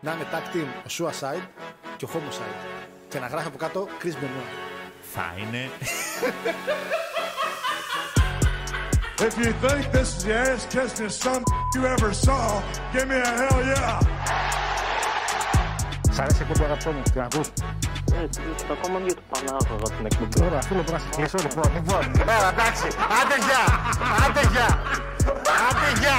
να είναι tag team ο Suicide και ο Homicide. Και να γράφει από κάτω Chris Benoit. Θα είναι. If you think this is the ass kissing some you ever saw, give me a hell yeah. Σ' αρέσει η εκπομπή αγαπητό μου, την ακούς; Έτσι, ακόμα μια του Πανάγωγα την εκπομπή. Ωραία, αυτό πρέπει να σε κλείσω λοιπόν. Λοιπόν, έλα εντάξει, άντε γεια, άντε γεια, άντε γεια.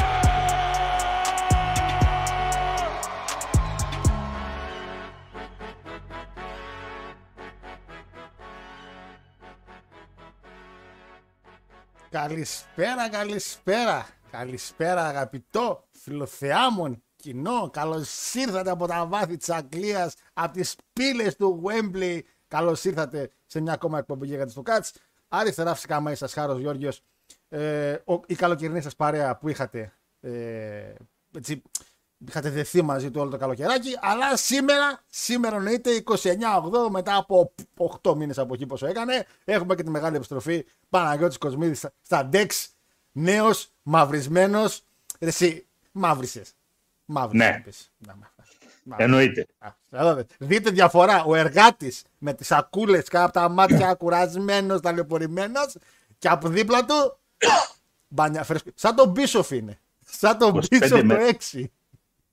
Καλησπέρα, καλησπέρα. Καλησπέρα αγαπητό φιλοθεάμον κοινό. Καλώς ήρθατε από τα βάθη της Αγγλίας, από τις πύλες του Wembley. Καλώς ήρθατε σε μια ακόμα εκπομπή για στο Κάτς. Αριστερά φυσικά μαζί σας Χάρος Γιώργιος. Ε, ο- η καλοκαιρινή σας παρέα που είχατε ε, έτσι, είχατε δεθεί μαζί του όλο το καλοκαιράκι. Αλλά σήμερα, σήμερα εννοείται 29-8 μετά από 8 μήνες από εκεί πόσο έκανε. Έχουμε και τη μεγάλη επιστροφή Παναγιώτης Κοσμίδης στα- στα Dex. Νέος, μαυρισμένος. Ρε Εσύ, μαύρισες. Μαύρισες. Ναι. είπες. Να, μα- μαύρισες. Εννοείται. Α, εδώ δε- Δείτε διαφορά. Ο εργάτης με τις σακούλες κάτω από τα μάτια, κουρασμένος, ταλαιπωρημένος και από δίπλα του. μπανιά φρέσκο. Σαν τον Μπίσοφ είναι. Σαν τον 25 Μπίσοφ το με- 6.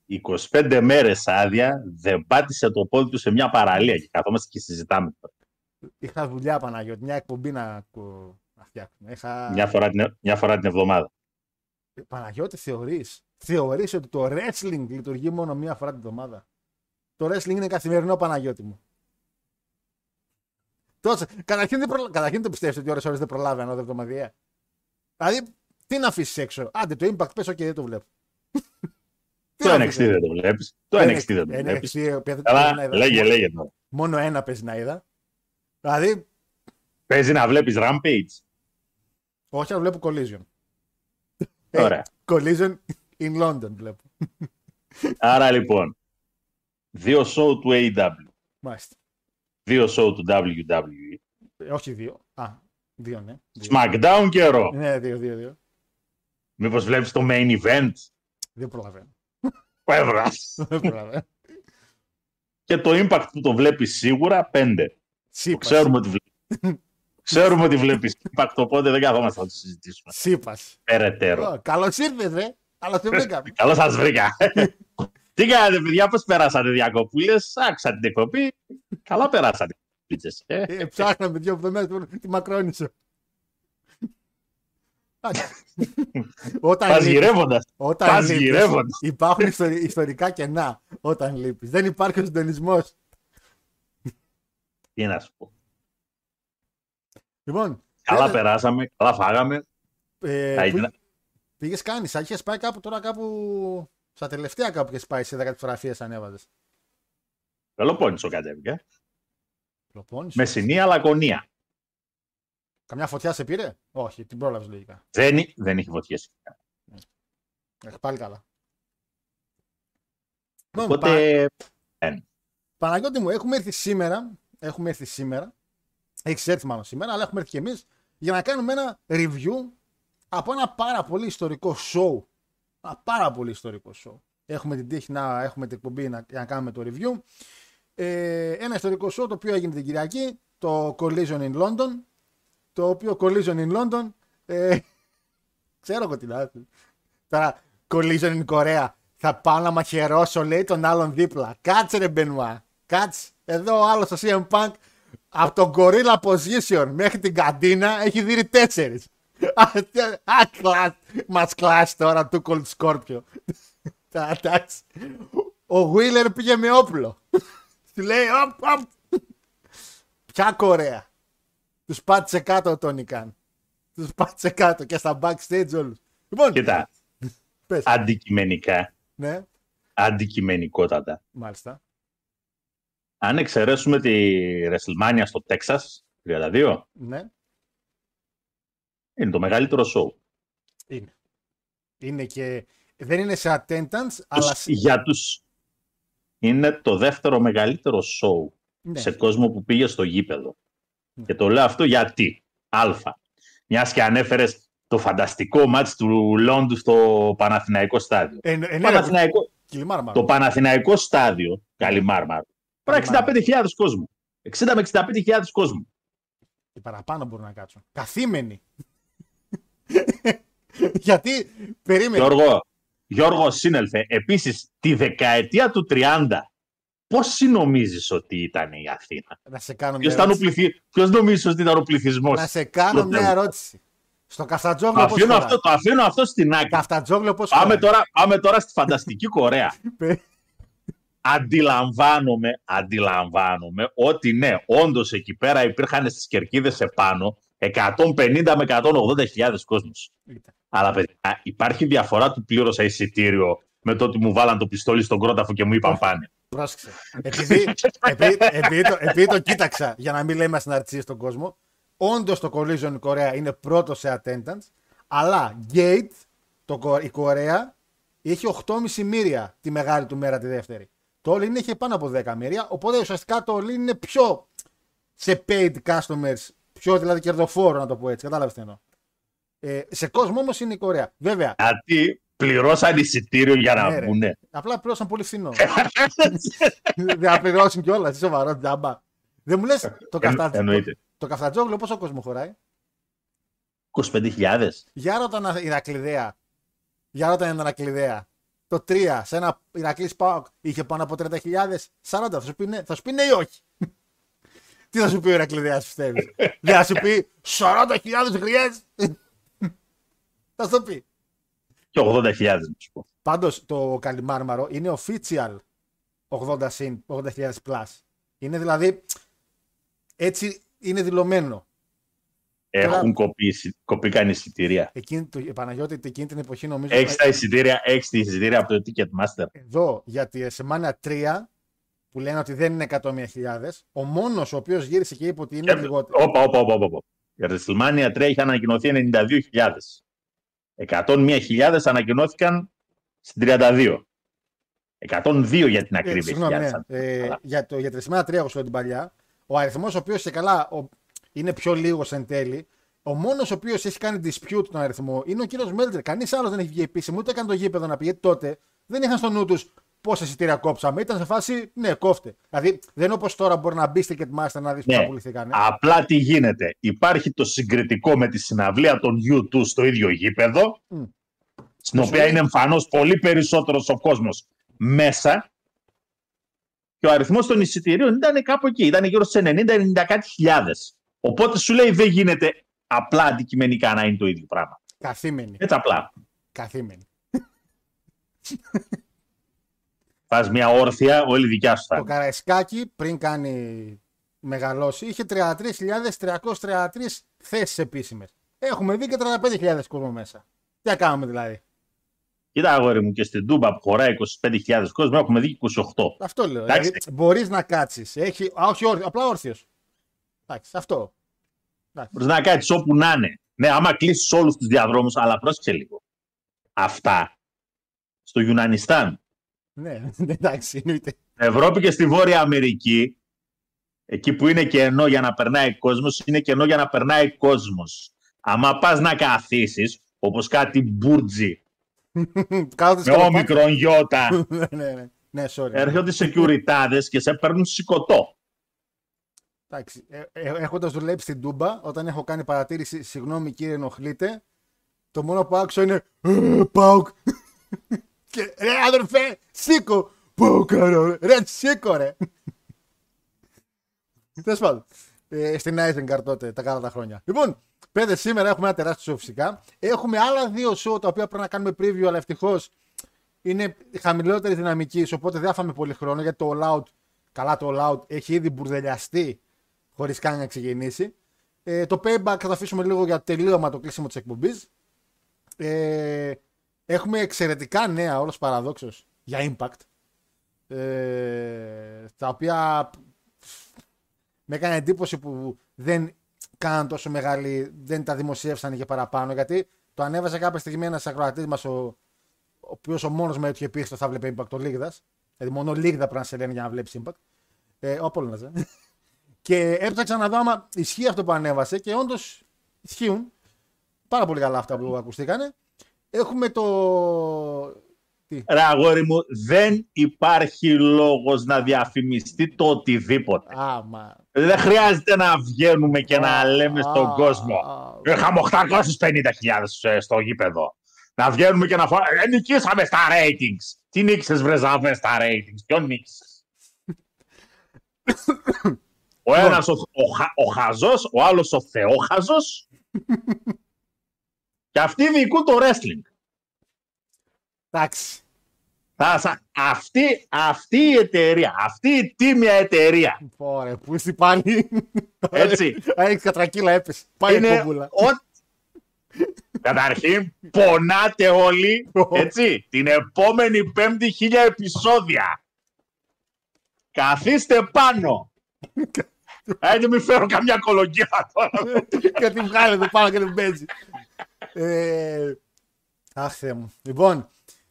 25 μέρες άδεια, δεν πάτησε το πόδι του σε μια παραλία και καθόμαστε και συζητάμε. Είχα δουλειά Παναγιώτη, μια εκπομπή να, ακου- να φτιάξουμε. Είχα... Μια φορά, την, μια φορά την εβδομάδα. Παναγιώτη, θεωρεί. Θεωρείς ότι το wrestling λειτουργεί μόνο μία φορά την εβδομάδα; Το wrestling είναι καθημερινό Παναγιώτη μου. Τόσο. Καταρχήν, δεν προλα... Καταρχήν το πιστεύεις ότι ώρες ώρες δεν προλάβει ανώδε εβδομαδιαία. Δηλαδή, τι να αφήσεις έξω; Άντε, το impact πες, ok, δεν το βλέπω. Τι Το να NXT αφήσεις δεν το βλέπεις. Το NXT δεν το βλέπεις. NXT, παιδιά, δεν Αλλά το είδα. λέγε, λέγε τώρα. Μόνο ένα παίζει να είδα. Δηλαδή, Παίζει να βλέπεις Rampage. όχι να βλέπω collision. Ε, Ωραία. Collision in London βλέπω. Άρα λοιπόν, δύο show του AEW, Μάλιστα. δύο show του WWE, Ε, όχι δύο. Α, δύο, ναι. Δύο. SmackDown και Raw. Ναι, δύο, δύο, δύο. Μήπως βλέπεις το main event; Δεν προλαβαίνω. Που έβγαλες. Δεν προλαβαίνω. και το impact που το βλέπεις σίγουρα, πέντε. Το Σύπας. ξέρουμε ότι βλέπεις. ξέρουμε ότι βλέπεις impact, οπότε δεν καθόμαστε να το συζητήσουμε. Σύπας. Περαιτέρω. Καλώς ήρθες, ρε. Καλώς σε βρήκαμε. Καλώς σας βρήκα. Τι κάνετε, παιδιά, πώς περάσατε διακοπούλες; Άκουσα την εκπομπή. Καλά περάσατε. Πίτσες, ε. Ε, Ψάχναμε δύο εβδομάδες τη Μακρόνισο. Όταν Πας λείπεις- γυρεύοντας. όταν πας λείπεις, γυρεύοντας. Υπάρχουν ιστορι- ιστορικά κενά όταν λείπεις. Δεν υπάρχει ο συντονισμός. Τι να σου πω. Λοιπόν, Καλά ε, περάσαμε, καλά φάγαμε. ε, Θα που- ήθελα- πήγες κάνεις, σαν είχες πάει κάπου τώρα κάπου. Στα τελευταία κάπου είχες πάει σε 10 φωτογραφίες ανέβαζες. Πελοπόννησο κατέβηκα. Προπόνηση. Μεσσηνία, Λακωνία. Καμιά φωτιά σε πήρε; Όχι, την πρόλαβες λογικά. Δεν, δεν είχε φωτιές. Έχει πάλι καλά. Λοιπόν, Πα- Οπότε, Παναγιώτη μου, έχουμε έρθει σήμερα. Έχουμε έρθει σήμερα. Έχεις έρθει μάλλον σήμερα, αλλά έχουμε έρθει και εμείς για να κάνουμε ένα review από ένα πάρα πολύ ιστορικό show. Ένα πάρα πολύ ιστορικό show. έχουμε την τύχη να έχουμε την εκπομπή να, για να κάνουμε το review. Ε, ένα ιστορικό show το οποίο έγινε την Κυριακή, το Collision in London, το οποίο Collision in London, ε, ξέρω εγώ τι να πω. Τώρα, Collision in Κορέα, θα πάω να μαχαιρώσω, λέει, τον άλλον δίπλα. Κάτσε ρε Μπενουά, κάτσε. Εδώ ο άλλος στο CM Punk, από τον Gorilla Position μέχρι την καντίνα, έχει δει τέσσερις. Μας κλάσει τώρα του Cold Scorpio. Τα- Εντάξει. Ο Wheeler πήγε με όπλο. Του λέει, οπ, οπ. Ποια Κορέα. Τους πάτησε κάτω ο Τόνι Καν. Τους πάτησε κάτω και στα backstage όλους. Λοιπόν, Κοίτα, πες. αντικειμενικά, Ναι, αντικειμενικότατα. μάλιστα. Αν εξαιρέσουμε τη WrestleMania στο Τέξας, 32, Ναι, είναι το μεγαλύτερο show. είναι. Είναι και. Δεν είναι σε attendance, αλλά. σε- Για τους είναι το δεύτερο μεγαλύτερο show Ναι. σε κόσμο που πήγε στο γήπεδο. Ναι. Και το λέω αυτό γιατί. Α. Μιας και ανέφερες το φανταστικό μάτς του Λόντου στο Παναθηναϊκό στάδιο. Ε, ε, ναι, ρε, Παναθηναϊκό, Κιλιμάρ, μάλλον. το Παναθηναϊκό στάδιο, καλή μάρμαρ, πρέπει 65.000 κόσμο. 60 με 65.000 κόσμο. Και παραπάνω μπορούν να κάτσουν. Καθήμενοι. Γιατί, περίμενε. Γιώργο, Γιώργο Σύνελφε, επίσης τη δεκαετία του 30, πόσοι νομίζεις ότι ήταν η Αθήνα; Να σε κάνω Ποιος, μια ήταν ο ερώτηση. πληθυ... Ποιος νομίζεις ότι ήταν ο πληθυσμός; Να σε κάνω του μια Θεού. ερώτηση. Στο Το Καφτατζόγλιο πώς αφήνω, χωράει. αυτό, το αφήνω αυτό στην άκρη. Καφτατζόγλιο πώς Πάμε χωράει. τώρα, πάμε τώρα στη φανταστική Κορέα. Πε- αντιλαμβάνομαι, αντιλαμβάνομαι ότι ναι, όντως εκεί πέρα υπήρχαν στις κερκίδες επάνω 150 με 180 χιλιάδες κόσμος. Κοίτα. Αλλά παιδιά, υπάρχει διαφορά του πλήρωσα εισιτήριο με το ότι μου βάλαν το πιστόλι στον κρόταφο και μου είπαν πάνε. Πρόσεξε. Επειδή, επειδή, επειδή, το, επειδή το κοίταξα, για να μην λέμε ασυναρτησίες στον κόσμο, όντως το Collision η Κορέα είναι πρώτο σε attendance, αλλά Gate, το, Κο- η Κορέα, είχε 8,5 μοίρια τη μεγάλη του μέρα τη δεύτερη. Το All In είχε πάνω από 10 μοίρια, οπότε ουσιαστικά το All In είναι πιο σε paid customers, πιο δηλαδή κερδοφόρο να το πω έτσι, κατάλαβες τι εννοώ. Ε, σε κόσμο όμως είναι η Κορέα. Βέβαια, Γιατί πληρώσαν εισιτήριο για να Ναι, ρε. βγουν. απλά πλήρωσαν πολύ φθηνό. Δεν θα πληρώσουν κιόλας, είσαι σοβαρός, τζάμπα. Δεν μου λες το, καφτατζ... εννοείται. το καφτατζόγλιο πόσο κόσμο χωράει; 25.000. Για ρώτα ένα Ηρακλειδέα. Για ρώτα ένα Ηρακλειδέα. Το 3 σε ένα Ηρακλής Πάοκ είχε πάνω από 30.000. 40 θα σου πει ναι, θα σου πει ναι ή όχι; Τι θα σου πει ο Ηρακλειδέας, πιστεύεις; Δεν θα σου πει 40.000 γριές; θα σου το πει. Και 80.000 να σου πω. Πάντως το Καλιμάρμαρο είναι official 80 συν 80.000 plus. Είναι δηλαδή έτσι είναι δηλωμένο. Έχουν κοπεί, εισι- κοπήκαν εισιτήρια. Εκείνη, το, Παναγιώτη εκείνη την εποχή νομίζω. Έχεις τα εισιτήρια, έχεις τα εισιτήρια από το Ticketmaster. Εδώ για τη WrestleMania 3 που λένε ότι δεν είναι 101.000, ο μόνος ο οποίος γύρισε και είπε ότι είναι Ε, λιγότερο. Όπα, όπα, όπα, όπα. Η WrestleMania 3 είχε ανακοινωθεί 92.000. 101.000 ανακοινώθηκαν στην 32. 102 για την Ε, ακρίβεια. συγγνώμη, ναι. χιλιάδες. ε, Αλλά. για, το, για τη WrestleMania 3, εγώ σου λέω την παλιά, ο αριθμός ο οποίος και καλά ο, είναι πιο λίγος εν τέλει, ο μόνος ο οποίος έχει κάνει dispute τον αριθμό είναι ο κύριος Μέλτερ. Κανείς άλλος δεν έχει βγει επίσημο, ούτε έκανε το γήπεδο να πει. Γιατί τότε δεν είχαν στο νου τους πόσα εισιτήρια κόψαμε. Ήταν σε φάση, ναι, κόφτε. Δηλαδή δεν είναι όπως τώρα μπορεί να μπει στο Ticketmaster να δεις Ναι. πού πουληθήκανε. Απλά τι γίνεται. Υπάρχει το συγκριτικό με τη συναυλία των U2 στο ίδιο γήπεδο, Μμ. στην οποία είναι; εμφανώς πολύ περισσότερος ο κόσμος μέσα και ο αριθμός των εισιτηρίων ήταν κάπου εκεί, ήταν γύρω στις 90-90 κάτι χιλιάδες. Οπότε σου λέει δεν γίνεται απλά αντικειμενικά να είναι το ίδιο πράγμα. Καθήμενη. Έτσι απλά. Καθήμενη. Φας μια όρθια, όλη δικιά σου θα Το είναι. Καραϊσκάκι πριν κάνει μεγαλώσει είχε 33.333 θέσεις επίσημες. Έχουμε δει και 35.000 κόσμο μέσα. Τι να κάνουμε δηλαδή; Κοίτα αγόρι μου και στην Τούμπα που χωράει 25.000 κόσμο έχουμε δει 28. Αυτό λέω. Εντάξει. Δηλαδή, μπορείς να κάτσεις. Έχει... Α, όχι όρθιος, απλά όρθιος. Εντάξει, αυτό. Εντάξει. Μπορείς να κάτσεις όπου να είναι. Ναι, άμα κλείσεις όλους τους διαδρόμους, αλλά πρόσεξε λίγο. Αυτά στο Γιουνανιστάν, Ναι, εντάξει, εννοείται. στην Ευρώπη και στη Βόρεια Αμερική, εκεί που είναι κενό για να περνάει κόσμος, είναι κενό για να περνάει κόσμος. Άμα πας να καθίσεις, όπως κάτι μπουρτζι Κάτω Με όμικρον γιώτα. ναι, ναι, ναι. Ναι, sorry. Έρχονται σεκιουριτάδες και σε παίρνουν σηκωτό. Εντάξει, ε, ε, έχοντας δουλέψει στην Τούμπα, όταν έχω κάνει παρατήρηση, συγγνώμη κύριε ενοχλείτε, το μόνο που άκουσα είναι «Ε, Πάουκ. Και ρε αδερφέ, σήκω. Πάουκ, ρε, ρε, σήκω ρε. Τέλος πάντων. Ε, στην Άιζενγκαρ τότε, τα καλά τα χρόνια. Λοιπόν, πέντε σήμερα έχουμε ένα τεράστιο show φυσικά. Έχουμε άλλα δύο show τα οποία πρέπει να κάνουμε preview, αλλά ευτυχώς είναι χαμηλότερη δυναμική, οπότε δεν θα φάμε πολύ χρόνο γιατί το All Out, καλά το All Out, έχει ήδη μπουρδελιαστεί χωρίς καν να ξεκινήσει. Ε, το Payback θα το αφήσουμε λίγο για τελείωμα το κλείσιμο της εκπομπής. Ε, έχουμε εξαιρετικά νέα, όλος παραδόξως, για Impact. Ε, τα οποία με έκανε εντύπωση που δεν κάναν τόσο μεγάλη, δεν τα δημοσίευσαν και παραπάνω. Γιατί το ανέβαζε κάποια στιγμή ένας ακροατής μας, ο, ο οποίος ο μόνος με έτυχε πίσω θα βλέπει Impact, ο Λίγδας. Δηλαδή, μόνο Λίγδα πρέπει να σε λένε για να βλέπεις Impact. Ε, ο Απόλλωνας, ε. Και έψαξα να δω άμα ισχύει αυτό που ανέβασε και όντως ισχύουν. Πάρα πολύ καλά αυτά που ακουστήκανε. Έχουμε το. Τι; Ρε αγόρι μου, δεν υπάρχει λόγος να διαφημιστεί το οτιδήποτε. Α, μα. Δεν χρειάζεται να βγαίνουμε και να Α, λέμε στον α, κόσμο. α. Είχαμε 850.000 στο γήπεδο. Να βγαίνουμε και να φάμε. Ε, νικήσαμε στα ratings. Τι νίκησες βρε Ζαβέ στα ratings; Ποιον νίκησες; ο ένας ο, ο, χα- ο χαζός, ο άλλος ο θεόχαζος. και αυτοί διοικούν το wrestling. Εντάξει. Θα σα- αυτή, αυτή η εταιρεία, αυτή η τίμια εταιρεία, Ωραία, πού είσαι πάλι. έτσι, Έχεις κατρακύλα έπεσε. Πάει η είναι κόμπουλα. ό- Καταρχήν, πονάτε όλοι, έτσι, την επόμενη πέμπτη χίλια επεισόδια. Καθίστε πάνω. Έτσι μην φέρω καμιά κολογιά τώρα. και την βγάλετε πάνω και την παίζει. Ε, αχ, Θεέ μου. Λοιπόν,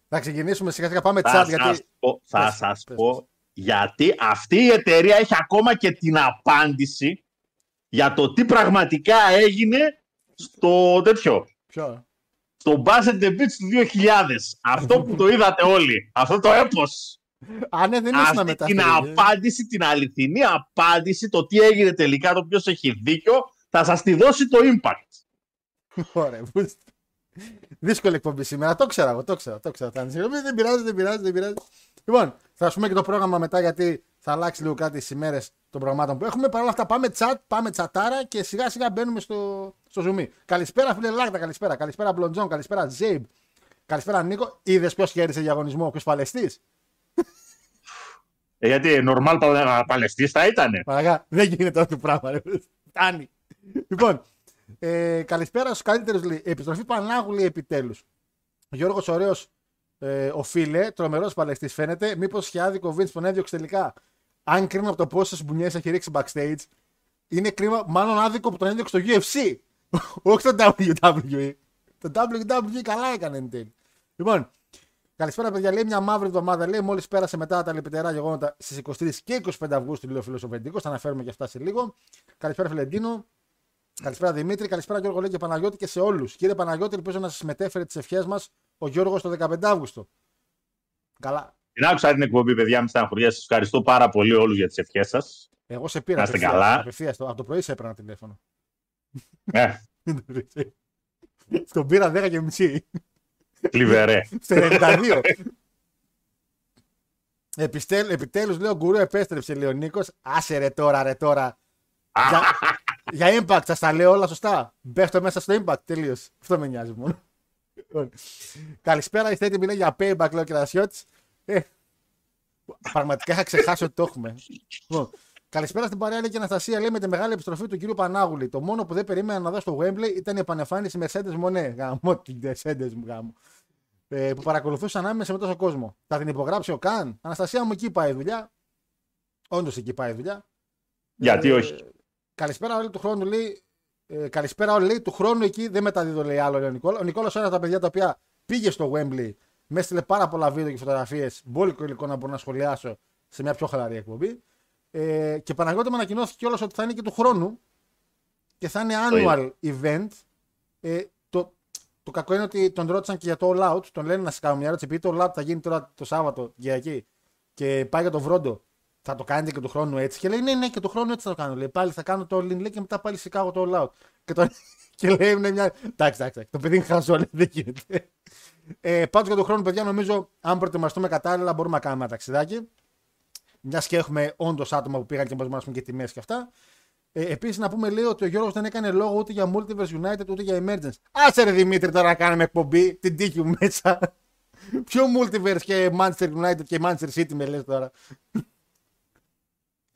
θα ξεκινήσουμε σιγά σιγά. Πάμε θα chat σας γιατί. πω, θα Πες, σας πες, πω γιατί αυτή η εταιρεία έχει ακόμα και την απάντηση για το τι πραγματικά έγινε στο τέτοιο. Ποιο; Στο Basset the Beach του 2000. Αυτό που το είδατε όλοι. Αυτό το έπος. Α, ναι, δεν ήσουν Αυτή μετά. την απάντηση, την αληθινή απάντηση, το τι έγινε τελικά, το ποιος έχει δίκιο, θα σας τη δώσει το Impact. Ωραία. πού- Δύσκολη εκπομπή σήμερα. Το ξέρω εγώ, το ξέρω. Το ξέρω. Θα είναι συγγνώμη, Δεν πειράζει, δεν πειράζει, δεν πειράζει. Λοιπόν, θα σου πούμε και το πρόγραμμα μετά γιατί θα αλλάξει λίγο κάτι στις ημέρες των πραγμάτων που έχουμε. Παρ' όλα αυτά, πάμε chat, πάμε τσατάρα και σιγά σιγά μπαίνουμε στο, στο zoom. Καλησπέρα, φίλε Λάκτα, καλησπέρα. Καλησπέρα, Μπλοντζόν, καλησπέρα, Ζέιμπ. Καλησπέρα, Νίκο. Είδες ποιος κέρδισε διαγωνισμό, ποιος παλαιστής; Ε, γιατί normal πα- παλαιστής θα ήτανε. Παραγά, δεν γίνεται αυτό το πράγμα. Ρε. Φτάνει. λοιπόν, ε, καλησπέρα στους καλύτερους. Επιστροφή Πανάγουλη επιτέλους. Γιώργος Ωραίος, ε, ο φίλε, τρομερός παλαιστής φαίνεται. Μήπως είχε άδικο ο Vince που τον έδιωξε τελικά. Αν κρίνω από το πόσε μπουνιές έχει ρίξει backstage, είναι κρίμα, μάλλον άδικο που τον έδιωξε στο UFC. Όχι στο WWE. Το WWE καλά έκανε εν τέλει. Λοιπόν, Καλησπέρα, παιδιά. Λέει μια μαύρη εβδομάδα. Λέει μόλις πέρασε μετά τα λεπιτερά γεγονότα στις 23 και 25 Αυγούστου, λέει ο φίλος ο Βεντίκο. Θα αναφέρουμε και αυτά σε λίγο. Καλησπέρα, Φιλεντίνο. Καλησπέρα, Δημήτρη. Καλησπέρα, Γιώργο λέει και Παναγιώτη και σε όλους. Κύριε Παναγιώτη, ελπίζω να σας μετέφερε τις ευχές μας ο Γιώργος το 15 Αύγουστο. Καλά. Την άκουσα την εκπομπή, παιδιά, με στεναχωριά. Σας ευχαριστώ πάρα πολύ όλους για τις ευχές σας. Εγώ σε πήρα. Να είστε απευθείας, καλά. απευθείας, το- από το πρωί σε έπαιρνα τηλέφωνο. Ε, Στον πήρα 10 και μισή. θλιβερέ. Στο 92. Επιστέλ, επιτέλους λέω γκουρού επέστρεψε λέει ο Νίκος. Άσε ρε τώρα ρε τώρα. Για, για impact σας τα λέω όλα σωστά. Μπέφτω μέσα στο impact τελείως. Αυτό με νοιάζει μόνο. Λοιπόν, Καλησπέρα, είστε έτοιμοι λέει, για payback λέω και Ρασιώτης. Ε, πραγματικά είχα ξεχάσει ότι το έχουμε. Λοιπόν, Καλησπέρα στην παρέα λέει και η Αναστασία. Λέει με τη μεγάλη επιστροφή του κύριου Πανάγουλη. Το μόνο που δεν περίμενα να δω στο Wembley ήταν η επανεμφάνιση Mercedes Μονέ. Γαμώ την Mercedes μου γάμο. Ε, που παρακολουθούσε ανάμεσα με τόσο κόσμο. Θα την υπογράψει ο Καν. Αναστασία μου εκεί πάει η δουλειά. Όντως εκεί πάει η δουλειά. Γιατί Ε, όχι; Καλησπέρα όλοι του χρόνου λέει. Ε, καλησπέρα όλοι λέει του χρόνου εκεί δεν μεταδίδω λέει άλλο λέει ο Νικόλα. Ο Νικόλας ένα από τα παιδιά τα οποία πήγε στο Wembley. Με έστειλε πάρα πολλά βίντεο και φωτογραφίες. Μπόλικο υλικό να μπορώ να σχολιάσω σε μια πιο χαλαρή εκπομπή. Ε, και Παναγιώτη μου ανακοινώθηκε κιόλας ότι θα είναι και του χρόνου και θα είναι annual event. Ε, το, Το κακό είναι ότι τον ρώτησαν και για το All Out. Τον λένε να σε κάνω μια ερώτηση. Επειδή το All Out θα γίνει τώρα το Σάββατο για εκεί. Και πάει για το Βρόντο. Θα το κάνετε και του χρόνου έτσι. Και λέει ναι, ναι, και του χρόνου έτσι θα το κάνω. Λέει πάλι θα κάνω το All In λέει, και μετά πάλι Σικάγο το All Out. Και, τον... και λέει είναι μια. Εντάξει, εντάξει, εντάξει. Το παιδί είναι χαζό, λέει, δεν γίνεται. Ε, Πάντως για τον χρόνο, παιδιά, νομίζω αν προετοιμαστούμε κατάλληλα μπορούμε να κάνουμε ένα ταξιδάκι. Μιας και έχουμε όντως άτομα που πήγαν και μπορούμε να πούμε και τιμές και αυτά. Ε, Επίσης, να πούμε λέει ότι ο Γιώργος δεν έκανε λόγο ούτε για Multiverse United ούτε για Emergence. Άσε ρε Δημήτρη τώρα να κάνουμε εκπομπή, την τύχη μου μέσα. Ποιο Multiverse και Manchester United και Manchester City με λες τώρα.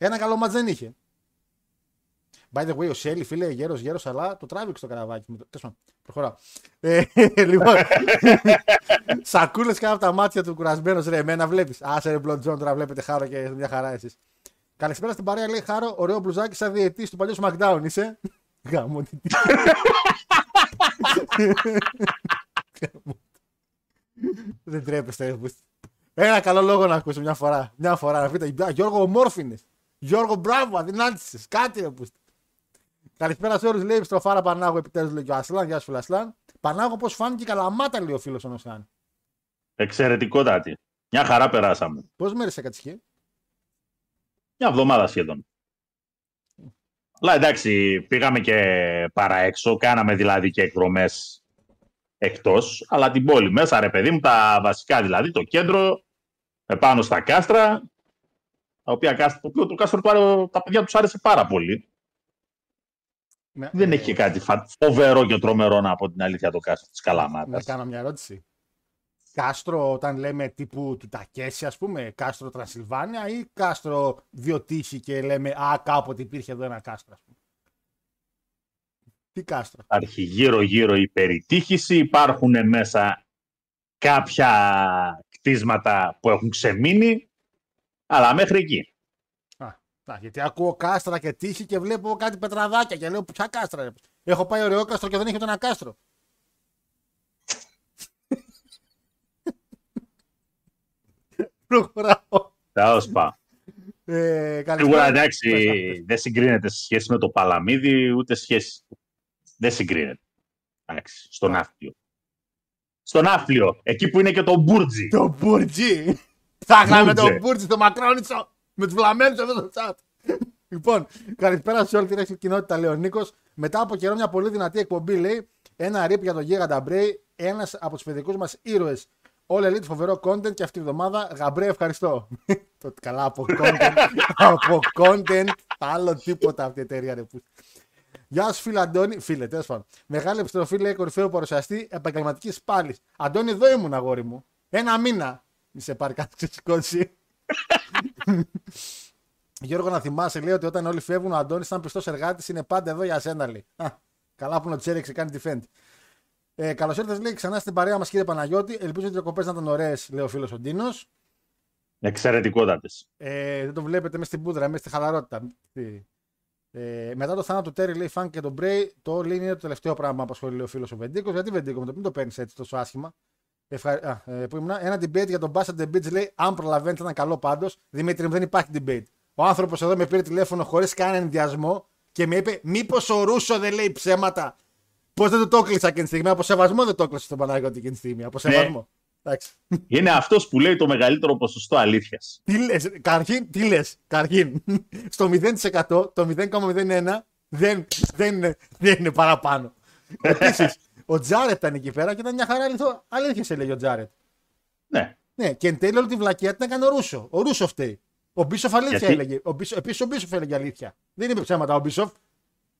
Ένα καλό μάτς δεν είχε. By the way, ο Σέλι, φίλε, γέρος, γέρος, αλλά το τράβηξε το καραβάκι μου. Τέλος πάντων, προχωράω. Ε, λοιπόν, σακούλες κάτω από τα μάτια του κουρασμένος ρε. Εμένα βλέπεις. Άσε ρε Μπλοντζόν, τώρα βλέπετε χάρο και μια χαρά εσείς. Καλησπέρα στην παρέα, λέει Χάρο, ωραίο μπλουζάκι σαν διετή του παλιού SmackDown είσαι. Γάμο τι. Δεν τρέπεστε. Ένα καλό λόγο να ακούσω μια φορά. Μια φορά να πείτε. «Α, Γιώργο, ομόρφινες. Γιώργο, μπράβο, αδυνάτησες. Κάτι ρε που. Καλησπέρα σε όλους, λέει στροφάρα Πανάγο, επιτέλους λέει και ο Ασλάν. Γεια σου, φίλε Ασλάν. Πανάγο, πώς φάνηκε η καλαμάτα, λέει ο φίλος ο Νοσάν. Εξαιρετικότατη. Μια χαρά περάσαμε. Πόσε μέρε έκατσε εκεί. Μια εβδομάδα σχεδόν. Αλλά εντάξει, πήγαμε και παρά έξω, κάναμε δηλαδή και εκδρομές εκτός, αλλά την πόλη μέσα, ρε παιδί μου, τα βασικά δηλαδή, το κέντρο, επάνω στα κάστρα, τα οποία κάστρα, το οποίο το κάστρο του άρε- τα παιδιά τους άρεσε πάρα πολύ. Ναι, Δεν ε, έχει και κάτι φα- φοβερό και τρομερό να πω την αλήθεια το κάστρο της Να Καλαμάτας. κάνω μια ερώτηση. Κάστρο όταν λέμε τύπου του Τακέση, ας πούμε, κάστρο Τρανσιλβάνια ή κάστρο Διοτύχη και λέμε Α, κάποτε υπήρχε εδώ ένα κάστρο, ας πούμε. Τι κάστρο; Υπάρχει γύρω-γύρω η περιτύχηση, υπάρχουν μέσα κάποια κτίσματα που έχουν ξεμείνει, αλλά μέχρι εκεί. Α, α, γιατί ακούω κάστρα και τύχη και βλέπω κάτι πετραδάκια και λέω ποια κάστρα. Ρε. Έχω πάει ωραίο κάστρο και δεν έχει ούτε ένα κάστρο. Προχωράω. Τέλος πάντων. Ε, Σίγουρα καλησπέρα. εντάξει, Πες τα, πες. δεν συγκρίνεται σε σχέση με το Παλαμίδι, ούτε σχέση. Δεν συγκρίνεται. Εντάξει, στο ναύπλιο. Στο ναύπλιο, εκεί που είναι και το Μπούρτζι. Το Μπούρτζι. Θα είχαμε Μπούρτζε. το Μπούρτζι στο Μακρόνιτσο με τους βλαμμένους εδώ στο chat. Λοιπόν, καλησπέρα σε όλη την έξι κοινότητα, λέει ο Νίκος. Μετά από καιρό, μια πολύ δυνατή εκπομπή λέει ένα ρίπ για τον Γίγαντα Μπρέι, ένας από τους παιδικούς μας ήρωες. All Elite, φοβερό content και αυτή τη βδομάδα. Γαμπρέ, ευχαριστώ. Το καλά από content. από content. Άλλο τίποτα αυτή η εταιρεία. Ρε, που- Γεια σου, φίλε Αντώνη. Φίλε, τέλος πάντων. Μεγάλη επιστροφή, λέει κορυφαίο παρουσιαστή επαγγελματικής πάλι. Αντώνη, εδώ ήμουν, αγόρι μου. Ένα μήνα. Μη σε πάρει κάτι ξεσηκώσει. Γιώργο, να θυμάσαι, λέει ότι όταν όλοι φεύγουν, ο Αντώνης, σαν πιστός εργάτης, είναι πάντα εδώ για σένα, λέει. Α, καλά που να τους έριξε, κάνει defend. Ε, Καλώς ήρθατε, λέει ξανά στην παρέα μας, κύριε Παναγιώτη. Ελπίζω οι διακοπές να ήταν ωραίες, λέει ο φίλος ο Ντίνος. Εξαιρετικότατες. Ε, δεν το βλέπετε μέσα στην πούδρα, μέσα στη χαλαρότητα. Τι. Ε, μετά το θάνατο του Τέρι, λέει Φαν και τον Μπρέι, το All In είναι το τελευταίο πράγμα που απασχολεί λέει, ο φίλος ο Βεντίκος. Γιατί Βεντίκο, με το μην το παίρνεις έτσι τόσο άσχημα. Ευχα... Α, ε, που ήμουν, ένα debate για τον Bastard the Beach λέει: Αν προλαβαίνει, θα ήταν καλό πάντως. Δημήτρη, μου, δεν υπάρχει debate. Ο άνθρωπος εδώ με πήρε τηλέφωνο χωρίς κανένα ενδιασμό και με είπε: Μήπως ο Ρούσο δεν λέει ψέματα; Πώς δεν του το έκλεισα εκείνη τη στιγμή. Από σεβασμό δεν το έκλεισα στον Παναγιώτη εκείνη τη στιγμή. Από σεβασμό. Εντάξει. Είναι αυτός που λέει το μεγαλύτερο ποσοστό αλήθειας. Τι λες, καρχήν, τι λες, καρχήν. Στο 0% το 0,01 δεν, δεν, είναι, δεν είναι παραπάνω. Επίσης, ο Τζάρετ ήταν εκεί πέρα και ήταν μια χαρά αληθό. Αλήθεια σε λέγει ο Τζάρετ. Ναι. Ναι, και εν τέλει όλη τη βλακιά την έκανε ο Ρούσο. Ο Ρούσο φταίει. Ο Μπίσοφ αλήθεια Γιατί; έλεγε. Ο Μπίσοφ, επίσης ο Μπίσοφ έλεγε αλήθεια. Δεν είπε ψέματα ο Μπίσοφ.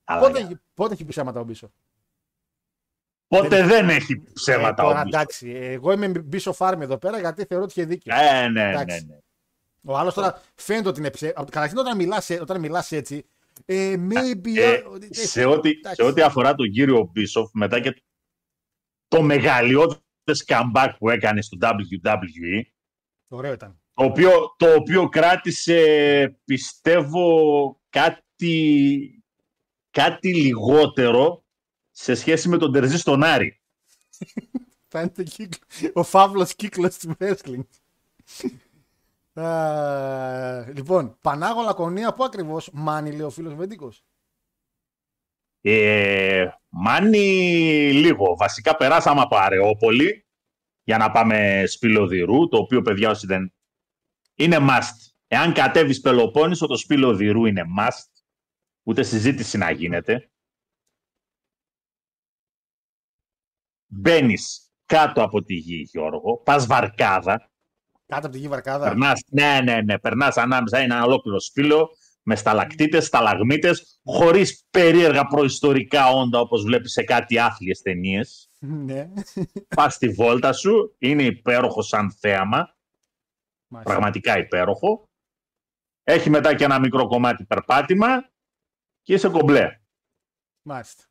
Αλλά Πότε, για- έχει- πότε έχει πει ψέματα ο Μπίσοφ; Πότε δεν έχει ψέματα Ε, τώρα, όμως. εντάξει, εγώ είμαι Μπίσοφ Άρμ εδώ πέρα γιατί θεωρώ ότι είχε δίκιο. Ε, ναι, ναι, Εντάξει. ναι. Ο άλλος τώρα φαίνεται ότι είναι ψέματα. Καταρχήν όταν μιλάς όταν μιλάς έτσι. Ε, maybe. Ε, ότι- σε, ό,τι, εντάξει. σε ό,τι αφορά τον κύριο Μπίσοφ, μετά και το μεγαλειώδες comeback που έκανε στο WWE, Ωραίο ήταν. το οποίο, το οποίο κράτησε, πιστεύω, κάτι, κάτι λιγότερο σε σχέση με τον Τερζή στον Άρη. Θα είναι το κύκλο, ο φαύλος κύκλος του wrestling. Α, λοιπόν, Πανάγο Λακωνία, πού ακριβώς, Μάνι λέει ο φίλος Βεντίκος. Ε, Μάνι λίγο. Βασικά περάσαμε από Αρεόπολη για να πάμε Σπηλοδηρού, το οποίο παιδιά όσοι δεν... Είναι must. Εάν κατέβεις Πελοπόννησο, το Σπηλοδηρού είναι must. Ούτε συζήτηση να γίνεται. Μπαίνεις κάτω από τη γη, Γιώργο, πας βαρκάδα, Κάτω από τη γη βαρκάδα. Περνάς, ναι, ναι, ναι. Περνάς ανάμεσα είναι ένα ολόκληρο σπήλο με σταλακτήτε, σταλαγμίτες, χωρίς περίεργα προϊστορικά όντα όπως βλέπεις σε κάτι άθλιες ταινίες. ναι. Πας στη βόλτα σου, είναι υπέροχο σαν θέαμα. Μάλιστα. Πραγματικά υπέροχο. Έχει μετά και ένα μικρό κομμάτι περπάτημα και είσαι κομπλέ. Μάλιστα.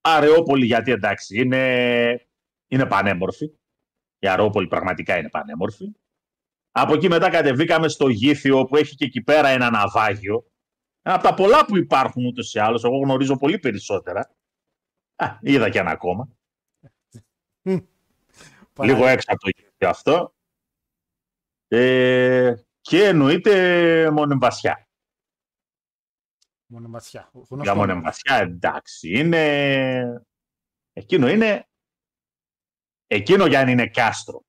Αρεόπολη γιατί εντάξει είναι, είναι πανέμορφη. Η Αρεόπολη πραγματικά είναι πανέμορφη. Από εκεί μετά κατεβήκαμε στο Γήθιο που έχει και εκεί πέρα ένα ναυάγιο. Ένα από τα πολλά που υπάρχουν ούτως ή άλλως. Εγώ γνωρίζω πολύ περισσότερα. Α, είδα και ένα ακόμα. Λίγο έξω από το Γήθιο αυτό. Ε, και εννοείται Μονεμβασιά. Μονεμβασιά. Για Γνωστό. Μονεμβασιά εντάξει. Είναι... Εκείνο είναι... Εκείνο για αν είναι κάστρο.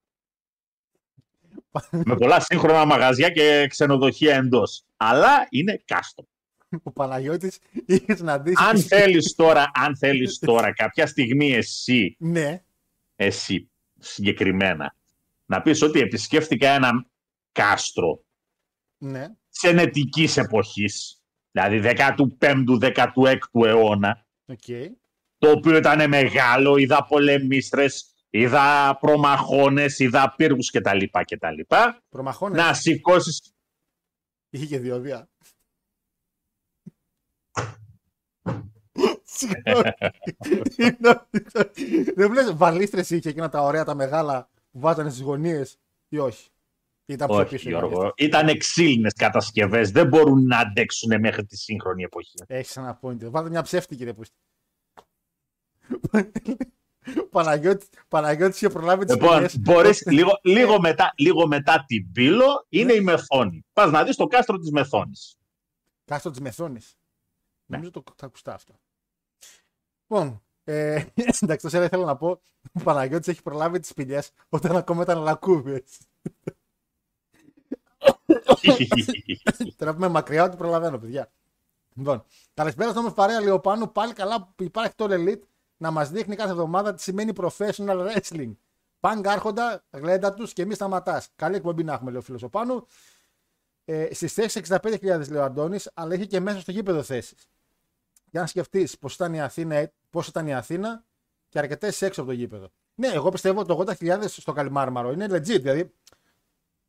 Με πολλά σύγχρονα μαγαζιά και ξενοδοχεία εντός. Αλλά είναι κάστρο. Ο Παναγιώτης είχες συναντήσει. αν θέλεις τώρα, αν θέλεις τώρα κάποια στιγμή εσύ, Ναι. εσύ συγκεκριμένα, να πεις ότι επισκέφτηκα ένα κάστρο Ναι. της ενετικής εποχής, δηλαδή 15ου, 16ου αιώνα, Οκ. το οποίο ήταν μεγάλο, είδα πολεμίστρες, είδα προμαχώνες, είδα πύργους κτλ. κτλ. Προμαχώνες. Να σηκώσει. Είχε και διόδια. Συγγνώμη. Δεν βλέπεις βαλίστρες είχε εκείνα τα ωραία τα μεγάλα που βάζανε στις γωνίες ή όχι; Ήταν πιο Όχι, πίσω. οι Γιώργο. βαλίστρες. Ήταν ξύλινες κατασκευές. Δεν μπορούν να αντέξουν μέχρι τη σύγχρονη εποχή. Έχεις ένα point. Βάλτε μια ψεύτικη ρε πούστη. Παναγιώτης, Παναγιώτης είχε προλάβει τις Λοιπόν, πηγές. μπορείς, λίγο, λίγο, μετά, λίγο μετά την Πύλο είναι η Μεθόνη. Πας να δεις το κάστρο της Μεθόνης. Κάστρο της Μεθόνης. Ναι. Νομίζω το θα ακουστά αυτό. Λοιπόν, ε, εντάξει, τόσο ήθελα να πω, ο Παναγιώτης έχει προλάβει τις πηγές όταν ακόμα ήταν λακκούβες. Τώρα που είμαι μακριά, ότι προλαβαίνω, παιδιά. Λοιπόν, καλησπέρα στο όμως παρέα Λεωπάνου. Πάλι καλά που υπάρχει το Elite να μας δείχνει κάθε εβδομάδα τι σημαίνει professional wrestling. Πανγκ άρχοντα, γλέντα τους και μη σταματάς. Καλή εκπομπή να έχουμε, λέει ο φίλος ο Πάνου. Ε, Στις θέσεις 65.000 λέει ο Αντώνης, αλλά έχει και μέσα στο γήπεδο θέσεις. Για να σκεφτείς πώς ήταν, η Αθήνα, πώς ήταν η Αθήνα και αρκετές έξω από το γήπεδο. Ναι, εγώ πιστεύω ότι το 80.000 στο Καλιμάρμαρο είναι legit. Δηλαδή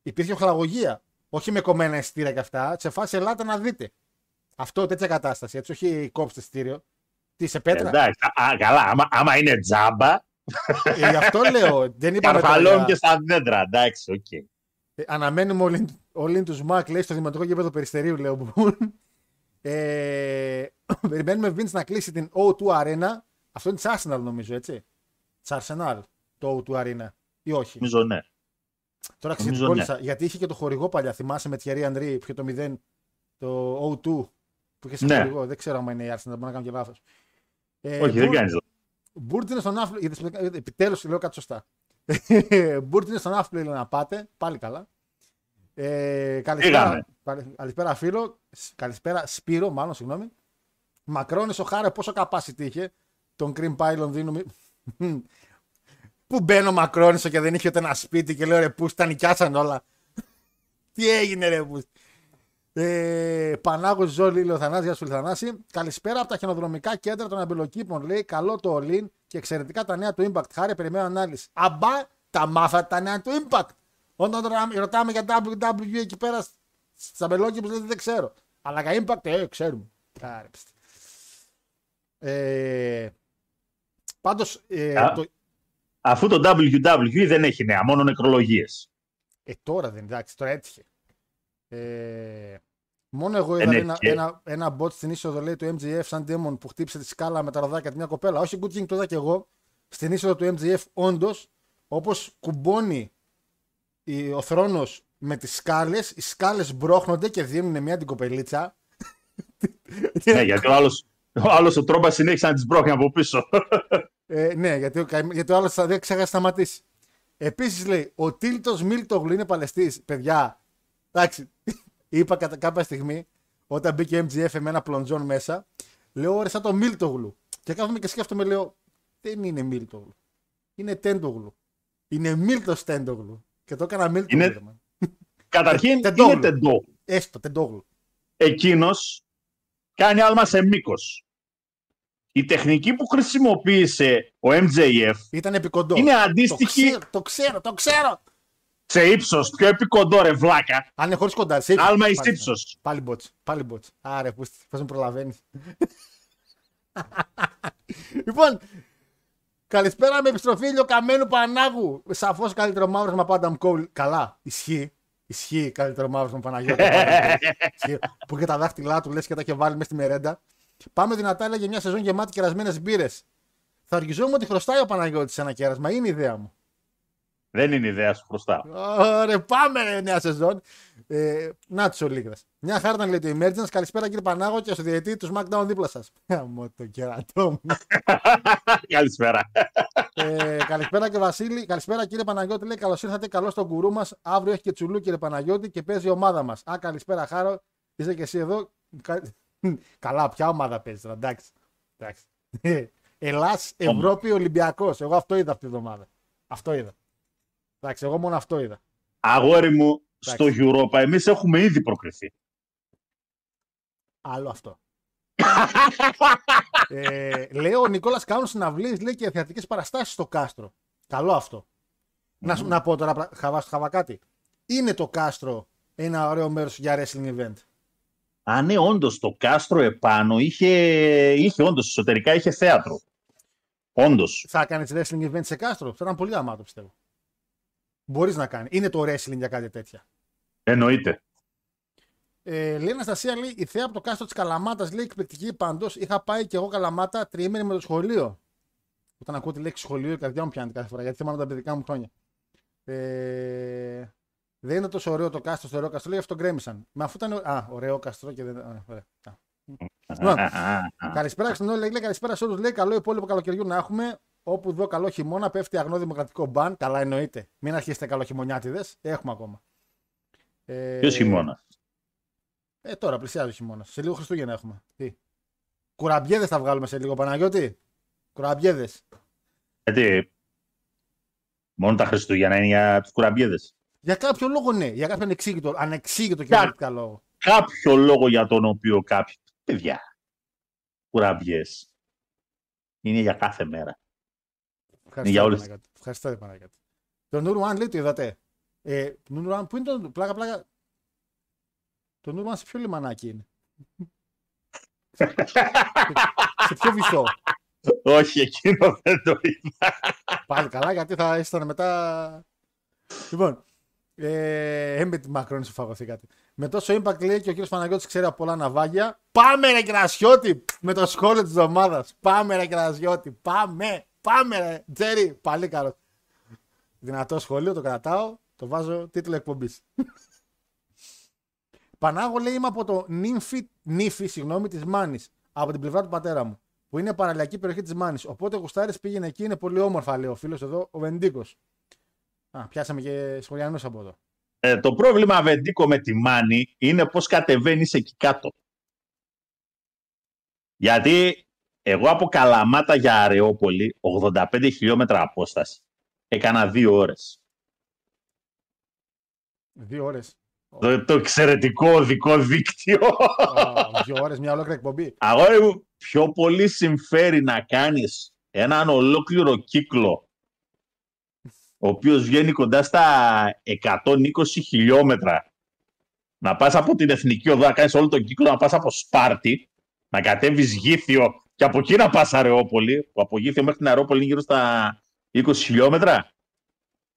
υπήρχε οχλαγωγία. Όχι με κομμένα εισιτήρια και αυτά. Σε φάση ελάτε να δείτε. Αυτό τέτοια κατάσταση. Έτσι, όχι κόψτε εισιτήριο. Τι σε πέτρα; Εντάξει, α, καλά, άμα, άμα είναι τζάμπα, Ε, γι' αυτό λέω. Δεν είπαμε τώρα καρφαλών για- και στα δέντρα. Εντάξει, οκ. Ε, αναμένουμε όλοι, όλοι τους Μακ, λέει, στο δημοτικό γήπεδο περιστερίου, λέω. που- ε, περιμένουμε Vince να κλείσει την O2 Arena. Αυτό είναι της Arsenal, νομίζω, έτσι. Της Arsenal, το O2 Arena. Ή όχι; Νομίζω ναι. Τώρα νομίζω ξεκόλλησα. Γιατί είχε και το χορηγό παλιά. Θυμάσαι με Thierry Henry που είχε το 0, το O2 που είχε σε Ναι. χορηγό. Δεν ξέρω αν είναι η Arsenal, μπορεί να κάνω και λάθος. Ε, Όχι, δεν κάνεις. Μπούρτ είναι στον άφλο. Επιτέλους λέω κάτι σωστά. Μπούρτ είναι στον άφλο λέει να πάτε. Πάλι καλά. Ε, καλησπέρα, Πήγαμε. καλη- καλησπέρα φίλο. Σ- Καλησπέρα Σπύρο, μάλλον συγγνώμη. Μακρόνι ο Χάρε πόσο capacity είχε. Τον Cream Pie Λονδίνου. μη- Πού μπαίνω Μακρόνισο και δεν είχε ούτε ένα σπίτι και λέω ρε πούς τα νοικιάσαν όλα. Τι έγινε ρε πούς. Ε, Πανάγος Ζόλη, λέει ο Θανάσης, γεια σου Θανάση. Καλησπέρα από τα χιονοδρομικά κέντρα των αμπελοκήπων. Λέει καλό το All-In και εξαιρετικά τα νέα του Impact. Χάρη, περιμένω ανάλυση. Αμπά, τα μάθατε τα νέα του Impact. Όταν τώρα ρωτάμε για WWE εκεί πέρα στι αμπελοκήπου, λέει δεν ξέρω. Αλλά για Impact, ε, ξέρουμε. Άρε, ψ. Ε, Πάντως, ε, Α. το, Αφού το WWE δεν έχει νέα, μόνο νεκρολογίες. Ε, τώρα δεν εντάξει, τώρα έτυχε. Ε, μόνο εγώ Ε, είδα ναι, ένα, και- ένα, ένα bot στην είσοδο λέει, του MGF σαν Demon που χτύπησε τη σκάλα με τα ροδάκια της μια κοπέλα. Όχι, Good King το είδα και εγώ. Στην είσοδο του MGF, όντως, όπως κουμπώνει η- ο θρόνος με τις σκάλες, οι σκάλες μπρώχνονται και δίνουν μια την κοπελίτσα. ναι, γιατί ο άλλος, Ο άλλος ο τρόπα συνέχισε να τις μπρόχνει από πίσω. Ε, ναι, γιατί ο, καημ- γιατί ο άλλος θα δεν ξέχασε να σταματήσει. Επίσης λέει, ο Τίλτος Μίλτογλου είναι παλαιστής. Παιδιά, εντάξει, είπα κατά κάποια στιγμή όταν μπήκε MGF με ένα πλοντζόν μέσα, λέω ωραία, σαν το Μίλτογλου. Και κάθομαι και σκέφτομαι, λέω, δεν είναι Μίλτογλου. Είναι Τέντογλου. Είναι Μίλτο Τέντογλου. Και το έκανα Μίλτογλου. Είναι- ρε, man. Καταρχήν Τεντόγλου. είναι τεντό. Έστω, Τέντογλου. Εκείνος κάνει άλμα σε μήκος. Η τεχνική που χρησιμοποίησε ο MJF Ήταν επικοντό. είναι το αντίστοιχη ξέρω, το ξέρω, το ξέρω. Σε ύψος, πιο επικοντό ρε βλάκα. Αν είναι χωρίς κοντά, σε ύψος. Άλμα εις Πάλι- ύψος. Πάλι μπότς, πάλι μπότς. Άρε, που πώς με προλαβαίνεις. λοιπόν, καλησπέρα με επιστροφή ηλιοκαμένου Πανάγου. Σαφώς καλύτερο μαύρος από Adam Cole. Καλά, ισχύει. Ισχύει καλύτερο μαύρος με Παναγιώτη. Ισχύει. που και τα δάχτυλά του λες και τα είχε βάλει μέσα στη μερέντα. Πάμε δυνατά, έλεγε μια σεζόν γεμάτη κερασμένες μπύρες. Θα αργιζόμουν ότι χρωστάει ο Παναγιώτης ένα κέρασμα. Είναι η ιδέα μου. Δεν είναι ιδέα σου μπροστά. Ωραία, πάμε ρε, νέα σεζόν. Ε, να τους ο Λίγρα. Μια χάρτα λέει το Emergence. Καλησπέρα κύριε Πανάγο και στο διαιτή του SmackDown δίπλα σας. Γαμώ το κερατό μου. Καλησπέρα. ε, καλησπέρα και Βασίλη. Καλησπέρα κύριε Παναγιώτη. Λέει καλώς ήρθατε. Καλό στον κουρού μας. Αύριο έχει και τσουλού κύριε Παναγιώτη και παίζει η ομάδα μας. Α, καλησπέρα Χάρο. Είσαι και εσύ εδώ. Κα- Καλά, ποια ομάδα παίζεις τώρα, εντάξει. εντάξει. Ελλάς, Ευρώπη, Ολυμπιακός. Εγώ αυτό είδα αυτή τη εβδομάδα. Αυτό είδα. Εντάξει, εγώ μόνο αυτό είδα. Αγόρι μου, στο Εντάξει. Europa εμείς έχουμε ήδη προκριθεί. Άλλο αυτό. ε, λέει ο Νικόλας κάνουν συναυλίες λέει και θεατρικές παραστάσεις στο κάστρο. Καλό αυτό. Να, σου- να πω τώρα, πρα- χαβά, χαβά κάτι. Είναι το κάστρο ένα ωραίο μέρος για wrestling event; Α, ναι, όντως το κάστρο επάνω είχε, είχε όντως εσωτερικά είχε θέατρο. Όντως. Θα κάνεις wrestling event σε κάστρο; Θα ήταν πολύ αμάτο πιστεύω. Μπορείς να κάνει. Είναι το wrestling για κάτι τέτοια. Εννοείται. Ε, λέει η Αναστασία, λέει, η θέα από το κάστρο της Καλαμάτας λέει εκπληκτική παντό. Είχα πάει και εγώ Καλαμάτα τριήμερη με το σχολείο. Όταν ακούω τη λέξη σχολείο, η καρδιά μου πιάνει κάθε φορά γιατί θυμάμαι τα παιδικά μου χρόνια. Ε, δεν είναι τόσο ωραίο το κάστρο στο ωραίο κάστρο, λέει αυτό γκρέμισαν. Μα αφού ήταν. Α, ωραίο κάστρο και δεν. Α, ωραία. Α. Λοιπόν, καλησπέρα στην όλη, λέει καλησπέρα σε όλους. Λέει καλό υπόλοιπο καλοκαιριού να έχουμε. Όπου δω καλό χειμώνα πέφτει αγνό δημοκρατικό μπαν. Καλά εννοείται. Μην αρχίσετε καλό χειμωνιάτιδες. Έχουμε ακόμα. Ε, Ποιος χειμώνας; ε, τώρα πλησιάζει ο χειμώνας. Σε λίγο Χριστούγεννα έχουμε. Τι; Κουραμπιέδες θα βγάλουμε σε λίγο, Παναγιώτη. Κουραμπιέδες. Γιατί; Μόνο τα Χριστούγεννα είναι για τους κουραμπιέδες. Για κάποιο λόγο ναι. Για κάποιο ανεξήγητο, ανεξήγητο και ενδεικτικά λόγο. Κάποιο λόγο για τον οποίο κάποιοι. Παιδιά. Κουραμπιές. Είναι για κάθε μέρα. Ευχαριστώ, για όλες. Παναγιώτη. Ευχαριστώ, Παναγιώτη. Το Νουρουάν λέει το είδατε. Ε, Νουρουάν, πού είναι το πλάκα πλάκα. Το Νουρουάν σε ποιο λιμανάκι είναι; σε, σε ποιο βυθό. Όχι, εκείνο δεν το είδα. Πάλι καλά, γιατί θα ήσταν μετά. Λοιπόν, ε, με τη Μακρόνη σου φαγωθήκατε. Με τόσο impact λέει και ο κύριος Παναγιώτης ξέρει από πολλά ναυάγια. Πάμε ρε Κρασιώτη! Με το σχόλιο της εβδομάδας. Πάμε ρε Κρασιώτη! Πάμε! Πάμε ρε Τζέρι! Πάλι καλός. Δυνατό σχόλιο, το κρατάω. Το βάζω τίτλο εκπομπής. Πανάγο λέει είμαι από το νύμφι, νύφι συγγνώμη, της Μάνης. Από την πλευρά του πατέρα μου. Που είναι παραλιακή περιοχή της Μάνης. Οπότε ο Γουστάρης πήγαινε εκεί, είναι πολύ όμορφα, λέει ο φίλος εδώ, ο Βεντίκος. Α, πιάσαμε και σχολιανούς από εδώ. Ε, το πρόβλημα, Βεντίκο, με τη Μάνη είναι πώς κατεβαίνεις εκεί κάτω. Γιατί εγώ από Καλαμάτα για Αρεόπολη, 85 χιλιόμετρα απόσταση, έκανα δύο ώρες. Δύο ώρες. Το, το εξαιρετικό οδικό δίκτυο. Δύο ώρες, μια ολόκληρη εκπομπή. Αγόρι μου, πιο πολύ συμφέρει να κάνεις έναν ολόκληρο κύκλο ο οποίος βγαίνει κοντά στα 120 χιλιόμετρα να πας από την Εθνική Οδό, να κάνεις όλο τον κύκλο, να πας από Σπάρτη, να κατέβεις Γήθιο και από εκεί να πας Αρεόπολη, που από Γήθιο μέχρι την Αρεόπολη είναι γύρω στα 20 χιλιόμετρα,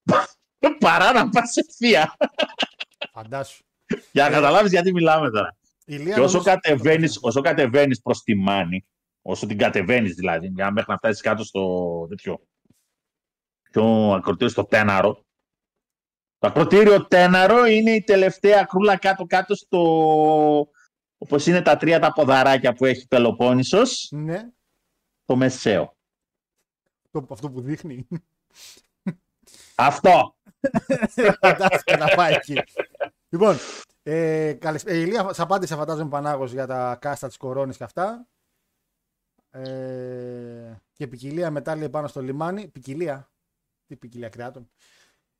παρά να πας ευθεία. Φαντάσου. Για να καταλάβεις γιατί μιλάμε τώρα. Η Λία Και όσο νομίζω- κατεβαίνεις, όσο κατεβαίνεις προς τη Μάνη, όσο την κατεβαίνεις δηλαδή, για μέχρι να φτάσεις κάτω στο τέτοιο, πιο ακροτήριο στο Τέναρο, το ακροτήριο Τέναρο είναι η τελευταία κρούλα κάτω-κάτω στο όπως είναι τα τρία τα ποδαράκια που έχει Πελοπόννησος, Ναι, το μεσαίο. το, αυτό που δείχνει. Αυτό. Φαντάστηκα να πάει εκεί. λοιπόν, ε, καλησ... ε, η Ηλία σ' απάντησε φαντάζομαι Πανάγος για τα κάστα της κορώνης και αυτά. Ε, και ποικιλία μετά λέει πάνω στο λιμάνι. Ποικιλία. Τι ποικιλία κρεάτων.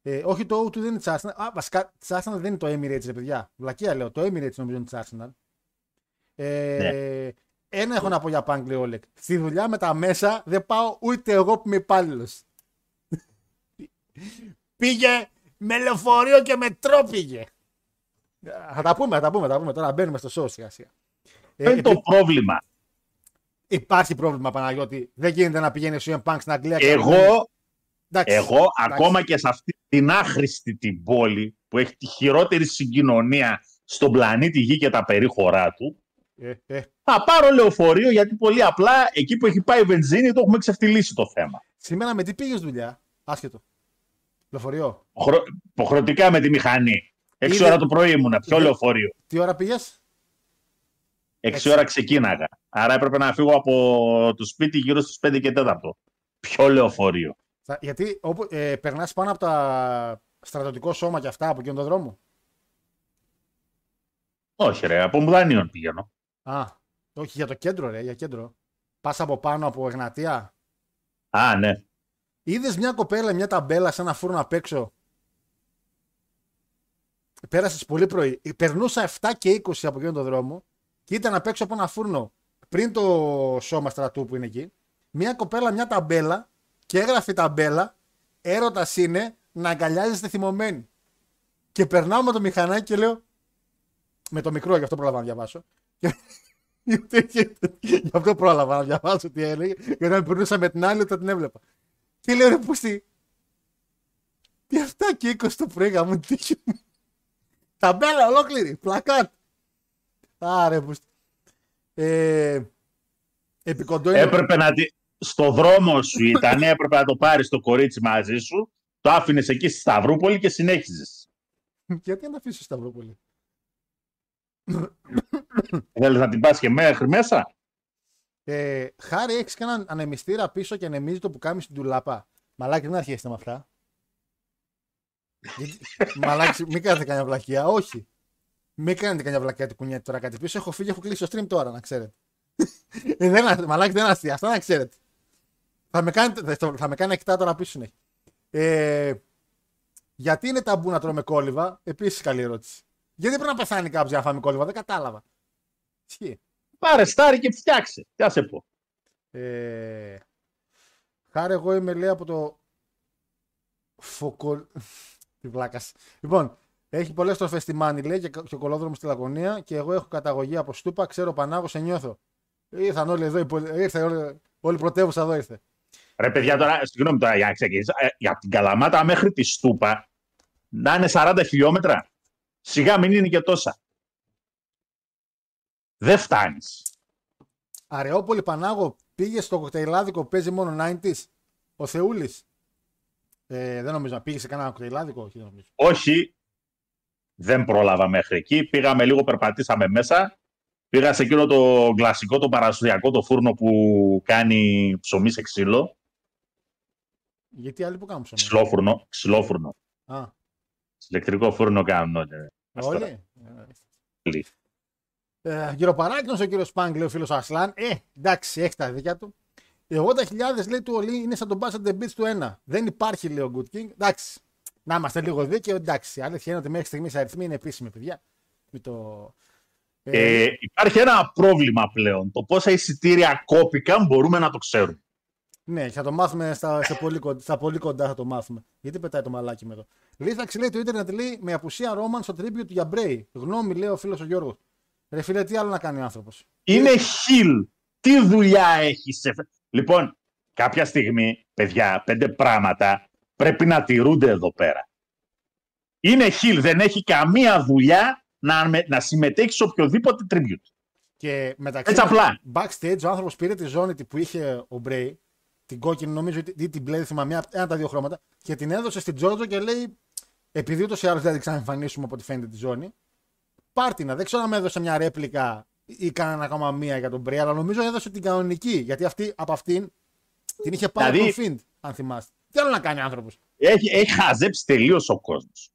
Ε, όχι το O2 δεν είναι της Arsenal. Α, βασικά της Arsenal δεν είναι το Emirates, ρε παιδιά. Βλακία λέω. Το Emirates νομίζω είναι της Arsenal. Ε, Ένα έχω να πω για Πανκ, λέει ο Όλεκ. Στη δουλειά με τα μέσα δεν πάω ούτε εγώ που είμαι υπάλληλος. πήγε με λεωφορείο και μετρό πήγε. Θα τα πούμε, θα τα πούμε, θα τα πούμε. Τώρα μπαίνουμε στο show σιγά σιγά. Ε, Ποιο είναι το επί- πρόβλημα; Υπάρχει πρόβλημα, Παναγιώτη. Δεν γίνεται να πηγαίνει ο CM Punk στην Αγγλία. και να Εγώ, μην- Εντάξει, εγώ εντάξει. ακόμα και σε αυτή την άχρηστη την πόλη που έχει τη χειρότερη συγκοινωνία στον πλανήτη Γη και τα περίχωρά του, Ε, ε. θα πάρω λεωφορείο γιατί πολύ απλά εκεί που έχει πάει η βενζίνη το έχουμε ξεφτυλίσει το θέμα. Σήμερα με τι πήγες δουλειά, άσχετο. Λεωφορείο. Χρο... Υποχρεωτικά με τη μηχανή. 6 Είδε- ώρα το πρωί ήμουνα. Ποιο Είδε- λεωφορείο. Τι ώρα πήγες, 6 ώρα ξεκίναγα. Άρα έπρεπε να φύγω από το σπίτι γύρω στις 5 και 4. Ποιο λεωφορείο. Γιατί όπου, ε, περνάς πάνω από τα στρατιωτικό σώμα και αυτά από εκείνον τον δρόμο; Όχι, ρε, από Μουδανίων πηγαίνω. Α, όχι για το κέντρο, ρε, για κέντρο. Πας από πάνω από Εγνατία. Α, ναι. Είδες μια κοπέλα, μια ταμπέλα σε ένα φούρνο απ' έξω; Πέρασες πολύ πρωί. Περνούσα 7 και 20 από εκείνον τον δρόμο και ήταν απ' έξω από ένα φούρνο πριν το σώμα στρατού που είναι εκεί. Μια κοπέλα, μια ταμπέλα και έγραφε η ταμπέλα. Έρωτας είναι να αγκαλιάζεστε θυμωμένοι. Και περνάω με το μηχανάκι και λέω. Με το μικρό, γι' αυτό πρόλαβα να διαβάσω. Και- γι' αυτό πρόλαβα να διαβάσω τι έλεγε. Γιατί αν περνούσα με την άλλη, όταν την έβλεπα. Και λέω ρε πούστη. Τι αυτά και 20 το πρωί γαμούν τύχη μου. Ταμπέλα ολόκληρη. Πλακάτ. Άρε πούστη. Ε, επικοντό είναι- Έπρεπε να. τη- Στο δρόμο σου ήταν, έπρεπε να το πάρεις το κορίτσι μαζί σου, το άφηνες εκεί στη Σταυρούπολη και συνέχιζες. Γιατί να τα αφήσω στο Σταυρόπολη. Θέλεις να την πας και μέχρι μέσα; Ε, χάρη έχεις και έναν ανεμιστήρα πίσω και ανεμίζει το που κάνει στην τουλάπα. Μαλάκι, δεν αρχίσετε με αυτά. Γιατί- Μαλάκι, μην κάνετε κανένα βλακεία. Όχι. Μην κάνετε κανένα βλακεία του κουνιέται τώρα κάτι πίσω. Έχω φύγει, έχω κλείσει το stream τώρα, να ξέρετε. ε, δεν, μαλάκι, δεν αστεία. Αυτά να ξέρετε. Θα με, κάνετε, θα- θα με κάνει εκτά τώρα πίσω συνέχεια. Ε, γιατί είναι ταμπού να τρώμε κόλληβα, επίσης καλή ερώτηση. Γιατί πρέπει να πεθάνει κάποιος για να φάμε κόλληβα, δεν κατάλαβα. Ισχύει. Πάρε στάρι και φτιάξε. Τι να σε πω. Ε, χάρη, εγώ είμαι λέει από το. Φοκο... Τι βλάκας. Λοιπόν, έχει πολλές τροφέ στη Μάνη λέει και, και κολόδρομος στη Λαγωνία και εγώ έχω καταγωγή από Στούπα. Ξέρω Πανάγο, σε νιώθω. Ήρθαν όλοι εδώ, οι πολ- ήρθε όλη, όλη η πρωτεύουσα εδώ ήρθε. Ρε παιδιά, τώρα, συγγνώμη τώρα για να ξεκινήσω. Ε, για την Καλαμάτα μέχρι τη Στούπα να είναι 40 χιλιόμετρα. Σιγά μην είναι και τόσα. Δεν φτάνεις. Αρεόπολη Πανάγο πήγε στο κοκτέιλάδικο, παίζει μόνο 90s. Ο Θεούλης. Ε, δεν νομίζω να πήγε σε κανένα κοκτέιλάδικο, όχι, δεν νομίζω. Όχι, δεν πρόλαβα μέχρι εκεί. Πήγαμε λίγο, περπατήσαμε μέσα. Πήγα σε εκείνο το κλασικό, το παρασυριακό, το φούρνο που κάνει ψωμί σε ξύλο. Γιατί άλλοι που κάνουν ψωμί; Ξυλόφουρνο. Ξυλόφουρνο. Α, Ηλεκτρικό φούρνο κάνουν όλοι. όλοι. Όλοι. Ε, γυροπαράκινος ο κύριος Σπάνγκ, λέει ο φίλος Ασλάν. Ε, εντάξει, έχει τα δίκια του. Οι 80.000 λέει του Ολί είναι σαν τον Basset the Beats του 1. Δεν υπάρχει, λέει ο Good King. Εντάξει. Να είμαστε λίγο δίκαιοι, εντάξει. Η αλήθεια είναι ότι μέχρι στιγμής οι αριθμοί είναι επίσημοι, παιδιά. Με το... Ε, υπάρχει ένα πρόβλημα πλέον. Το πόσα εισιτήρια κόπηκαν μπορούμε να το ξέρουμε. Ναι, θα το μάθουμε στα, σε πολύ, κοντά, στα πολύ κοντά θα το μάθουμε. Γιατί πετάει το μαλάκι με εδώ. Λίθαξη λέει το Ιντερνετ λέει με απουσία Ρόμαν στο tribute για Μπρέι. Γνώμη λέει ο φίλος ο Γιώργος. Ρε φίλε, τι άλλο να κάνει ο άνθρωπος. Είναι χιλ. Τι δουλειά έχει σε... Λοιπόν, κάποια στιγμή, παιδιά, πέντε πράγματα πρέπει να τηρούνται εδώ πέρα. Είναι χιλ. Δεν έχει καμία δουλειά να, με- να συμμετέχει σε οποιοδήποτε tribute. Και μεταξύ Έτσι απλά. backstage ο άνθρωπος πήρε τη ζώνη που είχε ο Μπρέι, την κόκκινη νομίζω ή την μπλε, δεν θυμάμαι, μια- ένα από τα δύο χρώματα, και την έδωσε στην Τζόρτζο και λέει: Επειδή ούτως ή άλλως δεν την ξαναεμφανίσουμε από ό,τι φαίνεται τη ζώνη, πάρτινα. Δεν ξέρω αν με έδωσε μια ρέπλικα ή κάνανε ακόμα μία για τον Μπρέι, αλλά νομίζω έδωσε την κανονική. Γιατί αυτή, από αυτήν την είχε πάρει Δηλαδή- τον Φιντ, αν θυμάστε. Τι άλλο να κάνει ο άνθρωπος; Έχει, έχει χαζέψει τελείως ο κόσμος.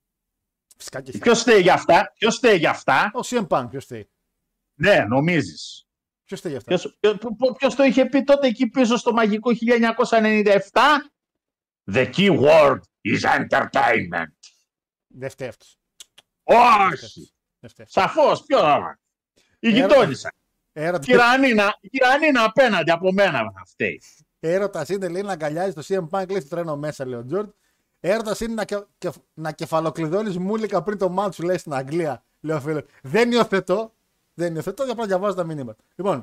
Φυσικά και έχει. Ποιο φταίει για αυτά, ποιος φταίει για αυτά, Ο CM Punk, ποιος θέλει. ναι, νομίζεις. Ποιος θέλει γι' αυτά; Ποιος το είχε πει τότε εκεί πίσω στο μαγικό 1997, The key word is entertainment. Δεν φταίει αυτός. Όχι, Δεν φταίει. σαφώς, ποιο. Η Έρωτα. γειτόνισσα. Η Έρωτα, Κυρανίνα, η Κυρανίνα απέναντι από μένα θα φταίει. έρωτας είναι λέει να αγκαλιάζει το CM Punk, λέει στο τρένο μέσα, λέει ο Τζορτ. Έρωτας είναι να, και, και, να κεφαλοκλειδώνεις μούλικα πριν το μάτσο, λέει στην Αγγλία. Λέει ο φίλος. Δεν υιοθετώ. Δεν υιοθετώ, για απλά διαβάζω τα μηνύματα. Λοιπόν,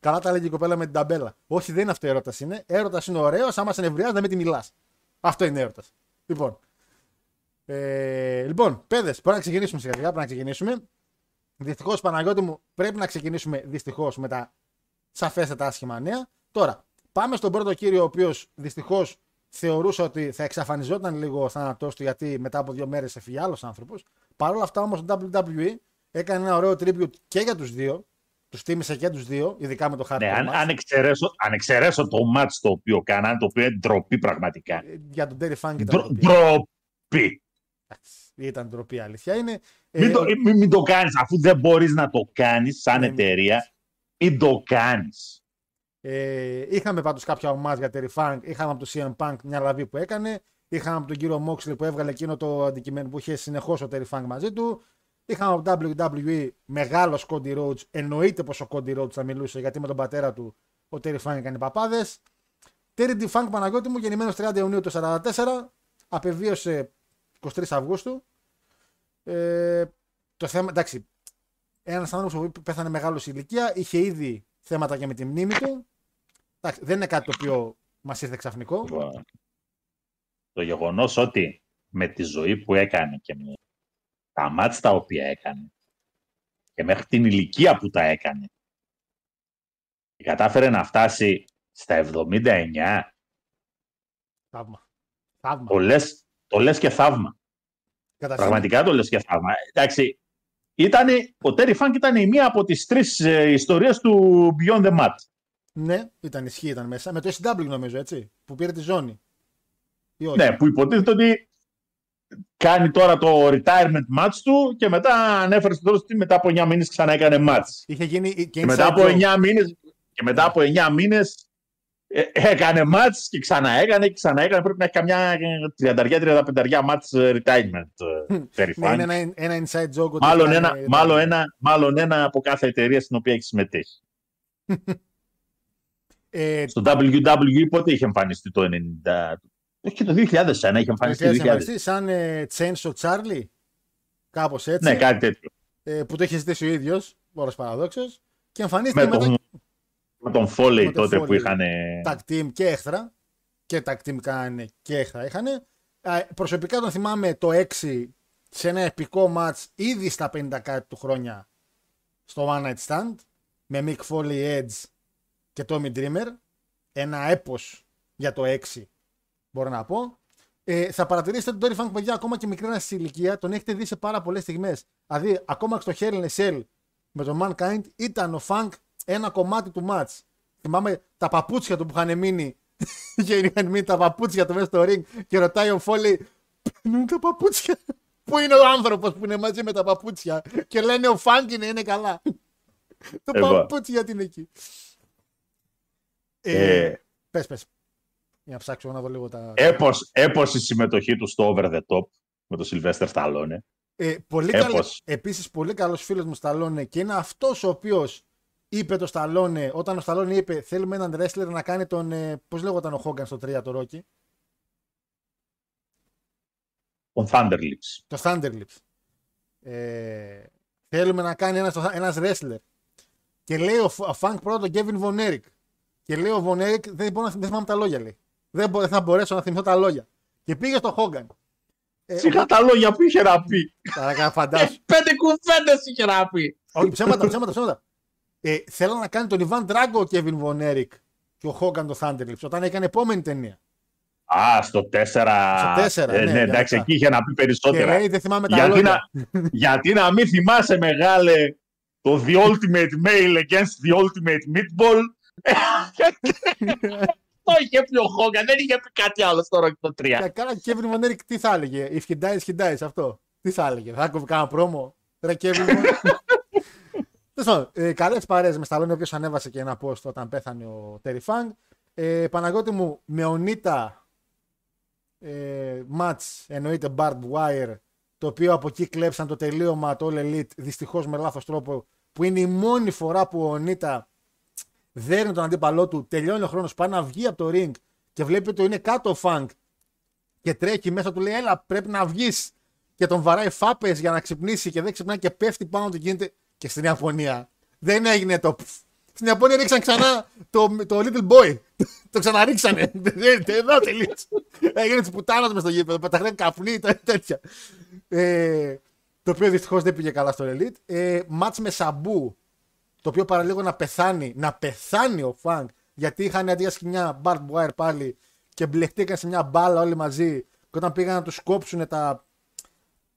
καλά τα λέγει η κοπέλα με την ταμπέλα. Όχι, δεν είναι αυτό έρωτας είναι. Έρωτας είναι ωραίος, άμα σε νευριάζει να μην τη μιλάς. Αυτό είναι έρωτας. Λοιπόν. Ε, λοιπόν, παιδες, πρέπει να ξεκινήσουμε σιγά σιγά. Πρέπει να ξεκινήσουμε. Δυστυχώς, Παναγιώτη μου, πρέπει να ξεκινήσουμε δυστυχώς με τα σαφέστατα άσχημα νέα. Τώρα, πάμε στον πρώτο κύριο, ο οποίος δυστυχώς θεωρούσε ότι θα εξαφανιζόταν λίγο ο θάνατός του γιατί μετά από δύο μέρες έφυγε άλλος άνθρωπος. Παρ' όλα αυτά όμως το WWE έκανε ένα ωραίο tribute και για τους δύο. Τους τίμησε και τους δύο, ειδικά με το hardcore Ναι, αν, match. αν, εξαιρέσω, αν εξαιρέσω το μάτς το οποίο κάνανε, το οποίο είναι ντροπή πραγματικά. Ε, Για τον Terry Funk ήταν Ντρο- ντροπή. Ντροπή. Εντάξει, Ήταν ντροπή, αλήθεια είναι. Ε, Μην το, μην, μην το κάνεις, αφού δεν μπορείς να το κάνεις σαν Ναι. εταιρεία, μην το κάνεις. Ε, είχαμε πάντως κάποια ομάδια για Terry Funk. Είχαμε από το CM Punk μια λαβή που έκανε. Είχαμε από τον κύριο Moxley που έβγαλε εκείνο το αντικείμενο που είχε συνεχώς ο Terry Funk μαζί του. Είχαμε από το WWE μεγάλο Cody Rhodes. Εννοείται πως ο Cody Rhodes θα μιλούσε γιατί με τον πατέρα του ο Terry Funk έκανε παπάδες. Terry D. Funk Παναγιώτη μου, γεννημένος 30 Ιουνίου του 1944, απεβίωσε 23 Αυγούστου. Ε, το θέμα, εντάξει, ένας άνθρωπος που πέθανε μεγάλος σε ηλικία, είχε ήδη θέματα και με τη μνήμη του. Εντάξει, δεν είναι κάτι το οποίο μας ήρθε ξαφνικό. Το γεγονός ότι με τη ζωή που έκανε και με τα μάτς τα οποία έκανε και μέχρι την ηλικία που τα έκανε και κατάφερε να φτάσει στα 79, Θαύμα. Θαύμα. το λες, το λες και θαύμα. Καταρχήν, Πραγματικά το λες και θαύμα. Εντάξει, ήτανε, ο Terry Funk ήταν η μία από τις τρεις ε, ιστορίες του Beyond the Mat. Ναι, ήταν ισχύ, ήταν μέσα. Με το SW νομίζω, έτσι. Που πήρε τη ζώνη. Ή όχι. Ναι, που υποτίθεται ότι κάνει τώρα το retirement match του και μετά ανέφερε στο τέλος ότι μετά από 9 μήνες ξανά έκανε match. Είχε γίνει και Και μετά inside από joke. 9 μήνες, και μετά από 9 μήνες ε, έκανε match και ξανά έκανε και ξανά έκανε. Πρέπει να έχει καμιά 30-35 match ε, retirement. ε, Terry Ναι, Funk. είναι ένα, ένα inside joke. ότι Μάλλον ήταν, ένα, ε, μάλλον, ένα, μάλλον ένα από κάθε εταιρεία στην οποία έχεις συμμετέχει. Ε, Στο WWE πότε είχε εμφανιστεί το 90. Όχι και το 2001 είχε εμφανιστεί το Είχε 2000. εμφανιστεί σαν ε, Chainsaw Charlie. Κάπως έτσι. Ναι, κάτι τέτοιο. ε, που το είχε ζητήσει ο ίδιος. Όλο παραδόξω. Και εμφανίστηκε Με μετά τον, με τον Foley με τον τότε που Foley. είχαν. tag team και έχθρα. Και tag team κάνανε και έχθρα είχαν. Προσωπικά τον θυμάμαι το 6 σε ένα επικό match ήδη στα 50 κάτι του χρόνια στο One Night Stand με Mick Foley Edge και Tommy Dreamer. Ένα έπος για το 6 μπορώ να πω. Ε, θα παρατηρήσετε τον Dory Funk, παιδιά, ακόμα και μικρή σε ηλικία, τον έχετε δει σε πάρα πολλές στιγμές. Δηλαδή, ακόμα και στο Hell in a Cell με τον Mankind ήταν ο Funk ένα κομμάτι του match. Θυμάμαι τα παπούτσια του που είχαν μείνει. και είχαν μείνει τα παπούτσια του μέσα στο ring και ρωτάει ο Φόλι, Πού είναι τα παπούτσια; Πού είναι ο άνθρωπος που είναι μαζί με τα παπούτσια; Και λένε ο Funk είναι, είναι καλά. το Εγώ. παπούτσι γιατί είναι εκεί. Ε, Ε, Πες, πες. Για να ψάξω να δω λίγο τα... έπος, έπος η συμμετοχή του στο Over the Top με τον Sylvester Stallone. Ε, πολύ καλή, Έπος. επίσης πολύ καλός φίλος μου Σταλόνε και είναι αυτός ο οποίος είπε το Σταλόνε όταν ο Σταλόνε είπε θέλουμε έναν wrestler να κάνει τον, ε, πώς λέγονταν ο Χόγκαν στο 3 το Rocky, Τον Thunderlips. το Thunderlips. Ε, θέλουμε να κάνει ένας, ένας wrestler. Και λέει ο, Φ- ο Φανκ πρώτα τον Kevin Von Erich. Και λέει ο Von Erich δεν, μπορώ να θυμ- δεν θυμάμαι τα λόγια λέει. Δεν, μπο- δεν θα μπορέσω να θυμηθώ τα λόγια. Και πήγε στο Χόγκαν. Ε, Σιγά τα λόγια που είχε να πει. Παρακαλώ, φαντάσου. Πέντε κουβέντες είχε να πει. Όχι, ψέματα, ψέματα, ψέματα. Ε, θέλω να κάνει τον Ιβάν Τράγκο ο Κέβιν Βονέρικ και ο Χόγκαν το Thunderlips όταν έκανε επόμενη ταινία. Α, στο 4. Στο τέσσερα, Ε, ναι, ναι, για εντάξει, μετά. εκεί είχε να πει Και περισσότερα. λέει δεν θυμάμαι τα γιατί, λόγια. να, γιατί να μην θυμάσαι, μεγάλε, το The Ultimate Male against the Ultimate Meatball. Το είχε πει ο Χόγκαν, δεν είχε πει κάτι άλλο στο Rocky το 3. Και κάνα Kevin Von Erich τι θα έλεγε; If he dies, he dies. Αυτό. Τι θα έλεγε. Θα κόβει κανένα πρόμο; Ρε Kevin Von Τέλος πάντων, ε, καλές παρέες με Σταλόνι, ο οποίο ανέβασε και ένα post όταν πέθανε ο Terry Funk. Ε, Παναγώτη μου, με ονίτα ε, match εννοείται Barbed Wire, το οποίο από εκεί κλέψαν το τελείωμα το All Elite, δυστυχώς με λάθος τρόπο, που είναι η μόνη φορά που ο Ονίτα δέρνει τον αντίπαλό του, τελειώνει ο χρόνος, πάει να βγει από το ring και βλέπει ότι είναι κάτω ο Funk και τρέχει μέσα του λέει: Έλα, πρέπει να βγεις. Και τον βαράει φάπες για να ξυπνήσει και δεν ξυπνάει και πέφτει πάνω του. Γίνεται και στην Ιαπωνία. Δεν έγινε το. πφ. Στην Ιαπωνία ρίξαν ξανά το, το Little Boy. το ξαναρίξανε. Δεν- Εδώ τελείωσε. Έγινε τη πουτάνα μες στο γήπεδο. Πεταχτέν καπνί, τέ- τέτοια. Ε, το οποίο δυστυχώς δεν πήγε καλά στο Elite. Ε, μάτς με Σαμπού. Το οποίο παραλίγο να πεθάνει. Να πεθάνει ο Φανκ. Γιατί είχαν αντί για σκηνιά barbed wire πάλι και μπλεχτήκαν σε μια μπάλα όλοι μαζί. Και όταν πήγαν να τους κόψουν τα.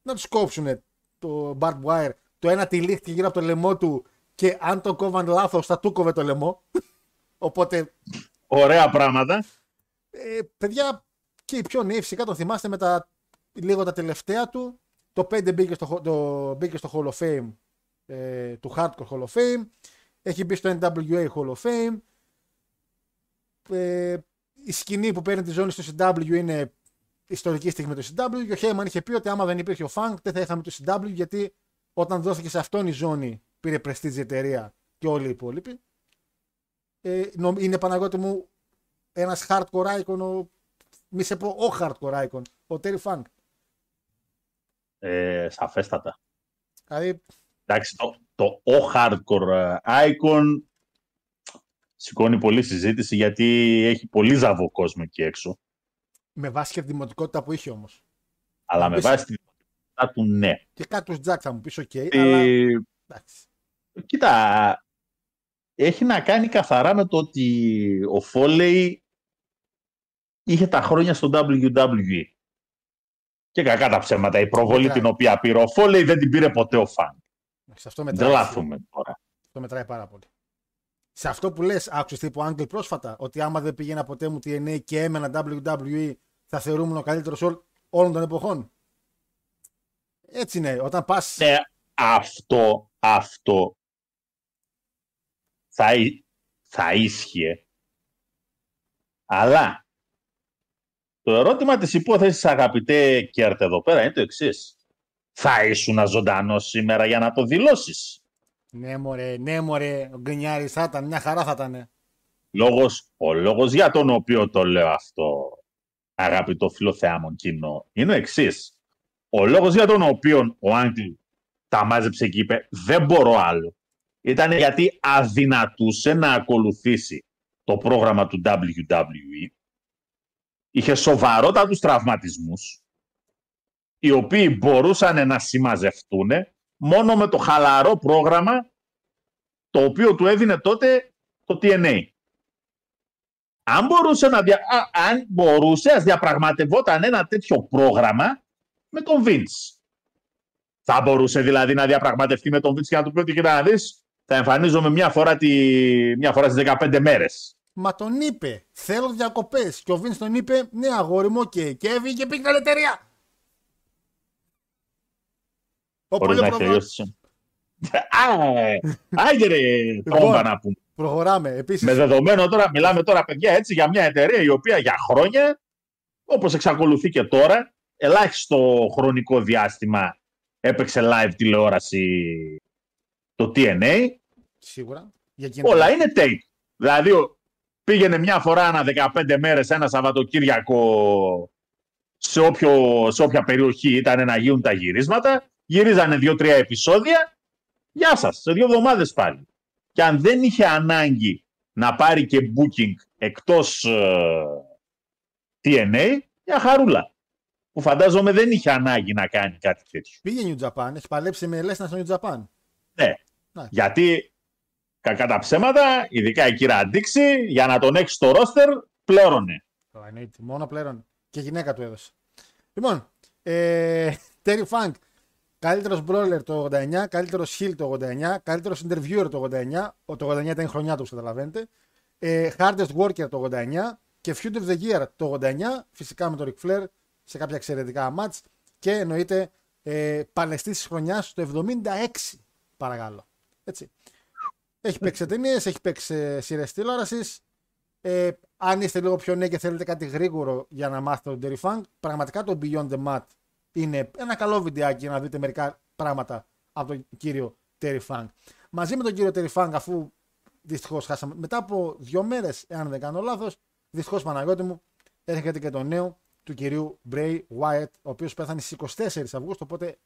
Να τους κόψουν το barbed wire, το ένα τυλίχτηκε γύρω από το λαιμό του και αν το κόβαν λάθος θα του κόβε το λαιμό. Οπότε Ωραία πράγματα. ε, παιδιά, και οι πιο νέοι φυσικά τον θυμάστε με τα λίγο τα τελευταία του. Το 5 μπήκε στο, χο- το, μπήκε στο Hall of Fame ε, του Hardcore Hall of Fame. Έχει μπει στο NWA Hall of Fame. Ε, η σκηνή που παίρνει τη ζώνη στο CW είναι ιστορική στιγμή το CW. Και ο Χέιμαν είχε πει ότι άμα δεν υπήρχε ο Funk δεν θα είχαμε το CW γιατί όταν δόθηκε σε αυτόν η ζώνη πήρε prestige η εταιρεία και όλοι οι υπόλοιποι. Ε, νομ- είναι Παναγώτη μου ένας hardcore icon, ο, μη σε πω ο hardcore icon, ο Terry Funk. Ε, σαφέστατα. Δηλαδή, Εντάξει, το, το ο hardcore ε, icon σηκώνει πολλή συζήτηση γιατί έχει πολύ ζαβό κόσμο εκεί έξω. με βάση και τη δημοτικότητα που είχε όμως. Αλλά Να με πεις- βάση τη δημοτικότητα του ναι. Και κάτι του Τζακ θα μου πεις: OK, Ε, αλλά. Εντάξει. Κοίτα, έχει να κάνει καθαρά με το ότι ο Φόλεϊ είχε τα χρόνια στο WWE. Και κακά τα ψέματα. Η προβολή Μετράει. την οποία πήρε ο Φόλεϊ δεν την πήρε ποτέ ο Φαν. Εντάξει, αυτό Δεν μετράει. τρελαθούμε τώρα. Αυτό μετράει πάρα πολύ. Σε αυτό που λες, άκουσες τύπου Άγγλ πρόσφατα, ότι άμα δεν πήγαινα ποτέ μου TNA και έμενα WWE, θα θεωρούμουν ο καλύτερος όλων των εποχών; Έτσι είναι. Όταν πα. Ναι, αυτό, αυτό θα, εί- θα ίσχυε. Αλλά το ερώτημα της υπόθεσης, αγαπητέ Κέρτ, εδώ πέρα είναι το εξής. Θα ήσουν ζωντανός σήμερα για να το δηλώσεις. Ναι, μωρέ, ναι, μωρέ, ο Γκρινιάρης θα ήταν, μια χαρά θα ήταν. Λόγος, ο λόγος για τον οποίο το λέω αυτό, αγαπητό φιλοθεάμον κοινό, είναι ο εξής. Ο λόγος για τον οποίο ο Άγγλ τα μάζεψε και είπε «Δεν μπορώ άλλο» ήταν γιατί αδυνατούσε να ακολουθήσει το πρόγραμμα του WWE. Είχε σοβαρότατους τραυματισμούς, οι οποίοι μπορούσαν να συμμαζευτούν μόνο με το χαλαρό πρόγραμμα το οποίο του έδινε τότε το TNA. Αν μπορούσε, να δια... Α, αν μπορούσε, ας διαπραγματευόταν ένα τέτοιο πρόγραμμα με τον Vince. Θα μπορούσε δηλαδή να διαπραγματευτεί με τον Vince και να του πει ότι κοίτα να δεις, θα εμφανίζομαι μια φορά, τη... μια φορά στις 15 μέρες. Μα τον είπε, θέλω διακοπές. Και ο Vince τον είπε, ναι, αγόρι μου, οκ. Και έβγαινε και πήγε καλή εταιρεία. Ο Χωρίς πολύ να προχω- τελειώσει. Α, Άγιε ρε, Λοιπόν. κόμπα να πούμε. Προχωράμε. Επίση, Με δεδομένο τώρα, μιλάμε τώρα παιδιά έτσι για μια εταιρεία η οποία για χρόνια, όπως εξακολουθεί και τώρα, ελάχιστο χρονικό διάστημα έπαιξε live τηλεόραση το TNA, σίγουρα. Για εκείνη όλα είναι take. Δηλαδή ο- πήγαινε μια φορά ανά 15 μέρες ένα Σαββατοκύριακο σε, όποιο, σε όποια περιοχή ήταν να γίνουν τα γυρίσματα, γυρίζανε δύο-τρία επεισόδια, γεια σας, σε δύο εβδομάδες πάλι. Και αν δεν είχε ανάγκη να πάρει και booking εκτός ε, TNA, μια χαρούλα. Που φαντάζομαι δεν είχε ανάγκη να κάνει κάτι τέτοιο. Πήγε New Japan, έχει παλέψει με Λέσνα στο New Japan. Ναι. Ναι. Γιατί κακά τα ψέματα, ειδικά η κύρα Αντίξη, για να τον έχει στο ρόστερ, πλήρωνε. Το εννοείται. Μόνο πλέον. Και γυναίκα του έδωσε. Λοιπόν, ε, Terry Funk. Καλύτερος brawler το 89, καλύτερος Hill το 89, καλύτερος interviewer το 89. Ο το 89 ήταν η χρονιά τους, όπως καταλαβαίνετε. Ε, hardest worker το 89 και feud of the year το 89. Φυσικά με τον Ric Flair σε κάποια εξαιρετικά match. Και εννοείται ε, παλαιστής της χρονιάς το 76. Παρακαλώ. Έτσι. Έχει παίξει ταινίες, έχει παίξει σειρές τηλεόρασης. Ε, αν είστε λίγο πιο νέοι και θέλετε κάτι γρήγορο για να μάθετε τον Terry Funk, πραγματικά το Beyond the Mat είναι ένα καλό βιντεάκι για να δείτε μερικά πράγματα από τον κύριο Terry Funk. Μαζί με τον κύριο Terry Funk, αφού δυστυχώς χάσαμε μετά από δύο μέρες, εάν δεν κάνω λάθος, δυστυχώς Παναγιώτη μου, έρχεται και το νέο του κυρίου Bray Wyatt, ο οποίος πέθανε στις 24 Αυγούστου. Οπότε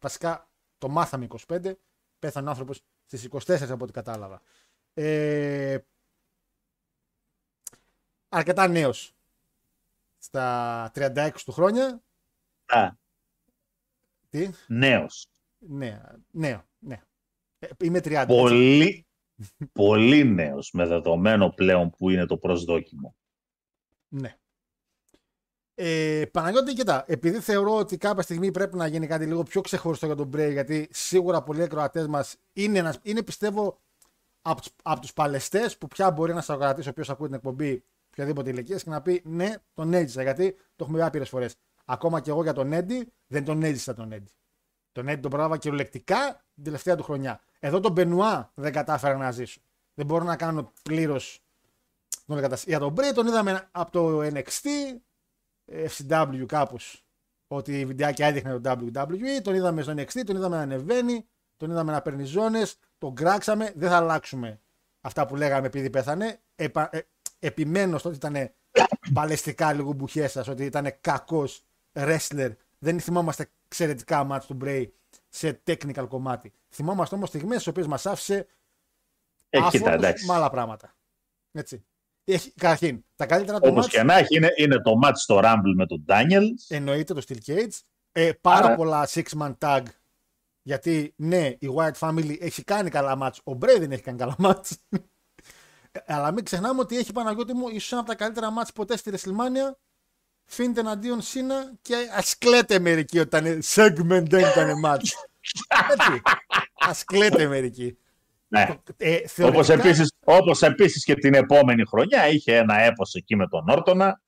βασικά το μάθαμε 25. Πέθανε ο άνθρωπος στις 24 από ό,τι κατάλαβα. Ε, αρκετά νέος στα 36 του χρόνια. Α, Τι, νέος. ναι, νέο, ναι. Ε, Είμαι 30. έτσι. Πολύ, πολύ νέος με δεδομένο πλέον που είναι το προσδόκιμο. Ναι. Ε, Παναγιώτη, κοιτά, επειδή θεωρώ ότι κάποια στιγμή πρέπει να γίνει κάτι λίγο πιο ξεχωριστό για τον Bray, γιατί σίγουρα πολλοί ακροατές μας είναι, ένας- είναι πιστεύω από τους, απ' τους παλαιστές που πια μπορεί να ακροατής ο οποίος ακούει την εκπομπή οποιαδήποτε ηλικίας και να πει ναι, τον έζησα. Γιατί το έχουμε πει άπειρες φορές. Ακόμα και εγώ για τον Έντι δεν τον έζησα τον Έντι. Τον Έντι τον πρόλαβα κυριολεκτικά την τελευταία του χρονιά. Εδώ τον Μπενουά δεν κατάφερα να ζήσω. Δεν μπορώ να κάνω πλήρως τον εγκατασ- Για τον Bray τον είδαμε από το NXT, FCW κάπως. Ότι η βιντεάκια έδειχνε το WWE. Τον είδαμε στο NXT, τον είδαμε να ανεβαίνει, τον είδαμε να παίρνει ζώνες, τον κράξαμε. Δεν θα αλλάξουμε αυτά που λέγαμε επειδή πέθανε. Επα, ε, επιμένω στο ότι ήταν παλαιστικά λίγο μπουχές σας, ότι ήταν κακός wrestler. Δεν θυμόμαστε εξαιρετικά μάτς του Bray σε technical κομμάτι. Θυμόμαστε όμως στιγμές στις οποίες μας άφησε Ε, κοίτα, άφωνος εντάξει. με άλλα πράγματα. Έτσι. Έχει, καταρχήν, τα καλύτερα του Όπως μάτς και να έχει, είναι, είναι το match στο Rumble με τον Daniels. εννοείται το Steel Cage. Ε, πάρα Άρα- πολλά six man tag. Γιατί ναι, η White Family έχει κάνει καλά match. Ο Bray δεν έχει κάνει καλά match. Ε, Αλλά μην ξεχνάμε ότι έχει Παναγιώτη μου ίσως ένα από τα καλύτερα match ποτέ στη WrestleMania. Φίντε εναντίον Σίνα και α κλαίτε μερικοί ότι ήταν segment, δεν ήταν match. Έτσι. Α κλαίτε μερικοί. Ναι. Ε, Όπως θεωρητικά- επίσης, όπως επίσης και την επόμενη χρονιά είχε ένα έπος εκεί με τον Όρτονα.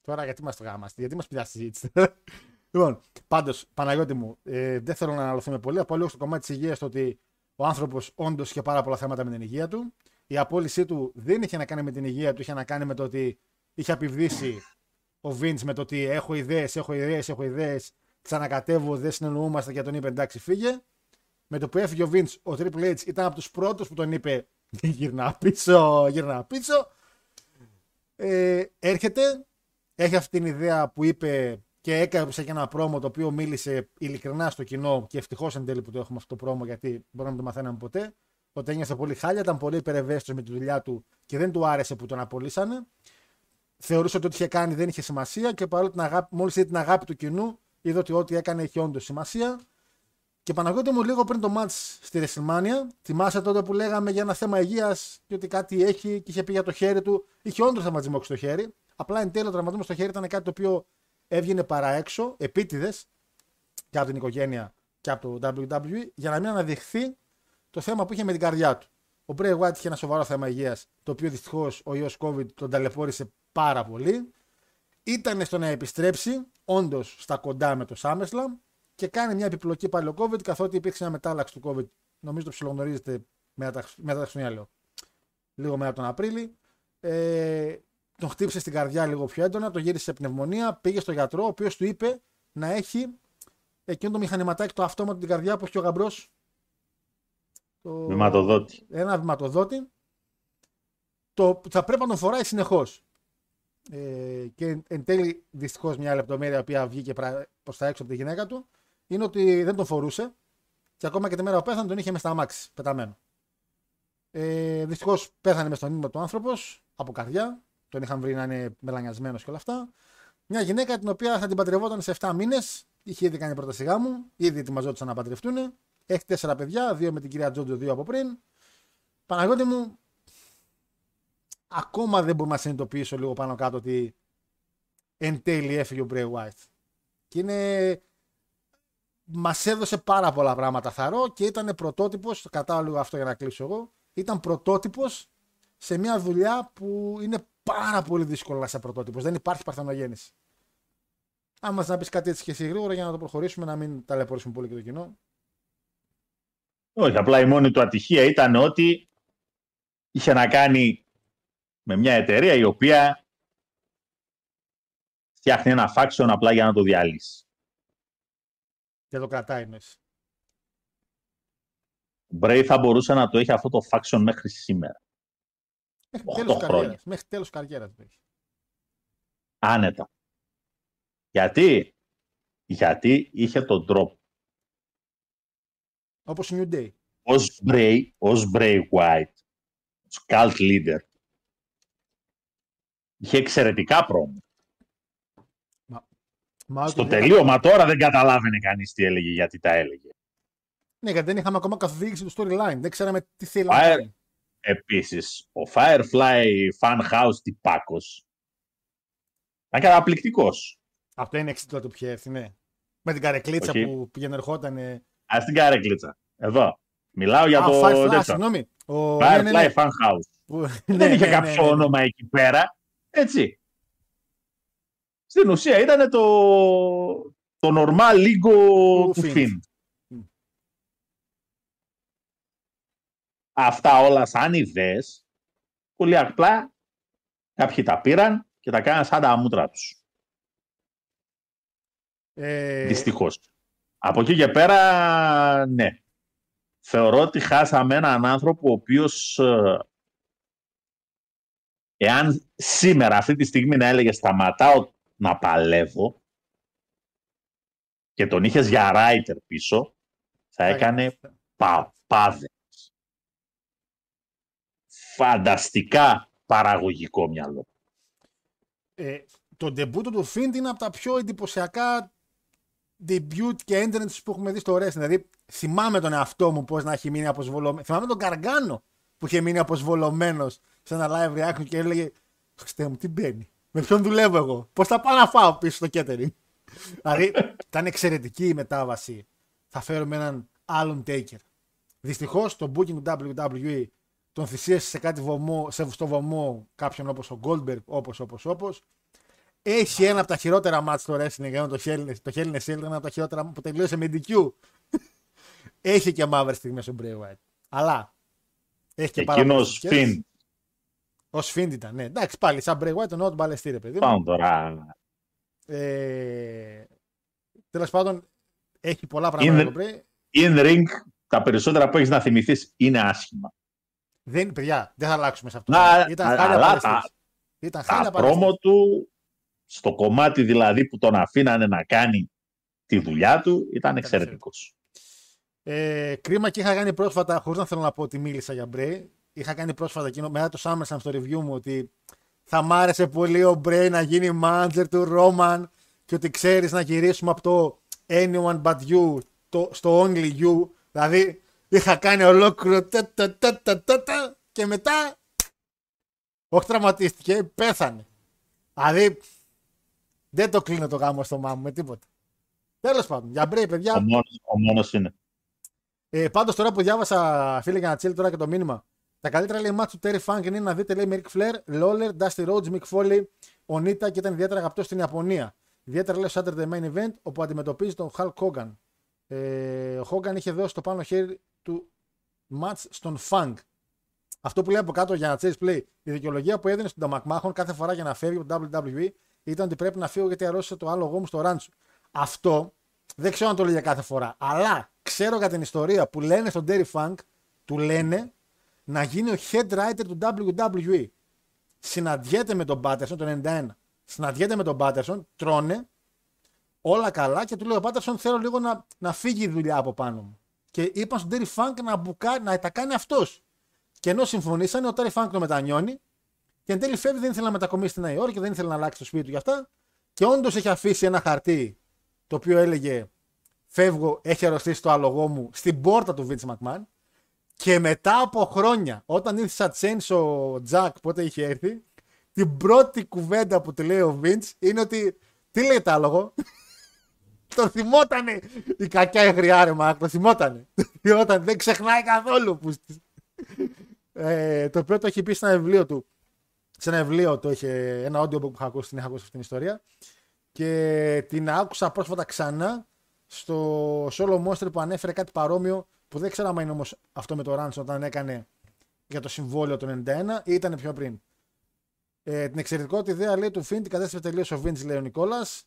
Τώρα γιατί μας το γάμαστε, γιατί μας πιάσει τη συζήτηση. λοιπόν, πάντως, Παναγιώτη μου, ε, δεν θέλω να αναλωθούμε πολύ. Από λίγο στο κομμάτι της υγείας το ότι ο άνθρωπος όντως είχε πάρα πολλά θέματα με την υγεία του. Η απόλυσή του δεν είχε να κάνει με την υγεία του, είχε να κάνει με το ότι είχε επιβδίσει ο Βίντ με το ότι έχω ιδέες, έχω ιδέες, έχω ιδέες. Ξανακατεύω, δεν συνεννοούμαστε και τον είπε εντάξει, φύγε. Με το που έφυγε ο Vince, ο Triple H ήταν από τους πρώτους που τον είπε γυρνά πίσω, γυρνά πίσω. Ε, έρχεται, έχει αυτή την ιδέα που είπε και έκαψε και ένα πρόμο το οποίο μίλησε ειλικρινά στο κοινό και ευτυχώς εν τέλει που το έχουμε αυτό το πρόμο γιατί μπορεί να μην το μαθαίναμε ποτέ. Ότι ένιωθε πολύ χάλια, ήταν πολύ υπερευαίσθητος με τη δουλειά του και δεν του άρεσε που τον απολύσανε. Θεωρούσε ότι ό,τι είχε κάνει δεν είχε σημασία και παρόλο την αγάπη, μόλις είδε την αγάπη του κοινού, είδε ότι ό,τι έκανε είχε όντως σημασία. Και Παναγιώτη μου λίγο πριν το μάτς στη WrestleMania, θυμάσαι τότε που λέγαμε για ένα θέμα υγείας και ότι κάτι έχει και είχε πει για το χέρι του. Είχε όντως τραυματισμό στο χέρι. Απλά εν τέλει ο τραυματισμός στο χέρι ήταν κάτι το οποίο έβγαινε παρά έξω, επίτηδες και από την οικογένεια και από το WWE, για να μην αναδειχθεί το θέμα που είχε με την καρδιά του. Ο Bray Wyatt είχε ένα σοβαρό θέμα υγείας, το οποίο δυστυχώς ο ιός COVID τον ταλαιπώρησε πάρα πολύ. Ήταν στο να επιστρέψει, όντως στα κοντά με το SummerSlam και κάνει μια επιπλοκή πάλι ο COVID, καθότι υπήρξε μια μετάλλαξη του COVID. Νομίζω το ψιλογνωρίζετε μετά τα, μετά τα Χριστουγεννιά, λέω. Λίγο μετά τον Απρίλη. Ε, τον χτύπησε στην καρδιά λίγο πιο έντονα, τον γύρισε σε πνευμονία, πήγε στο γιατρό, ο οποίος του είπε να έχει εκείνο το μηχανηματάκι το αυτόματο την καρδιά που έχει ο γαμπρός. Το... Βηματοδότη. Ένα βηματοδότη. Το που θα πρέπει να τον φοράει συνεχώς. Ε, και εν τέλει, δυστυχώς, μια λεπτομέρεια που βγήκε προς τα έξω από τη γυναίκα του είναι ότι δεν τον φορούσε και ακόμα και τη μέρα που πέθανε τον είχε μες στα αμάξι πεταμένο. Ε, Δυστυχώς πέθανε μες στον ύπνο του άνθρωπος από καρδιά. Τον είχαν βρει να είναι μελανιασμένος και όλα αυτά. Μια γυναίκα την οποία θα την παντρευόταν σε 7 μήνες. Είχε ήδη κάνει πρόταση γάμου. Ήδη ετοιμαζόντουσαν να παντρευτούν. Έχει τέσσερα παιδιά. Δύο με την κυρία Τζότζο, δύο από πριν. Παναγιώτη μου, ακόμα δεν μπορούμε να συνειδητοποιήσω λίγο πάνω κάτω ότι εν τέλει έφυγε ο Bray Wyatt. Και είναι μας έδωσε πάρα πολλά πράγματα θαρώ και ήταν πρωτότυπος. Το κρατάω λίγο αυτό για να κλείσω εγώ. Ήταν πρωτότυπος σε μια δουλειά που είναι πάρα πολύ δύσκολο να είσαι πρωτότυπος. Δεν υπάρχει παρθενογέννηση. Αν μας να πεις κάτι έτσι και εσύ γρήγορα για να το προχωρήσουμε, να μην ταλαιπωρήσουμε πολύ και το κοινό. Όχι, απλά η μόνη του ατυχία ήταν ότι είχε να κάνει με μια εταιρεία η οποία φτιάχνει ένα faction απλά για να το διαλύσει. Και το κρατάει εννοείς. Ο Μπρέι θα μπορούσε να το έχει αυτό το faction μέχρι σήμερα. Μέχρι Οχτώ τέλος χρόνια. καριέρας. Μέχρι τέλος καριέρας. το έχει. Άνετα. Γιατί; Γιατί είχε τον τρόπο. Όπως η New Day. Ως Bray, ως Bray White, ως cult leader, είχε εξαιρετικά πρόμο. Μα Στο ότι δεν- τελείωμα τώρα δεν καταλάβαινε κανείς τι έλεγε, γιατί τα έλεγε. Ναι, γιατί δεν είχαμε ακόμα καθοδήγηση του storyline. Δεν ξέραμε τι θέλει να Fire. κάνει. Επίσης, ο Firefly Funhouse τυπάκος ήταν καταπληκτικός. Αυτό είναι εξή τότε που είχε έρθει, ναι. Με την καρεκλίτσα Όχι. που πήγαινε ερχόταν. Ας την καρέκλιτσα. Εδώ. Μιλάω για Α, το Firefly, τέτοιο. συγγνώμη. Ο... Firefly ναι, ναι, ναι. Funhouse. Που- δεν ναι, είχε ναι, κάποιο ναι, ναι. όνομα εκεί πέρα. Έτσι. Στην ουσία ήταν το, το normal λίγο Του του Finn. Finn. Μμ. Αυτά όλα σαν ιδέες, πολύ απλά κάποιοι τα πήραν και τα κάναν σαν τα μούτρα τους. Ε, Δυστυχώς. Από εκεί και πέρα, ναι. Θεωρώ ότι χάσαμε έναν άνθρωπο ο οποίος ε, εάν σήμερα αυτή τη στιγμή να έλεγε σταματάω να παλεύω και τον είχες για writer πίσω, θα έκανε παπάδες. Φανταστικά παραγωγικό μυαλό. ε, το ντεμπούτο του Φιντ είναι από τα πιο εντυπωσιακά debut και entrance που έχουμε δει στο wrestling. Δηλαδή, θυμάμαι τον εαυτό μου πώς να έχει μείνει αποσβολωμένος. Θυμάμαι τον Καργκάνο που είχε μείνει αποσβολωμένος σε ένα live reaction και έλεγε Χριστέ μου, τι μπαίνει; Με ποιον δουλεύω εγώ; Πώς θα πάω να φάω πίσω στο catering; δηλαδή, ήταν εξαιρετική η μετάβαση. Θα φέρουμε έναν άλλον taker. Δυστυχώς το booking του WWE τον θυσίασε σε κάτι βωμό, σε, στο βωμό κάποιον όπως ο Goldberg, όπως, όπως, όπως. Έχει ένα από τα χειρότερα μάτς στο wrestling, ενώ το Hell, το Hell in a Cell είναι ένα από τα χειρότερα που τελείωσε με DQ. έχει και μαύρες στιγμές ο Bray Wyatt. Αλλά έχει και πάρα Εκείνος πολλές Finn, Ω Finn ήταν, ναι. Εντάξει, πάλι σαν Bray Wyatt εννοώ τον παλαιστή, ρε παιδί μου. πάνω τώρα, Ε, Τέλος πάντων, έχει πολλά πράγματα Είναι- το Bray. in ring, τα περισσότερα που έχεις να θυμηθείς είναι άσχημα. Δεν, παιδιά, δεν θα αλλάξουμε σε αυτό. Να, Ήταν α- χάλια αλλά παλαιστής. τα- Ήταν χάλια Τα παλαιστής. πρόμο του, στο κομμάτι δηλαδή που τον αφήνανε να κάνει τη δουλειά του, ήταν εξαιρετικός. Ε, κρίμα και είχα κάνει πρόσφατα, χωρίς να θέλω να πω ότι μίλησα για Μπρέι, είχα κάνει πρόσφατα εκείνο μετά το SummerSlam στο review μου ότι θα μ' άρεσε πολύ ο Μπρέι να γίνει manager του Ρόμαν και ότι ξέρεις να γυρίσουμε από το anyone but you το, στο only you. Δηλαδή είχα κάνει ολόκληρο τα, τα, τα, τα, τα, τα, και μετά όχι τραυματίστηκε, πέθανε. Δηλαδή δεν το κλείνω το γάμο στο μάμου με τίποτα. Τέλος πάντων, για Μπρέι, παιδιά, Ο μόνος, ο μόνος είναι. ε, Πάντως τώρα που διάβασα, φίλε, για να τσέλει τώρα και το μήνυμα. Τα καλύτερα λέει μάτσου του Terry Funk είναι να δείτε λέει με Ric Flair, Lawler, Dusty Rhodes, Mick Foley, ο Νίτα και ήταν ιδιαίτερα αγαπητό στην Ιαπωνία. Ιδιαίτερα λέει στο Saturday Main Event όπου αντιμετωπίζει τον Hulk Hogan. Ε, ο Hogan είχε δώσει το πάνω χέρι του μάτς στον Funk. Αυτό που λέει από κάτω για να τσέλει play. Η δικαιολογία που έδινε στον Ταμακμάχων κάθε φορά για να φεύγει από το WWE ήταν ότι πρέπει να φύγω γιατί αρρώστησε το άλογο μου στο ράντσο. Αυτό δεν ξέρω αν το λέει για κάθε φορά. Αλλά ξέρω για την ιστορία που λένε στον Terry Funk, του λένε να γίνει ο head writer του WWE. Συναντιέται με τον Patterson το 91. Συναντιέται με τον Patterson, τρώνε, όλα καλά και του λέει ο Patterson θέλω λίγο να, να φύγει η δουλειά από πάνω μου. Και είπαν στον Terry Funk να, μπουκά, να τα κάνει αυτός. Και ενώ συμφωνήσανε, ο Terry Funk το μετανιώνει και εν τέλει φεύγει, δεν ήθελε να μετακομίσει στη Νέα Υόρκη, δεν ήθελε να αλλάξει το σπίτι του γι' αυτά. Και όντως έχει αφήσει ένα χαρτί το οποίο έλεγε Φεύγω, έχει αρρωστήσει το άλογό μου στην πόρτα του Vince McMahon. Και μετά από χρόνια, όταν ήρθε σαν Τσένς ο Τζακ, πότε είχε έρθει, την πρώτη κουβέντα που του λέει ο Vince είναι ότι τι λέει το άλογο; το θυμότανε. Η κακιά εγριά ρε Μάρκ, το θυμότανε. Το θυμότανε. Δεν ξεχνάει καθόλου. Που... Ε, το οποίο το έχει πει σε ένα βιβλίο του. Σε ένα βιβλίο το είχε, ένα audio που είχα ακούσει, την είχα ακούσει αυτή την ιστορία. Και την άκουσα πρόσφατα ξανά στο Solo Monster που ανέφερε κάτι παρόμοιο που δεν ξέρω αν είναι όμως αυτό με το Ranch όταν έκανε για το συμβόλαιο του 91 ή ήταν πιο πριν. Ε, την εξαιρετικότητα ιδέα λέει του Φιν την κατέστρεψε τελείω ο Vince, λέει ο Νικόλας.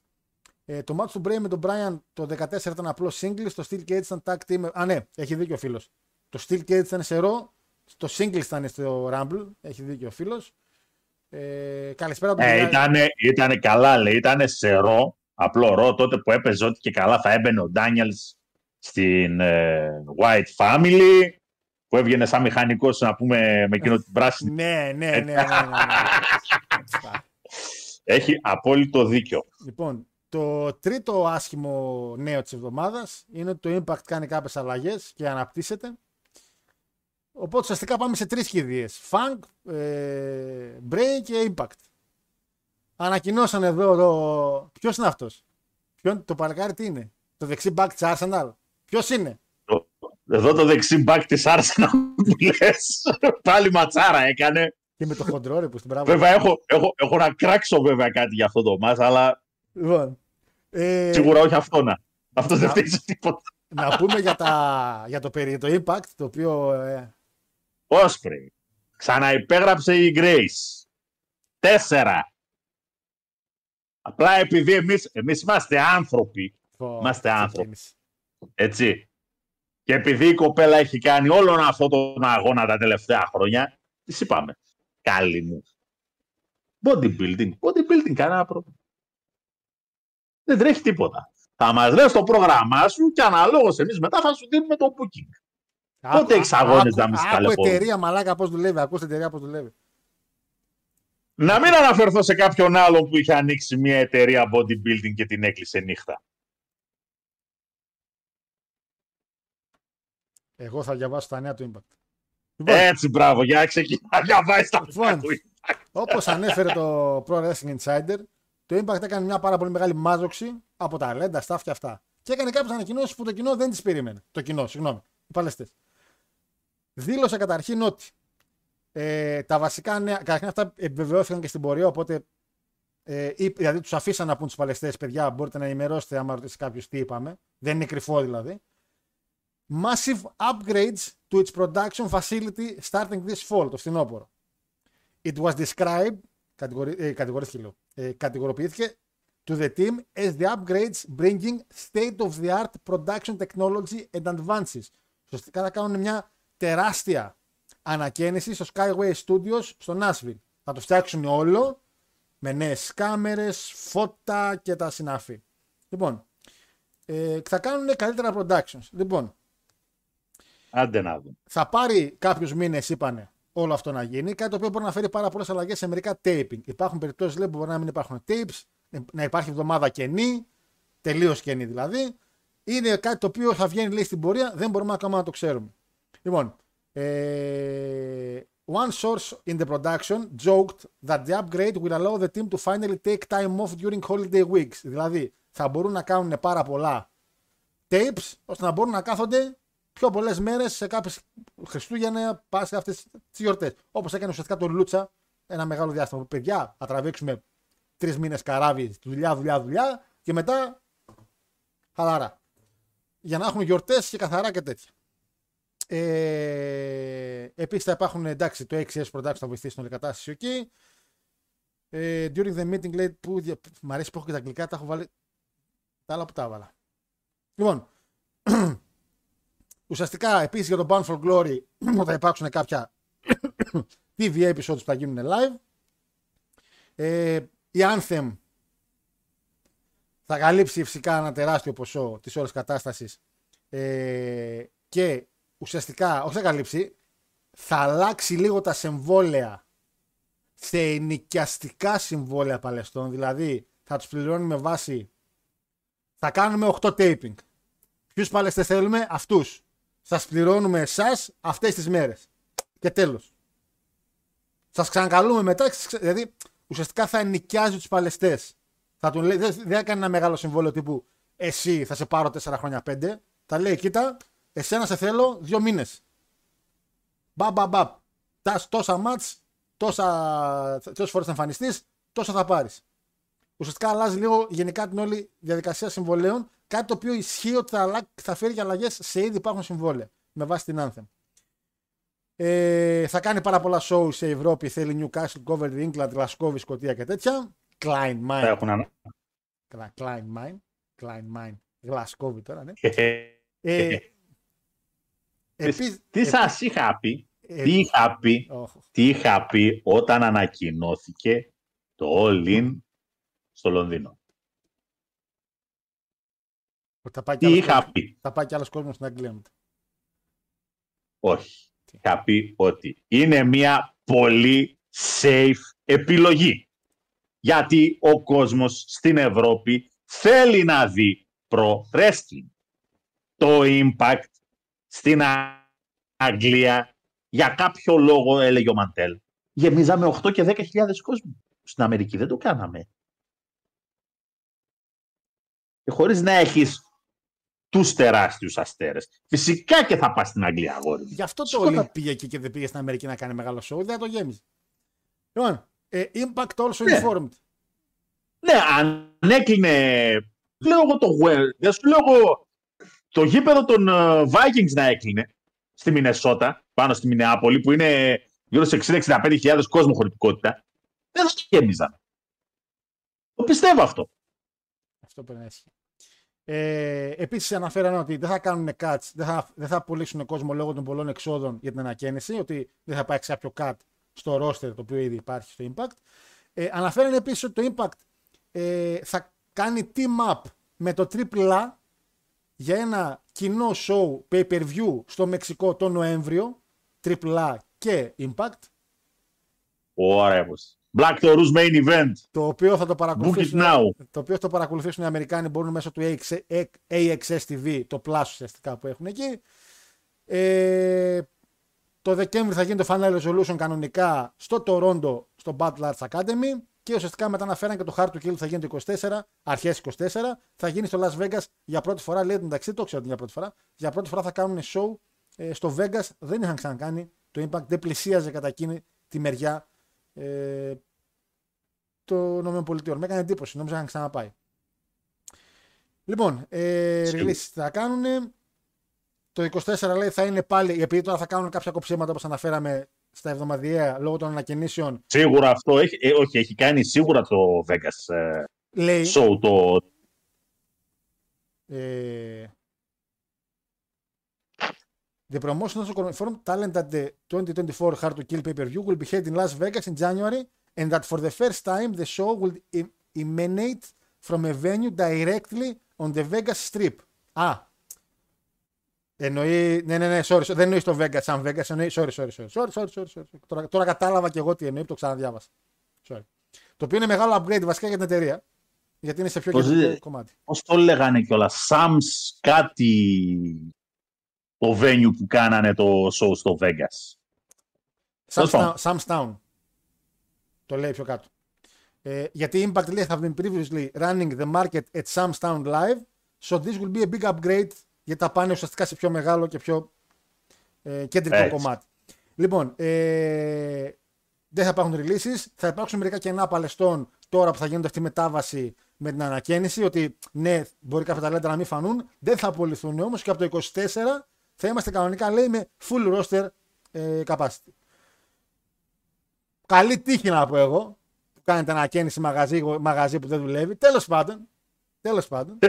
Ε, το match του Bray με τον Brian το 14 ήταν απλό single, το Steel Cage ήταν tag team. Α, ναι, έχει δίκιο ο φίλος. Το Steel Cage ήταν σε ρο, το single ήταν στο Rumble. Έχει δίκιο ο φίλος. Ε, καλησπέρα του Ε, ήτανε, ήτανε καλά, λέει. Ήτανε σε ρο, απλό ρο, τότε που έπαιζε ότι και καλά θα έμπαινε ο Daniels στην ε, White Family, που έβγαινε σαν μηχανικός, να πούμε, με εκείνο την πράσινη. Ναι, ναι, ναι. ναι, ναι, ναι. Έχει απόλυτο δίκιο. λοιπόν, το τρίτο άσχημο νέο της εβδομάδας είναι ότι το Impact κάνει κάποιες αλλαγές και αναπτύσσεται. Οπότε ουσιαστικά πάμε σε τρεις κηδείες. Funk, ε, Bray και Impact. Ανακοινώσαν εδώ, εδώ ποιος είναι αυτός; Ποιον, το παλικάρι τι είναι; Το δεξί back της Arsenal. Ποιος είναι; Εδώ το δεξί μπακ της Arsenal που λες. Πάλι ματσάρα έκανε. Και με το χοντρό ρε που στην πράγμα. Βέβαια έχω, έχω, έχω να κράξω βέβαια κάτι για αυτό το μας, αλλά Λοιπόν, ε, σίγουρα όχι αυτό να. Αυτό δεν να- φταίει σε τίποτα. να πούμε για, τα, για το περί το Impact, το οποίο ε, Osprey. Ξαναυπέγραψε η Grace. Τέσσερα. Απλά επειδή εμείς, εμείς είμαστε άνθρωποι, φω- Είμαστε άνθρωποι. ξεκίνησε. έτσι. Και επειδή η κοπέλα έχει κάνει όλον αυτό τον αγώνα τα τελευταία χρόνια, τι είπαμε. Καλή μου. Bodybuilding. Bodybuilding, κανένα πρόβλημα. Δεν τρέχει τίποτα. Θα μας λες το πρόγραμμά σου και αναλόγως εμείς μετά θα σου δίνουμε το booking. Πότε έχεις αγώνες να μην σε Άκου ταλαιπωρούν. εταιρεία μαλάκα πώς δουλεύει, ακούστε εταιρεία πώς δουλεύει. Να μην αναφερθώ σε κάποιον άλλον που είχε ανοίξει μια εταιρεία bodybuilding και την έκλεισε νύχτα. Εγώ θα διαβάσω τα νέα του Impact. Λοιπόν, Έτσι, μπράβο, για να ξεκινά να διαβάζεις τα Λοιπόν, αυτά του. Όπως ανέφερε το Pro Wrestling Insider, το Impact έκανε μια πάρα πολύ μεγάλη μάζοξη από τα λέντα, staff και αυτά. Και έκανε κάποιες ανακοινώσεις που το κοινό δεν τις περίμενε. Το κοινό, συγγνώμη, οι παλαιστές. Δήλωσε καταρχήν ότι ε, τα βασικά νέα, καταρχήν αυτά επιβεβαιώθηκαν και στην πορεία, οπότε ε, είπ- δηλαδή τους αφήσαν να πούν του παλαιστέ, παιδιά, μπορείτε να ενημερώσετε άμα ρωτήσει κάποιο τι είπαμε. Δεν είναι κρυφό δηλαδή. Massive upgrades to its production facility starting this fall, το φθινόπωρο. It was described, κατηγορη, ε, κατηγορήθηκε, λέω, ε, κατηγοροποιήθηκε to the team as the upgrades bringing state-of-the-art production technology and advances. Ουσιαστικά θα κάνουν μια τεράστια ανακαίνιση στο Skyway Studios στο Nashville. Θα το φτιάξουν όλο με νέες κάμερες, φώτα και τα συναφή. Λοιπόν, ε, θα κάνουν καλύτερα productions. Λοιπόν, Άντε να δούμε. θα πάρει κάποιους μήνες, είπανε, όλο αυτό να γίνει. Κάτι το οποίο μπορεί να φέρει πάρα πολλές αλλαγές σε μερικά taping. Υπάρχουν περιπτώσεις λέει, που μπορεί να μην υπάρχουν tapes, να υπάρχει εβδομάδα κενή, τελείως κενή δηλαδή. Είναι κάτι το οποίο θα βγαίνει λέει, στην πορεία, δεν μπορούμε ακόμα να το ξέρουμε. Λοιπόν, ε, one source in the production joked that the upgrade will allow the team to finally take time off during holiday weeks. Δηλαδή, θα μπορούν να κάνουν πάρα πολλά tapes ώστε να μπορούν να κάθονται πιο πολλές μέρες σε κάποιες Χριστούγεννα, Πάσχα, αυτές τις γιορτές. Όπως έκανε ουσιαστικά το Λούτσα ένα μεγάλο διάστημα. Που, Παιδιά, θα τραβήξουμε τρεις μήνες καράβι, δουλειά, δουλειά, δουλειά και μετά χαλαρά. Για να έχουμε γιορτές και καθαρά και τέτοια. Ε, Επίσης θα υπάρχουν εντάξει το XS Production θα βοηθήσει στην όλη κατάσταση εκεί. Ε, during the meeting λέει που δια- μ' αρέσει που έχω και τα αγγλικά, τα έχω βάλει τα άλλα που τα έβαλα. Λοιπόν, ουσιαστικά επίσης για το Bound for Glory θα υπάρξουν κάποια TV episodes που θα γίνουν live. Ε, η Anthem θα καλύψει φυσικά ένα τεράστιο ποσό της όλης κατάστασης ε, και ουσιαστικά, όχι θα καλύψει, θα αλλάξει λίγο τα συμβόλαια σε ενοικιαστικά συμβόλαια παλαιστών. Δηλαδή, θα τους πληρώνει με βάση. Θα κάνουμε 8 taping. Ποιους παλαιστές θέλουμε, αυτούς. Σας πληρώνουμε εσάς αυτές τις μέρες. Και τέλος. Σας ξανακαλούμε μετά. ξε- Δηλαδή, ουσιαστικά θα ενοικιάζει τους παλαιστές. Θα του λέει, δεν, δεν θα κάνει ένα μεγάλο συμβόλαιο τύπου εσύ θα σε πάρω 4 χρόνια 5. Θα λέει, κοίτα, εσένα σε θέλω δύο μήνες. Μπαμ, μπαμ, μπαμ. Τας- Τόσα μάτς, τόσα, τόσες φορές θα εμφανιστείς, τόσα θα πάρεις. Ουσιαστικά αλλάζει λίγο γενικά την όλη διαδικασία συμβολέων. Κάτι το οποίο ισχύει ότι θα, αλλα- θα φέρει και αλλαγές σε ήδη υπάρχουν συμβόλαια με βάση την Anthem. Ε, θα κάνει πάρα πολλά show σε Ευρώπη. Θέλει Newcastle, Coventry, England, Glasgow, Σκοτία και τέτοια. Klein Θα Mine. έχουν ανα- Καλά, Klein Mine. Klein Mine. Glasgow τώρα, ναι. Ε, Ε, επίσης- Τι σας είχα πει, ε, τι είχα πει, όχ, τι είχα πει όταν ανακοινώθηκε το all-in στο Λονδίνο. ότι θα πάει κι Τι άλλος είχα κόσμος- πει; Θα πάει κι άλλος κόσμος στην Αγγλία μετά. Όχι. Είχα πει ότι είναι μια πολύ safe επιλογή. Γιατί ο κόσμος στην Ευρώπη θέλει να δει pro wrestling. Το impact στην Α- Αγγλία για κάποιο λόγο έλεγε ο Μαντέλ. Γεμίζαμε 8 και 10.000 κόσμο. Στην Αμερική δεν το κάναμε. Και χωρίς να έχεις τους τεράστιους αστέρες. Φυσικά και θα πας στην Αγγλία, αγόρι μου. Γι' αυτό το Σκότα. Olymp πήγε εκεί και δεν πήγε στην Αμερική να κάνει μεγάλο show. Δεν θα το γέμιζε. Λοιπόν, ε, Impact also Ναι. informed. Ναι, αν έκλεινε. Λέω εγώ το Well. Δεν σου λέω εγώ το γήπεδο των ε, Vikings να έκλεινε στη Μινεσότα, πάνω στη Μινεάπολη, που είναι γύρω σε 60-65 κόσμο χωρητικότητα. Δεν θα το γέμιζαν. Το πιστεύω αυτό. Αυτό πρέπει να ισχύει. Ε, Επίσης, αναφέρανε ότι δεν θα κάνουν cuts, δεν θα, δεν θα πουλήσουν κόσμο λόγω των πολλών εξόδων για την ανακαίνιση, ότι δεν θα υπάρξει κάποιο cut στο roster το οποίο ήδη υπάρχει στο Impact. Ε, αναφέρανε επίσης ότι το Impact ε, θα κάνει team up με το AAA για ένα κοινό show pay-per-view στο Μεξικό το Νοέμβριο. AAA και Impact. Ωραία, πως. Black Taurus Main Event. Το οποίο θα το Book it παρακολουθήσουν. now. το οποίο θα το παρακολουθήσουν οι Αμερικάνοι μπορούν μέσω του AXS, AXS TV, το Plus ουσιαστικά που έχουν εκεί. Ε, το Δεκέμβρη θα γίνει το Final Resolution κανονικά στο Toronto, στο Battle Arts Academy και ουσιαστικά μετά αναφέραν και το Hard to Kill θα γίνει το 24, αρχές 24, θα γίνει στο Las Vegas για πρώτη φορά, λέει εντάξει το ξέρω ότι είναι για πρώτη φορά, για πρώτη φορά θα κάνουν show ε, στο Vegas, δεν είχαν ξανακάνει, το Impact δεν πλησίαζε κατά εκείνη τη μεριά ε, των ΗΠΑ. Με έκανε εντύπωση, νόμιζα είχαν ξαναπάει. Λοιπόν, ε, Σίγουρα. release θα κάνουν. Το 24 λέει θα είναι πάλι, επειδή τώρα θα κάνουν κάποια κοψίματα όπως αναφέραμε στα εβδομαδιαία λόγω των ανακαινήσεων. Σίγουρα αυτό έχει. ε, όχι, έχει κάνει σίγουρα το Vegas ε, Λέει, show. Το, ε, The promotion also confirmed talent at the 2024 Hard to Kill pay-per-view will be held in Las Vegas in January and that for the first time the show will em- emanate from a venue directly on the Vegas Strip. Α, εννοεί, ναι, ναι, ναι, sorry, sorry, δεν εννοείς στο Vegas σαν Vegas, εννοεί, sorry, sorry, sorry, sorry, sorry, sorry, sorry. Τώρα, τώρα κατάλαβα και εγώ τι εννοεί, που το ξαναδιάβασα. Sorry. Το οποίο είναι μεγάλο upgrade βασικά για την εταιρεία, γιατί είναι σε πιο Πώς κεντρικό δι- κομμάτι. Πώς το λέγανε κιόλας, Sam's κάτι το venue που κάνανε το show στο Vegas. Τέλος πάντων. Sam's Town. Το λέει πιο κάτω. Ε, γιατί η Impact λέει have been previously running the market at Sam's Town live, so this will be a big upgrade γιατί θα πάνε ουσιαστικά σε πιο μεγάλο και πιο ε, κεντρικό Έτσι. κομμάτι. Λοιπόν, ε, δεν θα υπάρχουν releases, θα υπάρξουν μερικά κενά παλαιστών τώρα που θα γίνεται αυτή η μετάβαση με την ανακαίνιση, ότι ναι, μπορεί κάποια ταλέντα να μην φανούν, δεν θα απολυθούν όμως και από το 24 θα είμαστε κανονικά λέει με full roster ε, capacity. Καλή τύχη να πω εγώ. Που κάνετε ανακαίνιση μαγαζί, μαγαζί που δεν δουλεύει. Τέλος πάντων. Τέλος πάντων.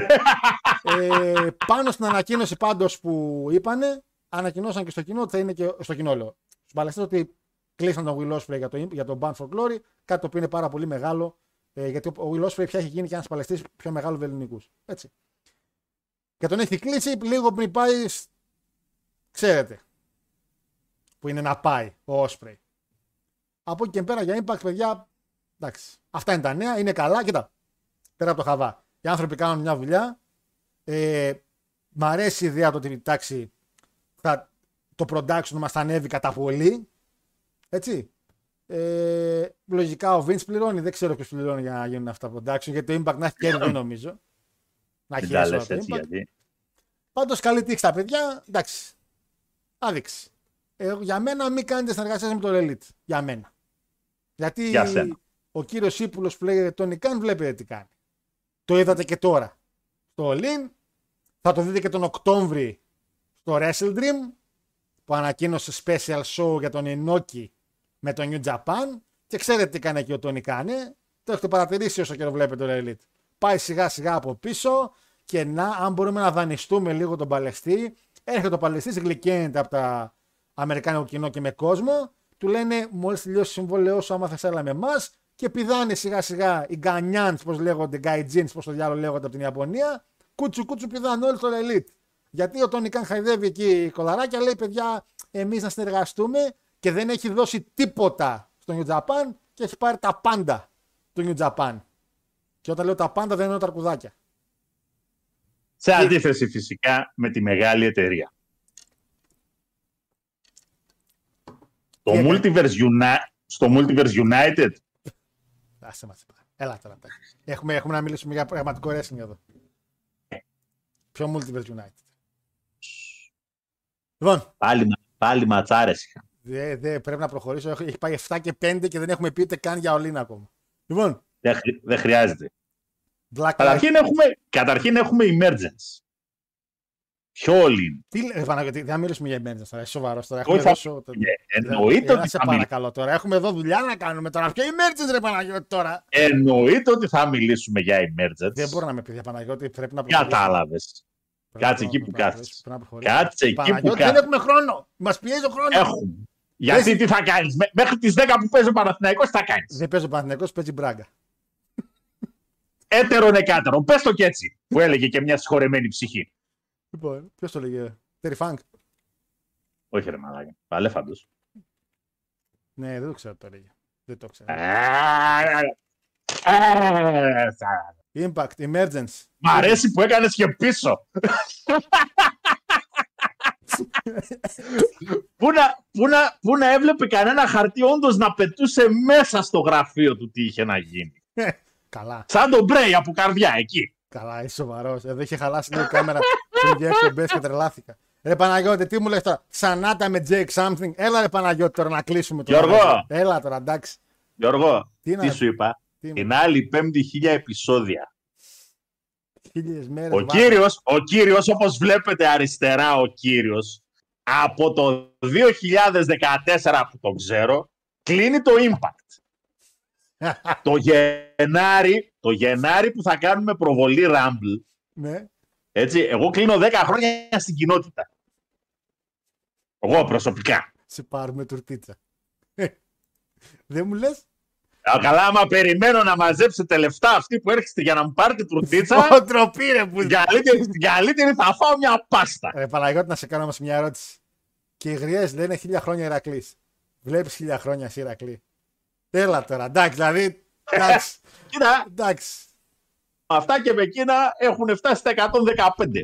ε, πάνω στην ανακοίνωση πάντως που είπανε, ανακοινώσαν και στο κοινό ότι θα είναι και στο κοινό λέω. Στους παλαιστέ ότι κλείσαν τον Will Ospreay για το, για το Band for Glory, κάτι το οποίο είναι πάρα πολύ μεγάλο. Ε, γιατί ο Will Ospreay πια έχει γίνει και ένας παλαιστή πιο μεγάλο βεληνικού. Έτσι. Και τον έχει κλείσει λίγο πριν πάει. σ- Ξέρετε. Που είναι να πάει ο Osprey. Από εκεί και πέρα για Impact, παιδιά, εντάξει. Αυτά είναι τα νέα, είναι καλά. Κοίτα, πέρα από το χαβά. Οι άνθρωποι κάνουν μια δουλειά. Ε, μ' αρέσει η ιδέα το ότι εντάξει, θα, το production μας θα ανέβει κατά πολύ. Έτσι. Ε, λογικά ο Vince πληρώνει, δεν ξέρω ποιος πληρώνει για να γίνουν αυτά τα production, γιατί το Impact να έχει κέρδη δεν νομίζω. να Μην έχει τα έσοδα λες το έτσι Impact. γιατί. Πάντως καλή τύχη στα παιδιά. Εντάξει. Άδειξη. Ε, για μένα μην κάνετε συνεργασία με το Elite. Για μένα. Γιατί Για σένα. ο κύριος Ήπουλο που λέγεται Τόνι Καν βλέπετε τι κάνει. Το είδατε και τώρα. Στο All-In. Θα το δείτε και τον Οκτώβρη στο Wrestle Dream που ανακοίνωσε special show για τον Ινόκη με το New Japan. Και ξέρετε τι κάνει εκεί ο Τόνι Κάνε. Το έχετε παρατηρήσει όσο καιρό βλέπετε το Elite. Πάει σιγά σιγά από πίσω και να, αν μπορούμε να δανειστούμε λίγο τον Παλαιστή, έρχεται ο Παλαιστής, γλυκαίνεται από τα Αμερικάνικο κοινό και με κόσμο. Του λένε μόλις τελειώσει το συμβόλαιό σου, άμα θες έλα με εμάς. Και πηδάνε σιγά σιγά οι Γκανιάντ, πώς λέγονται, οι Γκάιτζίν, πώς το διάλογο λέγονται από την Ιαπωνία. Κούτσου κούτσου πηδάνε όλοι στο Elite. Γιατί ο Τόνι Καν χαϊδεύει εκεί κολαράκια, λέει παιδιά, εμείς να συνεργαστούμε και δεν έχει δώσει τίποτα στο New Japan και έχει πάρει τα πάντα του New Japan. Και όταν λέω τα πάντα δεν εννοώ τα αρκουδάκια. Σε αντίθεση φυσικά με τη μεγάλη εταιρεία. Το Τι έκανε; Multiverse Uni- στο Multiverse United Άσε μας. Έλα τώρα. παιδιά. Έχουμε, έχουμε να μιλήσουμε για πραγματικό wrestling εδώ. Πιο Multiverse United. Λοιπόν, πάλι, πάλι ματσάρες είχαν. δε, δε, πρέπει να προχωρήσω. Έχει έχει πάει 7 και 5 και δεν έχουμε πει ούτε καν για Ολίνα ακόμα. Λοιπόν, Δεν, χρ- δεν χρειάζεται. Black Lives Καταρχήν έχουμε, καταρχήν έχουμε emergence. Ποιο όλοι είναι. Τι λέει, Παναγιώτη, δεν θα μιλήσουμε για emergence τώρα. Είσαι σοβαρός τώρα. Έχουμε Όχι, θα- δώσω το- Ε, Εννοείται Έλα, ότι σε θα, μιλ... παρακαλώ τώρα. Έχουμε εδώ δουλειά να κάνουμε τώρα. Ποιο emergence ρε Παναγιώτη τώρα; Εννοείται ότι θα μιλήσουμε για emergence. Δεν μπορεί να με πει για Παναγιώτη. Πρέπει να προχωρήσουμε. Κατάλαβε. Πρέπει να Κάτσε εκεί προχωρήσουμε, που πρέπει να κάθεσαι. προχωρήσουμε, πρέπει να προχωρήσουμε. Κάτσε εκεί που Παναγιώτη, δεν κάθεσαι. έχουμε χρόνο. Μας πιέζει ο χρόνος. Έχουμε. Γιατί τι θα κάνεις; Μέχρι τις 10 που παίζει ο Παναθηναϊκός τι θα κάνεις; Δεν παίζει ο Παναθηναϊκός, παίζει μπράγκα. Έτερον εκάτερον. Πες το και έτσι. Που έλεγε και μια συγχωρεμένη ψυχή. Λοιπόν, ποιο το λέγε. Terry Funk. Όχι ρε μαλάκα. Παλέφαντο. Ναι, δεν το ξέρω το έλεγε. Δεν το Ε. ξέρω. Impact, Emergence. Μ' αρέσει που έκανε και πίσω. πού, να, πού, να, πού να έβλεπε κανένα χαρτί όντω να πετούσε μέσα στο γραφείο του τι είχε να γίνει. Καλά, Σαν τον Μπρέι από καρδιά εκεί. Καλά, είσαι σοβαρός. Εδώ είχε χαλάσει λίγο η κάμερα πριν δύο εκπομπέ και τρελάθηκα. Ρε Παναγιώτη, τι μου λες τώρα; Σανάτα με Jake something. Έλα ρε Παναγιώτη τώρα να κλείσουμε το Γιώργο. μαγαζί. Έλα τώρα, εντάξει. Γιώργο, Τι τι, να- σου είπα; Τι μου- Την άλλη πέμπτη χίλια επεισόδια. Χίλιες μέρες. Ο βάζω. κύριος, ο κύριος, όπως βλέπετε αριστερά ο κύριος, από το 2014 που το ξέρω, κλείνει το Impact. Το Γενάρη, το Γενάρη που θα κάνουμε προβολή Rumble, ναι. έτσι, εγώ κλείνω 10 χρόνια στην κοινότητα. Εγώ προσωπικά. Σε πάρουμε τουρτίτσα. Δεν μου λες; Α, Καλά, άμα περιμένω να μαζέψετε λεφτά αυτοί που έρχεστε για να μου πάρετε τουρτίτσα, Ω, τροπή ρε που... την καλύτερη, την καλύτερη θα φάω μια πάστα. Ρε Παναγιώτη, να σε κάνω όμως μια ερώτηση. Και οι γριές λένε χίλια χρόνια Ηρακλής. Βλέπεις χίλια χρόνια εσύ Ηρακλή. Έλα τώρα, εντάξει, δηλαδή. Εντάξει, Κοίτα, εντάξει. με αυτά και με εκείνα έχουν φτάσει στα 115.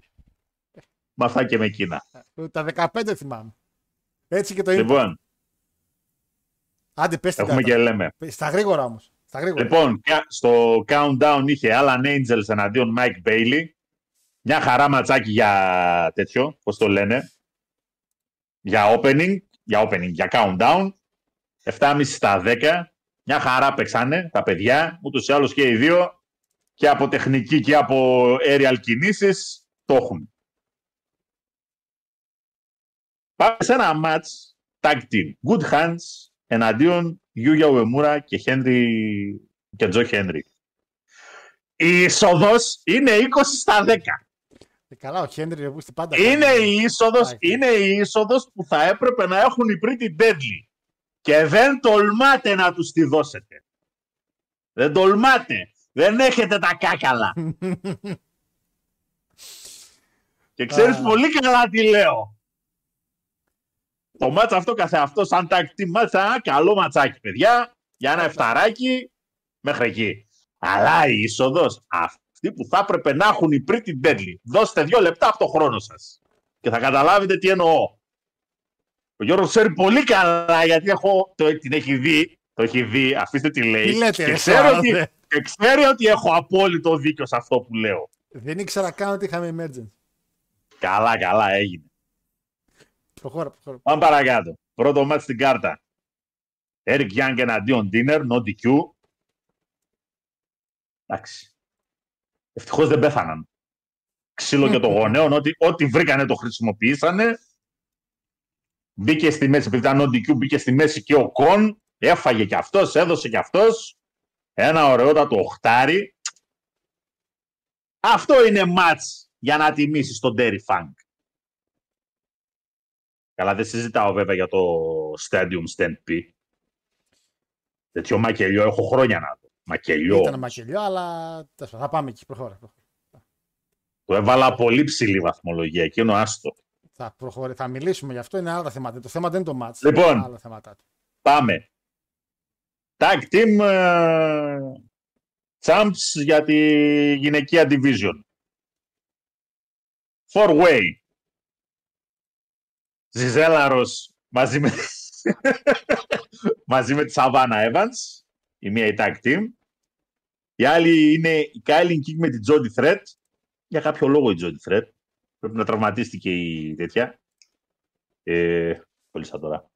Με αυτά και με εκείνα. Τα 15 θυμάμαι. Έτσι και το είναι. Λοιπόν, Άντε, πες την έχουμε κάρτα. και λέμε. Στα γρήγορα όμως. Στα γρήγορα. Λοιπόν, κα- στο countdown είχε Alan Angels εναντίον Mike Bailey. Μια χαρά ματσάκι για τέτοιο, πώς το λένε. Για opening, για opening, για countdown. 7,5 στα 10. Μια χαρά παίξανε τα παιδιά, ούτως ή άλλως και οι δύο. Και από τεχνική και από aerial κινήσεις το έχουν. Πάμε σε ένα match tag team. Good Hands εναντίον Γιούγια Ουεμούρα και Henry και Τζο Χένρι. Η είσοδος είναι 20 στα 10. Ε, καλά, ο Χέντρι ρε, που είστε πάντα. Είναι κάνει. η είσοδος, Πάει. είναι η είσοδος που θα έπρεπε να έχουν οι Pretty Deadly. Και δεν τολμάτε να τους τη δώσετε. Δεν τολμάτε. Δεν έχετε τα κάκαλα. και ξέρεις Α. πολύ καλά τι λέω. Το μάτς αυτό καθεαυτός σαν tag team match, θα είναι ένα καλό ματσάκι, παιδιά. Για ένα εφταράκι μέχρι εκεί. Αλλά η είσοδος, αυτή που θα έπρεπε να έχουν οι Pretty Deadly. Δώστε δύο λεπτά από το χρόνο σας. Και θα καταλάβετε τι εννοώ. Ο Γιώργος ξέρει πολύ καλά γιατί έχω, το, την έχει δει. Το έχει δει, αφήστε τι λέει. Τι λέτε, και, ρε, ξέρω σοβαρό, ότι, δε. και ξέρει ότι έχω απόλυτο δίκιο σε αυτό που λέω. Δεν ήξερα καν ότι είχαμε emergency. Καλά, καλά, έγινε. Προχώρα, προχώρα. Πάμε παρακάτω. Πρώτο μάτς στην κάρτα. Eric Young εναντίον Dinner, no DQ. Εντάξει. Ευτυχώς δεν πέθαναν. Ξύλο και το γονέων, ότι ό,τι βρήκανε το χρησιμοποιήσανε. Μπήκε στη μέση, επειδή ήταν no DQ, μπήκε στη μέση και ο Κον. Έφαγε κι αυτός, έδωσε κι αυτός. Ένα ωραιότατο οχτάρι. Αυτό είναι μάτς για να τιμήσεις τον Terry Funk. Καλά, δεν συζητάω βέβαια για το Stadium Stand P. Τέτοιο μακελιό έχω χρόνια να δω. Μακελιό. Ήταν μακελιό, αλλά τέλος πάντων, θα πάμε εκεί. Προχώρα. προχώρα. Το έβαλα πολύ ψηλή βαθμολογία. Εκείνο άστο. Θα, προχωρη... θα μιλήσουμε γι' αυτό, είναι άλλα θέματα. Το θέμα δεν είναι το match. Λοιπόν. είναι άλλα θέματα του. Πάμε. Tag Team ε, Champs για τη γυναικεία Division. Four Way. Ζιζέλαρος μαζί με, μαζί με τη Savannah Evans. Η μία η Tag Team. Η άλλη είναι η Kylie King με την Jodie Threat. Για κάποιο λόγο η Jodie Threat. Πρέπει να τραυματίστηκε η τέτοια. Ε, πολύ σαν τώρα.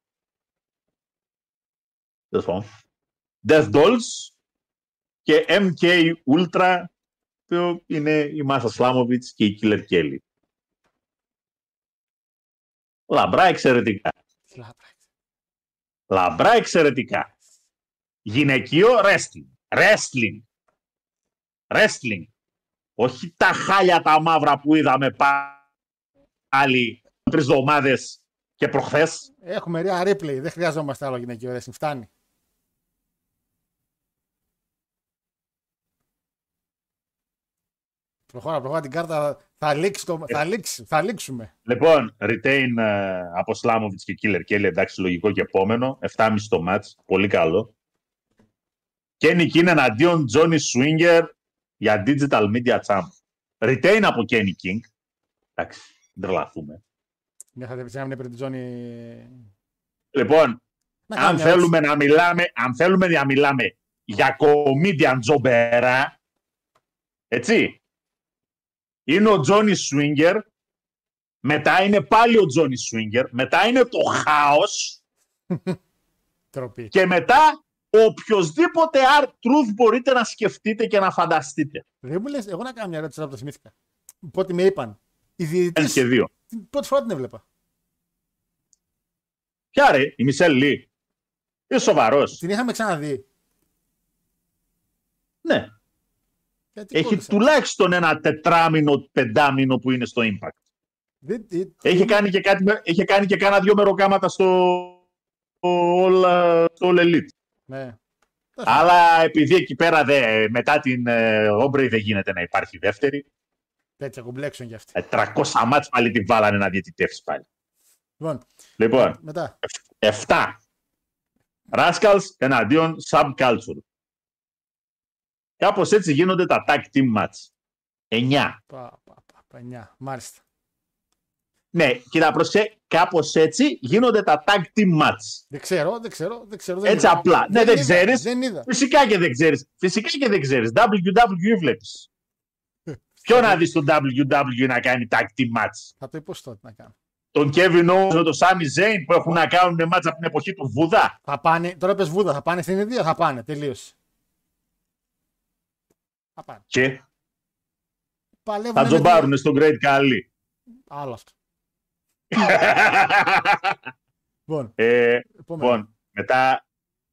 Τέλος πάντων. Death Dolls και MK Ultra που είναι η Μάσα Σλάμοβιτς και η Killer Kelly. Λαμπρά εξαιρετικά. Λάπρα. Λαμπρά εξαιρετικά. Γυναικείο wrestling. Wrestling. Wrestling. Όχι τα χάλια τα μαύρα που είδαμε πάλι τρεις εβδομάδες και προχθές. Έχουμε ρία replay. Δεν χρειαζόμαστε άλλο γυναικείο wrestling. Φτάνει. Προχώρα, προχώρα την κάρτα. Θα λήξει, το... θα λήξει, θα λήξουμε. Λοιπόν, retain ε, από Σλάμοβιτς και Killer Kelly, εντάξει, λογικό και επόμενο. 7,5 το match, πολύ καλό. Kenny King εναντίον Johnny Swinger για Digital Media Champ. Retain από Kenny King. Εντάξει, δεν τρελαθούμε. Ναι, θα δεν έπρεπε την ζώνη. Λοιπόν, Να αν κάνουμε θέλουμε να μιλάμε, αν θέλουμε να μιλάμε για comedian τζομπερά, έτσι, είναι ο Τζόνι Σουίνγκερ, μετά είναι πάλι ο Τζόνι Σουίνγκερ, μετά είναι το χάος Τροπή. και μετά οποιοδήποτε art truth μπορείτε να σκεφτείτε και να φανταστείτε. Δεν μου λες, εγώ να κάνω μια ερώτηση τώρα που το θυμήθηκα. Πότε με είπαν. Οι Ένα διαιτητές, και δύο. την πρώτη φορά την έβλεπα. Ποια ρε, η Μισελ Λί. Είσαι σοβαρός. Την είχαμε ξαναδεί. Ναι. Γιατί Έχει κόλλησα. τουλάχιστον ένα τετράμινο, πεντάμινο που είναι στο Impact. Δεν- δεν- Έχει κάνει και, κάτι, με- είχε κάνει και κάνα δυο μεροκάματα στο, στο, All, στο All Elite. Ναι. Αλλά επειδή εκεί πέρα δε, μετά την ε, Όμπρεϊ δεν γίνεται να υπάρχει δεύτερη. Πέτσα κουμπλέξον για αυτή. Ε, 300 μάτς πάλι τη βάλανε να διαιτητεύσεις πάλι. Λοιπόν, Λοιπόν, μετά. 7. Rascals εναντίον Subculture. Κάπως έτσι γίνονται τα tag team match. 9. Πα, πα, πα, πα, εννιά. Μάλιστα. Ναι, κοίτα προσέ, κάπως έτσι γίνονται τα tag team match. Δεν ξέρω, δεν ξέρω, δεν ξέρω. δεν Έτσι είδα. απλά. Ναι, δεν είδα, ξέρεις. Δεν είδα. Φυσικά και δεν ξέρεις. Φυσικά και δεν ξέρεις. WWE βλέπεις. Ποιο να δεις τον WWE να κάνει tag team match; Θα το υποστώ τι να κάνω. Τον Kevin Owens με τον Sami Zayn που έχουν να κάνουν match από την εποχή του Βουδά. Θα πάνε, τώρα πες Βούδα, θα πάνε στην Ινδία, θα πάνε, τελείωσε. Θα πάνε. Και; Παλεύουν θα με τζομπάρουν στον Great Khali. Άλλο αυτό. Λοιπόν, ε, επόμενο. λοιπόν, μετά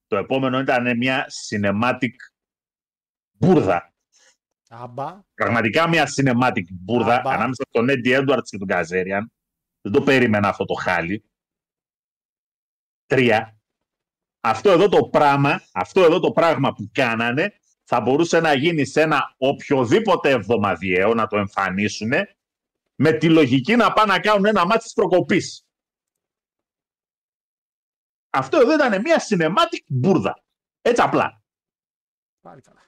το επόμενο ήταν μια cinematic μπουρδα. Αμπά. Πραγματικά μια cinematic μπουρδα Αμπά. ανάμεσα στον Eddie Edwards και τον Καζέριαν. Δεν το περίμενα αυτό το χάλι. Τρία. Αυτό εδώ το πράγμα, αυτό εδώ το πράγμα που κάνανε θα μπορούσε να γίνει σε ένα οποιοδήποτε εβδομαδιαίο να το εμφανίσουν με τη λογική να πάνε να κάνουν ένα μάτι της προκοπής. Αυτό εδώ ήταν μια cinematic μπουρδα. Έτσι απλά. Πάλι καλά.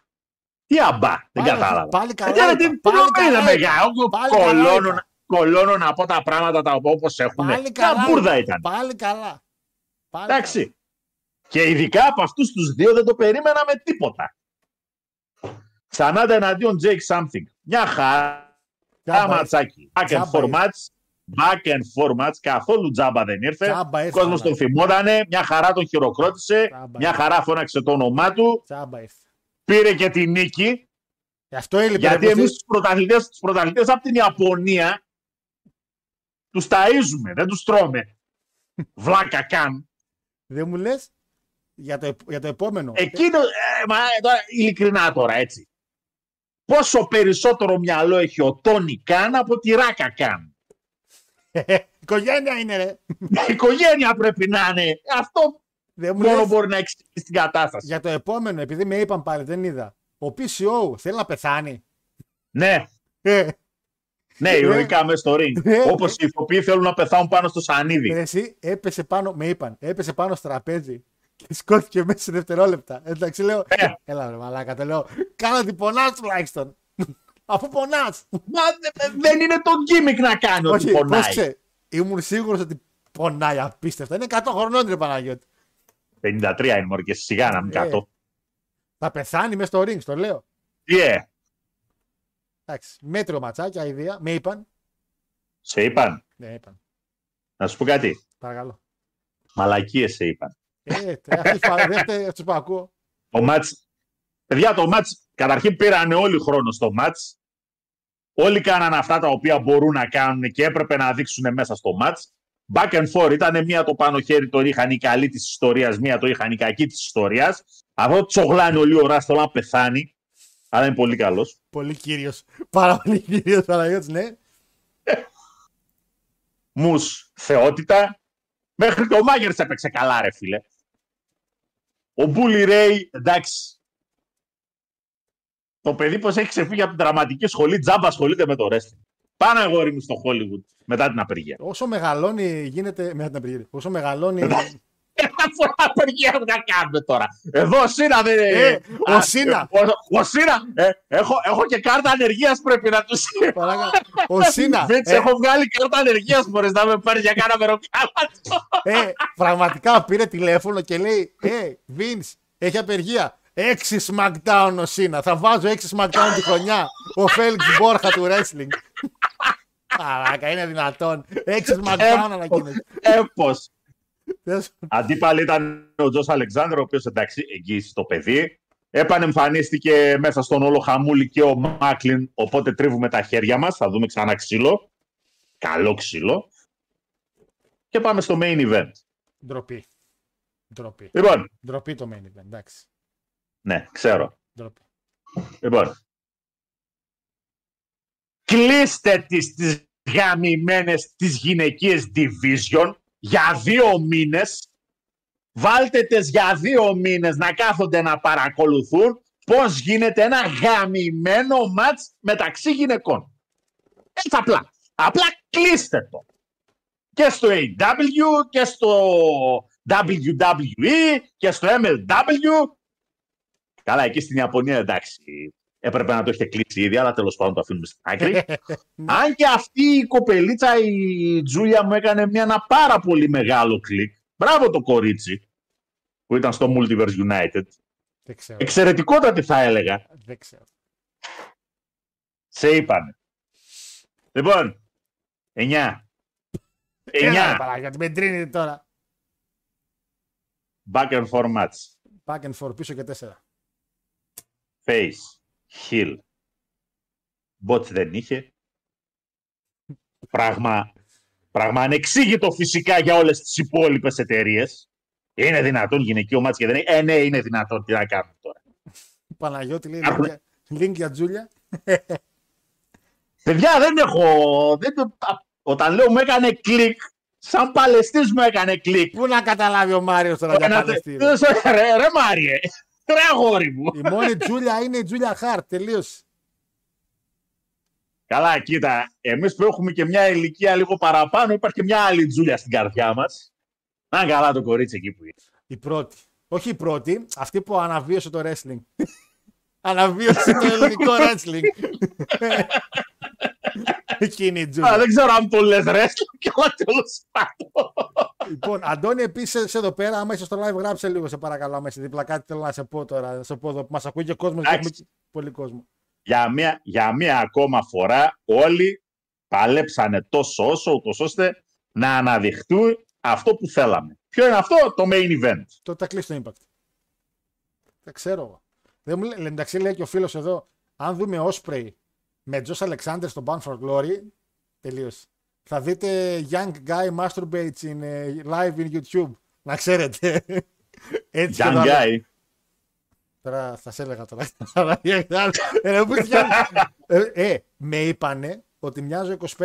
Τι αμπά, δεν Πάλι- κατάλαβα. πάλι καλά Ε, είπα, τι- τι πάλι νομίζετε, καλά παιδιά, είπα. εγώ Πάλι καλά κολώνω, είπα. να- κολώνω να πω τα πράγματα τα όπως έχουν. Πάλι Μια καλά. μπουρδα είπα. ήταν. Πάλι καλά. Πάλι Εντάξει. Και ειδικά από αυτούς τους δύο δεν το περίμενα με τίποτα. Ξανάντα εναντίον Jake Something. Μια χαρά Τα Τζάμπα ματσάκι. Back and Τζάμπα forth ήρθε. match. Back and forth match. Καθόλου τζάμπα δεν ήρθε. Τζάμπα Ο ήρθε, κόσμος αλλά. τον θυμότανε. Μια χαρά τον χειροκρότησε. Τζάμπα Μια ήρθε. χαρά φώναξε το όνομά του. Τσάμπα ήρθε. Πήρε και τη νίκη. Γι' αυτό έλειπε. Γιατί ρε, εμεί εσύ. του πρωταθλητέ τους πρωταθλητές από την Ιαπωνία του ταΐζουμε, δεν του τρώμε. Βλάκα καν. Δεν μου λε για το, επ- για το επόμενο. Εκείνο, ε, μα, ε, τώρα, ειλικρινά τώρα έτσι. Πόσο περισσότερο μυαλό έχει ο Τόνι Καν από τη Ράκα Καν. Οικογένεια είναι, ρε. Η οικογένεια πρέπει να είναι. Αυτό Δεν μου μόνο λες μπορεί να εξηγήσει την κατάσταση. για το επόμενο, επειδή με είπαν πάλι, δεν είδα. Ο PCO θέλει να πεθάνει. Ναι, Ε, ναι, ηρωικά μέσα στο ring. Ε. Όπως οι ηθοποιοί θέλουν να πεθάνουν πάνω στο σανίδι. εσύ έπεσε πάνω, με είπαν, έπεσε πάνω στο τραπέζι και σηκώθηκε μέσα σε δευτερόλεπτα. Εντάξει, λέω, Ε. έλα ρε μαλάκα, το λέω, κάνα ότι πονάς τουλάχιστον. Αφού πονάς. Μα δε- δεν είναι το gimmick να κάνει ότι Όχι, πονάει. πρόσεξε, ήμουν σίγουρος ότι πονάει απίστευτα. Είναι 100 χρονών ρε Παναγιώτη. 53 είναι μόνο και σιγά να μην Ε. κάτω. Θα πεθάνει μέσα στο ring, το λέω. Τι ε, Εντάξει, μέτριο ματσάκια, ιδέα, με είπαν. σε είπαν; Ναι, είπαν. Να σου πω κάτι. Παρακαλώ. Μαλακίες σε είπαν. Ε, τε, αυτή η φα- δεν φταίει αυτούς που ακούω. Το μάτς, παιδιά το μάτς, καταρχήν πήρανε όλοι χρόνο στο μάτς. Όλοι κάνανε αυτά τα οποία μπορούν να κάνουν και έπρεπε να δείξουν μέσα στο μάτς. Back and forth ήταν μία το πάνω χέρι το είχαν η καλή της ιστορίας, μία το είχαν η κακή της ιστορίας. Αυτό τσογλάνει ο Λίο Ράστο να πεθάνει. Αλλά είναι πολύ καλός. Πολύ κύριος. Πάρα πολύ κύριος Παναγιώτης, ναι. Μους, θεότητα. Μέχρι και ο Μάγερς έπαιξε καλά ρε φίλε. Ο Μπούλι Ρέι, εντάξει. Το παιδί πως έχει ξεφύγει από την δραματική σχολή, τζάμπα ασχολείται με το wrestling. Πάμε αγόρι μου στο Hollywood μετά την απεργία. Όσο μεγαλώνει γίνεται. Μετά την απεργία. Όσο μεγαλώνει. Αφού απεργία που να κάνουμε τώρα. Εδώ ο Σίνα δεν Ε, ο Α, Σίνα. ε, Ο, ο Σίνα. ε, έχω, έχω και κάρτα ανεργίας πρέπει να του Παράκα, ο Σίνα. Βίτς, ε, έχω βγάλει κάρτα ανεργίας μπορείς να με πάρεις για κάνα μεροκάματο. ε, πραγματικά πήρε τηλέφωνο και λέει: Ε, Vince, έχει απεργία. Έξι SmackDown ο Σίνα. Θα βάζω έξι SmackDown τη χρονιά. Ο Φέλιξ Μπόρχα του wrestling. Παράκα, είναι δυνατόν. Έξι SmackDown ανακοίνωσε. Έπως. Θες- Αντίπαλοι ήταν ο Τζος Αλεξάνδρου, ο οποίος εντάξει εγγύησε το παιδί. Επανεμφανίστηκε μέσα στον όλο χαμούλη και ο Μάκλιν, οπότε τρίβουμε τα χέρια μας. Θα δούμε ξανά ξύλο. Καλό ξύλο. Και πάμε στο main event. Ντροπή. Ντροπή. Λοιπόν, Ντροπή το main event. Εντάξει. ναι, ξέρω. Ντροπή. Λοιπόν. Κλείστε τις, τις γαμημένες τις γυναικείες division για δύο μήνες. Βάλτε τις για δύο μήνες να κάθονται να παρακολουθούν πώς γίνεται ένα γαμημένο μάτς μεταξύ γυναικών. Έτσι απλά. Απλά κλείστε το. Και στο AW και στο WWE και στο MLW Καλά, εκεί στην Ιαπωνία εντάξει. Έπρεπε να το έχετε κλείσει ήδη, αλλά τέλος πάντων το αφήνουμε στην άκρη. Αν και αυτή η κοπελίτσα, η Τζούλια μου έκανε μια, ένα πάρα πολύ μεγάλο κλικ. Μπράβο το κορίτσι που ήταν στο Multiverse United. Δεν ξέρω. Εξαιρετικότατη θα έλεγα. Δεν ξέρω. Σε είπανε. Λοιπόν, 9. Έλα, 9. Παναγιώτη, με τρίνει τώρα. Back and forth match. Back and forth, πίσω και τέσσερα. Face. Heel. Bots δεν είχε. Πράγμα, πράγμα ανεξήγητο φυσικά για όλες τις υπόλοιπες εταιρείες. Είναι δυνατόν γυναικείο μάτς και δεν είναι. Ε, ναι, είναι δυνατόν. Τι να κάνουμε τώρα. Παναγιώτη λέει Άρχονε. link για- link για Τζούλια. Παιδιά, δεν έχω... Δεν, το- α- όταν λέω μου έκανε κλικ, σαν παλαίστρια μου έκανε κλικ. Πού να καταλάβει ο Μάριος τώρα για Ένα- Παλαιστίνη; Ρε, ρε Μάριε, ρε αγόρι μου. Η μόνη Τζούλια είναι η Julia Hart. Τελείωσε. Καλά, κοίτα, εμείς που έχουμε και μια ηλικία λίγο παραπάνω, υπάρχει και μια άλλη Τζούλια στην καρδιά μας. Να καλά το κορίτσι εκεί που είναι. Η πρώτη. Όχι η πρώτη, αυτή που αναβίωσε το wrestling. αναβίωσε το ελληνικό wrestling. Εκείνη η Α, Τζούλια. δεν ξέρω αν το λες ρε, και όλα τέλος πάντων. λοιπόν, Αντώνη, επίσης εδώ πέρα, άμα είσαι στο live, γράψε λίγο σε παρακαλώ. Άμα είσαι δίπλα, κάτι θέλω να σε πω τώρα. Να σε πω εδώ που μας ακούει και κόσμος. και Εντάξει. έχουμε και πολύ κόσμο. για μία, για μία ακόμα φορά όλοι παλέψανε τόσο όσο, ούτως ώστε να αναδειχτούν αυτό που θέλαμε. Ποιο είναι αυτό, το main event. Το τα κλείσει το impact. Δεν ξέρω εγώ. Δεν μου λέει, εντάξει, λέει και ο φίλος εδώ, αν δούμε Osprey με Τζος Alexander στο Bound for Glory, τελείωσε. Θα δείτε young guy masturbates in, ε, live in YouTube. Να ξέρετε. Έτσι και Young το άλλο. guy. Τώρα θα σε έλεγα τώρα. Ε, ρε, πού φτιάχνει. ε, ε, με είπανε ότι μοιάζω 25.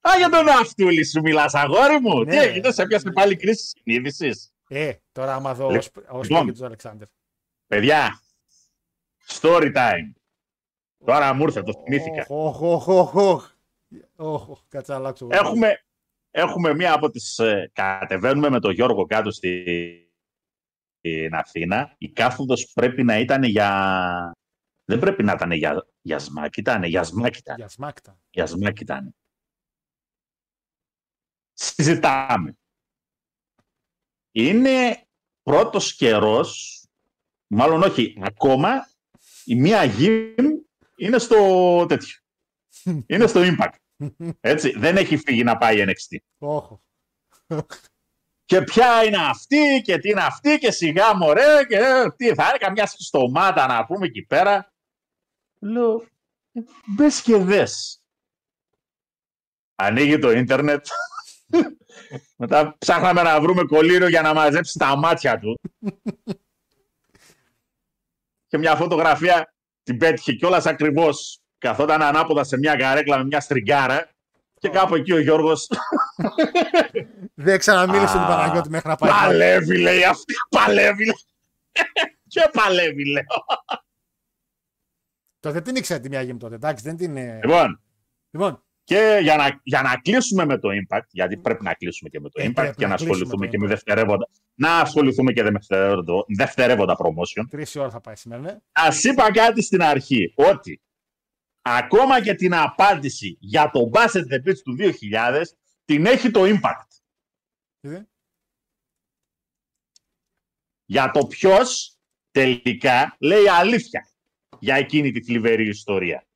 Α, για τον αυτούλη σου μιλάς, αγόρι μου. Ναι. Τι έγινε, σε πιάσε πάλι κρίση συνείδησης. Ε, τώρα άμα δω Λε- Osprey Osprey λοιπόν. και Τζο Alexander. Παιδιά, story time. Τώρα μου ήρθε, το θυμήθηκα. Οχ, οχ, οχ, οχ. Οχ, οχ, Κάτσε να αλλάξω. Έχουμε, έχουμε μία από τις... ε, κατεβαίνουμε με τον Γιώργο κάτω στη, στην Αθήνα. Η κάθοδος πρέπει να ήταν για... Δεν πρέπει να ήταν για, για σμάκ, ήταν για σμάκ ήταν. Για σμάκτα. Για σμάκ ήταν. Συζητάμε. Είναι πρώτος καιρός, μάλλον όχι, ακόμα, η μία γυμ είναι στο τέτοιο. είναι στο Impact. Έτσι, δεν έχει φύγει να πάει NXT. Όχ. Και ποια είναι αυτή και τι είναι αυτή και σιγά μωρέ και ε, τι θα είναι καμιά στομάτα να πούμε εκεί πέρα. Λέω, «Ε, μπες και δες. Ανοίγει το ίντερνετ. Μετά ψάχναμε να βρούμε κολλήριο για να μαζέψει τα μάτια του. και μια φωτογραφία την πέτυχε κιόλας ακριβώς. Καθόταν ανάποδα σε μια καρέκλα με μια στριγκάρα. Και κάπου εκεί ο Γιώργος Δεν ξαναμίλησε την Α, Παναγιώτη μέχρι να πάει. Παλεύει, λέει αυτή. Παλεύει, λέει. Και παλεύει, λέω. Τότε την ήξερα τη μια γυμ τότε. Εντάξει, δεν την. ε, Λοιπόν, Λοιπόν, και για να, για να κλείσουμε με το Impact, γιατί πρέπει να κλείσουμε και με το Ε, Impact πρέπει και να να κλείσουμε ασχοληθούμε το και με Impact. δευτερεύοντα. Να ασχοληθούμε και με δευτερεύοντα, δευτερεύοντα promotion. τρεις ώρα θα πάει σήμερα, ναι. Α είπα κάτι στην αρχή, ότι ακόμα και την απάντηση για το Basset the Beach του 2000 την έχει το Impact. Είδε. για το ποιος τελικά λέει αλήθεια για εκείνη τη θλιβερή ιστορία.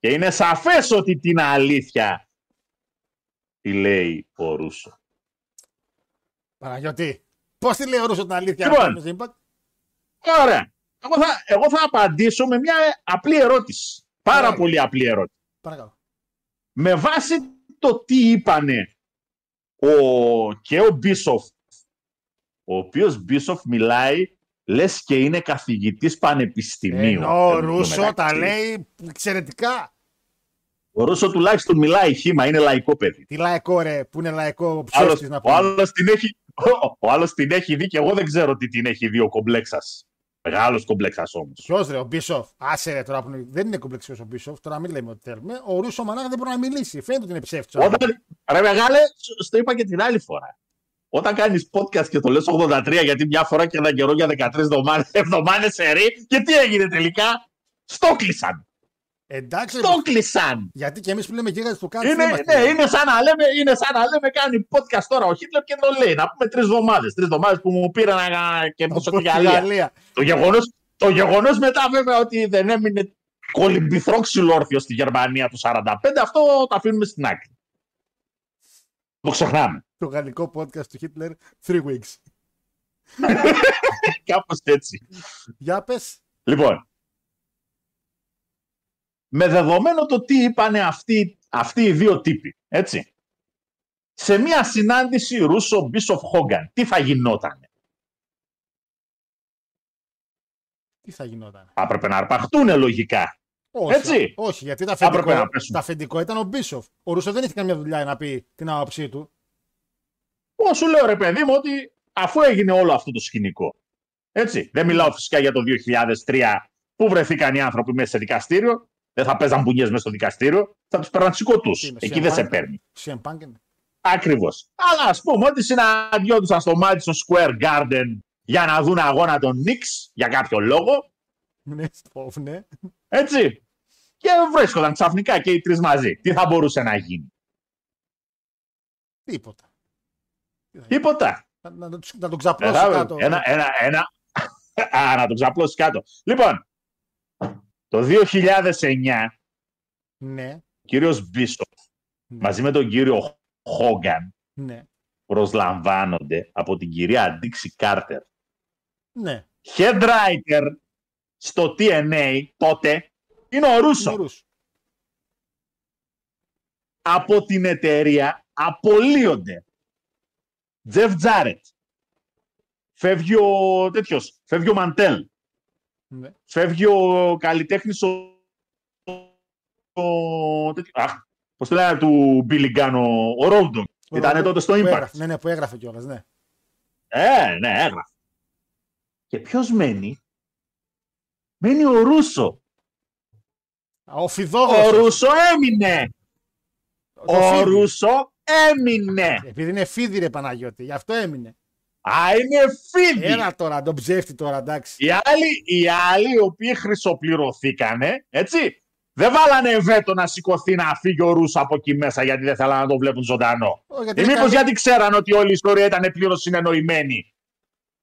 Και είναι σαφές ότι την αλήθεια τη λέει ο Ρούσο. Παναγιώτη, πώς τη λέει ο Ρούσο την αλήθεια Λοιπόν. με το Impact? Ωραία. Εγώ θα, εγώ θα απαντήσω με μια απλή ερώτηση. Πάρα Ωραία. πολύ απλή ερώτηση. Παρακαλώ. Με βάση το τι είπανε ο, και ο Μπίσοφ, ο οποίος Μπίσοφ μιλάει λες και είναι καθηγητής πανεπιστημίου. Ενώ ο εν τω Ρούσο τα μεταξύ. λέει εξαιρετικά. Ο Ρούσο τουλάχιστον μιλάει χήμα, είναι λαϊκό παιδί. Τι λαϊκό ρε, που είναι λαϊκό Ο άλλος, ψεύτης να ο πούμε. άλλος την έχει, ο, ο άλλος την έχει δει και εγώ δεν ξέρω τι την έχει δει ο κομπλέξας. Μεγάλος κομπλέξας όμως. Ποιος ρε, ο Μπίσοφ. Άσε ρε τώρα που είναι- δεν είναι κομπλεξικός ο Μπίσοφ, τώρα μην λέμε ότι θέλουμε. Ο Ρούσο μανάκα δεν μπορεί να μιλήσει. Φαίνεται ότι είναι ψεύτη. Όταν, ρε μεγάλε, σ- στο είπα και την άλλη φορά. Όταν κάνεις podcast και το λες 83 γιατί μια φορά και έναν καιρό για 13 εβδομάδες, εβδομάδες σε ρί, και τι έγινε τελικά; Στο κλείσαν. Εντάξει, ρε, Στο κλείσαν. γιατί και εμείς που λέμε γίγαντε του κάτι. Είναι, ναι, είναι, σαν να λέμε, είναι σαν να λέμε κάνει podcast τώρα ο Χίτλερ και το λέει. Να πούμε τρεις εβδομάδες. Τρεις εβδομάδες που μου πήραν να κερδίσω τη Γαλλία. Το γεγονός, το γεγονός μετά βέβαια ότι δεν έμεινε κολυμπηθρόξυλο όρθιο στη Γερμανία του 45, αυτό το αφήνουμε στην άκρη. Το ξεχνάμε. Το γαλλικό podcast του Hitler, Three Weeks. Κάπως έτσι. Για πες. Λοιπόν, με δεδομένο το τι είπανε αυτοί, αυτοί οι δύο τύποι, έτσι. Σε μια συνάντηση Ρούσο Μπίσοφ Χόγκαν, τι θα γινόταν. Τι θα γινόταν. Θα έπρεπε να αρπαχτούν λογικά. Όχι, Έτσι. όχι γιατί τα Θα έπρεπε αφεντικό, να πέσουν. τα αφεντικό ήταν ο Μπίσοφ. Ο Ρούσος δεν είχε καμιά δουλειά να πει την άποψή του. Εγώ σου λέω ρε παιδί μου ότι αφού έγινε όλο αυτό το σκηνικό. Έτσι. Δεν μιλάω φυσικά για το 2003 που βρεθήκαν οι άνθρωποι μέσα σε δικαστήριο. Δεν θα παίζαν μπουνιές μέσα στο δικαστήριο. Θα τους παίρναν σηκωτού. Τι είναι, Εκεί CM δεν σε Punk? παίρνει. CM Punk είναι. Ακριβώς. Αλλά ας πούμε ότι συναντιόντουσαν στο Madison Square Garden για να δουν αγώνα των Knicks για κάποιο λόγο. Ναι, στο- ναι. Έτσι. Και βρίσκονταν ξαφνικά και οι τρεις μαζί. Τι θα μπορούσε να γίνει. Τίποτα. Τι θα γίνει. Τίποτα. Να, να, το- να τον ξαπλώσει Ε, κάτω. Ένα, ένα, ένα, Α, να το ξαπλώσει κάτω. Λοιπόν, το 2009 Ναι, ο κύριος Μπίσοφ μαζί με τον κύριο Χόγκαν ναι, προσλαμβάνονται από την κυρία Ντίξη Κάρτερ. ναι. Head writer στο TNA τότε είναι ο Ρούσος. Νουρούς. Από την εταιρεία απολύονται. Τζεφ Τζάρετ. Φεύγει ο τέτοιος, φεύγει ο Μαντέλ. Ναι. Φεύγει ο καλλιτέχνης ο... ο... τέτοιο- Αχ, πώς το λένε του Billy Gunn, ο, ο Ρόντον. Ήταν τότε στο Που Impact. έγραφε, Ναι, ναι, που έγραφε κιόλας, ναι. Ε, ναι, έγραφε. Και ποιος μένει; Μένει ο Ρούσο. Ο Ο Φιδόγλωσσος. Ρούσο έμεινε. Το Ο φίδι. Ρούσο έμεινε. Επειδή είναι φίδι ρε Παναγιώτη, γι' αυτό έμεινε. Α, είναι φίδι. Έλα τώρα, τον ψεύτη τώρα, εντάξει. Οι άλλοι, οι άλλοι οι οποίοι χρυσοπληρωθήκανε, έτσι, δεν βάλανε βέτο να σηκωθεί να φύγει ο Ρούσος από εκεί μέσα γιατί δεν θέλανε να τον βλέπουν ζωντανό. Ω, γιατί Ή είναι μήπως καλή- γιατί ξέραν ότι όλη η ιστορία ήταν πλήρως συνεννοημένη.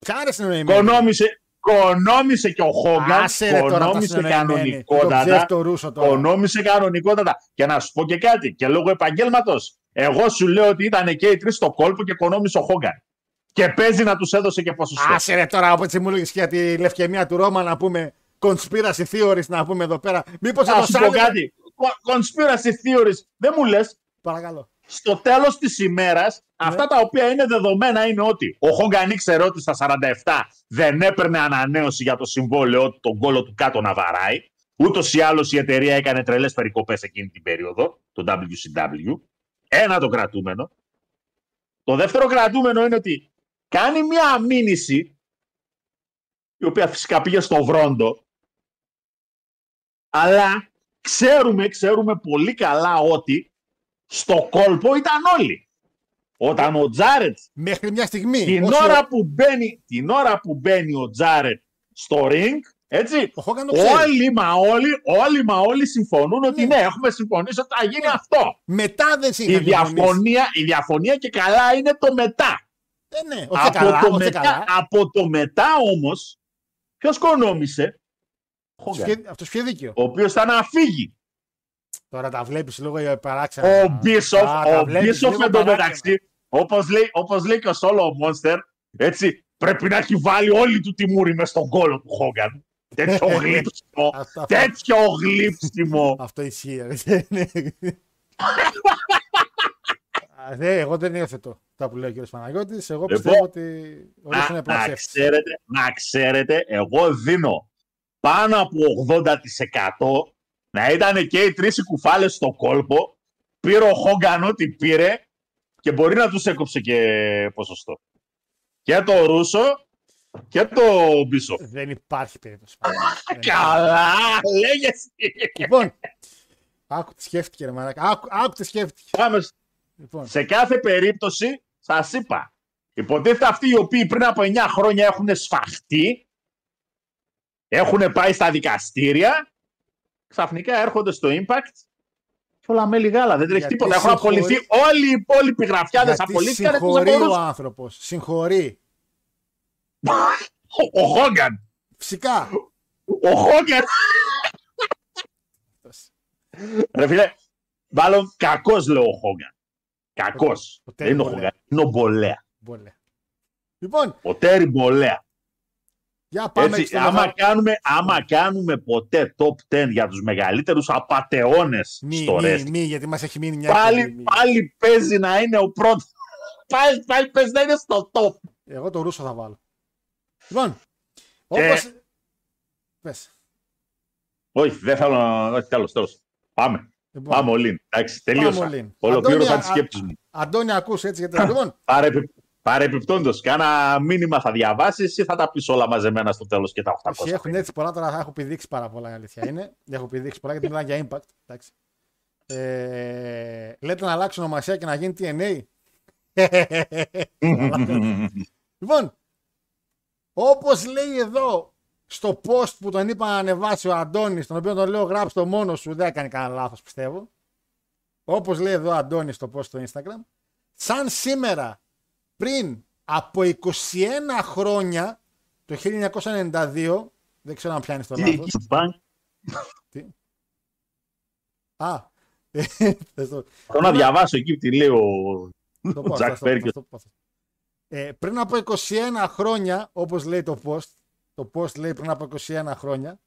Ποια είναι συνεννοημένη. Κονόμησε, κονόμησε και ο Χόγκαν, Άσε ρε τώρα τα κονόμησε συνεννοημένη. Τον κανονικότατα. ψεύτη το Ρούσος τώρα. Κονόμησε κανονικότατα. Και να σου πω και κάτι, και λόγω επαγγέλματος. Εγώ σου λέω ότι ήταν και οι τρεις στο κόλπο και κονόμησε ο Χόγκαν. Και παίζει να τους έδωσε και ποσοστό. Άσε ρε τώρα, όπως έτσι μου έλεγες για τη λευκαιμία του Ρώμα να πούμε. Conspiracy theories να πούμε εδώ πέρα. Μήπως Να σου πω κάτι. Κο- Conspiracy theories. Δεν μου λες. Παρακαλώ. Στο τέλος της ημέρας, Ναι. αυτά τα οποία είναι δεδομένα είναι ότι ο Χόγκαν ήξερε ότι στα 47 δεν έπαιρνε ανανέωση για το συμβόλαιο του, τον κόλο του κάτω να βαράει. Ούτως ή άλλως η εταιρεία έκανε τρελές περικοπές εκείνη την περίοδο, το WCW. Ένα το κρατούμενο. Το δεύτερο κρατούμενο είναι ότι κάνει μια μήνυση, η οποία φυσικά πήγε στο βρόντο, αλλά ξέρουμε, ξέρουμε πολύ καλά ότι στο κόλπο ήταν όλοι. Όταν ο Τζάρετς Μέχρι μια στιγμή. την όχι ώρα, που μπαίνει, την ώρα που μπαίνει ο Τζάρετς στο ring, έτσι, Ο Χόγκαν το ξέρει. όλοι μα όλοι, όλοι μα όλοι συμφωνούν ότι ναι, έχουμε συμφωνήσει ότι θα γίνει αυτό. Μετά δεν Η συμφωνεί. διαφωνία, η διαφωνία και καλά είναι το μετά. Ε, ναι, όχι από, καλά, το όχι μετά καλά. από το μετά όμως, ποιος κονόμησε, ο Χόγκαν, Αυτός πιο δίκαιο. ο οποίος ήταν να φύγει. Τώρα τα βλέπεις λίγο παράξενα. Ο Μπίσοφ, Α, τα ο βλέπεις Μπίσοφ λίγο εντωμεταξύ, όπως λέει, όπως λέει και ο Solo Monster, έτσι, πρέπει να έχει βάλει όλη του τη μούρη μες στον κόλο του Χόγκαν. Τέτοιο γλύψιμο, Αυτό- τέτοιο γλύψιμο. Αυτό ισχύει. ρε. Ναι. Α, δε, εγώ δεν υιοθετώ αυτά που λέει ο κ. Παναγιώτης. Εγώ Λοιπόν, πιστεύω ότι ο Ρούσο είναι να, απλά να, ψεύτης. ξέρετε, να ξέρετε, εγώ δίνω πάνω από 80% να ήταν και οι τρεις οι κουφάλες στο κόλπο, πήρε ο Χόγκαν ό,τι πήρε και μπορεί να τους έκοψε και ποσοστό. Και το Ρούσο και το Μπίσοφ. Δεν υπάρχει περίπτωση. Παναγιώτη. Δεν υπάρχει. Καλά, λέγε εσύ. Λοιπόν, άκου τι σκέφτηκε, ρε μαλάκα. Άκου, άκου τι σκέφτηκε. Πάμε σ- Λοιπόν, σε κάθε περίπτωση, σας είπα, υποτίθεται αυτοί οι οποίοι πριν από 9 χρόνια έχουν σφαχτεί, έχουν πάει στα δικαστήρια, ξαφνικά έρχονται στο Impact και όλα με γάλα. Δεν τρέχει Γιατί τίποτα. Έχουν συγχωρεί- απολυθεί όλοι οι υπόλοιποι γραφιάδες γιατί απολύθηκαν εκτός συγχωρεί από ο τον άνθρωπος. Συγχωρεί. Ο Χόγκαν. Φυσικά. Ο Χόγκαν. Ρε φίλε, μάλλον κακός λέω ο Χόγκαν. Κακός. Ο Δεν είναι ο Τέρι Χόγκαν, είναι ο Μπολέα. Μπολέ. Λοιπόν, Ο Τέρι Μπολέα. για πάμε Έτσι, στο άμα, μεγάλο- κάνουμε, άμα κάνουμε ποτέ top 10 για τους μεγαλύτερους απατεώνες Μη, στο μη, wrestling, μη, γιατί μας έχει μείνει μια πάλι, εκπομπή, μη. πάλι παίζει να είναι ο πρώτος. πάλι, πάλι παίζει να είναι στο top. Εγώ το Ρούσο θα βάλω. Λοιπόν, Και- όπως... Πες. Όχι, δεν θέλω να... Όχι, τέλος, τέλος. Πάμε. Λοιπόν, Πάμε όλοι. Εντάξει, τελείωσα. Πάμε all in. Ολοκλήρωσα Αντώνη, τις σκέψεις μου. Αντώνη, ακούς έτσι γιατί... λοιπόν, Παρεπι... Παρεπιπτόντως, κάνα μήνυμα θα διαβάσεις ή θα τα πεις όλα μαζεμένα στο τέλος και τα 800. όχι, έχουν έτσι πολλά, τώρα θα έχω πηδήξει πάρα πολλά, η αλήθεια είναι. έχω πηδήξει πολλά γιατί μιλάνε για impact. Εντάξει. Ε, λέτε να αλλάξει ονομασία και να γίνει TNA. λοιπόν, όπως λέει εδώ στο post που τον είπα να ανεβάσει ο Αντώνης, τον οποίο τον λέω γράψτε το μόνο σου, δεν έκανε κανένα λάθος πιστεύω. Όπως λέει εδώ ο Αντώνης στο post στο Instagram, σαν σήμερα πριν από 21 χρόνια το 1992, δεν ξέρω αν πιάνεις το Τι λάθος. εκεί στο μπανκ. Α, ε, θες το- Θέλω να διαβάσω εκεί τι λέει ο, το ο πω, Τζακ αυτό, αυτό, Φέργκιον. αυτό, αυτό. Ε, πριν από 21 χρόνια, όπως λέει το post, το post λέει πριν από 21 χρόνια,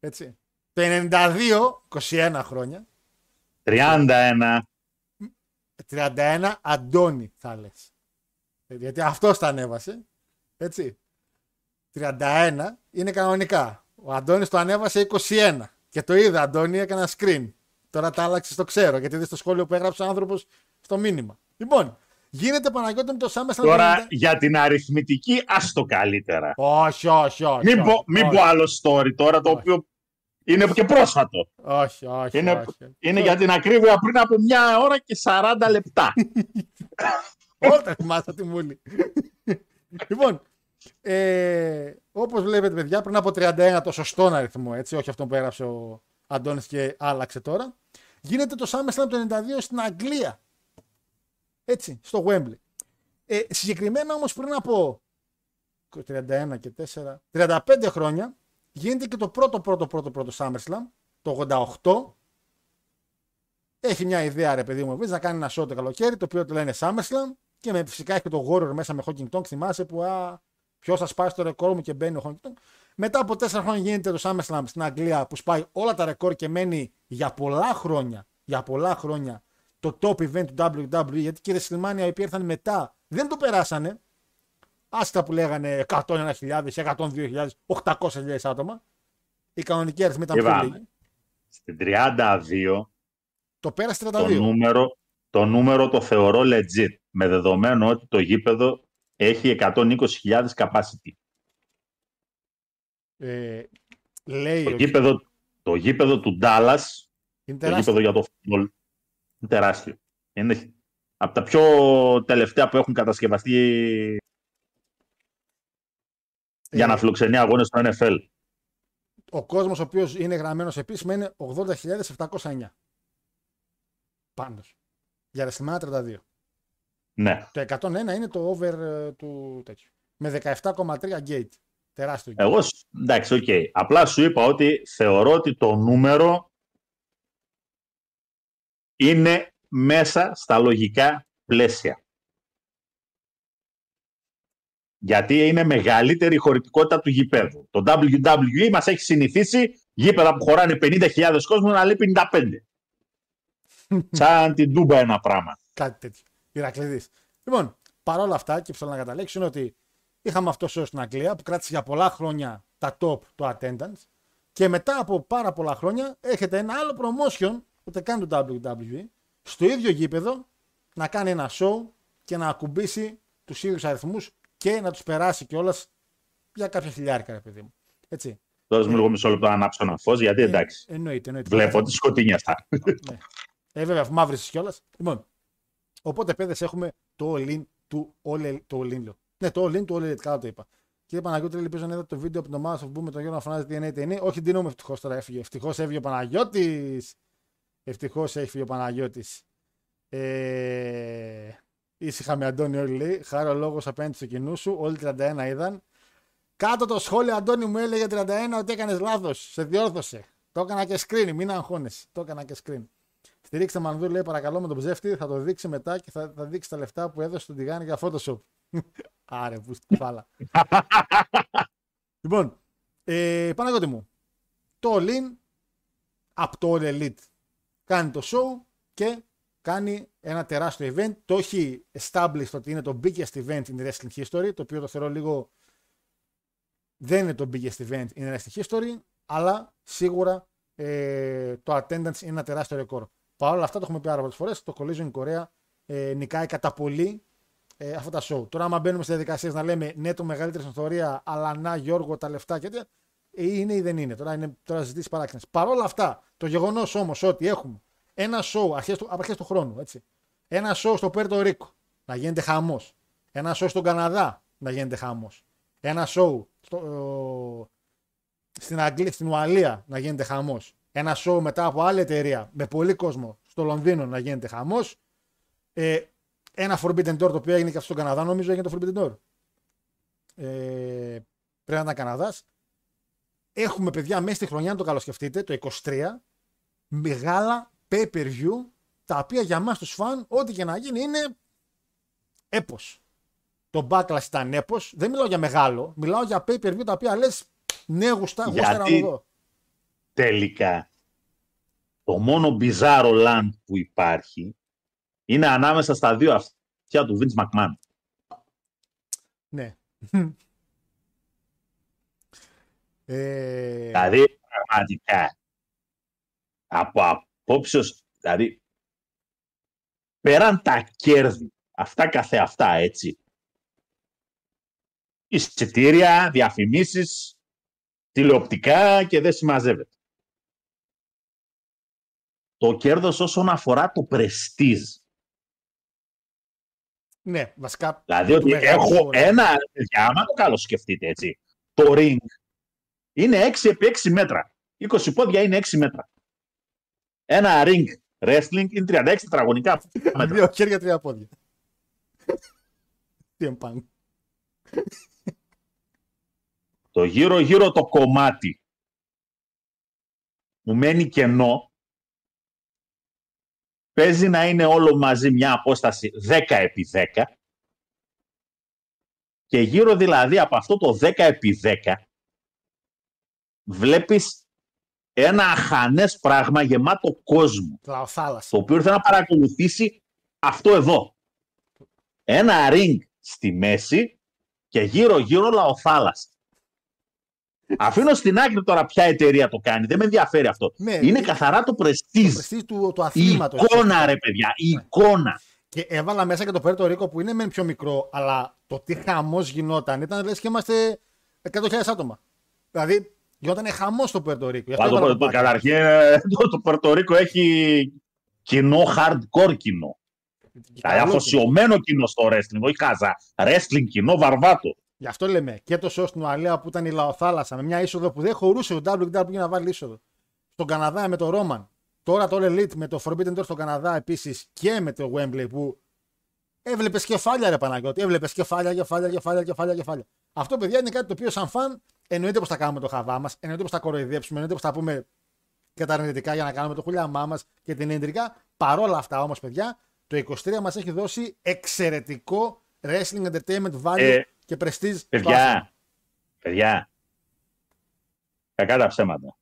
έτσι. Το 92, 21 χρόνια, 31. 31 Αντώνη θα λες. Ε, Γιατί αυτός τα ανέβασε, έτσι. 31 είναι κανονικά. Ο Αντώνης το ανέβασε 21 και το είδα Αντώνη, έκανα screen. Τώρα τα άλλαξε, το ξέρω, γιατί είδες το σχόλιο που έγραψε ο άνθρωπος στο μήνυμα. Λοιπόν, γίνεται Παναγιώτη με το Σάμεσλαμ. Τώρα για την αριθμητική, ας το καλύτερα. Όχι, όχι, όχι. Μην πω, όχι, μην όχι, πω άλλο story τώρα, το Όχι. οποίο είναι και πρόσφατο. Όχι, όχι. Είναι, όχι. είναι για την ακρίβεια πριν από μια ώρα και 40 λεπτά. Όλα τα θυμάστε τι μου λέει. λοιπόν, ε, όπως βλέπετε παιδιά, πριν από 31 το σωστό αριθμό, έτσι, όχι αυτό που έγραψε ο Αντώνης και άλλαξε τώρα, γίνεται το SummerSlam το 92 στην Αγγλία. Έτσι, στο Wembley. Ε, συγκεκριμένα όμως πριν από 31 και 4, 35 χρόνια, γίνεται και το πρώτο πρώτο πρώτο πρώτο SummerSlam, το 88, έχει μια ιδέα, ρε παιδί μου, εμείς, να κάνει ένα show το καλοκαίρι, το οποίο το λένε SummerSlam και με, φυσικά έχει και το Warrior μέσα με Hawking Tonk. Θυμάσαι που α, ποιος θα σπάσει το ρεκόρ μου και μπαίνει ο Hawking Tonk. Μετά από τέσσερα χρόνια γίνεται το SummerSlam στην Αγγλία που σπάει όλα τα ρεκόρ και μένει για πολλά χρόνια, για πολλά χρόνια το top event του WWE. Γιατί και η WrestleMania οι οποίοι ήρθαν μετά δεν το περάσανε. Άστα που λέγανε 101.000, 102.000, 800.000 άτομα. Οι κανονικοί αριθμοί ήταν πιο Είπαμε. λίγοι. Στην 32 Το πέρασε 32. το νούμερο, το νούμερο το θεωρώ legit, με δεδομένο ότι το γήπεδο έχει 120.000 capacity. Ε, λέει Το ο- γήπεδο, το γήπεδο του Dallas, είναι το τεράστιο. γήπεδο για το football, είναι τεράστιο. Είναι από τα πιο τελευταία που έχουν κατασκευαστεί για Ε, να φιλοξενεί αγώνες στο NFL. ο κόσμος ο οποίος είναι γραμμένος επίσημα είναι 80.709. Πάντως. Για WrestleMania 32. Ναι. Το 101 είναι το over ε, του τέτοιου. Με 17,3 gate. Τεράστιο gate. Εγώ, σ- εντάξει, οκ. Απλά σου είπα ότι θεωρώ ότι το νούμερο είναι μέσα στα λογικά πλαίσια. Γιατί είναι μεγαλύτερη η χωρητικότητα του γηπέδου. Το WWE μας έχει συνηθίσει γήπεδα που χωράνε 50.000 κόσμο να λέει 55. Σαν την Τούμπα ένα πράγμα. Κάτι τέτοιο. Ηρακλήδης. Λοιπόν, παρόλα αυτά και που θέλω να καταλήξω είναι ότι είχαμε αυτό show στην Αγγλία που κράτησε για πολλά χρόνια τα top το attendance και μετά από πάρα πολλά χρόνια έχετε ένα άλλο promotion ούτε καν του WWE στο ίδιο γήπεδο να κάνει ένα show και να ακουμπήσει τους ίδιους αριθμούς και να τους περάσει κιόλας για κάποια χιλιάρικα, ρε παιδί μου. Έτσι. Δώσε μου λίγο μισό λεπτό να ανάψω ένα φως, γιατί εντάξει. Ε, εννοείται, εννοείται. Βλέπω ότι σκοτεινιαστά. Ναι. Ε, βέβαια, αφού μαύρησες κιόλας. Λοιπόν, οπότε παιδες έχουμε το all-in του all το all-in, λέω. Ναι, το all-in του all elite, καλά το είπα. Κύριε Παναγιώτη, ελπίζω να είδατε το βίντεο από την ομάδα of Boom με τον Γιώργο να φωνάζει DNA, DNA. Όχι, δίνομαι ευτυχώς τώρα έφυγε. Ευτυχώς έφυγε ο Παναγιώτης. Ευτυχώς έφυγε ο Παναγιώτης. Ε, ήσυχα με Αντώνη όλοι λέει. Χάρο λόγος απέναντι στο κοινούς σου. Όλοι 31 είδαν. Κάτω το σχόλιο, Αντώνη μου έλεγε 31 ότι έκανες λάθος. Σε διόρθωσε. Το έκανα και screen, μην αγχώνεσαι. Το έκανα και screen. Στηρίξτε Μανδού, λέει παρακαλώ με τον ψεύτη, θα το δείξει μετά και θα, θα δείξει τα λεφτά που έδωσε στον Τιγάνη για Photoshop. Άρε, που στην φάλα. λοιπόν, ε, Παναγιώτη μου, το All In από το All Elite κάνει το show και κάνει ένα τεράστιο event. Το έχει established ότι είναι το biggest event in wrestling history, το οποίο το θεωρώ λίγο δεν είναι το biggest event in wrestling history, αλλά σίγουρα ε, το attendance είναι ένα τεράστιο ρεκόρ. Παρ' όλα αυτά το έχουμε πει πάρα πολλές φορές. Το Collision Korea ε, νικάει κατά πολύ ε, αυτά τα show. Τώρα, άμα μπαίνουμε σε διαδικασίες να λέμε ναι, το μεγαλύτερη στην ιστορία, αλλά να Γιώργο τα λεφτά και τέτοια, ε, είναι ή δεν είναι. Τώρα είναι τώρα ζητήσεις παράξενες. Παρ' όλα αυτά, το γεγονός όμως ότι έχουμε ένα show αρχές του, από αρχές του χρόνου, έτσι. Ένα show στο Πέρτο Ρίκο να γίνεται χαμός. Ένα show στον Καναδά να γίνεται χαμός. Ένα show στο, στην, Αγγλία, στην Ουαλία να γίνεται χαμός. Ένα show μετά από άλλη εταιρεία με πολύ κόσμο στο Λονδίνο να γίνεται χαμός. Ε, ένα Forbidden Door το οποίο έγινε και αυτό στον Καναδά, νομίζω έγινε το Forbidden Door. Ε, Πρέπει να ήταν Καναδάς. Έχουμε παιδιά μέσα στη χρονιά, αν το καλοσκεφτείτε, το 23, μεγάλα pay per view, τα οποία για μας τους φαν, ό,τι και να γίνει, είναι έπος. Το backlash ήταν έπος. Δεν μιλάω για μεγάλο, μιλάω για pay per view τα οποία λες, ναι, γουστά, γουστά να Γιατί- δω. τελικά το μόνο bizarro land που υπάρχει είναι ανάμεσα στα δύο αυτιά του Vince McMahon. Ναι. Ε, Δηλαδή, πραγματικά, από απόψεως, δηλαδή, πέραν τα κέρδη, αυτά καθεαυτά, έτσι, εισιτήρια, διαφημίσεις, τηλεοπτικά και δεν συμμαζεύεται. Το κέρδος όσον αφορά το πρεστίζ. ναι, βασικά. Δηλαδή του ότι μεγάλου έχω σχόλου. ένα, παιδιά, άμα το καλώς σκεφτείτε έτσι, το ring είναι 6 επί 6 μέτρα. 20 πόδια είναι 6 μέτρα. Ένα ring wrestling είναι 36 τετραγωνικά μέτρα. Δύο χέρια, τρία πόδια. CM Punk. το γύρω γύρω το κομμάτι που μένει κενό παίζει να είναι όλο μαζί μια απόσταση 10 επί 10 και γύρω δηλαδή από αυτό το 10 επί 10 βλέπεις ένα αχανές πράγμα γεμάτο κόσμο Λαοθάλασσα. το οποίο ήρθε να παρακολουθήσει αυτό εδώ. Ένα ring στη μέση και γύρω-γύρω λαοθάλασσα. Αφήνω στην άκρη τώρα ποια εταιρεία το κάνει. Δεν με ενδιαφέρει αυτό. Ναι, είναι ε, καθαρά το Το prestige. πρεστή του, του Η αθλήματο. εικόνα, ρε παιδιά. Η εικόνα. Και έβαλα μέσα και το Πέρτο Ρίκο που είναι μεν πιο μικρό, αλλά το τι χαμός γινόταν ήταν λες και είμαστε 100.000 άτομα. Δηλαδή, γινόταν χαμός στο Πέρτο Ρίκο. Γι' αυτό Αλλά το, έβαλα το, το package. καταρχήν ε, το, το Πορτορίκο έχει κοινό hardcore κοινό. Δηλαδή Καλό κοινό. αφοσιωμένο κοινό στο wrestling. Όχι χάζα. Wrestling κοινό βαρβάτο. Γι' αυτό λέμε και το show στην Ουαλία που ήταν η Λαοθάλασσα με μια είσοδο που δεν χωρούσε το WWE για να βάλει είσοδο. Στον Καναδά με το Ρόμαν. Τώρα το All Elite με το Forbidden Door στον Καναδά επίσης και με το Wembley που έβλεπες κεφάλια ρε Παναγιώτη. Έβλεπες κεφάλια, κεφάλια, κεφάλια, κεφάλια, κεφάλια. Αυτό παιδιά είναι κάτι το οποίο σαν φαν εννοείται πως θα κάνουμε το χαβά μας, εννοείται πως θα κοροϊδέψουμε, εννοείται πως θα πούμε και τα αρνητικά για να κάνουμε το χουλιαμά μας και την ίντρικα. Παρόλα αυτά όμως, παιδιά, το 23 μας έχει δώσει εξαιρετικό wrestling entertainment value Ε, και prestige. στο άθλημα. Παιδιά, παιδιά, κακά τα ψέματα.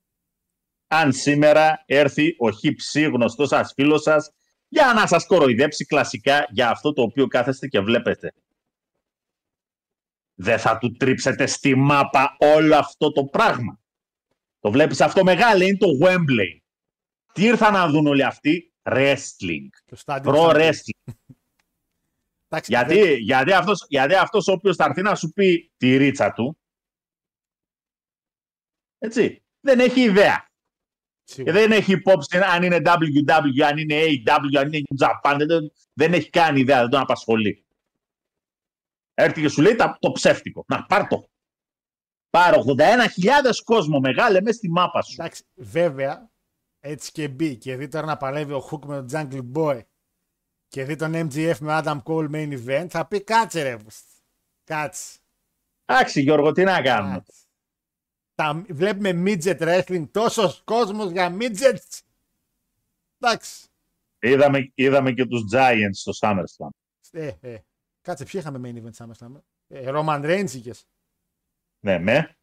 Αν σήμερα έρθει ο χύψη γνωστός σας φίλος σας για να σας κοροϊδέψει κλασικά για αυτό το οποίο κάθεστε και βλέπετε. Δεν θα του τρίψετε στη μάπα όλο αυτό το πράγμα. Το βλέπεις αυτό μεγάλο, είναι το Wembley. Τι ήρθαν να δουν όλοι αυτοί, wrestling. Το stadium Pro champion. wrestling. Εντάξει, Γιατί, δεν- γιατί, αυτός, γιατί αυτός ο οποίος θα έρθει να σου πει τη ρίτσα του, έτσι, δεν έχει ιδέα. Και σίγουρα. δεν έχει υπόψη αν είναι WW, αν είναι AW, αν είναι New Japan, δεν, δεν έχει καν ιδέα, δεν τον απασχολεί. Έρθει και σου λέει τα- το ψεύτικο. Να, πάρ' το. Πάρε 81.000 κόσμο μεγάλε μέσα στη μάπα σου. Εντάξει, βέβαια, έτσι και μπει και δει τώρα να παλεύει ο Hook με τον Jungle Boy και δει τον MGF με Adam Cole main event, θα πει κάτσε ρε. Κάτσε. Εντάξει Γιώργο, τι να κάνουμε. κάτσε. Τα, βλέπουμε midget wrestling, τόσος κόσμος για midgets. Εντάξει. Είδαμε, είδαμε και τους Giants στο SummerSlam. Ε, ε. Κάτσε, ποιοι είχαμε main event SummerSlam. Ε, Roman Reigns είχες. Ναι, με.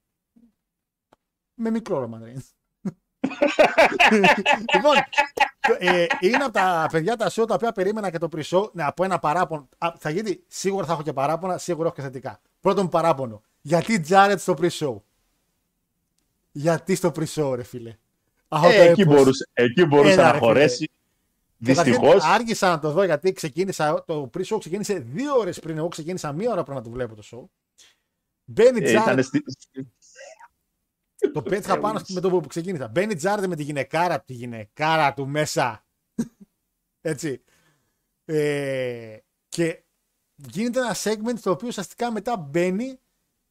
Με μικρό Roman Reigns. λοιπόν, το- ε, είναι από τα παιδιά τα show τα οποία περίμενα και το pre-show ναι, από ένα παράπονο. Α, θα γίνει, σίγουρα θα έχω και παράπονα, σίγουρα έχω και θετικά. Πρώτο μου παράπονο. Γιατί Jared στο pre-show; Γιατί στο pre-show, ρε φίλε; Αχ, Ε, το εκεί, έπος. μπορούσε, εκεί μπορούσε Έλα, να ρε, χωρέσει. Καταρχήν, Δυστυχώς. Άργησα να το δω γιατί ξεκίνησα. Το pre-show ξεκίνησε δύο ώρες πριν. Εγώ ξεκίνησα μία ώρα πριν να το βλέπω το show. Μπαίνει Jared Ήταν στη... Το πέτυχα πάνω με το που ξεκίνησα. Μπαίνει Τζάρντε με τη γυναικάρα, τη γυναικάρα του μέσα. Έτσι. Ε, και γίνεται ένα segment στο οποίο ουσιαστικά μετά μπαίνει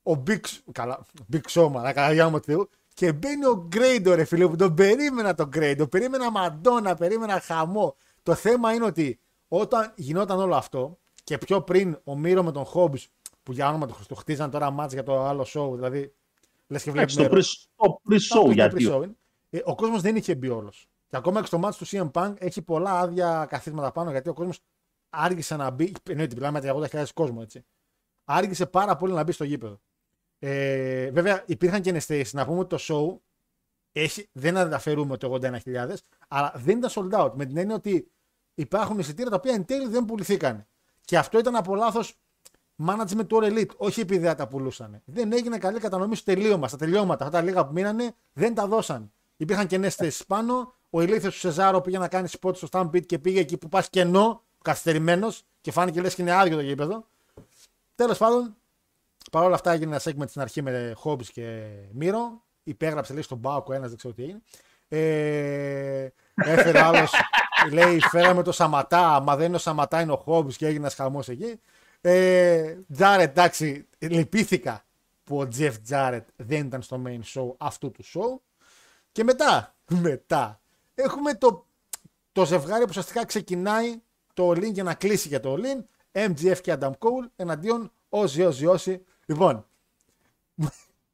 ο Big, καλά, Big Show, μα, καλά για μου Θεού, και μπαίνει ο Γκρέιντο, ρε φίλε, που τον περίμενα τον Γκρέιντο, περίμενα Μαντόνα, περίμενα χαμό. Το θέμα είναι ότι όταν γινόταν όλο αυτό και πιο πριν ο Μύρο με τον Hobbs, που για όνομα του Χριστού χτίζαν τώρα μάτς για το άλλο show, δηλαδή Λες και βλέπεις. Εντάξει, το pre- το pre-show γιατί. Ε, ο κόσμος δεν είχε μπει όλος. Και ακόμα και στο μάτι του CM Punk έχει πολλά άδεια καθίσματα πάνω γιατί ο κόσμος άργησε να μπει. Εννοείται, μιλάμε για 80.000 κόσμο έτσι. Άργησε πάρα πολύ να μπει στο γήπεδο. Ε, βέβαια, υπήρχαν και εναισθήσεις. Να πούμε ότι το show έχει, δεν αναφέρουμε ότι 81.000, αλλά δεν ήταν sold out. Με την έννοια ότι υπάρχουν εισιτήρια τα οποία εν τέλει δεν πουληθήκαν. Και αυτό ήταν από λάθος management του All Elite. Όχι επειδή δεν τα πουλούσαν. Δεν έγινε καλή κατανομή στο τελείωμας. Στα τελειώματα, αυτά τα λίγα που μείνανε, δεν τα δώσαν. Υπήρχαν κενέ θέσει πάνω. Ο ηλίθιο του Σεζάρο πήγε να κάνει spot στο Stampede και πήγε εκεί που πας κενό, καθυστερημένος και φάνηκε λες και είναι άδειο το γήπεδο. Τέλος πάντων, παρόλα αυτά έγινε ένα segment στην αρχή με Hobbs και Μύρο. Υπέγραψε λέει στον Πάοκ ο ένας, δεν ξέρω τι έγινε. Ε, έφερε άλλος, λέει, φέραμε το Σαματά. Μα δεν είναι ο Σαματά, είναι ο Hobbs και έγινε ένα χαμός εκεί. Ε, Τζάρετ, εντάξει, λυπήθηκα που ο Τζεφ Τζάρετ δεν ήταν στο main show αυτού του show. Και μετά, μετά, έχουμε το, το ζευγάρι που ουσιαστικά ξεκινάει το All-In για να κλείσει για το All-In. MGF και Adam Cole εναντίον Ozzy Ozzy Ozzy. Λοιπόν,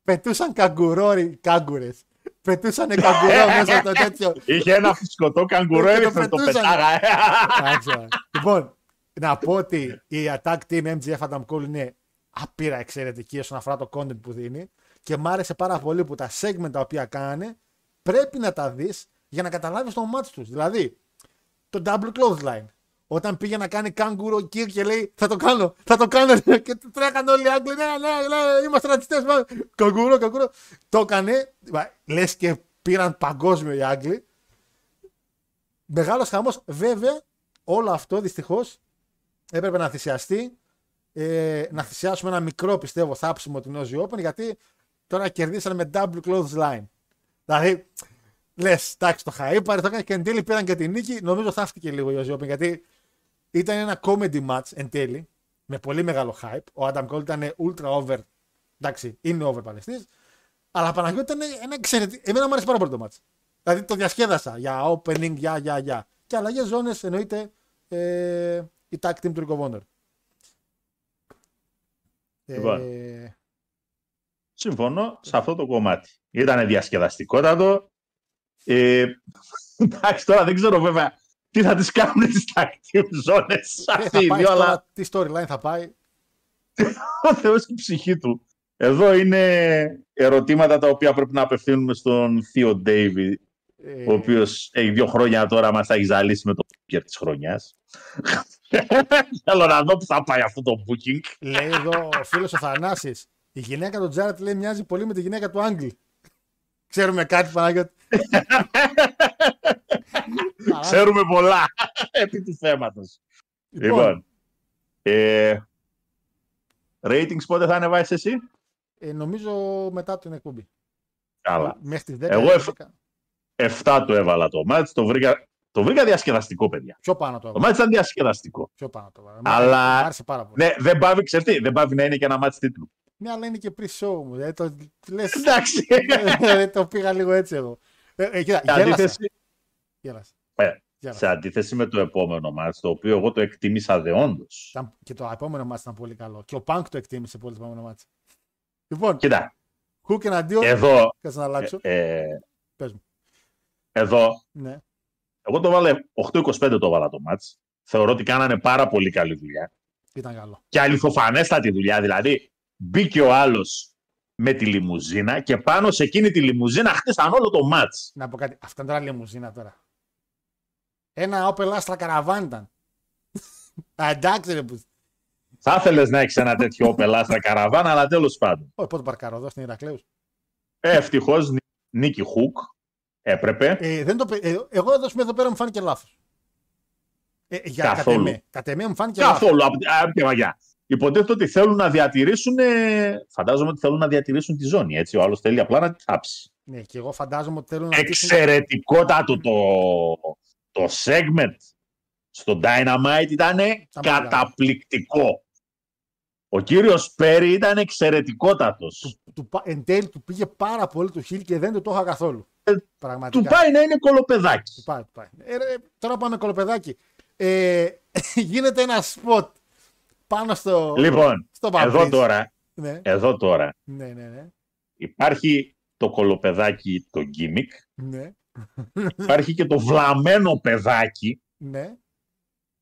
πετούσαν καγκουρόρι, κάγκουρες. Πετούσαν καγκουρό μέσα στο τέτοιο. Είχε ένα φουσκωτό καγκουρό, Και το έριχνε το πετούσαν. πετάγα. Εντάξει, λοιπόν, να πω ότι η attack team MGF Adam Cole είναι άπειρα εξαιρετική όσον αφορά το content που δίνει και μ' άρεσε πάρα πολύ που τα segment τα οποία κάνανε πρέπει να τα δεις για να καταλάβεις το match τους. Δηλαδή, το double clothesline. Όταν πήγε να κάνει kangaroo kick και λέει θα το κάνω, θα το κάνω και του τρέχαν όλοι οι Άγγλοι, ναι, ναι, ναι, είμαστε ρατσιστές, καγκουρό, καγκουρό. Το έκανε, λες και πήραν παγκόσμιο οι Άγγλοι. Μεγάλος χαμός. Βέβαια, όλο αυτό δυστυχώς έπρεπε να θυσιαστεί. Ε, να θυσιάσουμε ένα μικρό πιστεύω θάψιμο την Ozzy Open γιατί τώρα κερδίσανε με double clothesline. Δηλαδή, λες, εντάξει, το χαΐπαρε, το έκανε και εν τέλει πήραν και την νίκη. Νομίζω θαύτηκε λίγο η Ozzy Open γιατί ήταν ένα comedy match εν τέλει με πολύ μεγάλο hype. Ο Adam Cole ήταν ultra over. Εντάξει, είναι over παλαιστής. Αλλά Παναγιώτη ήταν ένα εξαιρετικό. Εμένα μου άρεσε πάρα πολύ το match. Δηλαδή το διασκέδασα για opening, για, για, για. Και αλλαγές ζώνες εννοείται ε, η tag team του Rick of Honor. Λοιπόν. Ε, Συμφωνώ σε αυτό το κομμάτι. Ήταν διασκεδαστικότατο. Ε, εντάξει, τώρα δεν ξέρω βέβαια τι θα τις κάνουν τις tag ζώνες ε, αυτοί θα οι πάει δύο, τώρα, αλλά τι storyline θα πάει; ο Θεός και η ψυχή του. Εδώ είναι ερωτήματα τα οποία πρέπει να απευθύνουμε στον Θείο Ντέιβι, Ε, ο οποίος έχει δύο χρόνια τώρα μας τα έχει ζαλίσει με το booker της χρονιάς. Θέλω να δω που θα πάει αυτό το booking. Λέει εδώ ο φίλος ο Θανάσης, η γυναίκα του Τζάρετ λέει μοιάζει πολύ με τη γυναίκα του Άγγλι. Ξέρουμε κάτι Παναγιώτη. Ξέρουμε πολλά επί του θέματος. Λοιπόν, ε, ratings πότε θα ανεβάσεις εσύ; ε, νομίζω μετά την εκπομπή. Καλά. Μέχρι τις 10. Εγώ εφ- 11. 7 του έβαλα το μάτς, το βρήκα, το βρήκα διασκεδαστικό, παιδιά. Πιο πάνω το Το έβαλα. μάτς ήταν διασκεδαστικό. Πιο πάνω το έβαλα. Αλλά- Μ' άρεσε πάρα πολύ. Ναι, δεν πάβει, ξέρετε, τι, δεν πάβει να είναι και ένα μάτς τίτλου. Ναι, αλλά είναι και pre-show μου. Δηλαδή, το, λες, Εντάξει. Δηλαδή, το πήγα λίγο έτσι εγώ. Ε, ε, κοίτα, Σε γέλασα. αντίθεση, γέλασα. Ε, γέλασα. σε αντίθεση με το επόμενο μάτς, το οποίο εγώ το εκτίμησα δεόντως. Ήταν- Και το επόμενο μάτς ήταν πολύ καλό. Και ο Πανκ το εκτίμησε πολύ το επόμενο μάτς. Λοιπόν, Κοίτα, Hook εναντίον. εδώ, Κάτσε να αλλάξω; ε, Πες μου. εδώ, Ναι. εγώ το βάλε 8-25 το βάλα το μάτς. Θεωρώ ότι κάνανε πάρα πολύ καλή δουλειά. Ήταν καλό. και αληθοφανέστατη δουλειά. Δηλαδή, μπήκε ο άλλος με τη λιμουζίνα και πάνω σε εκείνη τη λιμουζίνα χτίσαν όλο το μάτς. Να πω κάτι. Αυτά είναι τώρα λιμουζίνα τώρα. Ένα Opel Astra Caravan ήταν. Α, εντάξει ρε που. Θα ήθελες να έχεις ένα τέτοιο πελά στα καραβάνα, αλλά τέλος πάντων. Όχι, πότε παρκάρω εδώ στην Ηρακλέους. Ε, Ευτυχώς νίκη Χουκ. Έπρεπε. Ε, δεν το, πε- ε, εγώ εδώ, εδώ πέρα μου φάνηκε λάθος. Ε, για Καθόλου. Κατ' εμέ, κατ' εμέ μου φάνηκε λάθος. Καθόλου. Από, από τη μαγιά. Υποτίθεται ότι θέλουν να διατηρήσουν. ε, Φαντάζομαι ότι θέλουν να διατηρήσουν τη ζώνη. Έτσι. Ο άλλος θέλει απλά να τη θάψει. Ναι, και εγώ φαντάζομαι ότι θέλουν να στήσουν- Εξαιρετικότατο το, το segment στο Dynamite ήταν πολύ καταπληκτικό. Ο κύριος Πέρι ήταν εξαιρετικότατος. του, του, πα- εν τέλει του πήγε πάρα πολύ το χιλ και δεν του το είχα καθόλου. Ε, Πραγματικά. Του πάει να είναι κολοπεδάκι. Του πάει, του πάει. Ε, ρε, τώρα πάμε κολοπεδάκι. Ε, γίνεται ένα σποτ πάνω στο. Λοιπόν, στο εδώ Παμπρίζ. τώρα, Ναι, εδώ τώρα, ναι, ναι. ναι. Υπάρχει το κολοπεδάκι, το γκίμικ. Ναι, Υπάρχει και το βλαμμένο παιδάκι, ναι.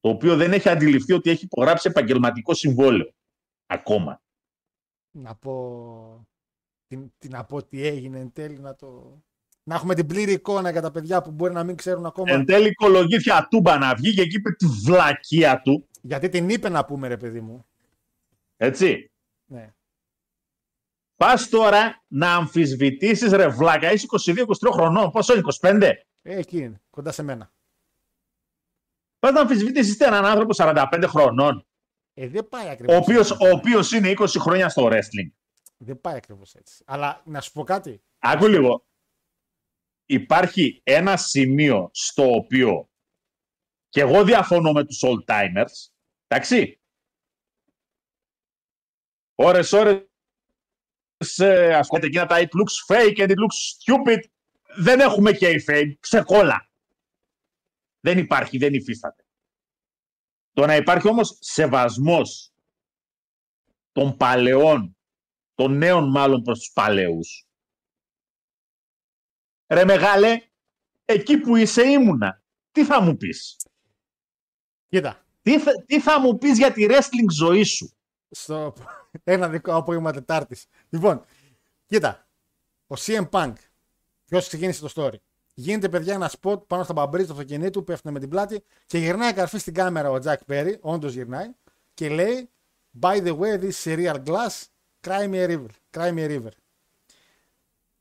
το οποίο δεν έχει αντιληφθεί ότι έχει υπογράψει επαγγελματικό συμβόλαιο. Ακόμα. Να πω. Τι, τι να πω τι έγινε εν τέλει να το. Να έχουμε την πλήρη εικόνα για τα παιδιά που μπορεί να μην ξέρουν ακόμα. Εν τέλει κολογήθια τούμπα να βγει και εκεί είπε τη βλακεία του. Γιατί την είπε να πούμε, ρε παιδί μου. Έτσι. Ναι. Πας τώρα να αμφισβητήσεις ρε βλάκα. Είσαι 22-23 χρονών. Πόσο είναι, 25. Ε, εκεί είναι, κοντά σε μένα. Πας να αμφισβητήσεις έναν άνθρωπο 45 χρονών. Ε, δεν πάει Ο ακριβώ. οποίος, ο οποίος είναι 20 χρόνια στο wrestling. Δεν πάει ακριβώς έτσι. Αλλά να σου πω κάτι. Άκου λίγο. Υπάρχει ένα σημείο στο οποίο και εγώ διαφωνώ με τους old timers. Εντάξει. Ώρες, ώρες ε, ας πούμε εκείνα τα it looks fake and it looks stupid. Δεν έχουμε και fake. Ξεκόλα. Δεν υπάρχει, δεν υφίσταται. Το να υπάρχει όμως σεβασμός των παλαιών, των νέων μάλλον προς τους παλαιούς, Ρε μεγάλε, εκεί που είσαι ήμουνα. Τι θα μου πεις; Κοίτα. Τι θα, τι θα μου πεις για τη wrestling ζωή σου; Στο ένα δικό απόγευμα Τετάρτης. Λοιπόν, κοίτα. Ο CM Punk. Ποιος ξεκίνησε το story. Γίνεται παιδιά ένα spot πάνω στα μπαμπρίτ του αυτοκινήτου, πέφτουν με την πλάτη και γυρνάει καρφί στην κάμερα ο Jack Perry, όντως γυρνάει, και λέει By the way, this is a real glass, cry me a river. Cry me a river.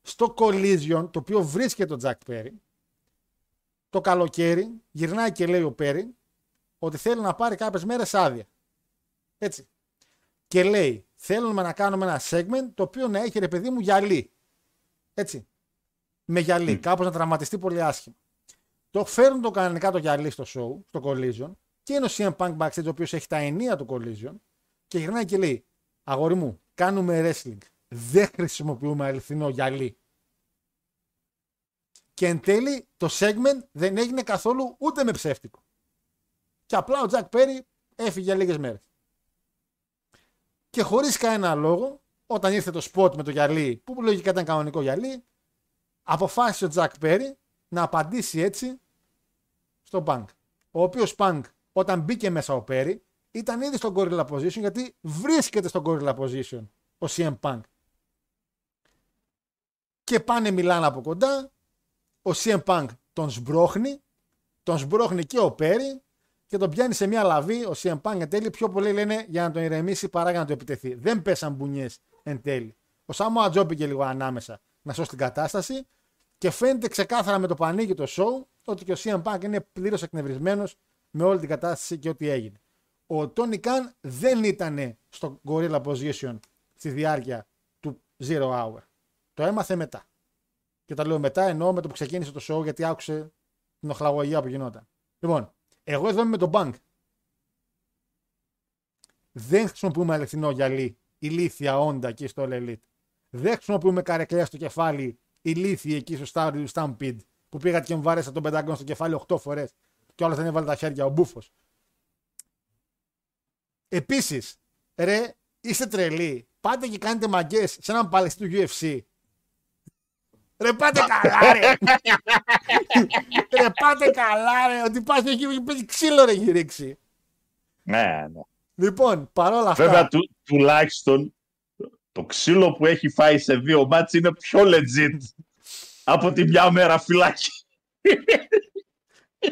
Στο collision, το οποίο βρίσκεται ο Jack Perry, το καλοκαίρι γυρνάει και λέει ο Perry ότι θέλει να πάρει κάποιες μέρες άδεια. Έτσι. Και λέει, θέλουμε να κάνουμε ένα segment το οποίο να έχει ρε παιδί μου γυαλί. Έτσι. Με γυαλί. Κάπως να τραυματιστεί πολύ άσχημα. Το φέρνουν το κανονικά το γυαλί στο show, στο Collision, και είναι ο CM Punk backstage, ο οποίος έχει τα ενία του Collision, και γυρνάει και λέει: Αγόρι μου, κάνουμε wrestling. Δεν χρησιμοποιούμε αληθινό γυαλί. Και εν τέλει το segment δεν έγινε καθόλου ούτε με ψεύτικο. Και απλά ο Jack Perry έφυγε για λίγες μέρες. Και χωρίς κανένα λόγο, όταν ήρθε το spot με το γυαλί, που λογικά ήταν κανονικό γυαλί, αποφάσισε ο Jack Perry να απαντήσει έτσι στο Punk. Ο οποίος Punk όταν μπήκε μέσα ο Perry ήταν ήδη στο gorilla position γιατί βρίσκεται στο gorilla position ο CM Punk. Και πάνε μιλάνε από κοντά, ο CM Punk τον σμπρώχνει, τον σμπρώχνει και ο Perry και τον πιάνει σε μια λαβή ο CM Punk εν τέλει πιο πολύ λένε για να τον ηρεμήσει παρά για να το επιτεθεί. Δεν πέσαν μπουνιές εν τέλει. Ο Σάμο Ατζό πήγε λίγο ανάμεσα να σώσει την κατάσταση και φαίνεται ξεκάθαρα με το που ανοίγει το show ότι και ο CM Punk είναι πλήρως εκνευρισμένος με όλη την κατάσταση και ό,τι έγινε. Ο Tony Khan δεν ήταν στο gorilla position στη διάρκεια του Zero Hour. Το έμαθε μετά. Και τα λέω μετά εννοώ με το που ξεκίνησε το show γιατί άκουσε την οχλαγωγία που γινόταν. Λοιπόν, εγώ εδώ είμαι με τον Bank. Δεν χρησιμοποιούμε αληθινό γυαλί, ηλίθια όντα εκεί στο All Elite. Δεν χρησιμοποιούμε καρεκλιά στο κεφάλι, ηλίθιοι εκεί στο Star Stampede που πήγατε και μου βάρεσα τον πεντάγκον στο κεφάλι 8 φορές και όλα δεν έβαλε τα χέρια ο μπούφος. Επίσης, ρε, είστε τρελοί. Πάτε και κάνετε μαγκές σε έναν παλαιστή του UFC. Ρε πάτε καλά ρε. ρε πάτε καλά ρε. Ότι πας και έχει παίζει ξύλο ρε έχει ρίξει. Ναι, ναι. Λοιπόν, παρόλα αυτά. Βέβαια, του, τουλάχιστον το ξύλο που έχει φάει σε δύο μάτς είναι πιο legit από τη μια μέρα φυλάκι.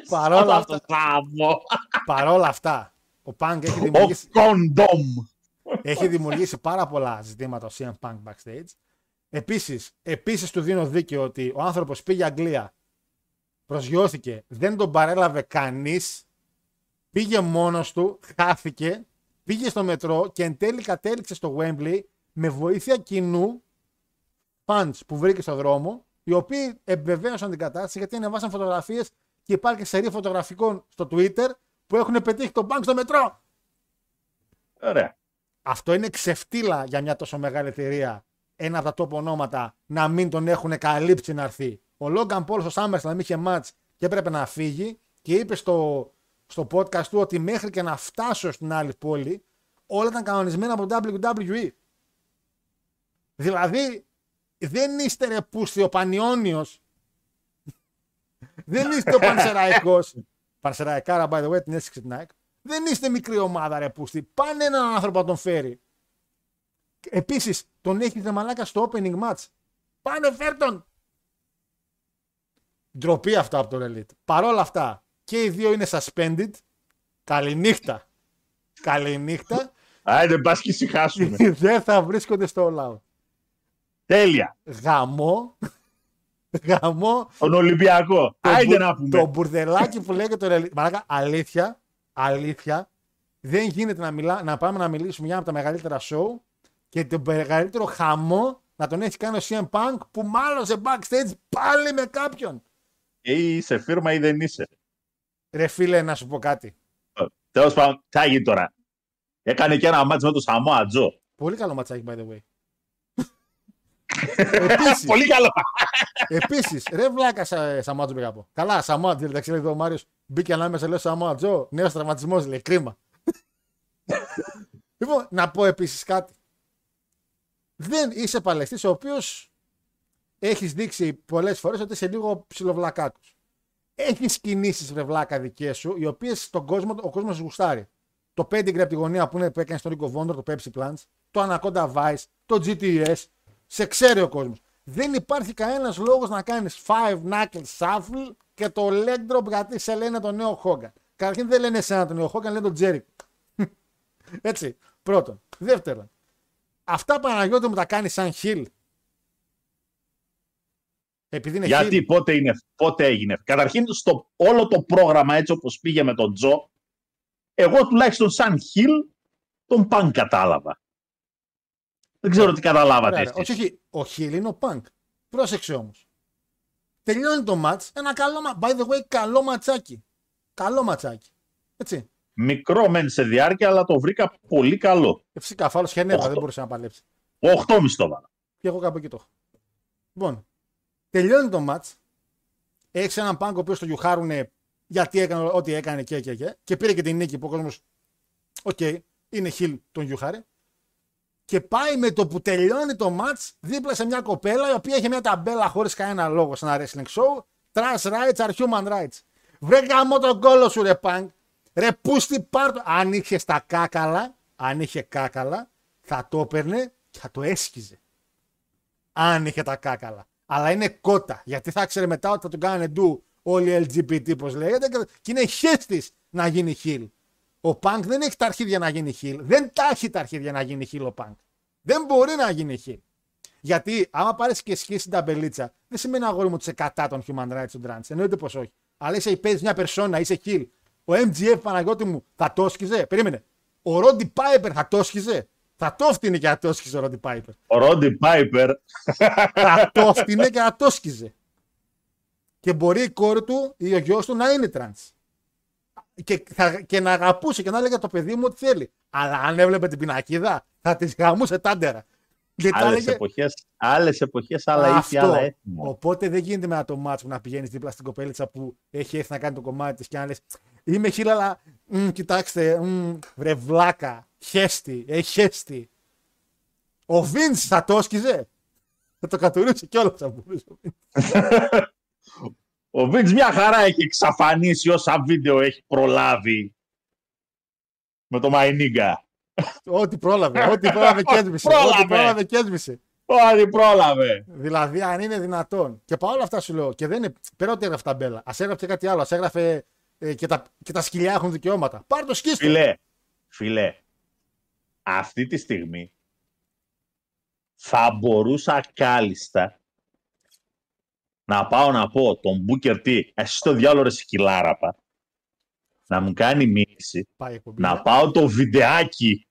παρόλα, Αυτό αυτά, το θάμο. παρόλα αυτά, ο Πανκ έχει Ο δημιουργήσει, κοντόμ. έχει δημιουργήσει πάρα πολλά ζητήματα ο CM Punk backstage. Επίσης, επίσης του δίνω δίκαιο ότι ο άνθρωπος πήγε Αγγλία, προσγειώθηκε, δεν τον παρέλαβε κανείς, πήγε μόνος του, χάθηκε, πήγε στο μετρό και εν τέλει κατέληξε στο Wembley με βοήθεια κοινού fans που βρήκε στο δρόμο, οι οποίοι επιβεβαίωσαν την κατάσταση γιατί ανεβάσαν φωτογραφίες και υπάρχει και σερή φωτογραφικών στο Twitter που έχουν πετύχει τον Bank στο μετρό. Ωραία. Αυτό είναι ξεφτύλα για μια τόσο μεγάλη εταιρεία. Ένα από τα top ονόματα να μην τον έχουν καλύψει να έρθει. Ο Logan Paul στο SummerSlam είχε match και έπρεπε να φύγει και είπε στο, στο podcast του ότι μέχρι και να φτάσω στην άλλη πόλη όλα ήταν κανονισμένα από WWE. Δηλαδή Δεν είστε ρε πούστη ο Πανιόνιος. Δεν είστε ο Πανσεραϊκός. Πανσεραϊκάρα, by the way, την έσυξε την ΑΕΚ. Δεν είστε μικρή ομάδα ρε πούστη. Πάνε έναν άνθρωπο να τον φέρει. Επίσης, τον έχετε μαλάκα στο opening match. Πάνε φέρ τον. Ντροπή αυτά από τον Elite. Παρ' όλα αυτά, και οι δύο είναι suspended. Καληνύχτα. Καληνύχτα. Άιντε, πας και ησυχάσουμε. Δεν θα βρίσκονται στο all out. Τέλεια. Γαμό. Γαμό. Τον Ολυμπιακό. Το, Άιντε μπου- να πούμε. το μπουρδελάκι που λέγεται το Elite. Μαλάκα, αλήθεια, αλήθεια, δεν γίνεται να, μιλά, να πάμε να μιλήσουμε για ένα από τα μεγαλύτερα show και το μεγαλύτερο χαμό να τον έχει κάνει ο CM Punk που μάλλον σε backstage πάλι με κάποιον. Ή είσαι φίρμα ή δεν είσαι. Ρε φίλε, να σου πω κάτι. Τέλος πάντων, τι θα γίνει τώρα; Έκανε και ένα μάτσο με τον Σαμό Ατζό. Πολύ καλό ματσάκι, by the way. Επίσης, Πολύ καλό. Επίσης, ρε βλάκα σα, Σαμουά Τζο πήγα να πω. Καλά, Σαμουά Τζο, εντάξει, λέει εδώ ο Μάριος. Μπήκε ανάμεσα, λέει Σαμουά Τζο. Νέος τραυματισμός, λέει. Κρίμα. λοιπόν, να πω επίσης κάτι. Δεν είσαι παλαιστή ο οποίος έχεις δείξει πολλές φορές ότι είσαι λίγο ψιλοβλακάκο. Έχεις κινήσεις ρε βλάκα δικές σου, οι οποίες τον κόσμο, ο κόσμος γουστάρει. Το pedigree από τη γωνία που, είναι, που έκανε στον ring corner, το Pepsi Plunge, το Anaconda Vice, το GTS. Σε ξέρει ο κόσμος. Δεν υπάρχει κανένας λόγος να κάνεις five knuckle shuffle και το leg drop γιατί σε λένε το νέο Hogan. Καταρχήν δεν λένε εσένα το νέο Hogan, λένε τον Jericho. Έτσι. Πρώτον. Δεύτερον. Αυτά Παναγιώτη μου τα κάνεις σαν heel. Επειδή είναι Γιατί heel. πότε, είναι, πότε έγινε. Καταρχήν, στο όλο το πρόγραμμα έτσι όπως πήγε με τον Τζο, εγώ τουλάχιστον σαν χιλ τον παν κατάλαβα. Δεν ξέρω τι καταλάβατε Ωραία, εσείς. όχι, όχι. Ο Χιλ είναι ο Punk. Πρόσεξε όμως. Τελειώνει το match. Ένα καλό μα- By the way, καλό ματσάκι. Καλό ματσάκι. Έτσι. Μικρό μεν σε διάρκεια, αλλά το βρήκα πολύ καλό. Και φυσικά φάλο χενέβα Οχτώ. δεν μπορούσε να παλέψει. 8,5 το βάλα. Και εγώ κάπου εκεί το έχω. Λοιπόν, τελειώνει το match. Έχεις έναν Punk ο οποίος το γιουχάρουνε γιατί έκανε ό,τι έκανε και, και, και. Και πήρε και την νίκη που ο κόσμος. Οκ, είναι heel τον γιουχάρανε. Και πάει με το που τελειώνει το match δίπλα σε μια κοπέλα η οποία έχει μια ταμπέλα χωρίς κανένα λόγο σε ένα wrestling show. Trans rights are human rights. Βρε γαμώ τον κώλο σου ρε Punk. Ρε πούστη πάρτο. Αν είχε τα κάκαλα, αν είχε κάκαλα, θα το έπαιρνε και θα το έσκιζε. Αν είχε τα κάκαλα. Αλλά είναι κότα. Γιατί θα ξέρει μετά ότι θα του κάνανε ντου όλοι οι LGBT, πώς λέγεται, και- και είναι χέστης να γίνει χιλ. Ο Πανκ δεν έχει τα αρχίδια να γίνει χιλ. Δεν τα έχει τα αρχίδια να γίνει χιλ ο Πανκ. Δεν μπορεί να γίνει χιλ. Γιατί άμα πάρεις και σχέση την ταμπελίτσα, δεν σημαίνει αγόρι μου ότι είσαι κατά των human rights του trans. Εννοείται πως όχι. Αλλά είσαι παίζεις μια περσόνα, είσαι χιλ. Ο MJF Παναγιώτη μου θα το σκιζε. Περίμενε. Ο Roddy Piper θα το σκιζε. Θα το φτύνει και θα το σκιζε ο Roddy Piper. Ο Roddy Piper θα το φτύνε και θα το σκιζε. Και μπορεί η κόρη του ή ο γιος του να είναι τρανς. Και, θα, και να αγαπούσε και να έλεγε το παιδί μου ό,τι θέλει. Αλλά αν έβλεπε την πινακίδα, θα τη γαμούσε τ' άντερα. Και θα άλλες έλεγε εποχές, άλλες εποχές, άλλα ήθη, αυτό. άλλα έθιμα. Οπότε δεν γίνεται με το μάτσο να πηγαίνεις δίπλα στην κοπέλιτσα που έχει έρθει να κάνει το κομμάτι της και να λες: Είμαι χίλα, αλλά μ, κοιτάξτε, μ, βρε βλάκα, χέστη, έχει χέστη. Ο Βίντ θα το έσκιζε. Θα το κατουρούσε κιόλα θα μπορούσε. ο Vince. Ο Βίντς μια χαρά έχει εξαφανίσει όσα βίντεο έχει προλάβει με το Μαϊνίγκα. Ό,τι πρόλαβε, ό,τι πρόλαβε και έσβησε. Πρόλαβε. Ό,τι πρόλαβε και έσβησε. Ό,τι πρόλαβε. Δηλαδή, αν είναι δυνατόν. Και παρόλα αυτά σου λέω, και δεν είναι. Πέρα ότι έγραφε τα μπέλα. Α έγραφε κάτι άλλο. Α έγραφε ε, και, τα, και τα σκυλιά έχουν δικαιώματα. Πάρ το σκίστο. Φιλέ, φιλέ, αυτή τη στιγμή θα μπορούσα κάλλιστα να πάω να πω τον Booker T, εσύ στο διάλογο ρε σκυλάραπα, να μου κάνει μήνυση, Πάει η εκπομπή. να πάω το βιντεάκι,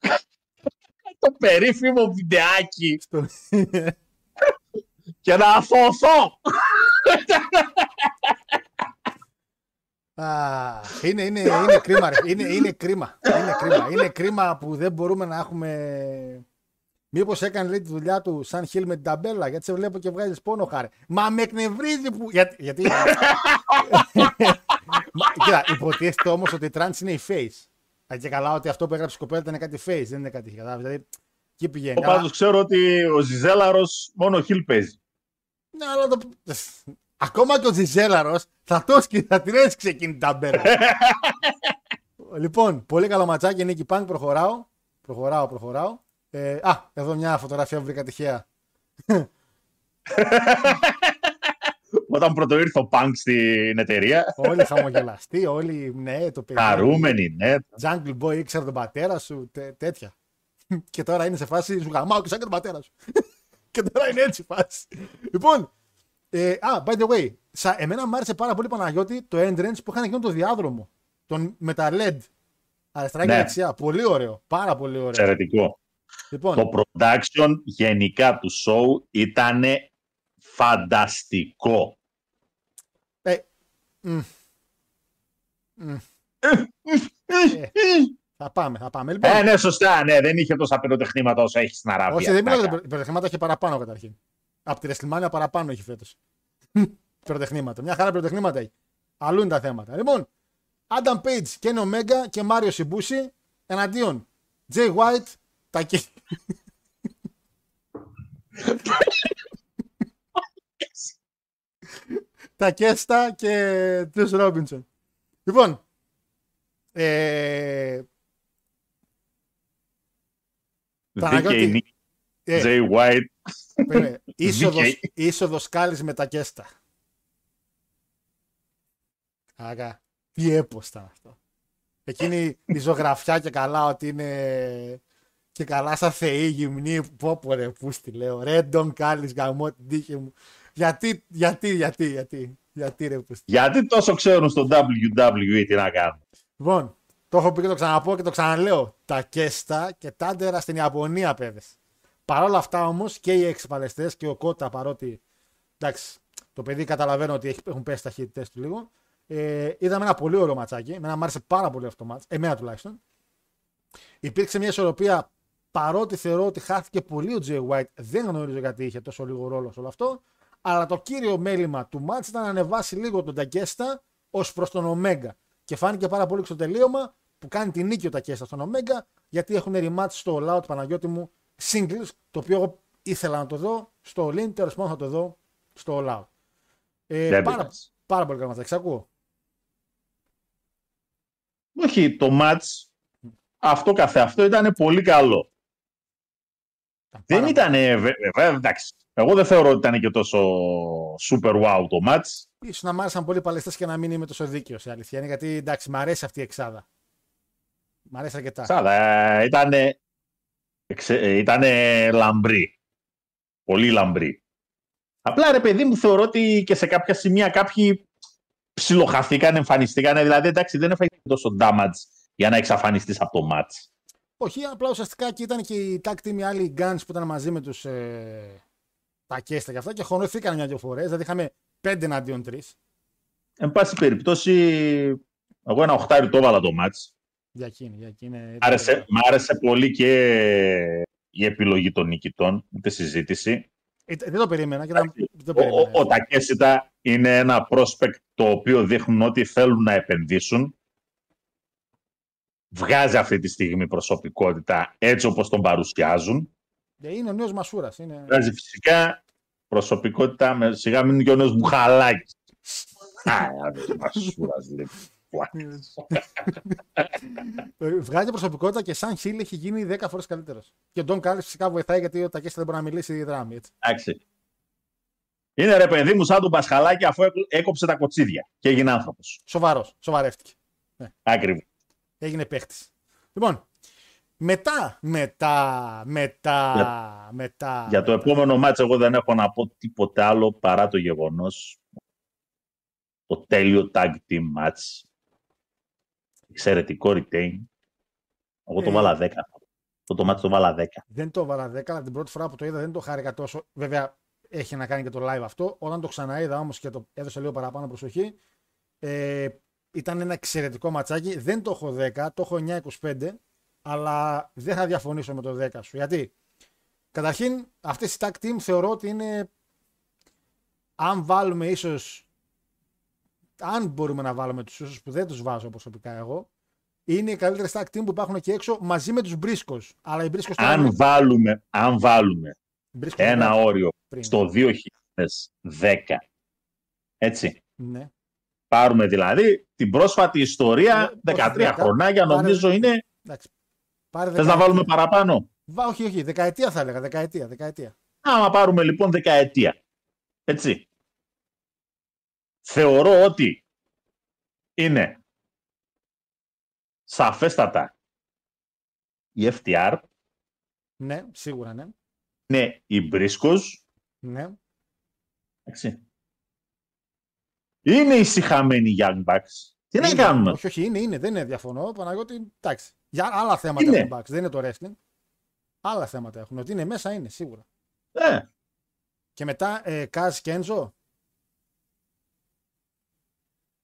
το περίφημο βιντεάκι Στο- και να αθωθώ. Α, είναι, είναι, είναι κρίμα, ρε. Είναι, είναι κρίμα. Είναι κρίμα. Είναι κρίμα που δεν μπορούμε να έχουμε. Μήπως έκανε λέει, τη δουλειά του σαν heel με την ταμπέλα, γιατί σε βλέπω και βγάζεις πόνο χάρη. Μα με εκνευρίζει που. Γιατί. γιατί... Μα, κοίτα, υποτίθεται όμως ότι η τρανς είναι η face. Α, Και καλά ότι αυτό που έγραψε η κοπέλα ήταν κάτι face, δεν είναι κάτι. Κατάλαβες. Δηλαδή, Εκεί πηγαίνει. Εγώ πάντως ξέρω ότι ο Ζιζέλαρος μόνο χιλ παίζει. Ναι, αλλά το... Ακόμα και ο Τζιζέλαρος θα το σκι- θα την έσκησε εκείνη την ταμπέλα. λοιπόν, πολύ καλό ματσάκι. Νίκη Πανκ, προχωράω. Προχωράω, προχωράω. Ε, α, εδώ μια φωτογραφία που βρήκα τυχαία. Όταν πρώτο ήρθε ο Πανκ στην εταιρεία, όλοι χαμογελαστοί, όλοι, ναι, το παιδί. χαρούμενοι, ναι. Jungle Boy ήξερε τον πατέρα σου, τέ- τέτοια. και τώρα είναι σε φάση σου γαμάω και σαν και τον πατέρα σου. και τώρα είναι έτσι η φάση. λοιπόν, ε, α, by the way, σα, εμένα μου άρεσε πάρα πολύ Παναγιώτη το entrance που είχαν εκείνο το διάδρομο. Τον, με τα LED. Αριστερά και Ναι. δεξιά. Πολύ ωραίο. Πάρα πολύ ωραίο. Εξαιρετικό. Λοιπόν, Το production γενικά του show ήταν φανταστικό. ε, μ, μ, θα πάμε, θα πάμε. Λοιπόν, Ε, ναι, σωστά, ναι, δεν είχε τόσα πυροτεχνήματα όσα έχεις στην Αραβία. όχι, δεν μιλάω για Πλάκα. τα πυροτεχνήματα, έχει παραπάνω καταρχήν. Από τη WrestleMania παραπάνω έχει φέτος. πυροτεχνήματα. Μια χαρά πυροτεχνήματα έχει. Αλλού είναι τα θέματα. Λοιπόν, Adam Page και Omega και Μάριο Σιμπούση εναντίον Jay White, τα τα Κέστα και Τρεις Ρόμπινσον. Λοιπόν, ε, Παναγιώτη, Δίκαιη νίκη. ε, Jay White. Περίμενε. είσοδος, Δίκαιη. είσοδος Κάλλης με τα Κέστα. Άρα, τι έπος ήταν αυτό. Εκείνη η ζωγραφιά και καλά ότι είναι και καλά σαν θεή γυμνή. Πω πω ρε πούστη λέω. Ρε Ντον Κάλλης γαμώ την τύχη μου. Γιατί, γιατί, γιατί, γιατί, γιατί ρε πούστη. Γιατί τόσο ξέρουν στο WWE τι να κάνουν. Λοιπόν, το έχω πει και το ξαναπώ και το ξαναλέω. Τα κέστα και τάντερα στην Ιαπωνία, παιδες. Παρ' όλα αυτά όμως και οι εξπαλαιστές και ο Κότα παρότι. Εντάξει, το παιδί καταλαβαίνω ότι έχει- έχουν πέσει τα ταχύτητέ του λίγο. Ε, είδαμε ένα πολύ ωραίο ματσάκι. Εμένα μου άρεσε πάρα πολύ αυτό το μάτς. Εμένα τουλάχιστον. Υπήρξε μια ισορροπία παρότι θεωρώ ότι χάθηκε πολύ ο Jay White. Δεν γνωρίζω γιατί είχε τόσο λίγο ρόλο σε όλο αυτό. Αλλά το κύριο μέλημα του μάτς ήταν να ανεβάσει λίγο τον Τακέστα ως προς τον Ομέγκα. Και φάνηκε πάρα πολύ και στο τελείωμα που κάνει τη νίκη ο Τακέστα στον Ομέγκα γιατί έχουν rematch στο All Out Παναγιώτη μου singles το οποίο εγώ ήθελα να το δω στο All In, τέλος πάντων θα το δω στο All Out. Ε, Δεν πάρα, πειράζει. πάρα πολύ καλό ματσάκι. Ακούω. Όχι, το match αυτό καθεαυτό ήταν πολύ καλό. Δεν Πάρα- ήταν, βέβαια, εντάξει. Εγώ δεν θεωρώ ότι ήταν και τόσο super wow το match. Ίσως να μ' άρεσαν πολύ οι παλαιστές και να μην είμαι τόσο δίκαιος η αλήθεια είναι γιατί εντάξει, μ' αρέσει αυτή η εξάδα. Μ' αρέσει αρκετά. Σάδα, ήταν, ήτανε λαμπρή. Πολύ λαμπρή. Απλά ρε παιδί μου θεωρώ ότι και σε κάποια σημεία κάποιοι ψιλοχαθήκαν, εμφανιστήκαν. Δηλαδή εντάξει δεν έφαγε τόσο damage για να εξαφανιστείς από το match. Όχι, απλά ουσιαστικά και ήταν και οι tag team οι άλλοι guns που ήταν μαζί με τους ε, τα κέστα και αυτά και χωρώθηκαν μια-δυο φορές. Δηλαδή είχαμε πέντε εναντίον τρεις. Εν πάση περιπτώσει, εγώ ένα οχτάρι το έβαλα το match. Για εκείνη, για εκείνη. Μ' άρεσε, μ' άρεσε πολύ και η επιλογή των νικητών, ούτε συζήτηση. Ε, δεν το περίμενα. Και ήταν, δεν το Ο, ο, περίμενα. ο Τακέσιτα είναι ένα prospect το οποίο δείχνουν ότι θέλουν να επενδύσουν. Βγάζει αυτή τη στιγμή προσωπικότητα έτσι όπως τον παρουσιάζουν. Ε, είναι ο νέος Μασούρας. Είναι... Βγάζει φυσικά προσωπικότητα με σιγά μην είναι και ο νέος Μπουχαλάκης. Α, άντε, Μασούρας, λέει. Ε, Βγάζει προσωπικότητα και σαν χίλ έχει γίνει 10 φορές καλύτερος. Και ο Ντόν Κάλλη φυσικά βοηθάει γιατί ο Τακέστα δεν μπορεί να μιλήσει δράμη. Έτσι. Εντάξει. Είναι ρε παιδί μου σαν τον Πασχαλάκη αφού έκο- έκοψε τα κοτσίδια και έγινε άνθρωπος. Σοβαρός. Σοβαρεύτηκε. Ακριβώς. Έγινε παίχτης. Λοιπόν, μετά, μετά, μετά, μετά. Για το επόμενο μάτς εγώ δεν έχω να πω τίποτε άλλο παρά το γεγονός το τέλειο tag team match. Εξαιρετικό retain. Εγώ το Ε. βάλα 10. Αυτό το match το βάλα 10. Δεν το έβαλα 10, αλλά την πρώτη φορά που το είδα δεν το χάρηκα τόσο. Βέβαια, έχει να κάνει και το live αυτό. Όταν το ξαναείδα όμως και το έδωσα λίγο παραπάνω προσοχή, ε, ήταν ένα εξαιρετικό ματσάκι. Δεν το έχω 10, το έχω 9-25, αλλά δεν θα διαφωνήσω με το 10 σου. Γιατί, καταρχήν, αυτές οι tag team θεωρώ ότι είναι. Αν βάλουμε ίσως. Αν μπορούμε να βάλουμε τους ίσως που δεν τους βάζω προσωπικά εγώ, είναι οι καλύτερες tag team που υπάρχουν εκεί έξω μαζί με τους Μπρίσκος. Αλλά οι Μπρίσκος Αν βάλουμε, αν βάλουμε ένα όριο πριν. στο 2010, έτσι, Ναι. πάρουμε δηλαδή την πρόσφατη ιστορία, Ναι, 13 όχι, χρονάκια πάρε- νομίζω είναι, Εντάξει. Πάρε θες να δεκαετία. βάλουμε παραπάνω; Βα- όχι, όχι, δεκαετία θα έλεγα. Δεκαετία, δεκαετία. Άμα πάρουμε λοιπόν δεκαετία, έτσι, θεωρώ ότι είναι σαφέστατα η FTR, Ναι, σίγουρα ναι. είναι η Μπρίσκος, ναι. έτσι. Είναι οι συχαμένοι Young Bucks. Τι να Είναι. κάνουμε; Όχι, όχι, είναι, είναι. Δεν είναι διαφωνώ. Παναγιώτη, εντάξει. Για άλλα θέματα Είναι. έχουν Bucks. Δεν είναι το wrestling. Άλλα θέματα έχουν. Ότι είναι μέσα είναι, σίγουρα. Ε, Και μετά, ε, Κάζ και Έντζο.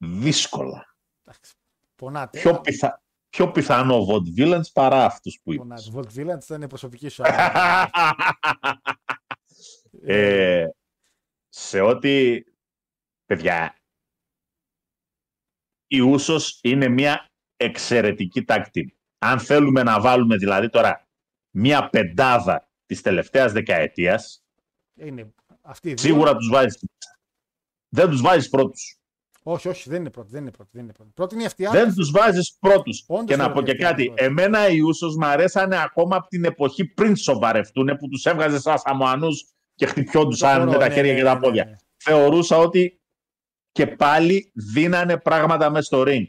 Δύσκολα. Εντάξει. Πονάτε. Πιο, πιθα... πιο πιθανό Vaudevillains παρά αυτούς που είπες. Πονάτε. Volt Villains ήταν η προσωπική σου. ε, σε ό,τι, παιδιά, η Ούσος είναι μια εξαιρετική tag team. Αν θέλουμε να βάλουμε δηλαδή τώρα μια πεντάδα της τελευταίας δεκαετίας, είναι αυτή η δύο. σίγουρα τους βάζεις. Δεν τους βάζεις πρώτους. Όχι, όχι, δεν είναι πρώτη. Δεν είναι πρώτη. Δεν είναι πρώτη. Πρώτη είναι η FTR. Δεν τους βάζεις πρώτους. Όντως και να θέλω πω και και αυτή κάτι. να πω. Εμένα οι Ούσος μ' αρέσανε ακόμα από την εποχή πριν σοβαρευτούν που τους έβγαζε σαν Σαμοανούς και χτυπιόντουσαν Το με χορό, τα ναι, χέρια ναι, και τα ναι, πόδια. ναι, ναι. Θεωρούσα ότι και πάλι δίνανε πράγματα μέσα στο ring.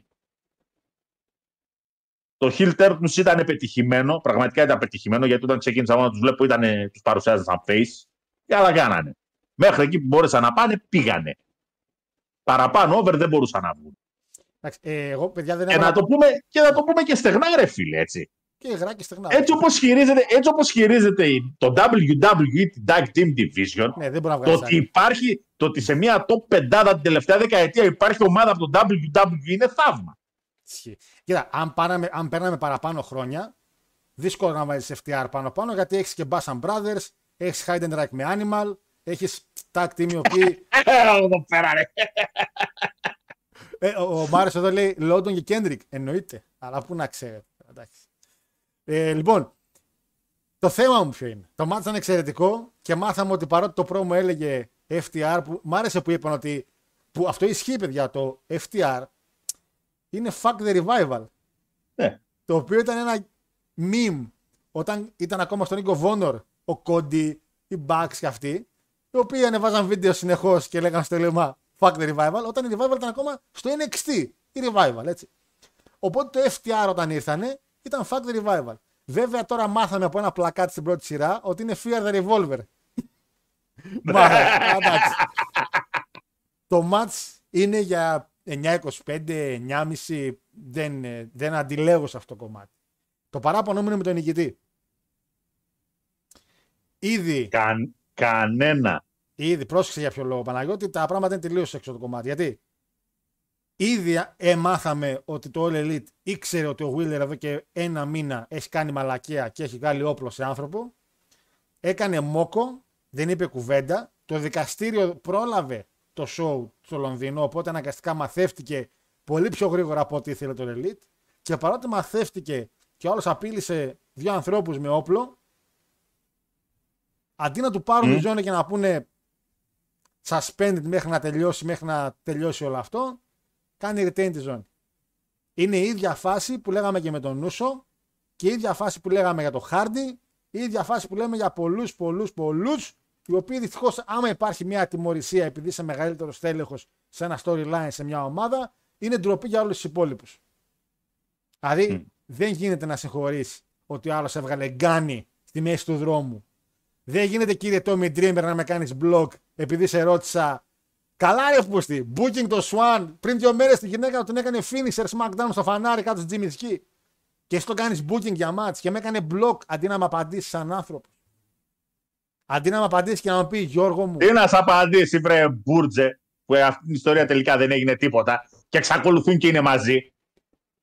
Το heel turn τους ήταν πετυχημένο, πραγματικά ήταν πετυχημένο, γιατί όταν ξεκίνησα εγώ να τους βλέπω ήταν, τους παρουσιάζαν σαν face και άλλα κάνανε. Μέχρι εκεί που μπόρεσαν να πάνε, πήγανε. Παραπάνω over δεν μπορούσαν να βγουν. Εντάξει, ε, εγώ, παιδιά, δεν Και έβαλα να, το πούμε, και να το πούμε και στεγνά, ρε φίλε, έτσι. και υγρά και στεγνά. Έτσι όπως χειρίζεται, έτσι όπως χειρίζεται η- το WWE, την Tag Team Division, Ναι, δεν μπορεί να το βγάλεις. ότι υπάρχει, το ότι σε μια top πεντάδα την τελευταία δεκαετία υπάρχει ομάδα από το WWE είναι θαύμα. Ισχύει. Κοίτα, αν, πάραμε, αν παίρναμε παραπάνω χρόνια, δύσκολο να βάλεις FTR πάνω-πάνω γιατί έχεις και Bassam Brothers, έχεις Heidenreich με Animal, έχεις tag team οι οποίοι. Εδώ πέρα, ρε. ε, ο, ο Μάριος εδώ λέει London και Kendrick. Εννοείται. Αλλά πού να ξέρετε. Εντάξει. Ε, λοιπόν, το θέμα μου ποιο είναι. Το μάτι ήταν εξαιρετικό και μάθαμε ότι παρότι το πρόμο έλεγε FTR, που μ' άρεσε που είπαν ότι. Που αυτό ισχύει, παιδιά, το FTR είναι fuck the revival. Ναι. Το οποίο ήταν ένα meme όταν ήταν ακόμα στον Nico Vonor ο Κόντι, οι Bucks και αυτοί, οι οποίοι ανεβάζαν βίντεο συνεχώς και λέγανε στο τελεμά Fuck the revival, όταν η revival ήταν ακόμα στο NXT. Η revival, έτσι. Οπότε το FTR όταν ήρθανε ήταν Fuck the revival. Βέβαια τώρα μάθαμε από ένα πλακάτι στην πρώτη σειρά ότι είναι Fear the Revolver. Μάθαμε. Εντάξει. Το match είναι για 9-25, 9,5. Δεν, ε, δεν αντιλέγω σε αυτό το κομμάτι. Το παράπονο μου είναι με τον νικητή. Ήδη, Καν, κανένα. ήδη, πρόσεξε για ποιο λόγο Παναγιώτη, τα πράγματα είναι τελείως έξω από το κομμάτι. Γιατί ήδη εμάθαμε ότι το All Elite ήξερε ότι ο Wheeler εδώ και ένα μήνα έχει κάνει μαλακία και έχει βγάλει όπλο σε άνθρωπο. Έκανε μόκο, δεν είπε κουβέντα. Το δικαστήριο πρόλαβε το show στο Λονδίνο, οπότε αναγκαστικά μαθεύτηκε πολύ πιο γρήγορα από ό,τι ήθελε το Elite. Και παρότι μαθεύτηκε και ο άλλος απείλησε δύο ανθρώπους με όπλο, αντί να του πάρουν Μμ. τη ζώνη και να πούνε suspended μέχρι να τελειώσει, μέχρι να τελειώσει όλο αυτό, κάνει retain τη ζώνη. Είναι η ίδια φάση που λέγαμε και με τον Νούσο και η ίδια φάση που λέγαμε για τον Χάρντι, η ίδια φάση που λέμε για πολλούς, πολλούς, πολλούς, οι οποίοι δυστυχώς, άμα υπάρχει μια τιμωρησία επειδή είσαι μεγαλύτερος τέλεχο σε ένα storyline, σε μια ομάδα, είναι ντροπή για όλους τους υπόλοιπους. Δηλαδή, Μμ. δεν γίνεται να συγχωρεί ότι ο άλλος έβγαλε γκάνι στη μέση του δρόμου. Δεν γίνεται, κύριε Tommy Dreamer, να με κάνεις blog επειδή σε ρώτησα. Καλά, ρε Πούστη. Booking το Swan πριν δύο μέρες τη γυναίκα του την έκανε finisher SmackDown στο φανάρι κάτω στη Jimmy Ski. Και εσύ το κάνεις booking για match και με έκανε blog αντί να με απαντήσεις σαν άνθρωπος. Αντί να με απαντήσεις και να μου πει Γιώργο μου. Τι να σ' απαντήσει, βρε Μπούρτζε, που αυτή την ιστορία τελικά δεν έγινε τίποτα και εξακολουθούν και είναι μαζί.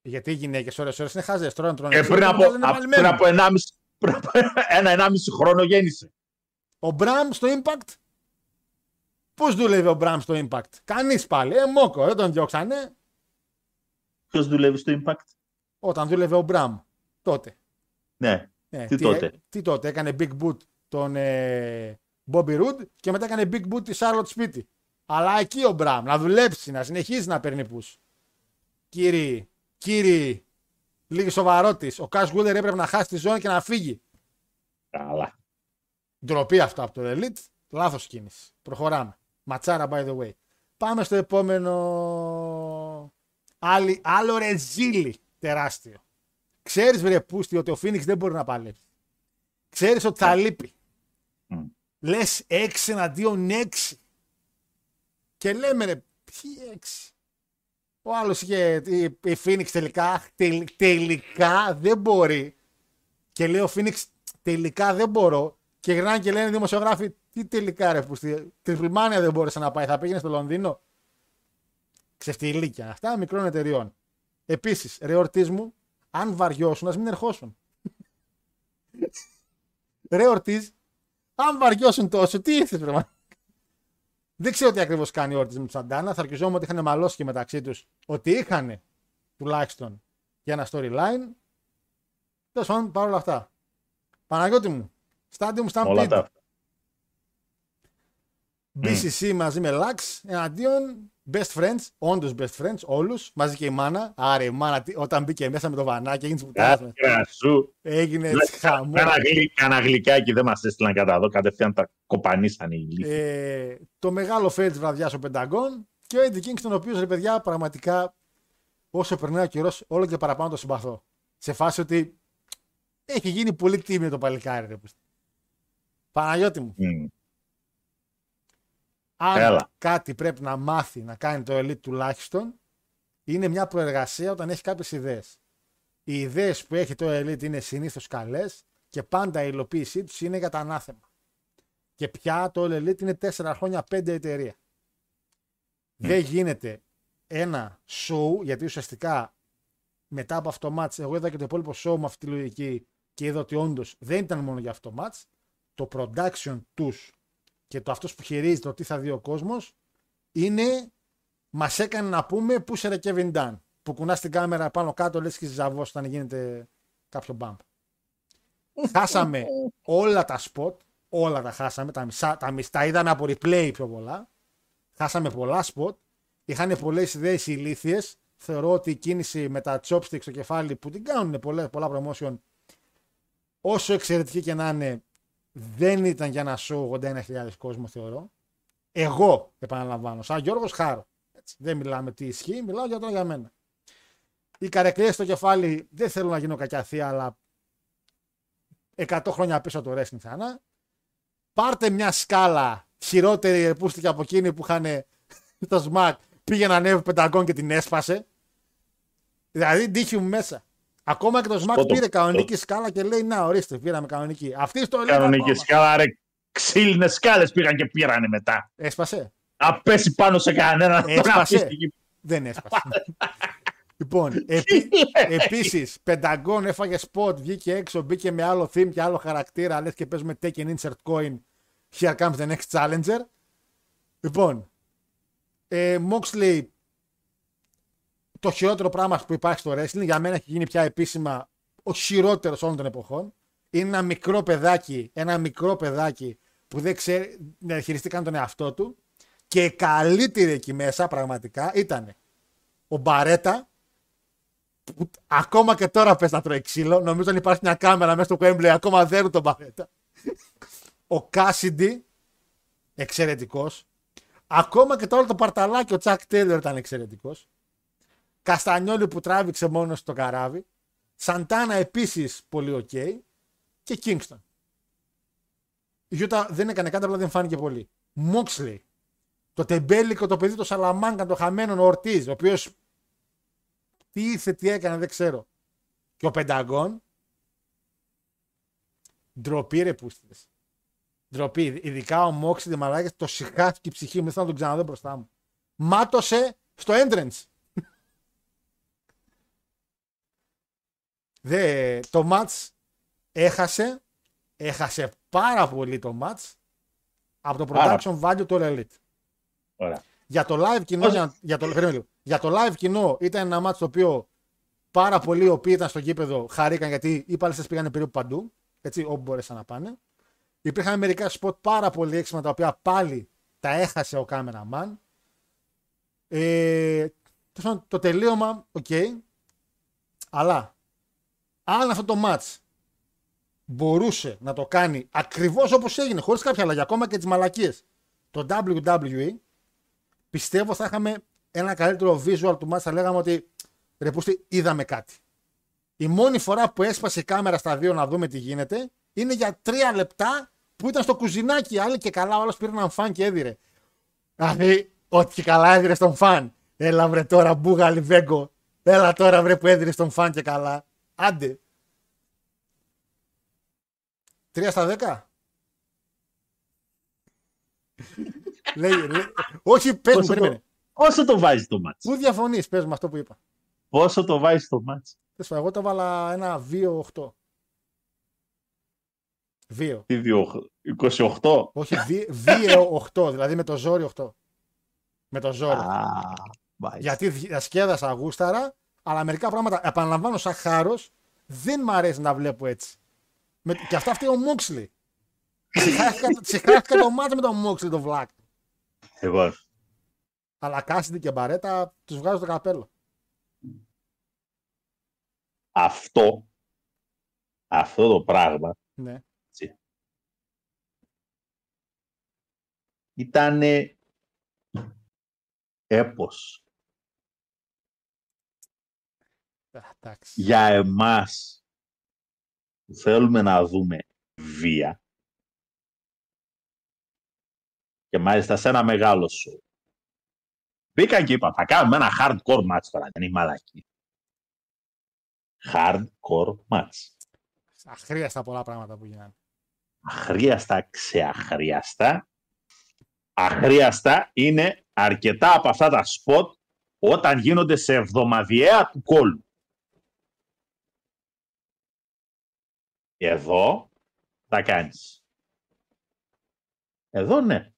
Γιατί οι γυναίκες ώρες ώρες είναι χαζές. Τώρα να τρώνε. Και ξύλο, πριν το από, βάζανε α- πάλι πριν μένουν. από, 1,5 πριν από ένα 1,5 χρόνο γέννησε. Ο Μπραμ στο Impact; Πώς δούλευε ο Μπραμ στο Impact; Κανείς πάλι. Ε, μόκο, δεν τον διώξανε. Ποιος δουλεύει στο Impact; Όταν δούλευε ο Μπραμ. Τότε. Ναι. Ναι, Τι τότε; έ- τι τότε. Έκανε Big Boot τον ε, Bobby Roode και μετά έκανε Big Boot τη Charlotte σπίτι. Αλλά εκεί ο Μπραμ να δουλέψει, να συνεχίζει να παίρνει πούς. Κύριοι, κύριοι, λίγη σοβαρότης. Ο Cash Wheeler έπρεπε να χάσει τη ζώνη και να φύγει. Καλά. Ντροπή αυτό από το Elite. Λάθος κίνηση. Προχωράμε. Ματσάρα, by the way. Πάμε στο επόμενο. Άλλη, άλλο ρεζίλι τεράστιο. Ξέρεις βρε Πούστη ότι ο Phoenix δεν μπορεί να παλέψει. Ξέρεις ότι θα λείπει. Μμ. Λες 6 εναντίον 6. Και λέμε ρε, ποιοι 6. Ο άλλος είχε, η, η Phoenix τελικά, αχ, τελ- τελικά δεν μπορεί. Και λέει ο Phoenix, τελικά δεν μπορώ. Και γυρνάνε και λένε οι δημοσιογράφοι, τι τελικά ρε πούστη, τριπλημάνια δεν μπόρεσε να πάει, θα πήγαινε στο Λονδίνο. Ξεφτιλίκια αυτά μικρών εταιριών. Επίσης, ρε ορτής μου, αν βαριώσουν, ας μην ερχόσουν. ρε ορτής, αν βαριώσουν τόσο, τι ήρθε βρε μα. Δεν ξέρω τι ακριβώς κάνει ο Όρτης με του Σαντάνα. Θα αρκιζόμουν ότι είχαν μαλώσει και μεταξύ τους ότι είχαν τουλάχιστον για ένα storyline. Τέλος πάντων, παρόλα αυτά. Παναγιώτη μου, Stadium Όλα Stampede. τα. BCC μαζί με Lux εναντίον best friends, όντως best friends, όλους, μαζί και η μάνα. Άρα η μάνα τι- όταν μπήκε μέσα με το βανάκι έγινε πουτάνα. Κάτρα σου. Έγινε Λες, έτσι χαμό. Κάνα γλυ- Κάνα γλυκάκι δεν μας έστειλαν κατά εδώ. Κατευθείαν τα κοπανίσαν οι ηλίθιοι. Ε, το μεγάλο fail της βραδιάς ο Πενταγκόν και ο Eddie Kingston, ο οποίος ρε παιδιά πραγματικά όσο περνάει ο καιρός, όλο και παραπάνω το συμπαθώ. Σε φάση ότι έχει γίνει πολύ τίμιο το παλικάρι. Ρε. πούστη. Παναγιώτη μου, Μμ. Αν Έλα. κάτι πρέπει να μάθει να κάνει το elite τουλάχιστον, είναι μια προεργασία όταν έχει κάποιες ιδέες. Οι ιδέες που έχει το elite είναι συνήθως καλές και πάντα η υλοποίησή τους είναι για τα ανάθεμα. Και πια το All Elite είναι 4 χρόνια 5 εταιρεία. Δεν γίνεται ένα show, γιατί ουσιαστικά μετά από αυτό το match, εγώ είδα και το υπόλοιπο show με αυτή τη λογική και είδα ότι όντως δεν ήταν μόνο για αυτό το match. Το production τους και το αυτός που χειρίζεται το τι θα δει ο κόσμος είναι μας έκανε να πούμε πού είσαι ρε Kevin Dunn; Που κουνάς την κάμερα πάνω κάτω λες και ζαβός όταν γίνεται κάποιο bump. χάσαμε όλα τα spot, όλα τα χάσαμε, τα μισά, τα, μισά, τα είδαμε από replay πιο πολλά. Χάσαμε πολλά spot, είχαν πολλές ιδέες ηλίθιες. Θεωρώ ότι η κίνηση με τα chopsticks στο κεφάλι που την κάνουν πολλά, πολλά promotion όσο εξαιρετική και να είναι δεν ήταν για να show 81.000 κόσμο θεωρώ. Εγώ επαναλαμβάνω, σαν Γιώργος Χάρο. Έτσι, δεν μιλάμε τι ισχύει, μιλάω για τώρα για μένα. Οι καρεκλές στο κεφάλι δεν θέλω να γίνω κακιά θεία, αλλά 100 χρόνια πίσω το wrestling ξανά. Πάρτε μια σκάλα χειρότερη πούστηκε από εκείνη που είχαν το SMAC, πήγε να ανέβει πενταγκόν και την έσπασε. Δηλαδή τύχη μου μέσα. Ακόμα και το SMAC Το- το- πήρε κανονική σκάλα και λέει Να, ορίστε, πήραμε κανονική. Αυτή στο λέει. Κανονική ακόμα. σκάλα, ρε. Ξύλινες σκάλες πήγαν και πήρανε μετά. Έσπασε. Να πέσει πάνω σε κανέναν. να Έσπασε. αφήσει εκεί. Δεν έσπασε. λοιπόν, επί, επίσης, Πενταγκόν έφαγε spot, βγήκε έξω, μπήκε με άλλο theme και άλλο χαρακτήρα. Λες και παίζουμε Tekken Insert Coin. Here comes the next challenger. Λοιπόν, ε, Moxley, το χειρότερο πράγμα που υπάρχει στο wrestling, για μένα έχει γίνει πια επίσημα ο χειρότερος όλων των εποχών. Είναι ένα μικρό παιδάκι, ένα μικρό παιδάκι που δεν ξέρει να χειριστεί καν τον εαυτό του. Και η καλύτερη εκεί μέσα πραγματικά ήταν ο Μπαρέτα, που ακόμα και τώρα πες να τρώει ξύλο. Νομίζω αν υπάρχει μια κάμερα μέσα στο Wembley, ακόμα δέρουν τον Μπαρέτα. Ο Κάσιντι, εξαιρετικός. Ακόμα και το όλο το παρταλάκι, ο Τσακ Τέιλορ ήταν εξαιρετικός. Καστανιόλη που τράβηξε μόνος στο καράβι. Σαντάνα επίσης πολύ οκ. Και Κίνγκστον. Η Γιούτα δεν έκανε κάτι, απλά δεν φάνηκε πολύ. Μόξλι. Το τεμπέλικο το παιδί, το Σαλαμάνκα, το χαμένο ο Ορτίζ, ο οποίος. Τι ήρθε, τι έκανε, δεν ξέρω. Και ο Πενταγκόν. Ντροπή ρε πούστιδες. Ντροπή. Ειδικά ο Μόξι μαλάκες το συχάθηκε η ψυχή μου. Δεν θέλω να τον ξαναδώ μπροστά μου. Μάτωσε στο entrance. Δε, το match έχασε, έχασε πάρα πολύ το match από το Πάρα. production value του All Elite. Ωραία. Για το live κοινό, Πώς- για, για, το, περίμενε λίγο. για το live κοινό ήταν ένα match το οποίο πάρα πολλοί οι οποίοι ήταν στο γήπεδο χαρήκαν γιατί οι παλαιστέ πήγαν περίπου παντού. Έτσι, όπου μπόρεσαν να πάνε. Υπήρχαν μερικά σποτ πάρα πολύ έξυπνα τα οποία πάλι τα έχασε ο cameraman. Ε, τέλος πάντων, το τελείωμα, οκ. Αλλά αν αυτό το match μπορούσε να το κάνει ακριβώς όπως έγινε, χωρίς κάποια αλλαγή, ακόμα και τις μαλακίες, το WWE, πιστεύω θα είχαμε ένα καλύτερο visual του match, θα λέγαμε ότι ρε πούστη, είδαμε κάτι. Η μόνη φορά που έσπασε η κάμερα στα δύο να δούμε τι γίνεται είναι για τρία λεπτά που ήταν στο κουζινάκι. Άλλοι και καλά, ο άλλος πήρε έναν φαν και έδιρε. Δηλαδή, ό,τι και καλά έδιρε στον φαν. Έλα βρε τώρα, μπούγαλι βέγκο. Έλα τώρα βρε που έδιρε στον φαν και καλά. Άντε. Τρία στα δέκα. λέει, λέει, όχι, πες μου, Πόσο περίμενε. το, πόσο το βάζει το μάτς. Πού διαφωνείς, πες μου αυτό που είπα. Πόσο το βάζει το μάτς. Τέλος πάντων, εγώ το βάλα ένα 2-8. 2. Τι δύο, 28. Όχι, 2-8, δηλαδή με το ζόρι 8. Με το ζόρι. Α, μάλιστα. Γιατί διασκέδασα γούσταρα, αλλά μερικά πράγματα, επαναλαμβάνω σαν χάρος, δεν μ' αρέσει να βλέπω έτσι. Με, και αυτά αυτή ο Μόξλι. Συχάθηκα το μάτι με τον Μόξλι το βλάκ. Εγώ. Αλλά Κάσιντι και Μπαρέτα τους βγάζω το καπέλο. Αυτό, αυτό το πράγμα Ναι. ήταν έπος Α, Εντάξει. Για εμάς που θέλουμε να δούμε βία και μάλιστα σε ένα μεγάλο σου. Μπήκαν και είπαν, θα κάνουμε ένα hardcore match τώρα, δεν είναι μαλακή. Hardcore match. Αχρίαστα πολλά πράγματα που γίνανε. αχρίαστα ξεαχρίαστα. Αχρίαστα είναι αρκετά από αυτά τα σποτ όταν γίνονται σε εβδομαδιαία του κόλου. Εδώ τα κάνεις. Εδώ ναι.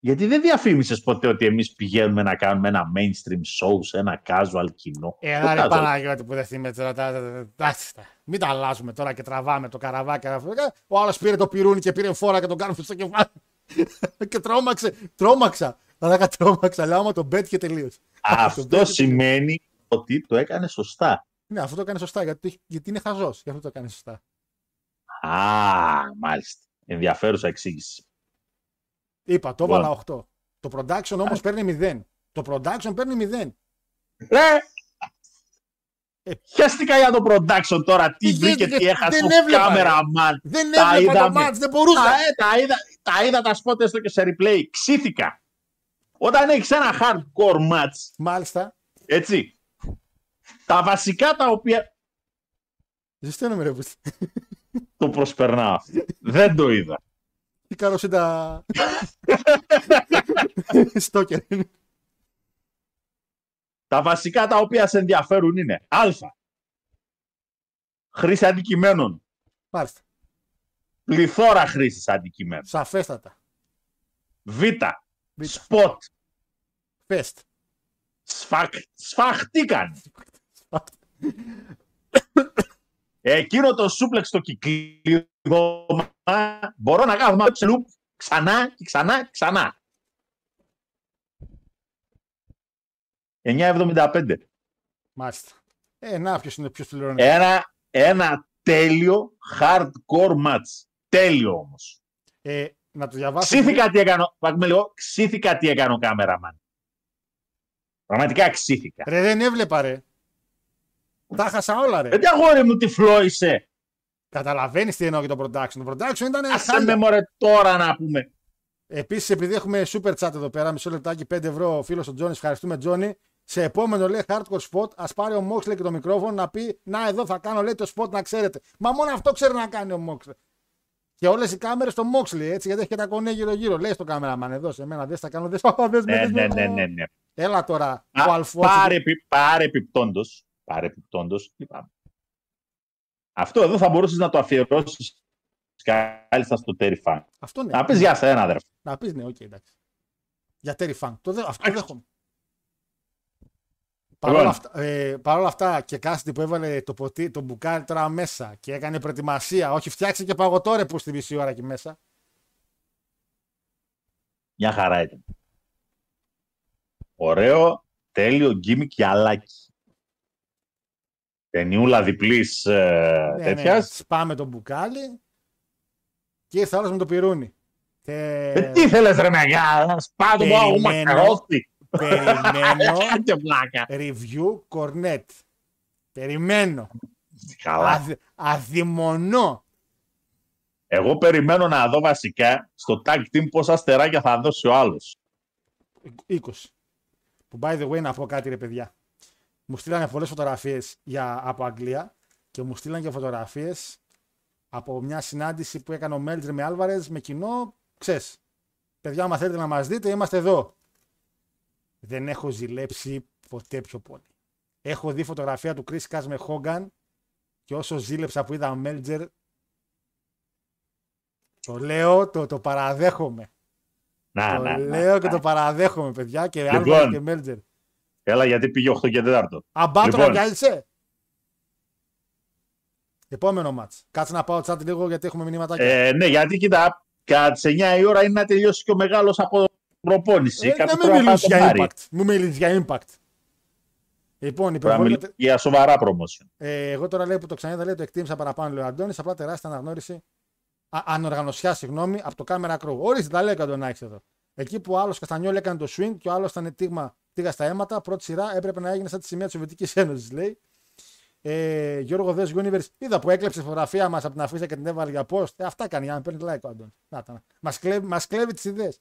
Γιατί δεν διαφήμισες ποτέ ότι εμείς πηγαίνουμε να κάνουμε ένα mainstream show σε ένα casual κοινό; Ένα Το ρε casual Παναγιώτη που δεν θυμάμαι τώρα. τα- τα- τα- εντάξει, τα- Μην τα αλλάζουμε τώρα και τραβάμε το καραβάκι. αυτό. Ο άλλος πήρε το πυρούνι και πήρε φόρα και τον κάνουμε στο κεφάλι. και τρόμαξε. Τρόμαξα. Αλλά τρόμαξα. Λέω άμα τον πέτυχε τελείω. Αυτό σημαίνει ότι το έκανε σωστά. Ναι, αυτό το έκανε σωστά γιατί, γιατί είναι χαζός. Γι' αυτό το έκανε σωστά. Α, μάλιστα. Ενδιαφέρουσα εξήγηση. Είπα, το Λοιπόν. έβαλα 8. Το production όμως παίρνει 0. Το production παίρνει 0. Ρε! Ε. Χαίστηκα για το production τώρα. Τι Δεν- βρήκε, δεν- τι έχασε δεν ο έβλεπα, ρε. κάμεραμαν. Δεν Τα έβλεπα το είδαμε. match, δεν μπορούσα. Τα, ε, τα, είδα, τα είδα τα σπότ έστω και σε replay. Ξύθηκα. Όταν έχεις ένα hardcore match, Μάλιστα. έτσι, τα βασικά τα οποία Ζεσταίνομαι ρε πούστη. το προσπερνάω. δεν το είδα. Τι καλό ήταν. Στόκερ. Τα βασικά τα οποία σε ενδιαφέρουν είναι Α. Χρήση αντικειμένων. Μάλιστα. Πληθώρα χρήσης αντικειμένων. Σαφέστατα. Β. Β. Σποτ. Φεστ. Σφαχ... Σφαχτήκαν. Εκείνο το σούπλεξ το κυκλίδωμα μπορώ να κάνω σε loop ξανά και ξανά και ξανά. 9,75. Μάλιστα. Ε, να, ποιος είναι ποιος πληρώνει. Ένα, ένα τέλειο hardcore match. Τέλειο όμως. Ε, να το διαβάσω. Ξήθηκα τι έκανε, ο- πάμε λίγο, ξήθηκα τι έκανε ο κάμεραμαν. Πραγματικά ξήθηκα. Ρε, δεν έβλεπα, ρε. Τα χάσα όλα, ρε. Ε, τι αγόρι μου τυφλό είσαι. Καταλαβαίνεις τι εννοώ για το production. Το production ήταν. Άσε με μωρέ τώρα να πούμε. Επίσης, επειδή έχουμε super chat εδώ πέρα, μισό λεπτάκι, 5 ευρώ ο φίλος ο Τζόνι. Ευχαριστούμε, Τζόνι. Σε επόμενο λέει hardcore spot, ας πάρει ο Μόξλε και το μικρόφωνο να πει Να, εδώ θα κάνω λέει το spot να ξέρετε. Μα μόνο αυτό ξέρει να κάνει ο Μόξλε. Και όλες οι κάμερες στο Μόξλε, έτσι, γιατί έχει και τα κονέ γύρω-γύρω. Λέει στο κάμεραμαν εδώ, σε μένα δεν θα κάνω. Δεν θα δες με, Ναι, δες με. ναι, ναι, ναι, ναι. Έλα τώρα, Α, ο Αλφόνσο. Πάρε, επι- πάρε επιπτόντος, πάρε επιπτόντος, είπαμε. Αυτό εδώ θα μπορούσες να το αφιερώσεις κάλλιστα στο Terry Funk. Αυτό ναι. Να πεις γεια σε ένα αδερφό. Να πεις ναι, οκ, εντάξει. Για Terry Funk. Το δε, αυτό Εντάξει. δέχομαι. Παρ' όλα, Λοιπόν. αυτά, ε, παρ' όλα αυτά και Κάστη που έβαλε το, ποτί, το μπουκάλι τώρα μέσα και έκανε προετοιμασία. Όχι, φτιάξε και παγωτόρε που στη μισή ώρα εκεί μέσα. Μια χαρά ήταν. Ωραίο, τέλειο γκίμικ και αλάκι. Ταινιούλα διπλής ε, Ναι, τέτοιας. ναι, σπάμε το μπουκάλι και ήρθε άλλο με το πυρούνι. Και Ε, τι θέλεις ρε μεγιά, σπάτω μου αγού Περιμένω. μακαρόστι. περιμένω Και πλάκα. review cornet. Περιμένω. Καλά. Αδ, αδειμονώ. Εγώ περιμένω να δω βασικά στο tag team πόσα αστεράκια θα δώσει ο άλλος. 20. Που by the way να πω κάτι ρε παιδιά. Μου στείλανε πολλές φωτογραφίες για, από Αγγλία και μου στείλανε και φωτογραφίες από μια συνάντηση που έκανε ο Μέλτρ με Άλβαρες με κοινό. Ξέρεις, παιδιά, άμα θέλετε να μας δείτε, είμαστε εδώ. Δεν έχω ζηλέψει ποτέ πιο πολύ. Έχω δει φωτογραφία του Chris Cass με Hogan και όσο ζήλεψα που είδα Μέλτζερ, το λέω, το, το παραδέχομαι. Να, Το να, να, λέω και να. το παραδέχομαι, παιδιά. Και Λοιπόν. Άλβαρες και Μέλτζερ. Έλα γιατί πήγε 8 και 4. Αμπάτο Λοιπόν. να πιάζεσαι. Επόμενο μάτς. Κάτσε να πάω chat λίγο γιατί έχουμε μηνύματάκια. Ε, ναι, γιατί κοίτα, κατά τις 9 η ώρα είναι να τελειώσει και ο μεγάλος από προπόνηση. Ε, Κάποιος δεν με πρέπει να μιλήσεις το για πάρει. impact. Μου μιλήσεις για impact. Λοιπόν, η Πρέπει να υπερβολή... μιλήσει για σοβαρά promotion. ε, εγώ τώρα λέω που το ξαναείδα, λέει το εκτίμησα παραπάνω, λέει ο Αντώνης, απλά τεράστια αναγνώριση. Α, ανοργανωσιά, συγγνώμη, από το κάμερα crew. Ορίστε, τα λέει ο Αντωνάκης εδώ. Εκεί που ο άλλος Καστανιόλ έκανε το swing και ο άλλος ήταν τίγμα, τίγα στα αίματα, πρώτη σειρά έπρεπε να έγινε σαν τη σημαία της Σοβιετικής Ένωσης, λέει. Ε, Γιώργο Δες Universe, είδα που έκλεψε φωτογραφία μας από την αφήσα και την έβαλε για post. Ε, αυτά κάνει για να παίρνει like ο Αντώνη. Μας κλέβει, μας κλέβει τις ιδέες.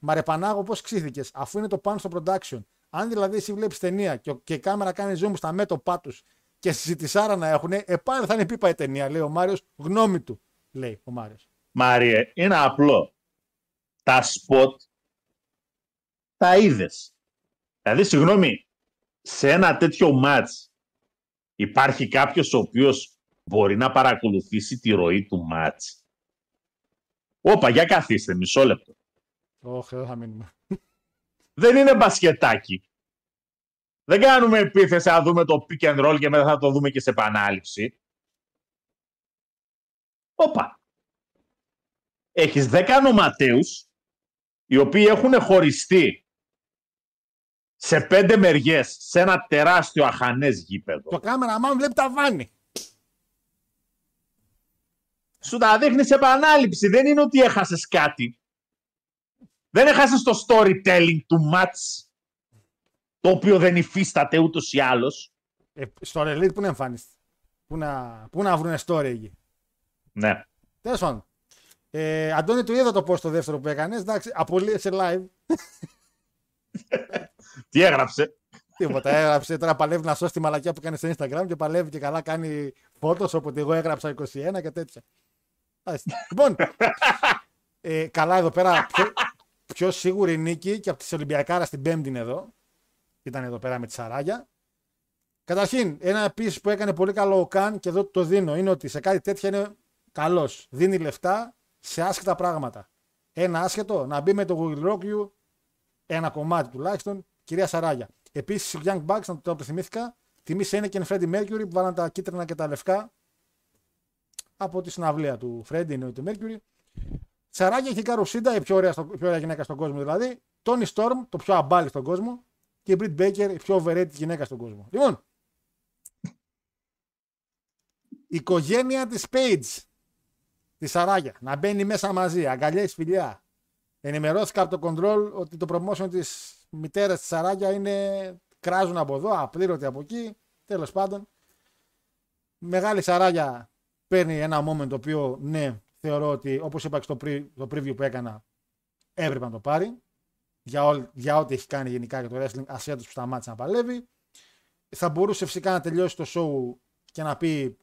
Μαρεπανάγω, πώς ξύθηκες, αφού είναι το πάνω στο production. Αν δηλαδή εσύ βλέπεις ταινία και, και η κάμερα κάνει zoom στα μέτωπά τους και συζητησάρα να έχουν, ε, πάλι θα είναι πίπα η ταινία, λέει ο Μάριος. Γνώμη του, λέει ο Μάριος. Μάριε, είναι απλό. Τα σποτ τα είδες. Δηλαδή, συγγνώμη, σε ένα τέτοιο μάτς υπάρχει κάποιος ο οποίος μπορεί να παρακολουθήσει τη ροή του μάτς; Όπα, για καθίστε, μισό λεπτό. Όχι, δεν θα μείνουμε. Δεν είναι μπασκετάκι. Δεν κάνουμε επίθεση να δούμε το pick and roll και μετά θα το δούμε και σε επανάληψη. Όπα. Έχεις 10 νοματέους οι οποίοι έχουν χωριστεί σε πέντε μεριές σε ένα τεράστιο αχανές γήπεδο. Το κάμερα μάλλον βλέπει τα βάνη. Σου τα δείχνεις σε επανάληψη. Δεν είναι ότι έχασες κάτι. Δεν έχασες το storytelling του match το οποίο δεν υφίσταται ούτως ή άλλως. Ε, στο Elite που είναι εμφάνιστη. Πού να, πού να βρουν story εκεί; Ναι. Τέλος πάντων. Ε, Αντώνη, του είδα το post το δεύτερο που έκανες. Εντάξει, απολύεσαι live. Τι έγραψε; Τίποτα. Έγραψε τώρα παλεύει να σώσει τη μαλακιά που κάνει στο Instagram και παλεύει και καλά κάνει φώτο. Οπότε εγώ έγραψα 21 και τέτοια. Άστε. λοιπόν, ε, καλά εδώ πέρα. Πιο, πιο σίγουρη νίκη και από τη Ολυμπιακάρα στην Πέμπτη είναι εδώ. Ήταν εδώ πέρα με τη Σαράγια. Καταρχήν, ένα επίσης που έκανε πολύ καλό ο Καν και εδώ το δίνω είναι ότι σε κάτι τέτοια είναι καλός. Δίνει λεφτά σε άσχετα πράγματα. Ένα άσχετο να μπει με το Will Rock You, ένα κομμάτι τουλάχιστον, κυρία Σαράγια. Επίσης, οι Young Bucks, να το θυμήθηκα, τιμήσε είναι και είναι Freddie Mercury που βάλαν τα κίτρινα και τα λευκά από τη συναυλία του Freddie είναι του Mercury. Σαράγια έχει Καρουσίντα, η πιο ωραία, στο, η πιο ωραία γυναίκα στον κόσμο δηλαδή. Tony Storm, το πιο αμπάλι στον κόσμο. Και η Britt Baker, η πιο overrated γυναίκα στον κόσμο. Λοιπόν, η οικογένεια της Page, τη Σαράγια, να μπαίνει μέσα μαζί, αγκαλιά φιλιά. Ενημερώθηκα από το control ότι το promotion της μητέρας της Σαράγια είναι κράζουν από εδώ, απλήρωτοι από εκεί. Τέλος πάντων, μεγάλη Σαράγια παίρνει ένα moment το οποίο, ναι, θεωρώ ότι όπως είπα και στο, pre, το preview που έκανα, έπρεπε να το πάρει. Για, ό, για ό,τι έχει κάνει γενικά για το wrestling, ασχέτως που σταμάτησε να παλεύει. Θα μπορούσε φυσικά να τελειώσει το show και να πει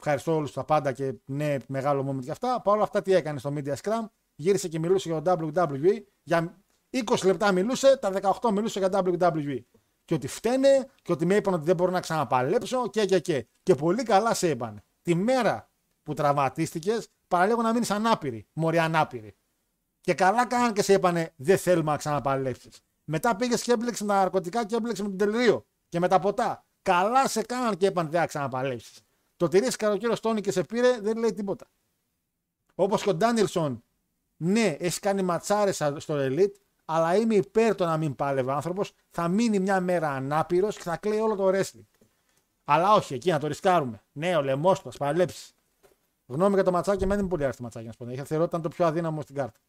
ευχαριστώ όλους τα πάντα και ναι, μεγάλο moment και αυτά. Παρ' όλα αυτά τι έκανε στο Media Scrum, γύρισε και μιλούσε για το WWE. Για 20 λεπτά μιλούσε, τα 18 μιλούσε για WWE. Και ότι φταίνε και ότι με είπαν ότι δεν μπορώ να ξαναπαλέψω και και και. Και πολύ καλά σε είπαν. Τη μέρα που τραυματίστηκες, παραλέγω να μείνεις ανάπηρη. Μωρή ανάπηρη. Και καλά κάναν και σε είπανε δεν θέλουμε να ξαναπαλέψεις. Μετά πήγες και έμπλεξε με τα ναρκωτικά και έμπλεξε με τον τελείο. Και με τα ποτά. Καλά σε κάναν και είπαν δεν θα ξαναπαλέψεις. Το τυρί καλοκαίρι Τόνι και σε πήρε δεν λέει τίποτα. Όπως και ο Ντάνιλσον, ναι, έχεις κάνει ματσάρες στο Elite, αλλά είμαι υπέρ το να μην πάλευε ο άνθρωπος. Θα μείνει μια μέρα ανάπηρος και θα κλαίει όλο το wrestling. Αλλά όχι, εκεί να το ρισκάρουμε. Ναι, ο λαιμός του, θα παλέψεις. Γνώμη για το ματσάκι, εμένα δεν είναι πολύ άρεστο ματσάκι. Να σου πω. Είχα θεωρώ ότι ήταν το πιο αδύναμο στην κάρτα.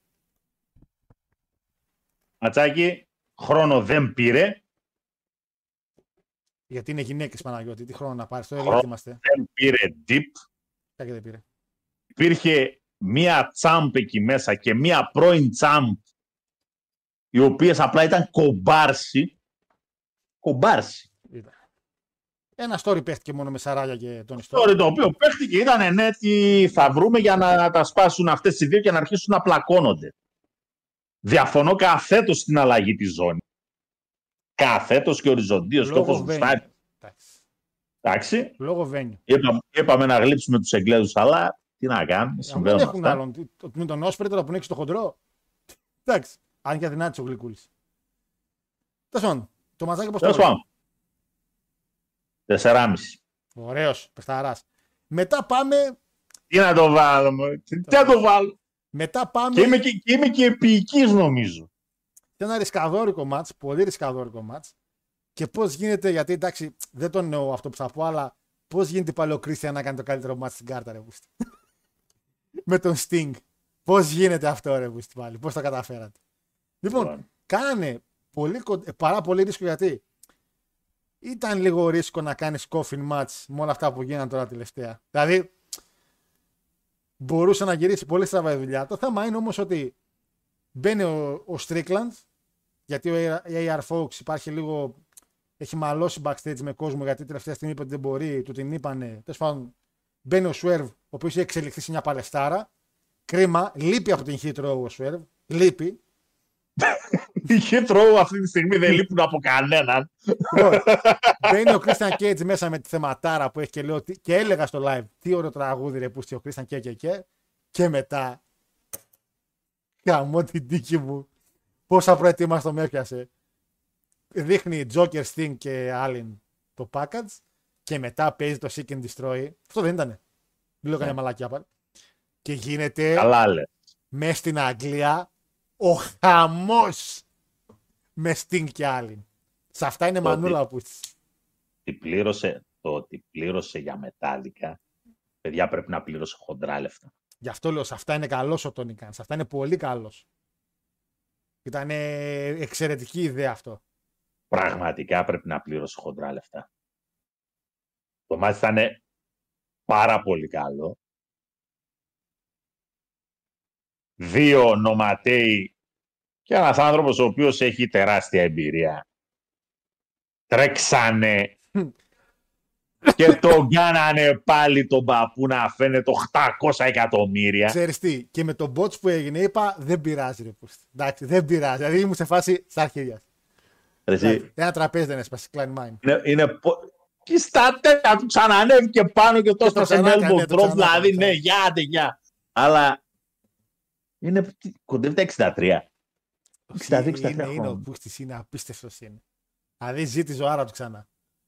Ματσάκι, χρόνο δεν πήρε. Γιατί είναι γυναίκες Παναγιώτη, τι χρόνο να πάρεις. Το Χρόνο. Elite είμαστε. Δεν πήρε deep. Ποια και δεν πήρε. Υπήρχε μία τσάμπ εκεί μέσα και μία πρώην τσάμπ οι οποίες απλά ήταν κομπάρσι. Κομπάρσι. Ήταν. Ένα story παίχτηκε μόνο με Σαράγια και τον Ιστό. Τώρα το οποίο παίχτηκε ήταν ναι, τι θα βρούμε για να τα σπάσουν αυτές οι δύο και να αρχίσουν να πλακώνονται. Διαφωνώ καθέτος στην αλλαγή της ζώνης. Καθέτος και οριζοντίως και όπως venue. γουστάρει. Εντάξει. Εντάξει. Λόγω venue. Είπαμε, είπαμε να γλύψουμε τους Εγγλέζους, αλλά τι να κάνουμε, Αν δεν συμβαίνουν έχουν αυτά. άλλον. Τι- το- Με τον Όσπρε τώρα που είναι στο χοντρό. Εντάξει. Αν και αδυνάτησε ο Γλυκούλης. Τέλος πάντων, το ματσάκι πώς το Τέλος βρήκε. πάντων. Τεσσεράμιση. Ωραίος, παιχταράς. Μετά πάμε, Τι να το βάλω, μωρέ. τι τι να το βάλω; μετά πάμε Και είμαι και, και, είμαι και επίοικης νομίζω. Σε ένα ρισκαδόρικο μάτς, πολύ ρισκαδόρικο μάτς. Και πώς γίνεται, γιατί εντάξει, δεν το εννοώ αυτό που θα πω, αλλά πώς γίνεται πάλι ο Κρίστιαν να κάνει το καλύτερο μάτς στην κάρτα, ρε Βούστη. Με τον Sting. Πώς γίνεται αυτό, ρε Βούστη, πάλι. Πώς το καταφέρατε. Λοιπόν, Λοιπόν. κάνε πολύ, κον- ε, πάρα πολύ ρίσκο γιατί ήταν λίγο ρίσκο να κάνεις coffin match με όλα αυτά που γίνανε τώρα τελευταία. Δηλαδή, μπορούσε να γυρίσει πολύ στραβά η δουλειά. Το θέμα είναι όμως ότι μπαίνει ο, ο Strickland, γιατί ο AR Fox υπάρχει λίγο. Έχει μαλώσει backstage με κόσμο γιατί τελευταία στιγμή είπε ότι δεν μπορεί, του την είπανε. Τέλος πάντων, μπαίνει ο Swerve, ο οποίος έχει εξελιχθεί σε μια παλαιστάρα. Κρίμα, λείπει από την hit row ο Swerve. Λείπει. Οι Heathrow αυτή τη στιγμή δεν λείπουν από κανέναν. Λοιπόν, Μπαίνει ο Christian Cage μέσα με τη θεματάρα που έχει και λέω τι- και έλεγα στο live τι ωραίο τραγούδι ρε που ο Christian Cage και, και και μετά καμώ την τύχη μου πόσα προετοίμαστο με έπιασε δείχνει Joker, Sting και Allen το package και μετά παίζει το Seek and Destroy αυτό δεν ήτανε μην λέω κανένα μαλακιά πάλι και γίνεται Καλά λες. μέσα στην Αγγλία ο χαμός με Sting και Allen σε αυτά είναι Το μανούλα που Τι πλήρωσε, το ότι πλήρωσε για μετάλλικα, παιδιά πρέπει να πλήρωσε χοντρά λεφτά. Γι' αυτό λέω, σε αυτά είναι καλός ο Τόνι Καν. Σε αυτά είναι πολύ καλός. Ήταν εξαιρετική ιδέα αυτό. Πραγματικά πρέπει να πλήρωσε χοντρά λεφτά. Το μάτι ήταν πάρα πολύ καλό. Δύο νοματέοι και ένας άνθρωπος ο οποίος έχει τεράστια εμπειρία. Τρέξανε και τον κάνανε πάλι τον παππού να φαίνεται 800 εκατομμύρια. Ξέρεις τι, και με τον botch που έγινε, είπα δεν πειράζει. Ρε, πούστη. Εντάξει, δεν πειράζει. Δηλαδή ήμουν σε φάση στα αρχίδια. Εσύ, Ένα τραπέζι δεν έσπασε. Klein Mine. είναι, είναι πο- Και στα τέτοια του ξανανέβηκε πάνω και τόσο το σε ξανά elbow έκανε, το drop, ξανά δηλαδή έκανε. ναι, γεια, άντε, γεια. Αλλά είναι τι- κοντεύει τα 63. 62-63 είναι, είναι, ο χρόνια. Πούστης είναι απίστευτος είναι. Δηλαδή ζει τη ζωάρα του ξανά.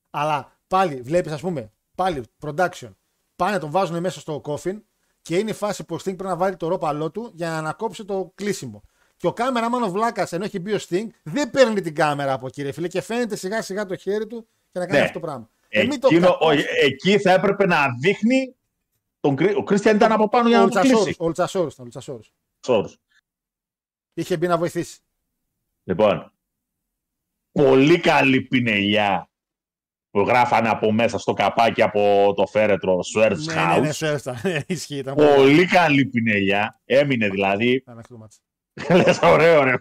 Αλλά πάλι βλέπεις, ας πούμε, πάλι production. Πάνε, τον βάζουν μέσα στο coffin και είναι η φάση που ο Sting πρέπει να βάλει το ρόπαλό του για να ανακόψει το κλείσιμο. Και ο κάμεραμαν ο Βλάκας, ενώ έχει μπει ο Sting, δεν παίρνει την κάμερα από εκεί, ρε φίλε, και φαίνεται σιγά σιγά το χέρι του για να κάνει Ναι. αυτό το πράγμα. Ε, μην το Εκείνο, κα- ο- εκεί θα έπρεπε να δείχνει. Τον, Κρι- ο Κρίστιαν ήταν από πάνω για ο να το Λουτσασόρους, κλείσει. ο Λουτσασόρους, ο Λουτσασόρους. Σόρους. Είχε μπει να βοηθήσει. Λοιπόν, πολύ καλή πινελιά που γράφανε από μέσα στο καπάκι από το φέρετρο Swerve Ναι, House. ναι, ναι, σωστά. Ναι, Ισχύει, ήταν πολύ Πολύ καλή πινελιά. Έμεινε δηλαδή. καλό αυτό το μάτς. Λες ωραίο ρε.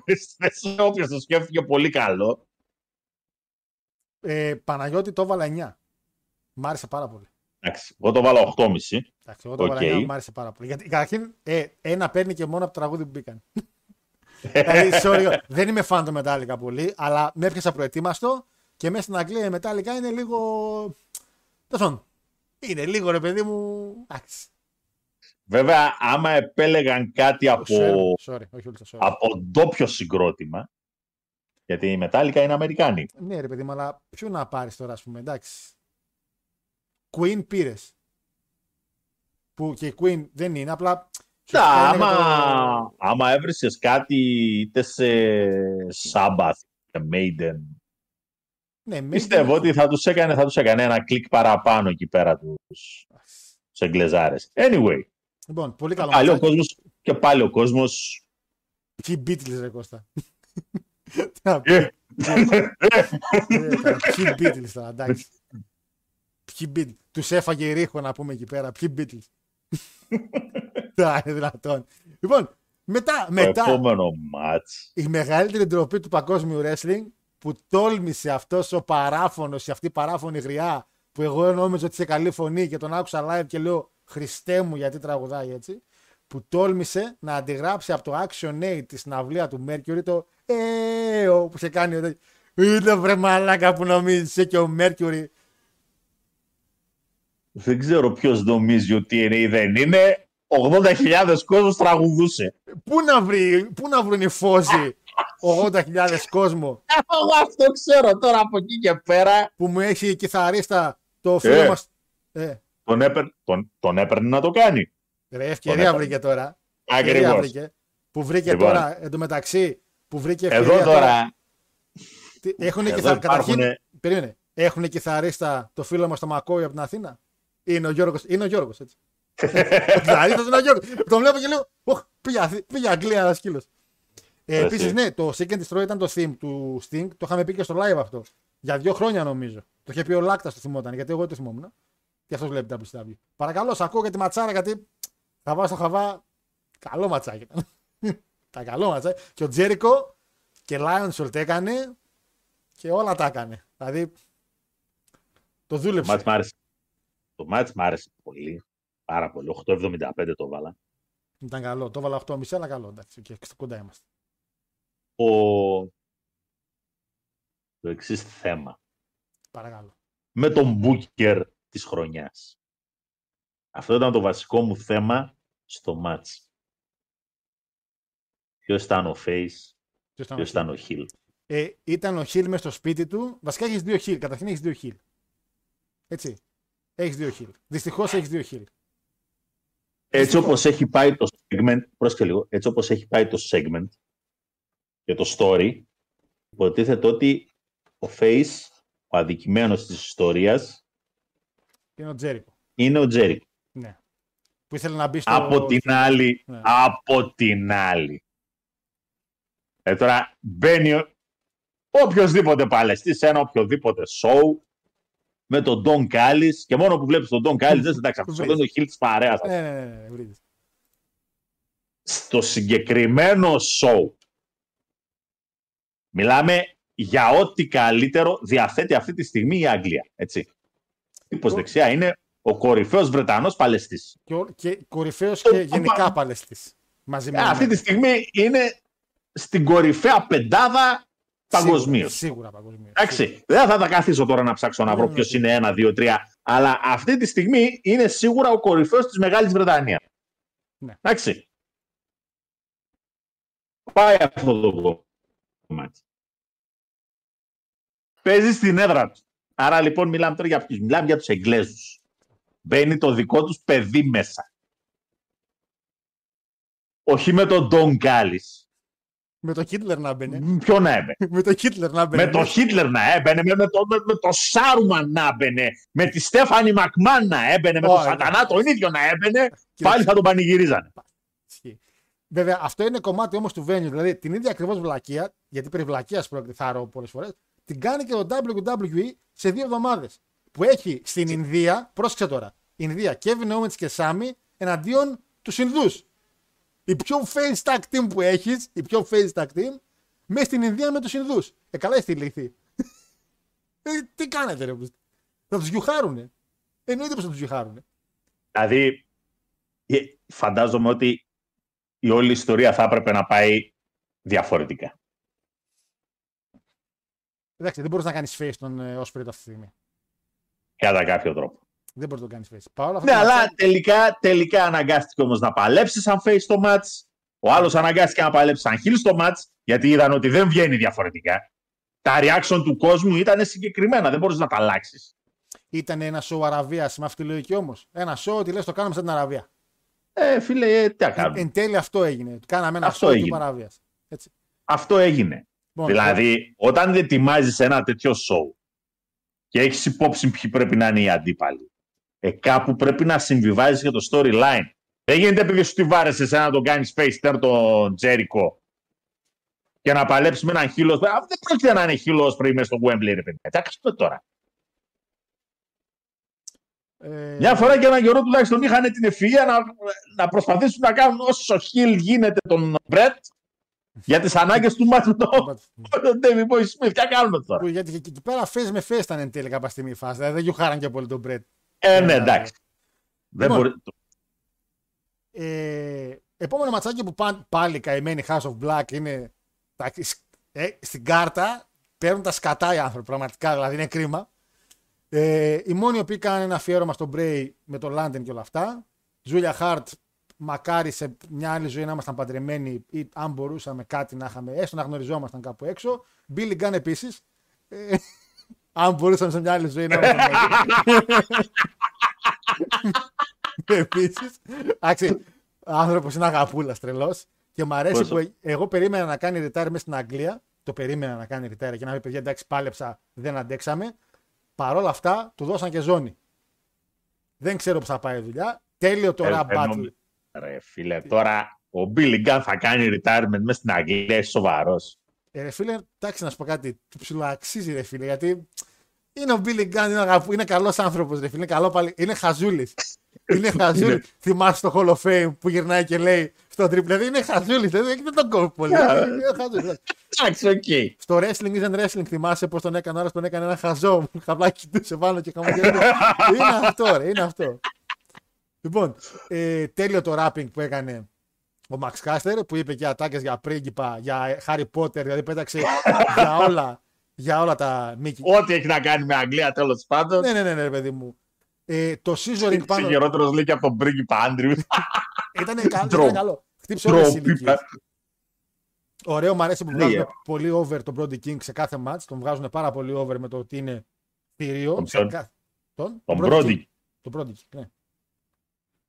Όποιος το σκέφτηκε πολύ καλό. Ε, Παναγιώτη το έβαλα 9. Μ' άρεσε πάρα πολύ. Εντάξει, εγώ το βάλω 8,5. Εντάξει, εγώ το Οκ. έβαλα 9, μ' άρεσε πάρα πολύ. Γιατί καταρχήν ε, ένα παίρνει και μόνο από το τραγούδι που μπήκαν. δηλαδή, sorry, δεν είμαι φαν το Metallica πολύ, αλλά με έπιασα προετοίμαστο και μέσα στην Αγγλία η Metallica είναι λίγο. Τέλο πάντων, Είναι λίγο ρε παιδί μου. Εντάξει. Βέβαια, άμα επέλεγαν κάτι από, Sorry, sorry, όχι όλες, sorry. από ντόπιο συγκρότημα, Γιατί η Metallica είναι Αμερικάνοι. Ναι, ρε παιδί μου, αλλά ποιο να πάρεις τώρα, ας πούμε, εντάξει. Queen πήρε. Που και η Queen δεν είναι, απλά. σου Να, φταίνει άμα, το- άμα έβρισκες κάτι είτε σε Sabbath και Maiden, Ναι, Maiden- πιστεύω ότι θα τους έκανε, θα τους έκανε ένα κλικ παραπάνω εκεί πέρα τους, τους Εγγλεζάρες. Anyway, Λοιπόν, πολύ καλό. πάλι ο ματσάκι. κόσμος, και πάλι ο κόσμος Ποιοι Beatles, ρε Κώστα. Τι να πω, ε, ε, τώρα, Ποιοι Beatles τώρα, εντάξει. Ποιοι Beatles. Τους έφαγε η Ρίχο να πούμε εκεί πέρα. Ποιοι Beatles. Τα είναι δυνατόν. Λοιπόν, μετά, το μετά επόμενο μάτς. η μεγαλύτερη ντροπή του παγκόσμιου wrestling που τόλμησε αυτός ο παράφωνος, η αυτή η παράφωνη γριά που εγώ νόμιζα ότι είχε καλή φωνή και τον άκουσα live και λέω Χριστέ μου γιατί τραγουδάει έτσι που τόλμησε να αντιγράψει από το Action Aid τη συναυλία του Mercury το «Ε, που σε κάνει ο είναι βρε μαλάκα που νομίζεις είσαι και ο Mercury Δεν ξέρω ποιος νομίζει ότι είναι ή δεν είναι. 80.000 κόσμος τραγουδούσε. πού να, βρει, πού να βρουν οι φόζοι; 80.000 κόσμο Εγώ αυτό ξέρω τώρα από εκεί και πέρα. που μου έχει κιθαρίστα το φίλο Ε. μας ε, Τον, έπαιρ, τον, τον έπαιρνε να το κάνει. Ρε, ευκαιρία έπαιρνε. βρήκε τώρα. Ευκαιρία Ακριβώς. βρήκε. Που βρήκε Λοιπόν. τώρα εντωμεταξύ. Που βρήκε ευκαιρία Εδώ τώρα Έχουν Εδώ κιθα... υπάρχουνε- Καταρχήν, περίμενε. Έχουν κιθαρίστα το φίλο μας το Μακόη από την Αθήνα; Είναι ο Γιώργος, είναι ο Γιώργος έτσι. ο κιθαρίστας είναι ο Γιώργος. Τον βλέπω και λέω, Οχ, πήγε, Αθή- πήγε Αγγλία ένας σκύλος. Ε, Ρε, Επίσης, εσύ. ναι, το Seek and Destroy ήταν το theme του Sting. Το είχαμε πει και στο live αυτό. Για δύο χρόνια νομίζω. Το είχε πει ο Λάκτα το θυμόταν, γιατί εγώ δεν το θυμόμουν. Και αυτός βλέπει WCW. Παρακαλώ, σας ακούω για τη ματσάρα, γιατί θα βάζω στο χαβά. Καλό ματσάκι ήταν. τα καλό ματσάκι. Και ο Τζέρικο και Lionsault έκανε και όλα τα έκανε. Δηλαδή το το δούλεψε. μάτς μ' άρεσε. Το μάτς μ' άρεσε πολύ. Πάρα πολύ. 8.75 το βάλα. Ήταν καλό. Το έβαλα 8,5 αλλά καλό. Εντάξει, και κοντά είμαστε. Ο... Το εξής θέμα. Παρακαλώ. Με τον Booker της χρονιάς. Αυτό ήταν το βασικό μου θέμα στο μάτς. Ποιος ήταν ο Face, Ποιος ήταν ο ποιος Hill. ήταν ο Hill. Ε, ήταν ο Χιλ μες στο σπίτι του. Βασικά έχεις δύο Χιλ. Καταρχήν έχεις δύο Χιλ. Έτσι. Έχεις δύο Χιλ. Δυστυχώς έχεις δύο Χιλ. Έτσι όπως έχει πάει το segment, πρόσεχε λίγο, έτσι όπως έχει πάει το segment και το story, υποτίθεται ότι ο Face, ο αδικημένος της ιστορίας, Είναι ο Τζέρικο. είναι ο Τζέρικο. Ναι. Που ήθελε να μπει στο. Από την άλλη, Ναι. από την άλλη. Ε, τώρα μπαίνει ο- οποιοδήποτε παλαιστή σε ένα οποιοδήποτε show με τον Don Callis και μόνο που βλέπεις τον Don Callis, δεν εντάξει, αυτός εδώ είναι ο heel της παρέας. Ναι, ναι, ναι. ναι, βρείτε. στο συγκεκριμένο show. Μιλάμε για ό,τι καλύτερο διαθέτει αυτή τη στιγμή η Αγγλία. Έτσι. Τύπος δεξιά είναι ο κορυφαίος Βρετανός παλαιστής. Και, ο- και κορυφαίος Το- και γενικά το- παλαιστής. Μαζί με Ε, αυτή τη στιγμή είναι στην κορυφαία πεντάδα παγκοσμίως. Σίγουρα παγκοσμίως. Εντάξει, δεν θα τα καθίσω τώρα να ψάξω να βρω Ναι, ποιος ναι. είναι ένα, δύο, τρία. Αλλά αυτή τη στιγμή είναι σίγουρα ο κορυφαίος της Μεγάλης Βρετανίας. Ναι. Εντάξει. Πάει αυτό το κομμάτι. Παίζεις στην έδρα τους. Άρα λοιπόν μιλάμε τώρα για ποιους. Μιλάμε για τους Εγγλέζους. Μπαίνει το δικό τους παιδί μέσα. Όχι με τον Ντόν Γκάλης. Με το Χίτλερ να μπαινε. Ποιο να έμπαινε. με το Χίτλερ να μπαινε. Με το Χίτλερ να έμπαινε, με, με, το, με, με το Σάρουμαν να έμπαινε, με τη Στέφανη Μακμάν να έμπαινε, με τον Ωραία. Σατανά τον ίδιο να έμπαινε, Κοίτα, πάλι θα τον πανηγυρίζανε. Ισχύει. Βέβαια, αυτό είναι κομμάτι όμως του venue. Δηλαδή, την ίδια ακριβώς βλακεία, γιατί περί βλακείας πρόκειται, θα ρω πολλές φορές, την κάνει και το WWE σε δύο εβδομάδες. Που έχει στην Ινδία, πρόσεξε τώρα, Ινδία, Kevin Owens και Σάμι εναντίον τους Ινδούς. Η πιο face tag team που έχεις, η πιο face tag team, μέσα στην Ινδία με τους Ινδούς. Ε, καλά είστε ηλίθιοι. ε, τι κάνετε, ρε. Θα τους γιουχάρουνε. Εννοείται πως θα τους γιουχάρουνε. Δηλαδή, ε, φαντάζομαι ότι η όλη ιστορία θα έπρεπε να πάει διαφορετικά. Εντάξει, δεν μπορείς να κάνεις face τον ε, Osprey αυτή τη στιγμή. Κατά κάποιο τρόπο. Δεν μπορείς να το κάνεις face. Παρ' όλα αυτά, Ναι, το αλλά μάτσο- τελικά, τελικά αναγκάστηκε όμως να παλέψει σαν face στο match. Ο άλλος αναγκάστηκε να παλέψει σαν heel στο match, γιατί είδαν ότι δεν βγαίνει διαφορετικά. τα reaction του κόσμου ήταν συγκεκριμένα. Δεν μπορείς να τα αλλάξεις. Ήταν ένα show Αραβίας με αυτή τη λογική όμως. Ένα show ότι λες το κάνουμε σαν την Αραβία. Ε, φίλε, ε, τι να κάνουμε. Εν τέλει αυτό έγινε. Κάναμε ένα Αυτό show έγινε. του Αραβία. Έτσι. Αυτό έγινε. Λοιπόν, δηλαδή, όταν ετοιμάζεις ένα τέτοιο show και έχεις υπόψη ποιοι πρέπει να είναι οι αντίπαλοι, ε, κάπου πρέπει να συμβιβάζεις και το storyline. Δεν γίνεται επειδή σου τη βάρεσες σε να τον κάνεις face turn τον Τζέρικο και να παλέψει με έναν χείλος. Δεν πρόκειται να είναι χείλος πριν μέσα στο Wembley, ρε παιδιά. Τι να κάνουμε τώρα. Ε, Μια φορά και έναν καιρό τουλάχιστον είχαν την ευφυΐα να, να προσπαθήσουν να κάνουν όσο χιλ γίνεται τον Μπρετ για τις ανάγκες του μάτου τον τον David Boy Smith. Τι να κάνουμε τώρα; που- γιατί και εκεί πέρα face με face ήταν εν τέλει κάποια στιγμή η φάση. Δηλαδή δεν γιουχάραν και πολύ τον Μπρετ. Ε, ναι, εντάξει. Δεν Λοιπόν, μπορεί... Ε, επόμενο ματσάκι που πάν- πάλι καημένη House of Black είναι τα, ε, στην κάρτα. Παίρνουν τα σκατά οι άνθρωποι πραγματικά, δηλαδή είναι κρίμα. Ε, οι μόνοι οι οποίοι κάνουν ένα αφιέρωμα στον Bray με τον London και όλα αυτά. Τζούλια Χάρτ, μακάρι σε μια άλλη ζωή να ήμασταν παντρεμένοι ή αν μπορούσαμε κάτι να είχαμε, έστω να γνωριζόμασταν κάπου έξω. Billy Gunn επίσης. Ε, αν μπορούσαμε σε μια άλλη ζωή να ήμασταν μαζί. Επίσης. Εντάξει, άνθρωπος είναι αγαπούλας τρελός. Και μου αρέσει Πόσο; που εγώ περίμενα να κάνει retire μέσα στην Αγγλία. Το περίμενα να κάνει retire και να πει παιδιά εντάξει, πάλεψα, δεν αντέξαμε. Παρ' όλα αυτά του δώσαν και ζώνη. Δεν ξέρω πώ θα πάει η δουλειά. Τέλειο το Ε, rap ε, battle. νομι- Ρε φίλε, τώρα ο Billy Gunn θα κάνει retirement μέσα στην Αγγλία, είσαι σοβαρός. Ε, ρε φίλε, εντάξει να σου πω κάτι. Του ψιλοαξίζει ρε φίλε. Γιατί είναι ο Billy Gunn, είναι, αγαπου... είναι καλός άνθρωπος ρε φίλε. Είναι, καλό πάλι... είναι χαζούλης. είναι χαζούλης. Θυμάσαι το Hall of Fame που γυρνάει και λέει στον Triple. Δηλαδή είναι χαζούλης. Δεν, δεν τον κόβει πολύ. είναι χαζούλης. Εντάξει, οκ. Στο wrestling isn't wrestling, θυμάσαι πώς τον έκανε, ο άλλος τον έκανε ένα χαζό που απλά κοιτούσε πάνω και χαμογελούσε. είναι αυτό, ρε, είναι αυτό. Λοιπόν, ε, τέλειο το rapping που έκανε ο Max Caster που είπε και ατάκες για πρίγκιπα, για Harry Potter, δηλαδή πέταξε για όλα, για όλα τα Mickey. Ό,τι έχει να κάνει με Αγγλία, τέλος πάντων. ναι, ναι, ναι, ναι, ρε παιδί μου. Ε, το scissoring Είσαι πάνω. χειρότερος λέει και από τον πρίγκιπα Άντριου. Ήταν καλό. Ντροπ. Ήταν καλό. Χτύψε όλες τις Ντροπή, ηλικίες. Ωραίο, μου αρέσει που Ναι, βγάζουν ε. πολύ over τον Brody King σε κάθε match. Τον βγάζουν πάρα πολύ over με το ότι είναι θηρίο. Τον σε ποιον; κα- Τον, Τον Brody Brody. King. Τον Brody King, ναι.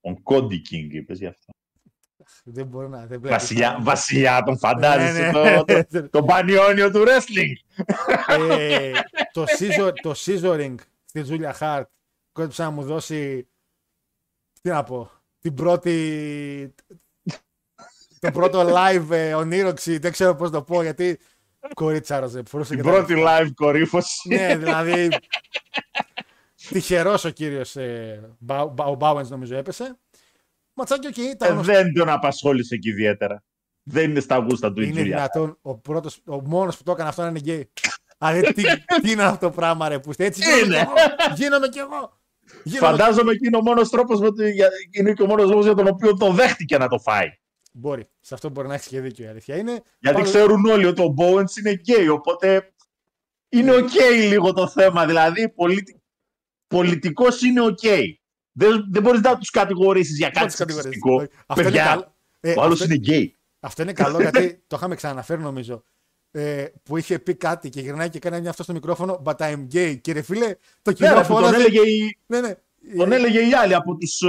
Τον Κόντι King είπες γι' αυτό. Δεν μπορεί να. Δεν βλέπεις. Βασιλιά, βασιλιά, τον φαντάζεσαι Ναι, το, ναι. το, το πανιόνιο του wrestling. ε, το, scissor, το scissoring στη Julia Hart κόντυψε να μου δώσει. Τι να πω. Την πρώτη. Το πρώτο live ε, ονείροξη, δεν ξέρω πώς το πω, γιατί κορίτσαρος, ε, φορούσε Την και τα- πρώτη live κορύφωση. Ναι, δηλαδή. Τυχερός ο κύριος ε, Μπα- Μπα- ο Μπάουενς, νομίζω, έπεσε. Ματσάκι, οκ. τα Ε, γνωστά. δεν τον απασχόλησε και ιδιαίτερα. Δεν είναι στα γούστα του η είναι Τζούλια. δυνατόν ο, πρώτος, ο μόνος που το έκανε αυτό να είναι γκέι. Δηλαδή, τι, τι είναι αυτό το πράγμα, ρε, που είστε έτσι γίνομαι Είναι. κι εγώ. Γίνομαι κι εγώ. Γίνομαι... Φαντάζομαι και είναι ο μόνος τρόπος, είναι και ο μόνος λόγο για τον οποίο το δέχτηκε να το φάει. Μπορεί. Σε αυτό μπορεί να έχεις και δίκιο η αλήθεια. Είναι. Γιατί Πάλι- ξέρουν όλοι ότι ο Bowens είναι γκέι, οπότε είναι οκ λίγο το θέμα. Δηλαδή, πολιτι... πολιτικός είναι οκ. Δεν, δεν μπορείς να τους κατηγορήσεις για δεν κάτι τις κατηγορίες. σεξιστικό. Αυτό είναι Παιδιά, καλό. Ε, ο άλλος αυτό- είναι γκέι. Αυτό είναι καλό γιατί το είχαμε ξαναφέρει νομίζω. Ε, που είχε πει κάτι και γυρνάει και κάνει μια αυτό στο μικρόφωνο. But I'm gay. Και ρε φίλε, το Ναι, κοινό ρε, που τον φώναζε. έλεγε, η... Ναι, ναι. τον έλεγε η άλλη από τους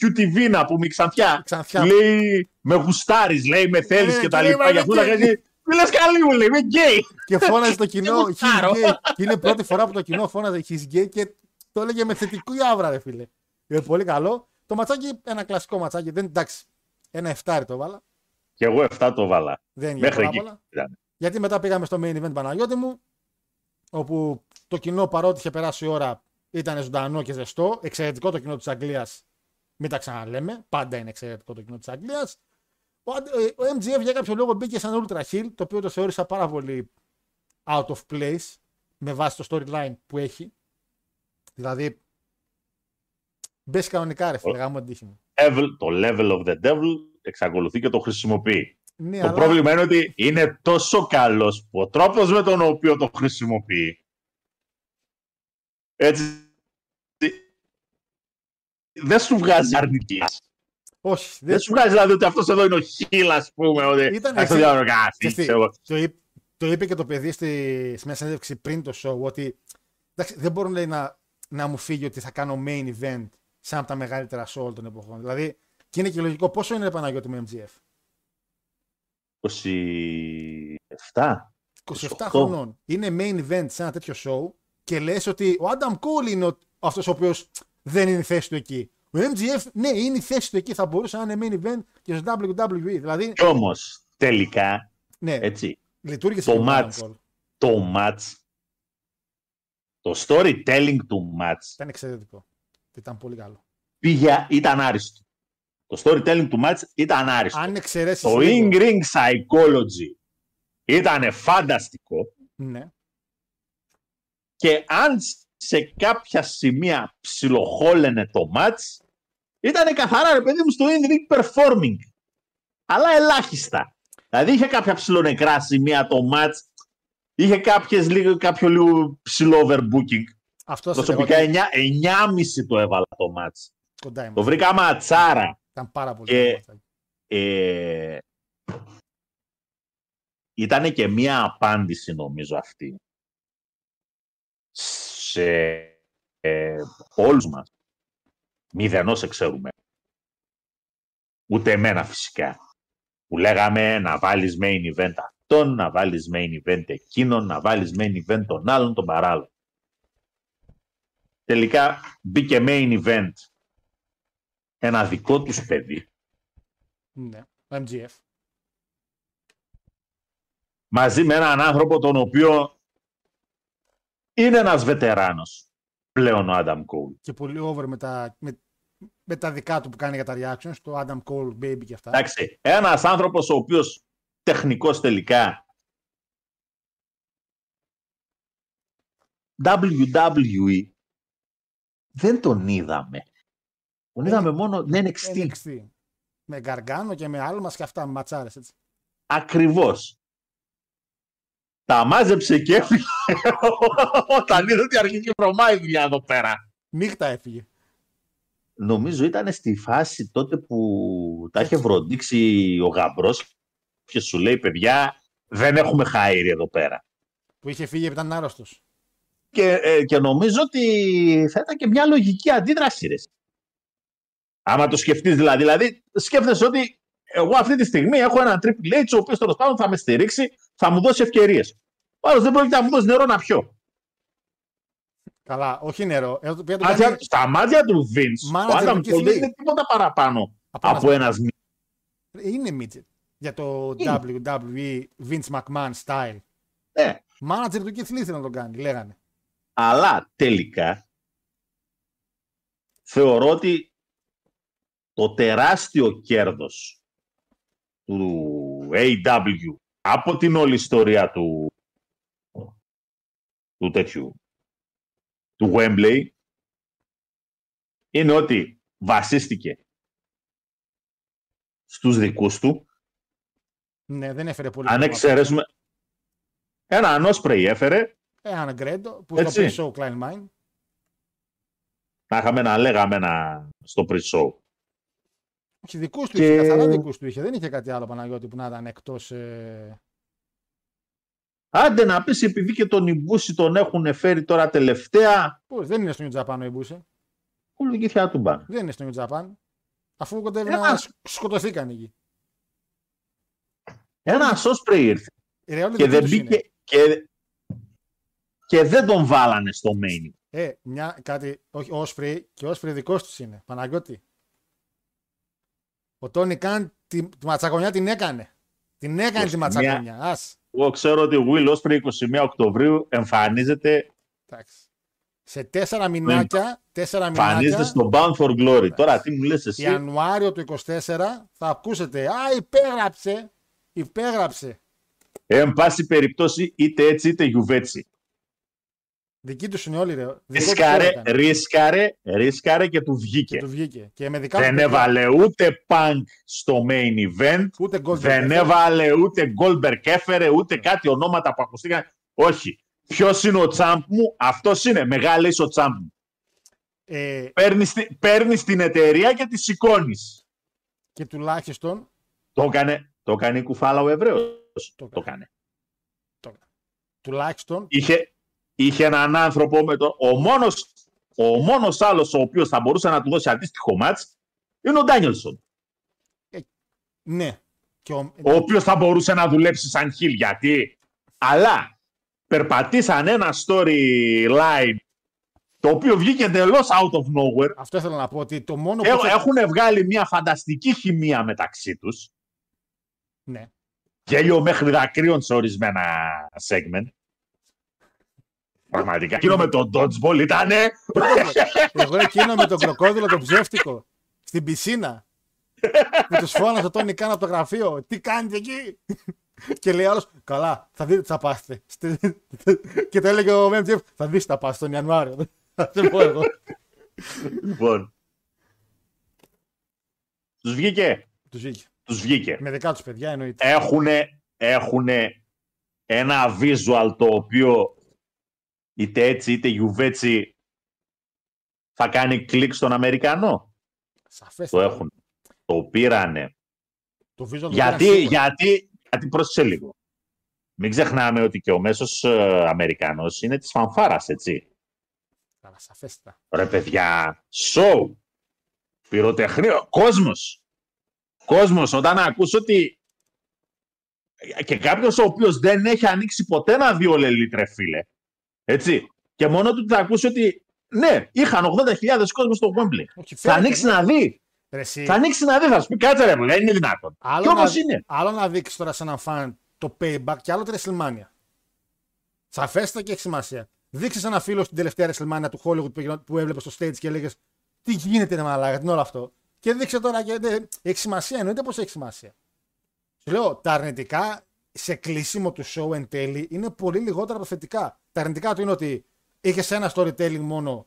QTV να πούμε ξανθιά. Ξανθιά. Λέει με γουστάρεις, λέει με θέλει Ναι, και τα και λοιπά. λέει, Για αυτό «Είμαι τα γκέι». κάνει. Τι λες καλή μου, λέει, είμαι γκέι. Και φώναζε το κοινό. Εγώ he's τσάρω. gay. Και είναι η πρώτη φορά που το κοινό φώναζε he's gay και το έλεγε με θετική άβρα, ρε φίλε. Είναι πολύ καλό. Το ματσάκι, ένα κλασικό ματσάκι. Δεν, εντάξει, ένα εφτάρι το βάλα. Και εγώ 7 το βάλα. Δεν είναι Μέχρι πολλά εκεί. πολλά. ήταν. Γιατί μετά πήγαμε στο main event Παναγιώτη μου, όπου το κοινό παρότι είχε περάσει η ώρα ήταν ζωντανό και ζεστό. Εξαιρετικό το κοινό της Αγγλίας. Μην τα ξαναλέμε. Πάντα είναι εξαιρετικό το κοινό της Αγγλίας. Ο, αντι- ε, ο MGF για κάποιο λόγο μπήκε σαν Ultra Hill, το οποίο το θεώρησα πάρα πολύ out of place με βάση το storyline που έχει. Δηλαδή, μπες κανονικά ρε φίλε, γάμο τύχη μου. Level- Το level of the devil εξακολουθεί και το χρησιμοποιεί. Ναι, Το αλλά- πρόβλημα είναι ότι είναι τόσο καλός που ο τρόπος με τον οποίο το χρησιμοποιεί έτσι δεν σου βγάζει αρνητική. Όχι, δεν Δεν σου βγάζει δηλαδή ότι αυτός εδώ είναι ο χίλ, ας πούμε. Ότι... Ήταν Αυτό εξε- διάλογο, «Α, Ξέρεις τι, ξέρω εγώ». το, είπ- Το είπε και το παιδί στη, στη μια συνέντευξη πριν το show ότι εντάξει, δεν μπορούν λέει, να, να μου φύγει ότι θα κάνω main event σαν από τα μεγαλύτερα show όλων των εποχών. Δηλαδή, και είναι και λογικό πόσο είναι Παναγιώτη με MGF. 27. 27 28. χρονών. Είναι main event σε ένα τέτοιο show και λες ότι ο Adam Cole είναι ο, αυτός ο οποίος δεν είναι η θέση του εκεί. Ο MGF, ναι, είναι η θέση του εκεί. Θα μπορούσε να είναι main event και στο WWE. Δηλαδή, Κι όμως, τελικά, ναι, έτσι, λειτουργήσε το και ο Adam match. Cole. το match, το storytelling του match Ήταν εξαιρετικό. Ήταν πολύ καλό. πήγε, ήταν άριστο. Το storytelling του match ήταν άριστο. Αν εξαιρέσεις. Το in-ring psychology ήταν φανταστικό Ναι. και αν σε κάποια σημεία ψιλοχόλαινε το match, ήταν καθαρά ρε παιδί μου στο in-ring performing. Αλλά ελάχιστα. Δηλαδή είχε κάποια ψιλονεκρά σημεία το match, είχε κάποιες, λίγο, κάποιο λίγο ψηλό overbooking. Αυτό Προσωπικά 9, 9,5 το έβαλα το match. κοντά ήμουν. Το βρήκα ματσάρα. Ήταν πάρα πολύ Και- καλό αυτό. Ε, ήταν και μία απάντηση νομίζω αυτή σε ε, όλους μας. Μηδενός εξαιρούμε. Ούτε εμένα φυσικά. Που λέγαμε να βάλεις main event αυτόν, να βάλεις main event εκείνον, να βάλεις main event τον άλλον, τον παράλληλο. Τελικά μπήκε main event ένα δικό τους παιδί, Ναι. Ο MGF. μαζί με έναν άνθρωπο τον οποίο είναι ένας βετεράνος πλέον ο Adam Cole. Και πολύ over με τα, με, με τα δικά του που κάνει για τα reactions. Το Adam Cole Baby και αυτά. Εντάξει, ένας άνθρωπος ο οποίος τεχνικός τελικά WWE δεν τον είδαμε. Τον είδαμε μόνο NXT. NXT. Με Γκαργκάνο και με άλλο μας και αυτά, με ματσάρες έτσι. Ακριβώς. Τα μάζεψε και έφυγε όταν είδε ότι αρχίζει βρωμάει η δουλειά εδώ πέρα. Νύχτα έφυγε. Νομίζω ήταν στη φάση τότε που τα είχε βροντίξει ο γαμπρός και σου λέει παιδιά δεν έχουμε χαΐρι εδώ πέρα. Που είχε φύγει επειδή ήταν άρρωστος. Και, ε, και νομίζω ότι θα ήταν και μια λογική αντίδραση. Ρε. Άμα το σκεφτείς δηλαδή, δηλαδή σκέφτεσαι ότι εγώ αυτή τη στιγμή έχω έναν Triple H ο οποίος τέλο πάντων θα με στηρίξει, θα μου δώσει ευκαιρίες. Ο άλλος δεν πρόκειται να μου δώσει νερό να πιω. Καλά, όχι νερό. Εδώ το οποίο το Μάτια- κάνει Στα μάτια του Vince, ο Manager Adam του Keith Cole δεν Lee. είναι τίποτα παραπάνω από από ένας- ένας είναι midget. Για το Είναι. WWE Vince McMahon style. Ναι. Manager του Keith Lee ήθελε να τον κάνει, λέγανε. Αλλά τελικά θεωρώ ότι το τεράστιο κέρδος του AW από την όλη ιστορία του, του τέτοιου του Wembley είναι ότι βασίστηκε στους δικούς του Ναι, δεν έφερε πολύ. αν ακόμα. εξαιρέσουμε ένα ανώσπρεϊ έφερε Έναν Γκρέντο που Έτσι. στο pre-show Klein Mine. να είχαμε να λέγαμε ένα στο pre-show Όχι, δικού του Και- είχε, καθαρά δικού του είχε. Δεν είχε κάτι άλλο Παναγιώτη που να ήταν εκτός. Ε... Άντε να πεις επειδή και τον Ιμπούση τον έχουν φέρει τώρα τελευταία, Πώς, δεν είναι στο New Japan ο Ιμπούσε. κουλουγήθια του μπαν. Δεν είναι στο New Japan. Αφού κοντεύει Ένα- να σκ- σκοτωθήκαν εκεί. Ένα Osprey ήρθε Η Real και δική δεν τους είναι. μπήκε και, και δεν τον βάλανε στο main. Ε, μια, κάτι, όχι, ο Osprey και ο Osprey δικός τους είναι. Παναγιώτη. Ο Τόνι Καν τη, τη ματσακονιά την έκανε. Την έκανε τη 21. ματσακονιά. Ας. Εγώ ξέρω ότι ο Will Osprey 21 Οκτωβρίου εμφανίζεται, Εντάξει. Σε τέσσερα μηνάκια, τέσσερα εμφανίζεται μηνάκια, στο Bound for Glory. Τώρα τι μου λες εσύ; Ιανουάριο του 24, θα ακούσετε. Α, υπέγραψε. Υπέγραψε. Ε, εν πάση περιπτώσει είτε έτσι είτε γιουβέτσι. Δική τους είναι όλοι, ρε. Δικό τους Ρίσκαρε, όλοι έκανε. ρίσκαρε, ρίσκαρε και του Και βγήκε. του βγήκε. Και με δικά τους Δεν παιδιά, έβαλε ούτε Punk στο main event, Ούτε γκολ δεν έβαλε ούτε Goldberg έφερε, ούτε κάτι ονόματα που ακουστήκαν. Όχι. Ποιος είναι ο τσάμπ μου, αυτός είναι. Μεγάλη είσαι ο τσάμπ μου. Ε, Παίρνεις, τη- παίρνεις την εταιρεία και τη σηκώνεις. και τουλάχιστον Το έκανε, το έκανε η κουφάλα ο Εβραίος. Το Το έκανε. το τουλάχιστον. είχε, είχε έναν άνθρωπο με το. Ο μόνος, ο μόνος άλλος ο οποίος θα μπορούσε να του δώσει αντίστοιχο μάτς είναι ο Ντάνιελσον. Ναι. Και ο, Ο οποίος θα μπορούσε να δουλέψει σαν χιλ. Γιατί. Αλλά περπατήσαν ένα storyline το οποίο βγήκε εντελώς out of nowhere. Αυτό ήθελα να πω ότι το μόνο που. Έ- ήθελα- Έχουν βγάλει μια φανταστική χημεία μεταξύ τους. Ναι. Γέλιο μέχρι δακρύων σε ορισμένα segment. Πραγματικά. Εκείνο με τον dodgeball ήτανε... Εγώ εκείνο με τον κροκόδιλο το ψεύτικο στην πισίνα. που τους φώνασε τον Νικάν από το γραφείο. Τι κάνετε εκεί; και λέει άλλος, Καλά, θα δείτε τι θα πάθετε. και το έλεγε ο MJF, Θα δεις τι θα πάθεις τον Ιανουάριο. Θα σε πω εγώ. λοιπόν. Τους βγήκε. τους βγήκε. Τους βγήκε. Με δικά τους παιδιά εννοείται. Έχουνε, έχουνε ένα visual το οποίο είτε έτσι είτε γιουβέτσι θα κάνει κλικ στον Αμερικανό; Σαφές. Το έχουν. Το πήρανε. Το visual το Γιατί, πήραν σίγουρα. γιατί, γιατί πρόσεξε λίγο. Μην ξεχνάμε ότι και ο μέσος ε, Αμερικανός είναι της φανφάρας, έτσι. Καλά, σαφέστατα. Ρε παιδιά, show, πυροτεχνείο, κόσμος. Κόσμος, όταν ακούς ότι και κάποιος ο οποίος δεν έχει ανοίξει ποτέ ένα δύο λελίτρε φίλε, έτσι, και μόνο του θα ακούσει ότι ναι, είχαν 80.000 κόσμος στο Wembley. Όχι, Θα φαίνεται, ανοίξει ναι. να δει. Ρε, εσύ, Θα ανοίξει να δει, θα σου πει κάτσε ρε, μου, δεν είναι δυνατόν. άλλο, Και όμως να, είναι. άλλο να δείξεις τώρα σε έναν φαν το payback και άλλο τη WrestleMania. Σαφέστατα και έχει σημασία. Δείξε ένα φίλο στην τελευταία WrestleMania του Hollywood που, γινό- που έβλεπε στο stage και έλεγες Τι γίνεται, ρε Μαλάκα, τι είναι όλο αυτό; Και δείξε τώρα και ναι, έχει σημασία, εννοείται πως έχει σημασία. Σου λέω, τα αρνητικά σε κλείσιμο του show εν τέλει είναι πολύ λιγότερα από τα θετικά. Τα αρνητικά του είναι ότι είχες ένα storytelling μόνο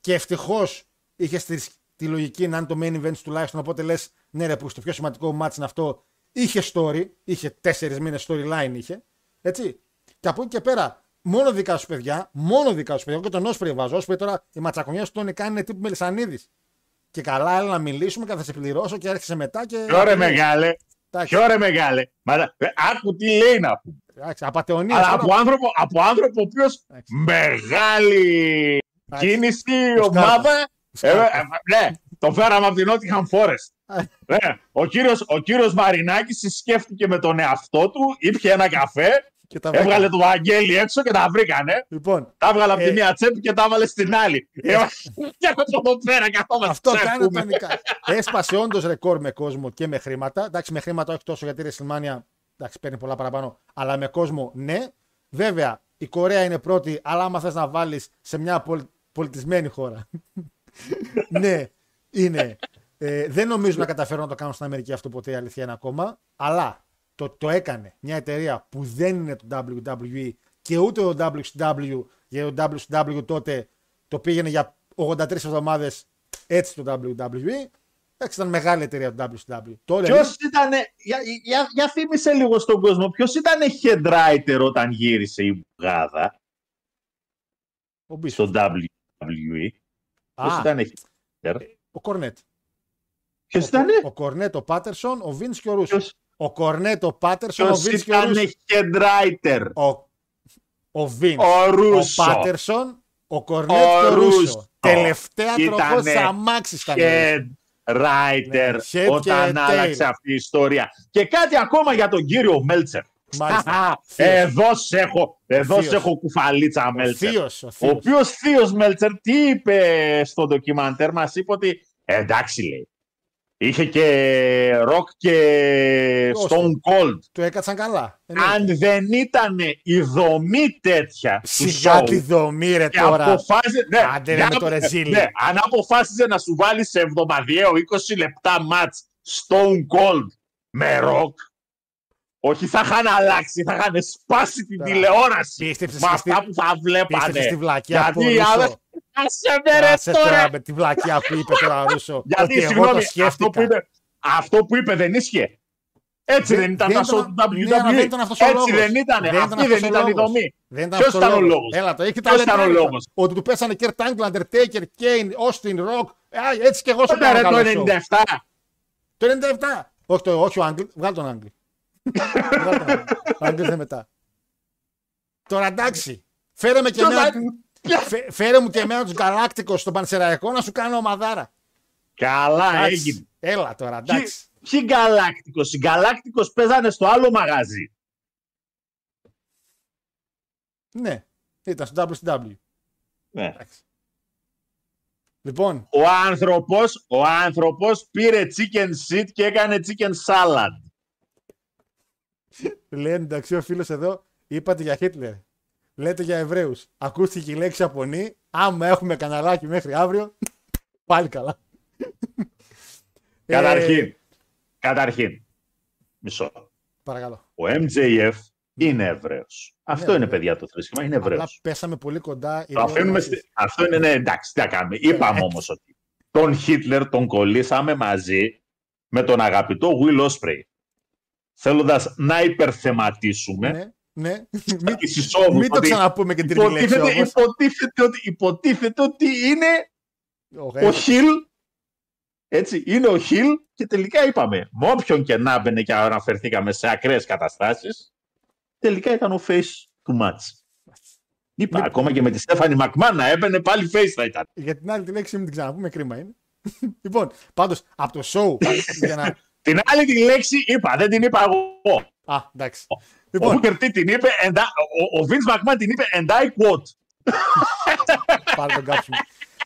και ευτυχώς είχες τη, τη λογική να είναι το main event τουλάχιστον. Οπότε λες, ναι, ρε, που στο πιο σημαντικό match είναι αυτό. Είχε story, είχε τέσσερις μήνες storyline είχε. Έτσι. Και από εκεί και πέρα, μόνο δικά σου παιδιά, μόνο δικά σου παιδιά. Εγώ και τον Όσπρι βάζω. Όσπρι τώρα η ματσακονιά του τον κάνει είναι τύπου Μελισανίδης. Και καλά, έλα να μιλήσουμε και θα σε πληρώσω και έρχεσαι μετά και. Ποιο ρε μεγάλε, Εντάξει, ποιο ρε μεγάλε. Μα, ε, άκου τι λέει να πούμε. Εντάξει, απατεωνία. Αλλά τώρα. από άνθρωπο, από άνθρωπο ο οποίος Εντάξει. μεγάλη Εντάξει. κίνηση, Σκάρπα. ομάδα. Ε, Σκάρπα. ε, ναι, το φέραμε από την Nottingham Forest. Α. Ναι, ο κύριος, ο κύριος Μαρινάκης σκέφτηκε με τον εαυτό του, ήπια ένα καφέ, Και τα έβγαλε βρήκα. το Βαγγέλη έξω και τα βρήκανε. Λοιπόν, Τα έβγαλε από Ε. τη μία τσέπη και τα έβαλε στην άλλη. Ε, Και από εδώ πέρα καθόμαστε. αυτό να κάνει ακούμε. τον Νικά. Έσπασε όντως ρεκόρ με κόσμο και με χρήματα. Εντάξει, με χρήματα όχι τόσο γιατί η WrestleMania εντάξει, παίρνει πολλά παραπάνω. Αλλά με κόσμο ναι. Βέβαια, η Κορέα είναι πρώτη, αλλά άμα θες να βάλεις σε μια πολ- πολιτισμένη χώρα. ναι, είναι. Ε, δεν νομίζω να καταφέρουν να το κάνουν στην Αμερική αυτό ποτέ, η αλήθεια είναι ακόμα. Αλλά το, το έκανε μια εταιρεία που δεν είναι το WWE και ούτε το WCW, γιατί το WCW τότε το πήγαινε για 83 εβδομάδες έτσι το WWE. Εντάξει, ήταν μεγάλη εταιρεία το WCW. Το All Ποιος Elite, ήταν. Για, για, για θύμισε λίγο στον κόσμο, ποιος ήταν head writer όταν γύρισε η Μπουγάδα ο Bishop. στο WWE. Ποιος Α, ήταν head ο Κορνέτ. Ποιος ήταν. Ο Κορνέτ, ο Πάτερσον, ο Βίντ και ο Ρούσο. Ποιος- Ο Κορνέτ, ο Πάτερσον, ο Ποιος Βίντ και ο ήταν Ρούσο. head writer. Ο, ο Βίντ, Ο ο Ρούσο. Πάτερσον, ο Κορνέτ Ο και ο Ρούσο. Ρούσο. Τελευταία Ήτανε τροχό αμάξι ήταν. Head writer Ναι, head όταν και άλλαξε tail. αυτή η ιστορία. Και κάτι ακόμα για τον κύριο Μέλτσερ. Μάλιστα. Θείος. εδώ σε έχω, εδώ Θείος. σε έχω κουφαλίτσα Ο Μέλτσερ. θείος, ο Ο θείος. οποίος θείος Μέλτσερ τι είπε στο ντοκιμαντέρ μας, είπε ότι «Ε, εντάξει λέει. Είχε και ροκ και Ώστε. Stone Cold. Του έκατσαν καλά. Εννοείται. Αν δεν ήταν η δομή τέτοια του Σιγά show, τη δομή ρε και τώρα. αποφάσιζε, ναι, Άντε, ρε, για- με το ρεζίλι. ναι, αν αποφάσιζε να σου βάλει σε εβδομαδιαίο 20 λεπτά μάτς Stone Cold με ροκ, όχι θα είχαν αλλάξει, θα είχαν σπάσει την Τώρα, τηλεόραση πίστεψες με και αυτά στη- που θα βλέπανε. Πίστεψε στη βλακιά Γιατί που ο οι άλλες- Ρούσο. Άσε με ρε Άσε τώρα τώρα! με τη βλακιά που είπε τώρα ο Ρούσο. Γιατί, ότι εγώ το συγγνώμη, αυτό σκέφτηκα. που, είπε, αυτό που είπε δεν ίσχυε. Έτσι Δεν- δεν ήταν δεν τα ήταν- show του WWE. ναι, αλλά δεν ήταν αυτός ο Έτσι λόγος. δεν ήταν. Δεν ήταν Αυτή αυτός δεν ο ήταν η λόγος. δομή. Δεν ήταν Ποιος αυτός ήταν ο λόγος. λόγος; Έλα, το έχει τα Ποιος ήταν ο λεπτά. λόγος; Ότι του πέσανε Kurt Angle, Undertaker, Kane, Austin, Rock. Α, έτσι και εγώ σου Πότε κάνω ρε καλό το show. 97. Το 97. Όχι, το, όχι ο Άγγλ. Βγάλ τον Άγγλ. Βγάλ τον Άγγλ. Ο Άγγλ είναι μετά. Τώρα εντάξει. Φέρε, με και Ποιος εμένα, θα- φε- φέρε μου και εμένα τους Γκαλάκτικο στον Πανσεραϊκό να σου κάνω ομαδάρα. Καλά Εντάξει. έγινε. Έλα τώρα, εντάξει. Ποιοι γκαλάκτικος. Οι γκαλάκτικος παίζανε στο άλλο μαγαζί. Ναι, ήταν στο WCW. Ναι. Εντάξει. Λοιπόν, Ο άνθρωπος, ο άνθρωπος πήρε chicken shit και έκανε chicken salad. Λέει εντάξει ο φίλος εδώ, είπατε για Χίτλερ. Λέτε για Εβραίους. Ακούστηκε η λέξη απονή. Άμα έχουμε καναλάκι μέχρι αύριο, πάλι καλά. Ε, Καταρχήν, καταρχήν, μισό. παρακαλώ. Ο MJF είναι Εβραίος. Αυτό Ναι, είναι βέβαια. παιδιά το θρήσκευμα, είναι Απλά Εβραίος. πέσαμε πολύ κοντά. οι Το δύο αφήνουμε μας. στη... Αυτό είναι, ναι, εντάξει, τι να κάνουμε. Είπαμε έτσι. όμως ότι τον Χίτλερ τον κολλήσαμε μαζί με τον αγαπητό Will Ospreay. Θέλοντας να υπερθεματίσουμε Ναι, ναι. Μην, τις εισόδους. μην το ότι ξαναπούμε και τρίτη λέξη υποτίθεται, όμως. υποτίθεται, ότι, υποτίθεται ότι είναι Ο ο Χιλ, έτσι, είναι ο Χιλ και τελικά είπαμε, με όποιον και να μπαινε και αναφερθήκαμε σε ακραίες καταστάσεις, τελικά ήταν ο face του match. Είπα, Λοιπόν. ακόμα και με τη Στέφανη Μακμάν να έμπαινε πάλι face θα ήταν. Για την άλλη τη λέξη μην την ξαναπούμε, κρίμα είναι. λοιπόν, πάντως από το show. για να... Την άλλη τη λέξη είπα, δεν την είπα εγώ. Α, εντάξει. Ο Λοιπόν, Booker T την είπε, and I- ο, ο Vince McMahon την είπε, and I quote. πάρε τον κάψιμο.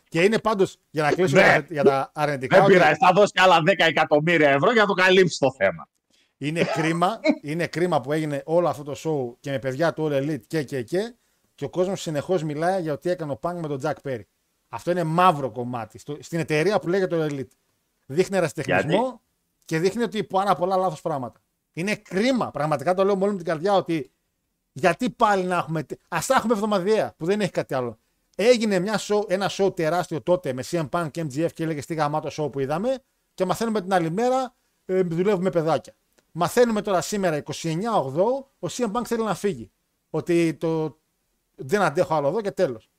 Και είναι πάντως για να κλείσω Ναι. για τα- για τα αρνητικά. Δεν ότι πειράζει, θα δώσει άλλα 10 εκατομμύρια ευρώ για να το καλύψει το θέμα. Είναι κρίμα, είναι κρίμα που έγινε όλο αυτό το show και με παιδιά του All Elite και και και και ο κόσμος συνεχώς μιλάει για ότι έκανε ο Punk με τον Jack Perry. Αυτό είναι μαύρο κομμάτι. Στο- στην εταιρεία που λέγεται All Elite. Δείχνει ερασιτεχνισμό Γιατί; Και δείχνει ότι πάρα πολλά λάθος πράγματα. Είναι κρίμα, πραγματικά το λέω με όλη μου την καρδιά ότι γιατί πάλι να έχουμε. Α τα έχουμε εβδομαδιαία που δεν έχει κάτι άλλο. Έγινε μια show, ένα show τεράστιο τότε με CM Punk και MGF και έλεγε στη γαμάτο show που είδαμε και μαθαίνουμε την άλλη μέρα ε, δουλεύουμε παιδάκια. Μαθαίνουμε τώρα σήμερα 29 Οκτώου ο CM Punk θέλει να φύγει. Ότι το δεν αντέχω άλλο εδώ και τέλος.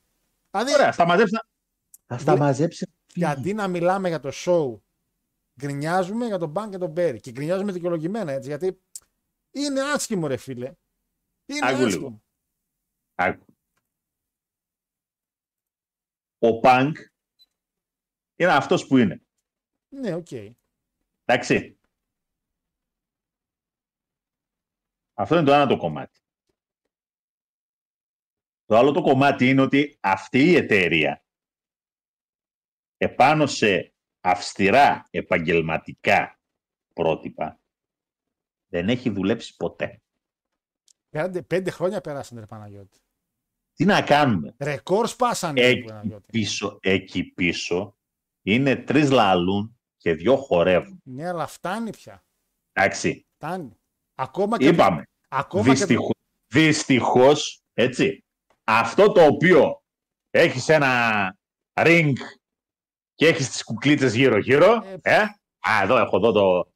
Δηλαδή, Ωραία, θα μαζέψει. Θα στα μαζέψει. γιατί να μιλάμε για το show, γκρινιάζουμε για τον Punk και τον Perry. Και γκρινιάζουμε δικαιολογημένα έτσι, γιατί είναι άσχημο, ρε φίλε. Είναι Άκου λίγο. άσχημο. Άκου. Ο Πανκ είναι αυτός που είναι. Ναι, οκ. Εντάξει. Αυτό είναι το ένα το κομμάτι. Το άλλο το κομμάτι είναι ότι αυτή η εταιρεία επάνω σε αυστηρά επαγγελματικά πρότυπα δεν έχει δουλέψει ποτέ. Πέντε, πέντε χρόνια περάσανε, ρε Παναγιώτη. Τι να κάνουμε; Ρεκόρ σπάσανε, ρε Εκεί Παναγιώτη. πίσω, εκεί πίσω είναι τρεις λαλούν και δυο χορεύουν. Ναι, αλλά φτάνει πια. Εντάξει, Φτάνει. Ακόμα και, είπαμε. ακόμα και Δυστυχώς, δυστυχώς, έτσι, αυτό το οποίο έχεις ένα ring και έχεις τις κουκλίτσες γύρω-γύρω, Ε, ε, α, εδώ έχω εδώ το,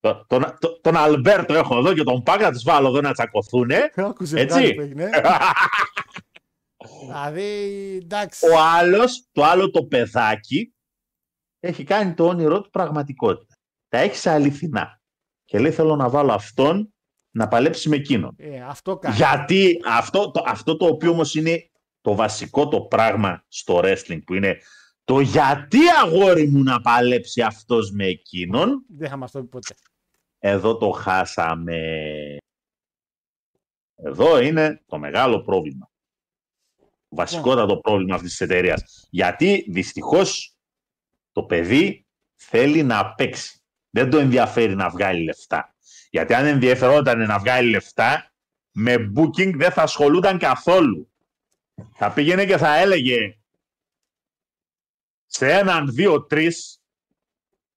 το- τον, το- τον Αλμπέρτο έχω εδώ και τον Πάκ, να τους βάλω εδώ να τσακωθούνε. Άκουσε Έτσι. κάτι που έγινε. Δηλαδή, εντάξει. Ο άλλος, το άλλο το παιδάκι, έχει κάνει το όνειρό του πραγματικότητα. Τα έχεις σε αληθινά. Και λέει θέλω να βάλω αυτόν να παλέψει με εκείνον. Ε, αυτό κάνει. Γιατί αυτό το, αυτό το οποίο όμως είναι το βασικό το πράγμα στο wrestling που είναι το γιατί αγόρι μου να παλέψει αυτός με εκείνον, Δεν θα μας το πει ποτέ. εδώ το χάσαμε. Εδώ είναι το μεγάλο πρόβλημα. Το βασικότατο πρόβλημα αυτής της εταιρείας. Γιατί δυστυχώς το παιδί θέλει να παίξει. Δεν το ενδιαφέρει να βγάλει λεφτά. Γιατί αν ενδιαφερόταν να βγάλει λεφτά, με booking δεν θα ασχολούνταν καθόλου. Θα πήγαινε και θα έλεγε σε έναν, δύο, τρεις,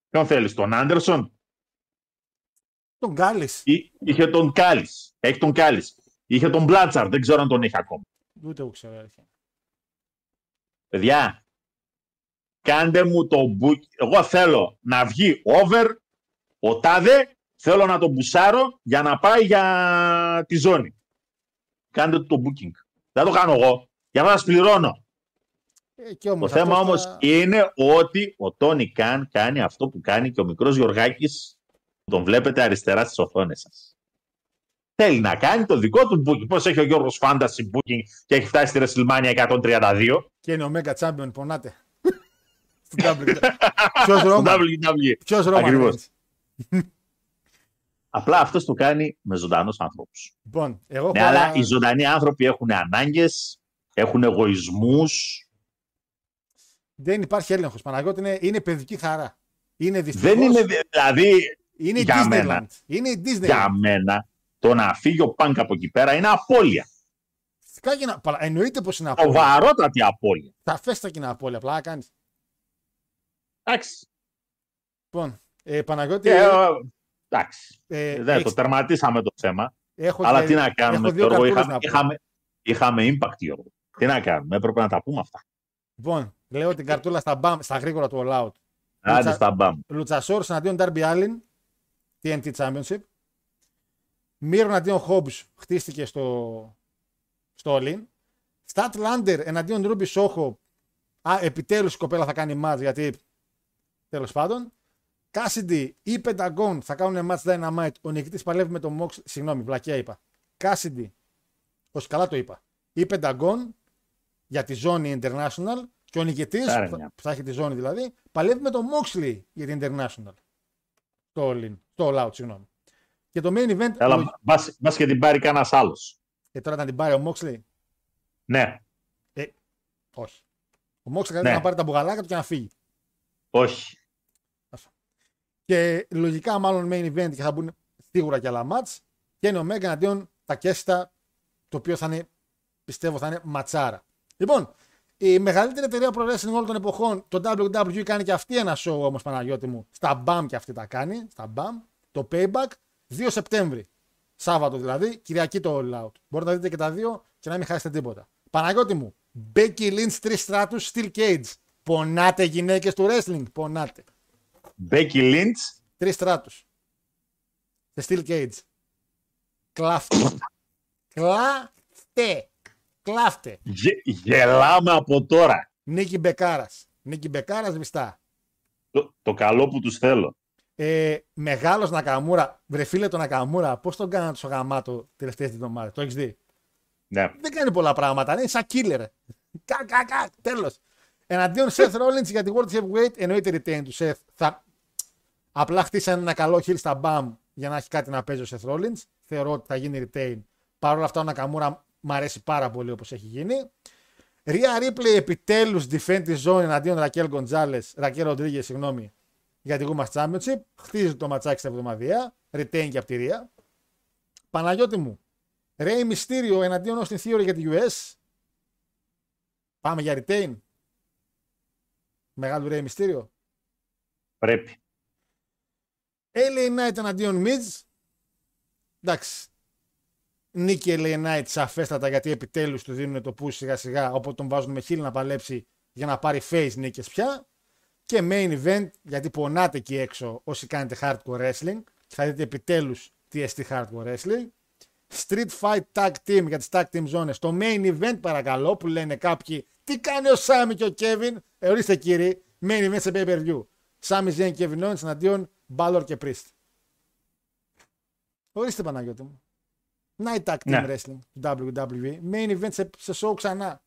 ποιον θέλεις, τον Άντερσον, Τον Γκάλης. Εί- είχε τον Κάλις. Έχει τον Κάλις. Είχε τον Μπλάτσαρ. Δεν ξέρω αν τον έχει ακόμα. Ούτε εγώ ξέρω. αλήθεια. Παιδιά, κάντε μου το book. Εγώ θέλω να βγει over ο Τάδε. Θέλω να τον μπουσάρω για να πάει για τη ζώνη. Κάντε του το booking. Δεν το κάνω εγώ. Για να σας πληρώνω. Ε, και Το όμως θέμα αυτός όμως θα- είναι ότι ο Τόνι Καν κάνει αυτό που κάνει και ο μικρός Γιωργάκης που τον βλέπετε αριστερά στις οθόνες σας. Θέλει να κάνει το δικό του booking. Πώς έχει ο Γιώργος Fantasy booking και έχει φτάσει στη WrestleMania 132. Και είναι ο Mega Champion, πονάτε. Στην WWE. Ποιος Στο Ρόμαν. WWE. Ποιος Ρόμαν. Ακριβώς. έτσι. Απλά αυτός το κάνει με ζωντανούς ανθρώπους. Λοιπόν, εγώ Ναι, έχω αλλά άλλα- οι ζωντανοί άνθρωποι έχουν ανάγκες, έχουν εγωισμούς. Δεν υπάρχει έλεγχος. Παναγιώτη είναι, είναι παιδική χαρά. Είναι δυστυχώς, Δεν είναι δηλαδή είναι για Disneyland. μένα. Είναι η Disneyland. για μένα το να φύγει ο Πανκ από εκεί πέρα είναι απώλεια. Φυσικά και να, παρα- εννοείται πως είναι απόλυτα. Σοβαρότατη απώλεια. Τα φέστα και είναι απόλυτα. Απλά κάνεις. Εντάξει. Λοιπόν, ε, Παναγιώτη. Και, ε, εντάξει. ε, Δεν έχεις- το τερματίσαμε το θέμα. έχω αλλά και- τι να κάνουμε, έχω δύο Γιώργο. καρτούλες Είχαμε, να πω. είχαμε, είχαμε impact, Γιώργο. Τι να κάνουμε, έπρεπε να τα πούμε αυτά. Λοιπόν, λέω την καρτούλα στα, μπαμ, στα γρήγορα του All Out. Άντε Λουτσα- στα μπαμ. Λουτσασόρ εναντίον Darby Allin, TNT Championship. Μύρο εναντίον Hobbs χτίστηκε στο, στο All In. Στατ Λάντερ εναντίον Ρούμπι Σόχο. Α, επιτέλους η κοπέλα θα κάνει match γιατί τέλος πάντων. Cassidy ή Pentagon θα κάνουν match Dynamite. Ο νικητής παλεύει με τον Mox. Συγγνώμη, βλακιά είπα. Cassidy, όχι καλά το είπα. Ή Pentagon για τη ζώνη International και ο νικητής, Άρα, που μια. θα έχει τη ζώνη δηλαδή, παλεύει με τον Moxley για την International. Στο All In, στο All Out, συγγνώμη. Και το main event, ο- Έλα, μπας, μπας και την πάρει κανένας άλλος. ε, τώρα να την πάρει ο Moxley, Ναι, όχι. Ο Moxley καλύτερα Ναι. να πάρει τα μπουγαλάκια του και να φύγει. όχι. Και λογικά μάλλον main event και θα μπουν σίγουρα και άλλα match. Και είναι ο Μέγκα εναντίον τα Κέστα, το οποίο θα είναι, πιστεύω, θα είναι ματσάρα. Λοιπόν, η μεγαλύτερη εταιρεία pro wrestling όλων των εποχών, το WWE, κάνει και αυτή ένα show όμως, Παναγιώτη μου. Στα BAM και αυτή τα κάνει. Στα BAM. Το Payback 2 Σεπτέμβρη. Σάββατο δηλαδή, Κυριακή το All Out. Μπορείτε να δείτε και τα δύο και να μην χάσετε τίποτα. Παναγιώτη μου, Becky Lynch 3 στράτου, Steel Cage. Πονάτε γυναίκες του wrestling. Πονάτε. Becky Lynch, Τρει στράτου. Σε Steel Cage. Κλάφτε. Κλάφτε. Κλάφτε. γε- γελάμε από τώρα. Νίκη Μπεκάρας. Νίκη Μπεκάρας βιστά. Το, το καλό που τους θέλω. Ε, Μεγάλος Νακαμούρα. Βρε φίλε το Νακαμούρα, πώς τον κάνανε το γαμάτο τελευταίες εβδομάδες. Το έχεις δει; Ναι. Δεν κάνει πολλά πράγματα. Είναι σαν killer. Κα, κα, κα. Τέλος. Εναντίον Seth Rollins για τη World Heavyweight εννοείται retain του Seth. Θα... Απλά χτίσανε ένα καλό heel στα BAM για να έχει κάτι να παίζει ο Seth Rollins. Θεωρώ ότι θα γίνει retain. Παρ' όλα αυτά ο Nakamura μου αρέσει πάρα πολύ όπως έχει γίνει. Ρία Ripley επιτέλους defend τη zone εναντίον Ρακέλ Γκοντζάλες, Ρακέλ Ροντρίγε, συγγνώμη, για τη Women's Championship. Χτίζει το ματσάκι στα εβδομαδιαία. Retain και από τη Ρία. Παναγιώτη μου, Ρέι Μυστήριο εναντίον Austin Theory για τη US. Πάμε για retain. Μεγάλου Ρέι Μυστήριο. Πρέπει. LA Knight εναντίον Miz. Εντάξει. Νίκη LA Knight σαφέστατα γιατί επιτέλους του δίνουν το push σιγά σιγά. Οπότε τον βάζουν με χείλη να παλέψει για να πάρει face νίκες πια. Και main event γιατί πονάτε εκεί έξω όσοι κάνετε hardcore wrestling. Και θα δείτε επιτέλους TST hardcore wrestling. Street Fight Tag Team για τις Tag Team ζώνες. Το main event παρακαλώ που λένε κάποιοι τι κάνει ο Σάμι και ο Kevin. Ε, ορίστε κύριοι, main event σε pay per view. Σάμι Zayn και Kevin Owens εναντίον Balor και Priest. Ορίστε Παναγιώτη μου. Να η Tag Team Ναι. Wrestling του WWE. Main event σε, σε show ξανά.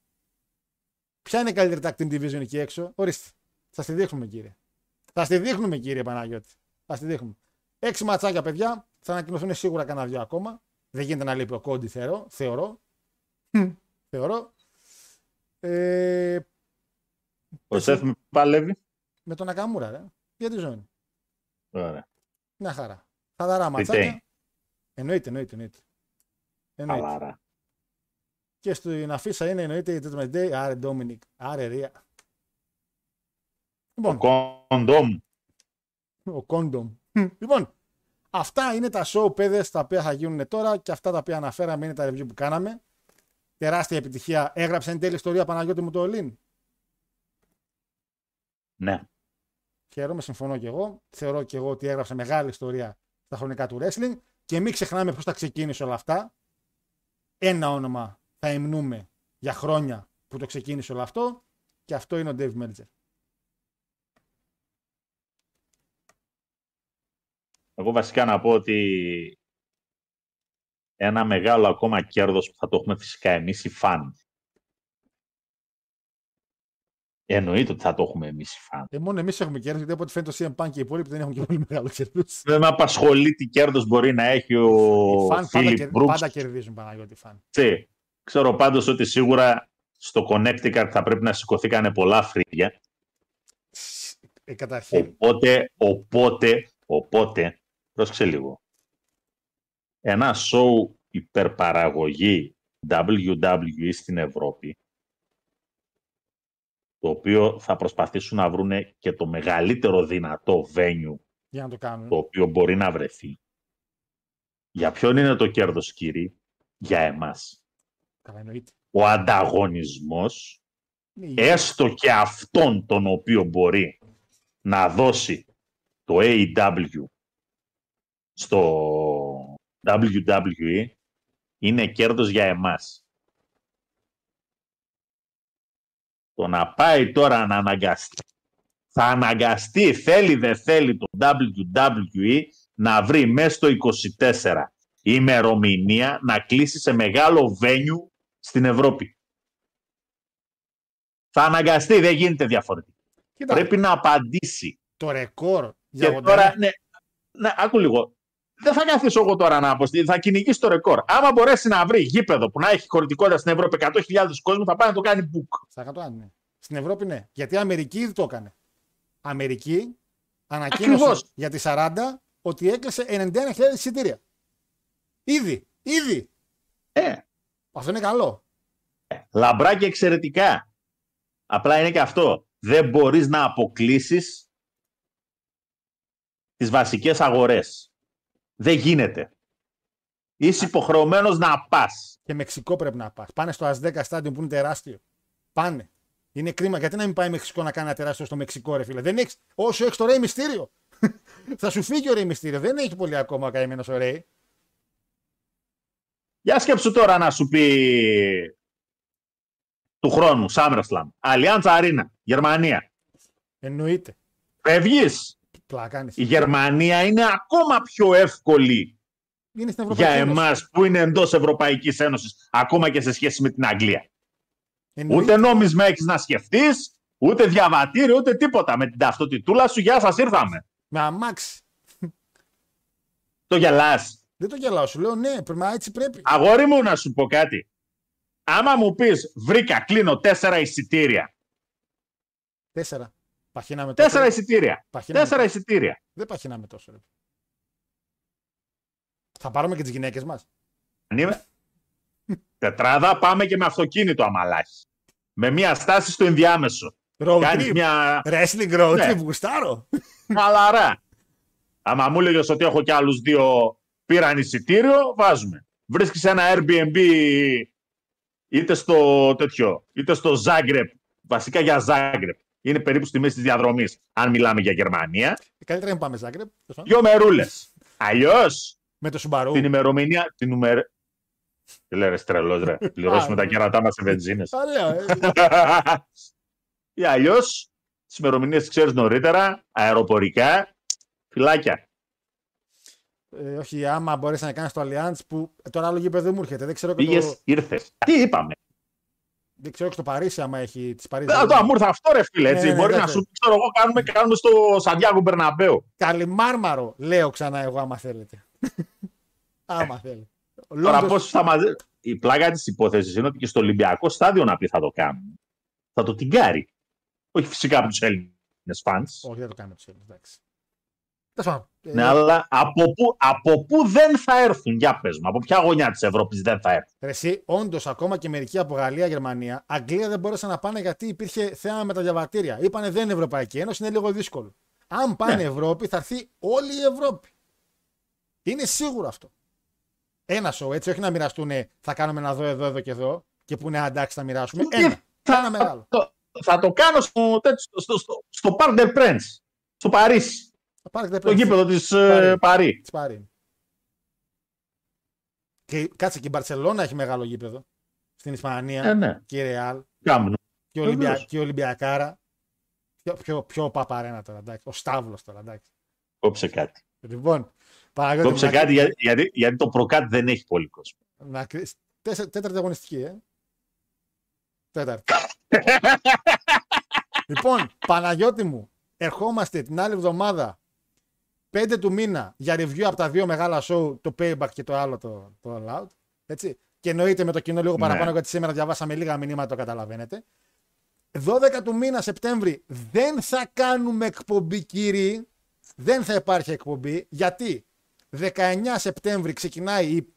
Ποια είναι η καλύτερη Tag Team Division εκεί έξω; Ορίστε. Θα τη δείχνουμε κύριε. Θα στη δείχνουμε κύριε Παναγιώτη. Θα στη δείχνουμε. Έξι ματσάκια παιδιά. Θα ανακοινωθούν σίγουρα κανένα δυο ακόμα. Δεν γίνεται να λείπει ο Κόντι θεωρώ. Θεωρώ. θεωρώ. Ε, Ο Σεφ με παλεύει. με τον Ακαμούρα, ρε. Για τη ζώνη. Ωραία. Μια χαρά. Χαλαρά ματσάκια. Εννοείται, εννοείται, εννοείται. Εννοείται. Χαλαρά. Και στην αφίσα είναι εννοείται η Judgment Day. Άρε Ντόμινικ. Άρε Ρία. Λοιπόν, Κοντόμ. ο Κόντομ. λοιπόν, αυτά είναι τα show παιδες τα οποία θα γίνουν τώρα και αυτά τα οποία αναφέραμε είναι τα review που κάναμε. Τεράστια επιτυχία. Έγραψε εν τέλει ιστορία Παναγιώτη μου το Ολύν. Ναι. Χαίρομαι, συμφωνώ και εγώ. Θεωρώ και εγώ ότι έγραψε μεγάλη ιστορία στα χρονικά του wrestling. Και μην ξεχνάμε πώς τα ξεκίνησε όλα αυτά. Ένα όνομα θα υμνούμε για χρόνια που το ξεκίνησε όλο αυτό. Και αυτό είναι ο Dave Meltzer. Εγώ βασικά να πω ότι ένα μεγάλο ακόμα κέρδος που θα το έχουμε φυσικά εμείς οι φαν. Εννοείται ότι θα το έχουμε εμείς οι φαν. Ε, μόνο εμείς έχουμε κέρδος, γιατί από ό,τι φαίνεται το CM Punk και οι υπόλοιποι δεν έχουν και πολύ μεγάλο κέρδος. Δεν με απασχολεί τι κέρδος μπορεί να έχει ο Οι φαν πάντα, Φίλιπ κερ- Μπρούξ. πάντα κερδίζουν Παναγιώτη φαν. Τι. Ξέρω πάντως ότι σίγουρα στο Connecticut θα πρέπει να σηκωθήκανε πολλά φρύδια. Ε, καταρχήν, Οπότε, οπότε, οπότε, πρόσεξε λίγο. Ένα show υπερπαραγωγή WWE στην Ευρώπη, το οποίο θα προσπαθήσουν να βρουνε και το μεγαλύτερο δυνατό venue για να το κάνουν. το οποίο μπορεί να βρεθεί. Για ποιον είναι το κέρδος, κύριοι; Για εμάς. Καλά, εννοείται. Ο ανταγωνισμός Είναι η- έστω και αυτόν τον οποίο μπορεί να δώσει το AEW στο WWE είναι κέρδος για εμάς. Το να πάει τώρα να αναγκαστεί, θα αναγκαστεί, θέλει δεν θέλει το WWE να βρει μέσα στο 24 ημερομηνία να κλείσει σε μεγάλο venue στην Ευρώπη. Θα αναγκαστεί, δεν γίνεται διαφορετικά. Κοίτα, Πρέπει να απαντήσει. το ρεκόρ για Και 81 τώρα, ναι, ναι, άκου λίγο. Δεν θα καθίσω εγώ τώρα να αποστείλω, θα κυνηγήσει το ρεκόρ. Άμα μπορέσει να βρει γήπεδο που να έχει χωρητικότητα στην Ευρώπη 100.000 κόσμο, θα πάει να το κάνει book. Στα 100, ναι. Στην Ευρώπη ναι. Γιατί η Αμερική ήδη το έκανε. Αμερική ανακοίνωσε Ακριβώς. για τη 40 ότι έκλεισε 91.000 εισιτήρια. Ήδη. Ήδη. Ε, Αυτό είναι καλό. λαμπρά και εξαιρετικά. Απλά είναι και αυτό. Δεν μπορείς να αποκλείσεις τις βασικές αγορές. Δεν γίνεται. Είσαι υποχρεωμένος να πας. Και Μεξικό πρέπει να πας. Πάνε στο Azteca Stadium που είναι τεράστιο. Πάνε. Είναι κρίμα. Γιατί να μην πάει Μεξικό να κάνει ένα τεράστιο στο Μεξικό, ρε φίλε; Δεν έχεις, όσο έχεις το Ρέι Μυστήριο. Θα σου φύγει ο Ρέι Μυστήριο. Δεν έχει πολύ ακόμα ο καημένος ο Ρέι. Για σκέψου τώρα να σου πει του χρόνου, SummerSlam, Allianz Arena, Γερμανία. Εννοείται. Φεύγεις; Πλάκα κάνεις. Η Γερμανία είναι ακόμα πιο εύκολη Είναι στην Ευρωπαϊκή για Ένωση. εμάς που είναι εντός Ευρωπαϊκής Ένωσης, ακόμα και σε σχέση με την Αγγλία. Εννοείται. Ούτε νόμισμα έχεις να σκεφτείς, ούτε διαβατήριο, ούτε τίποτα. Με την ταυτοτητούλα σου, γεια σας, ήρθαμε. Με αμάξι. Το γελάς. Δεν το γελάω. Σου λέω ναι, πρέπει, μα έτσι πρέπει. Αγόρι μου, να σου πω κάτι. Άμα μου πεις, βρήκα, κλείνω τέσσερα εισιτήρια. Τέσσερα. Παχύναμε τόσο. Τέσσερα εισιτήρια. Παχύναμε Τέσσερα τόσο. εισιτήρια. Δεν παχύναμε τόσο. Ρε. Θα πάρουμε και τις γυναίκες μας. Αν είμαι- Τετράδα πάμε και με αυτοκίνητο αμαλάχη. Με μια στάση στο ενδιάμεσο. Road Κάνεις trip. μια Wrestling road Ναι. trip, γουστάρω. χαλαρά. Άμα μου έλεγες ότι έχω κι άλλους δύο πήραν εισιτήριο, βάζουμε. Βρίσκεις ένα Airbnb είτε στο τέτοιο, είτε στο Zagreb, βασικά για Zagreb. Είναι περίπου στη μέση της διαδρομής, αν μιλάμε για Γερμανία. Ε, Καλύτερα να πάμε Ζάγκρεπ. Δυο μερούλες. Αλλιώς, Με το Σουμπαρού. την ημερομηνία, την ημερ... Τι λέει ρε τρελός ρε, πληρώσουμε Α, τα ναι. κέρατά μας σε βενζίνες. Α, λέω, ε. Ή αλλιώς τις ημερομηνίες τι ξέρεις νωρίτερα, αεροπορικά, φυλάκια. Ε, όχι, άμα μπορέσεις να κάνεις το Allianz που ε, τώρα άλλο γήπεδο δεν μου έρχεται. Δεν ξέρω και Πήγες, το, ήρθες. Τι είπαμε; Δεν ξέρω και στο Παρίσι άμα έχει τη Παρίσι. Δεν το μου ήρθε αυτό, ρε φίλε. Έτσι. Ναι, ναι, Μπορεί να εντάξει. σου πει, ξέρω εγώ, κάνουμε, κάνουμε στο Σαντιάγκο Μπερναμπέου. Καλιμάρμαρο, λέω ξανά εγώ άμα θέλετε. άμα θέλετε. Τώρα Λόντος- πώς θα μαζε... Η πλάκα της υπόθεσης είναι ότι και στο Ολυμπιακό στάδιο να πει θα το κάνουν. Θα το τυγκάρει. Όχι φυσικά από τους Έλληνες φαν. Όχι, δεν το κάνουμε τους Έλληνες. Εντάξει. Τέλος πάντων, ε, Ναι, αλλά από πού, από πού δεν θα έρθουν, για πες μου, από ποια γωνιά της Ευρώπης δεν θα έρθουν; Ρε Εσύ, όντως, ακόμα και μερικοί από Γαλλία, Γερμανία, Αγγλία δεν μπόρεσαν να πάνε γιατί υπήρχε θέμα με τα διαβατήρια. Είπανε δεν είναι Ευρωπαϊκή Ένωση, είναι λίγο δύσκολο. Αν πάνε Ναι. Ευρώπη, θα έρθει όλη η Ευρώπη. Είναι σίγουρο αυτό. Ένα σοου, έτσι, όχι να μοιραστούν, θα κάνουμε ένα εδώ, εδώ, εδώ και εδώ και που είναι εντάξει, θα μοιράσουμε. Τι Ένα. Ένα μεγάλο. Το, θα το κάνω στο, τέτοιο- στο, στο, στο Parc des Princes, στο Παρίσι, Θα πάρετε το γήπεδο της ε, Παρί. Της Παρή. Και κάτσε και η Μπαρσελόνα έχει μεγάλο γήπεδο. Στην Ισπανία Ε, ναι, και η Ρεάλ κάμουν. και, η Ολυμπια... Βεβαίως. και η Ολυμπιακάρα. Πιο, πιο, πιο παπαρένα τώρα, εντάξει. Ο Σταύλος τώρα, εντάξει. Κόψε κάτι. Λοιπόν, Παναγιώτη, Κόψε να- κάτι για- γιατί, γιατί το προκάτ δεν έχει πολύ κόσμο. να κρι- τέσσε- τέταρτη αγωνιστική, ε. Τέταρτη. λοιπόν, Παναγιώτη μου, ερχόμαστε την άλλη εβδομάδα 5 του μήνα για review από τα δύο μεγάλα show, το Payback και το άλλο το, το All Out. Έτσι. Και εννοείται με το κοινό λίγο Ναι. παραπάνω, γιατί σήμερα διαβάσαμε λίγα μηνύματα, το καταλαβαίνετε. 12 του μήνα Σεπτέμβρη δεν θα κάνουμε εκπομπή, κύριοι. Δεν θα υπάρχει εκπομπή. Γιατί; 19 Σεπτέμβρη ξεκινάει η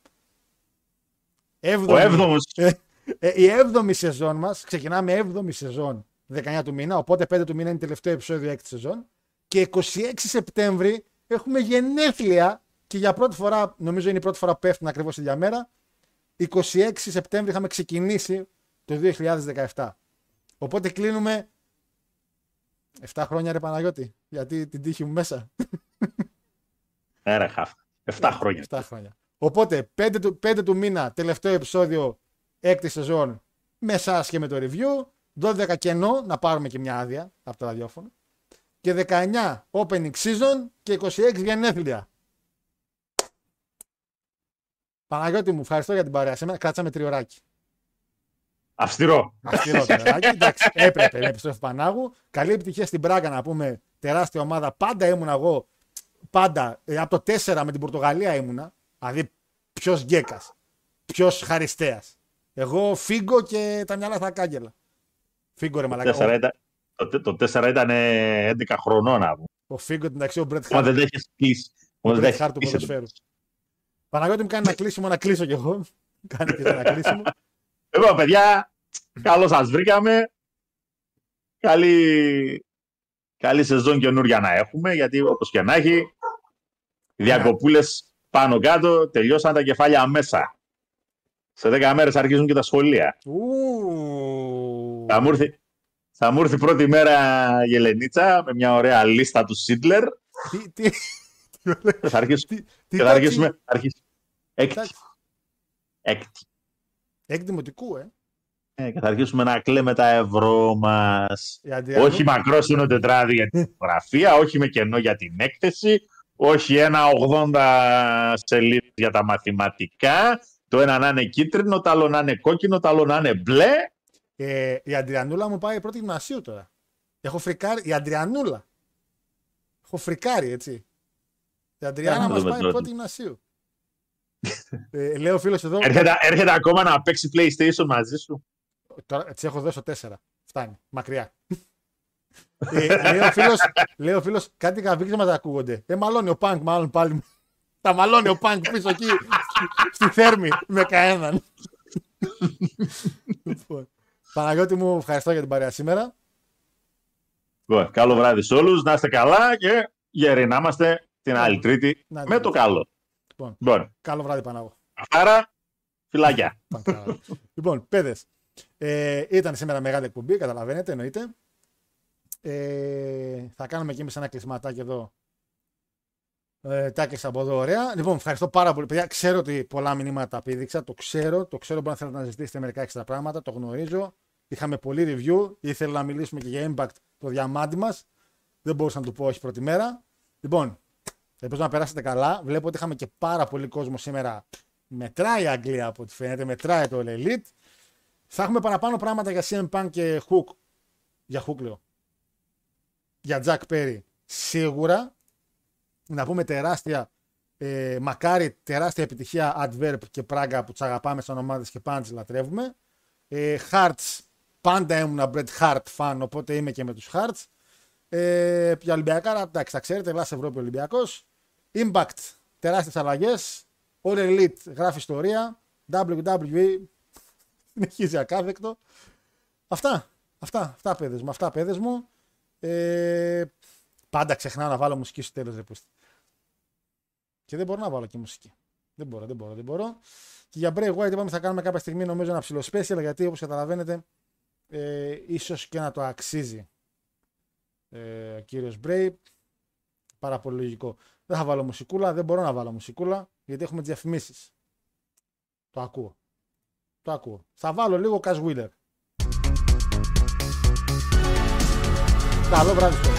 Ο έβδομος, ε, ε, η 7η σεζόν μας, ξεκινάμε 7η σεζόν 19 του μήνα, οπότε 5 του μήνα είναι τελευταίο επεισόδιο 6η σεζόν. Και 26 Σεπτέμβρη έχουμε γενέθλια και για πρώτη φορά, νομίζω είναι η πρώτη φορά που πέφτουν ακριβώς τη διαμέρα. 26 Σεπτέμβρη είχαμε ξεκινήσει το 2017. Οπότε κλείνουμε 7 χρόνια ρε Παναγιώτη, γιατί την τύχη μου μέσα. Έρα χαφ. 7 χρόνια. 7 χρόνια. Οπότε 5 του, 5 του μήνα, τελευταίο επεισόδιο, έκτη σεζόν, με εσάς και με το review. 12 κενό, να πάρουμε και μια άδεια από το ραδιόφωνο. Και 19 opening season και 26 γενέθλια. Παναγιώτη μου, ευχαριστώ για την παρέα. Σήμερα κάτσαμε τριωράκι. Αυστηρό. Αυστηρό τριωράκι. Εντάξει, έπρεπε να επιστρέφει Πανάγου. Καλή επιτυχία στην Πράγκα να πούμε. Τεράστια ομάδα. Πάντα ήμουνα εγώ. Πάντα. ε, από το 4 με την Πορτογαλία ήμουνα. Δηλαδή, ποιος γκέκας. Ποιος χαριστέας. Εγώ φίγκο και τα μυαλά στα κάγκελα. Φίγκο ρε μαλακά. Τέσσερα Ο, ήταν, το, το 4 ήταν ε, 11 χρονών. να πούμε. ο Φίγκο εντάξει, ο Μπρετ Μα Χάρτ. δεν τα έχεις κλείσει. Μα δεν τα Μπρετ έχεις Χάρτ του κλείσει. ποδοσφαίρου. Παναγιώτη μου κάνει ένα κλείσιμο να κλείσω κι εγώ. Κάνει και ένα κλείσιμο. Λοιπόν, παιδιά, καλώ σας βρήκαμε. Καλή, καλή σεζόν καινούρια να έχουμε, γιατί όπως και να έχει, οι διακοπούλες πάνω κάτω τελειώσαν τα κεφάλια μέσα. Σε 10 μέρες αρχίζουν και τα σχολεία. Ου. Θα μου, έρθει, θα μου έρθει πρώτη μέρα η Ελενίτσα με μια ωραία λίστα του Σίτλερ. Τι, τι, Και θα αρχίσουμε. τι, τι και θα τάξη- αρχίσουμε. θα αρχίσουμε- Έκτη. τάξη- Έκτη. Εκδημοτικού, ε. Ε, και θα αρχίσουμε να κλαίμε τα ευρώ μας. Η Αντριανού- Όχι μακρόσυνο τετράδι για την φωτογραφία, όχι με κενό για την έκθεση, όχι ένα 80 σελίδες για τα μαθηματικά, το ένα να είναι κίτρινο, το άλλο να είναι κόκκινο, το άλλο να είναι μπλε. Ε, η Αντριανούλα μου πάει πρώτη γυμνασίου τώρα. Έχω φρικάρει. Η Αντριανούλα. Έχω φρικάρει, έτσι. Η Αντριάννα να μας δούμε πάει τώρα. πρώτη γυμνασίου. ε, λέει ο φίλος εδώ. Έρχεται, έρχεται ακόμα να παίξει PlayStation μαζί σου. Τώρα τη έχω δώσει το 4. Φτάνει. Μακριά. ε, λέει ο φίλος, λέει ο φίλος, κάτι καβίξματα ακούγονται. Ε, μαλώνει ο Πανκ, μάλλον πάλι. Τα μαλώνει ο Πανκ πίσω εκεί, στη Θέρμη, με κανέναν. Λοιπόν, Παναγιώτη μου, ευχαριστώ για την παρέα σήμερα. Λοιπόν, καλό βράδυ σε όλους, να είστε καλά και γεροί να είμαστε την άλλη Τρίτη Να με το καλό. Λοιπόν. Λοιπόν, Καλό βράδυ, Παναγώ. άρα, φυλάκια. λοιπόν, παιδες. Ε, ήταν σήμερα μεγάλη εκπομπή, καταλαβαίνετε, εννοείται. Ε, θα κάνουμε και εμείς ένα κλεισματάκι εδώ. Ε, τα έκλεισα από εδώ, ωραία. Λοιπόν, ευχαριστώ πάρα πολύ. Παιδιά, ξέρω ότι πολλά μηνύματα τα πήδηξα. Το ξέρω, το ξέρω. Μπορεί να θέλετε να ζητήσετε μερικά έξτρα πράγματα. Το γνωρίζω. Είχαμε πολύ review. Ήθελα να μιλήσουμε και για impact το διαμάντι μας. Δεν μπορούσα να του πω όχι πρώτη μέρα. Λοιπόν, ελπίζω να περάσετε καλά. Βλέπω ότι είχαμε και πάρα πολύ κόσμο σήμερα. Μετράει η Αγγλία από ό,τι φαίνεται. Μετράει το All Elite. Θα έχουμε παραπάνω πράγματα για CM Punk και Hook. Για Hook λέω. Για Jack Perry. Σίγουρα. Να πούμε τεράστια, ε, μακάρι τεράστια επιτυχία Adverb και Πράγκα που τους αγαπάμε σαν ομάδες και πάντα τις λατρεύουμε. Ε, Hearts, πάντα ήμουν Bret Hart fan, οπότε είμαι και με τους Hearts. Ε, για Ολυμπιακά, εντάξει, τα ξέρετε, Ελλάς Ευρώπη Ολυμπιακός. Impact, τεράστιες αλλαγές. All Elite, γράφει ιστορία. WWE, συνεχίζει ακάθεκτο. Αυτά, αυτά, αυτά παιδες μου, αυτά παιδες μου. Ε, πάντα ξεχνάω να βάλω μουσική στο τέλος, ρε πούστη. Και δεν μπορώ να βάλω και μουσική. Δεν μπορώ, δεν μπορώ, δεν μπορώ. Και για Bray Wyatt είπαμε θα κάνουμε κάποια στιγμή νομίζω ένα ψηλό special γιατί όπως καταλαβαίνετε ε, ίσως και να το αξίζει ε, ο κύριος Bray. Πάρα πολύ λογικό. Δεν θα βάλω μουσικούλα, δεν μπορώ να βάλω μουσικούλα γιατί έχουμε τις διαφημίσεις. Το ακούω. Το ακούω. Θα βάλω λίγο Cash Wheeler. Καλό βράδυ.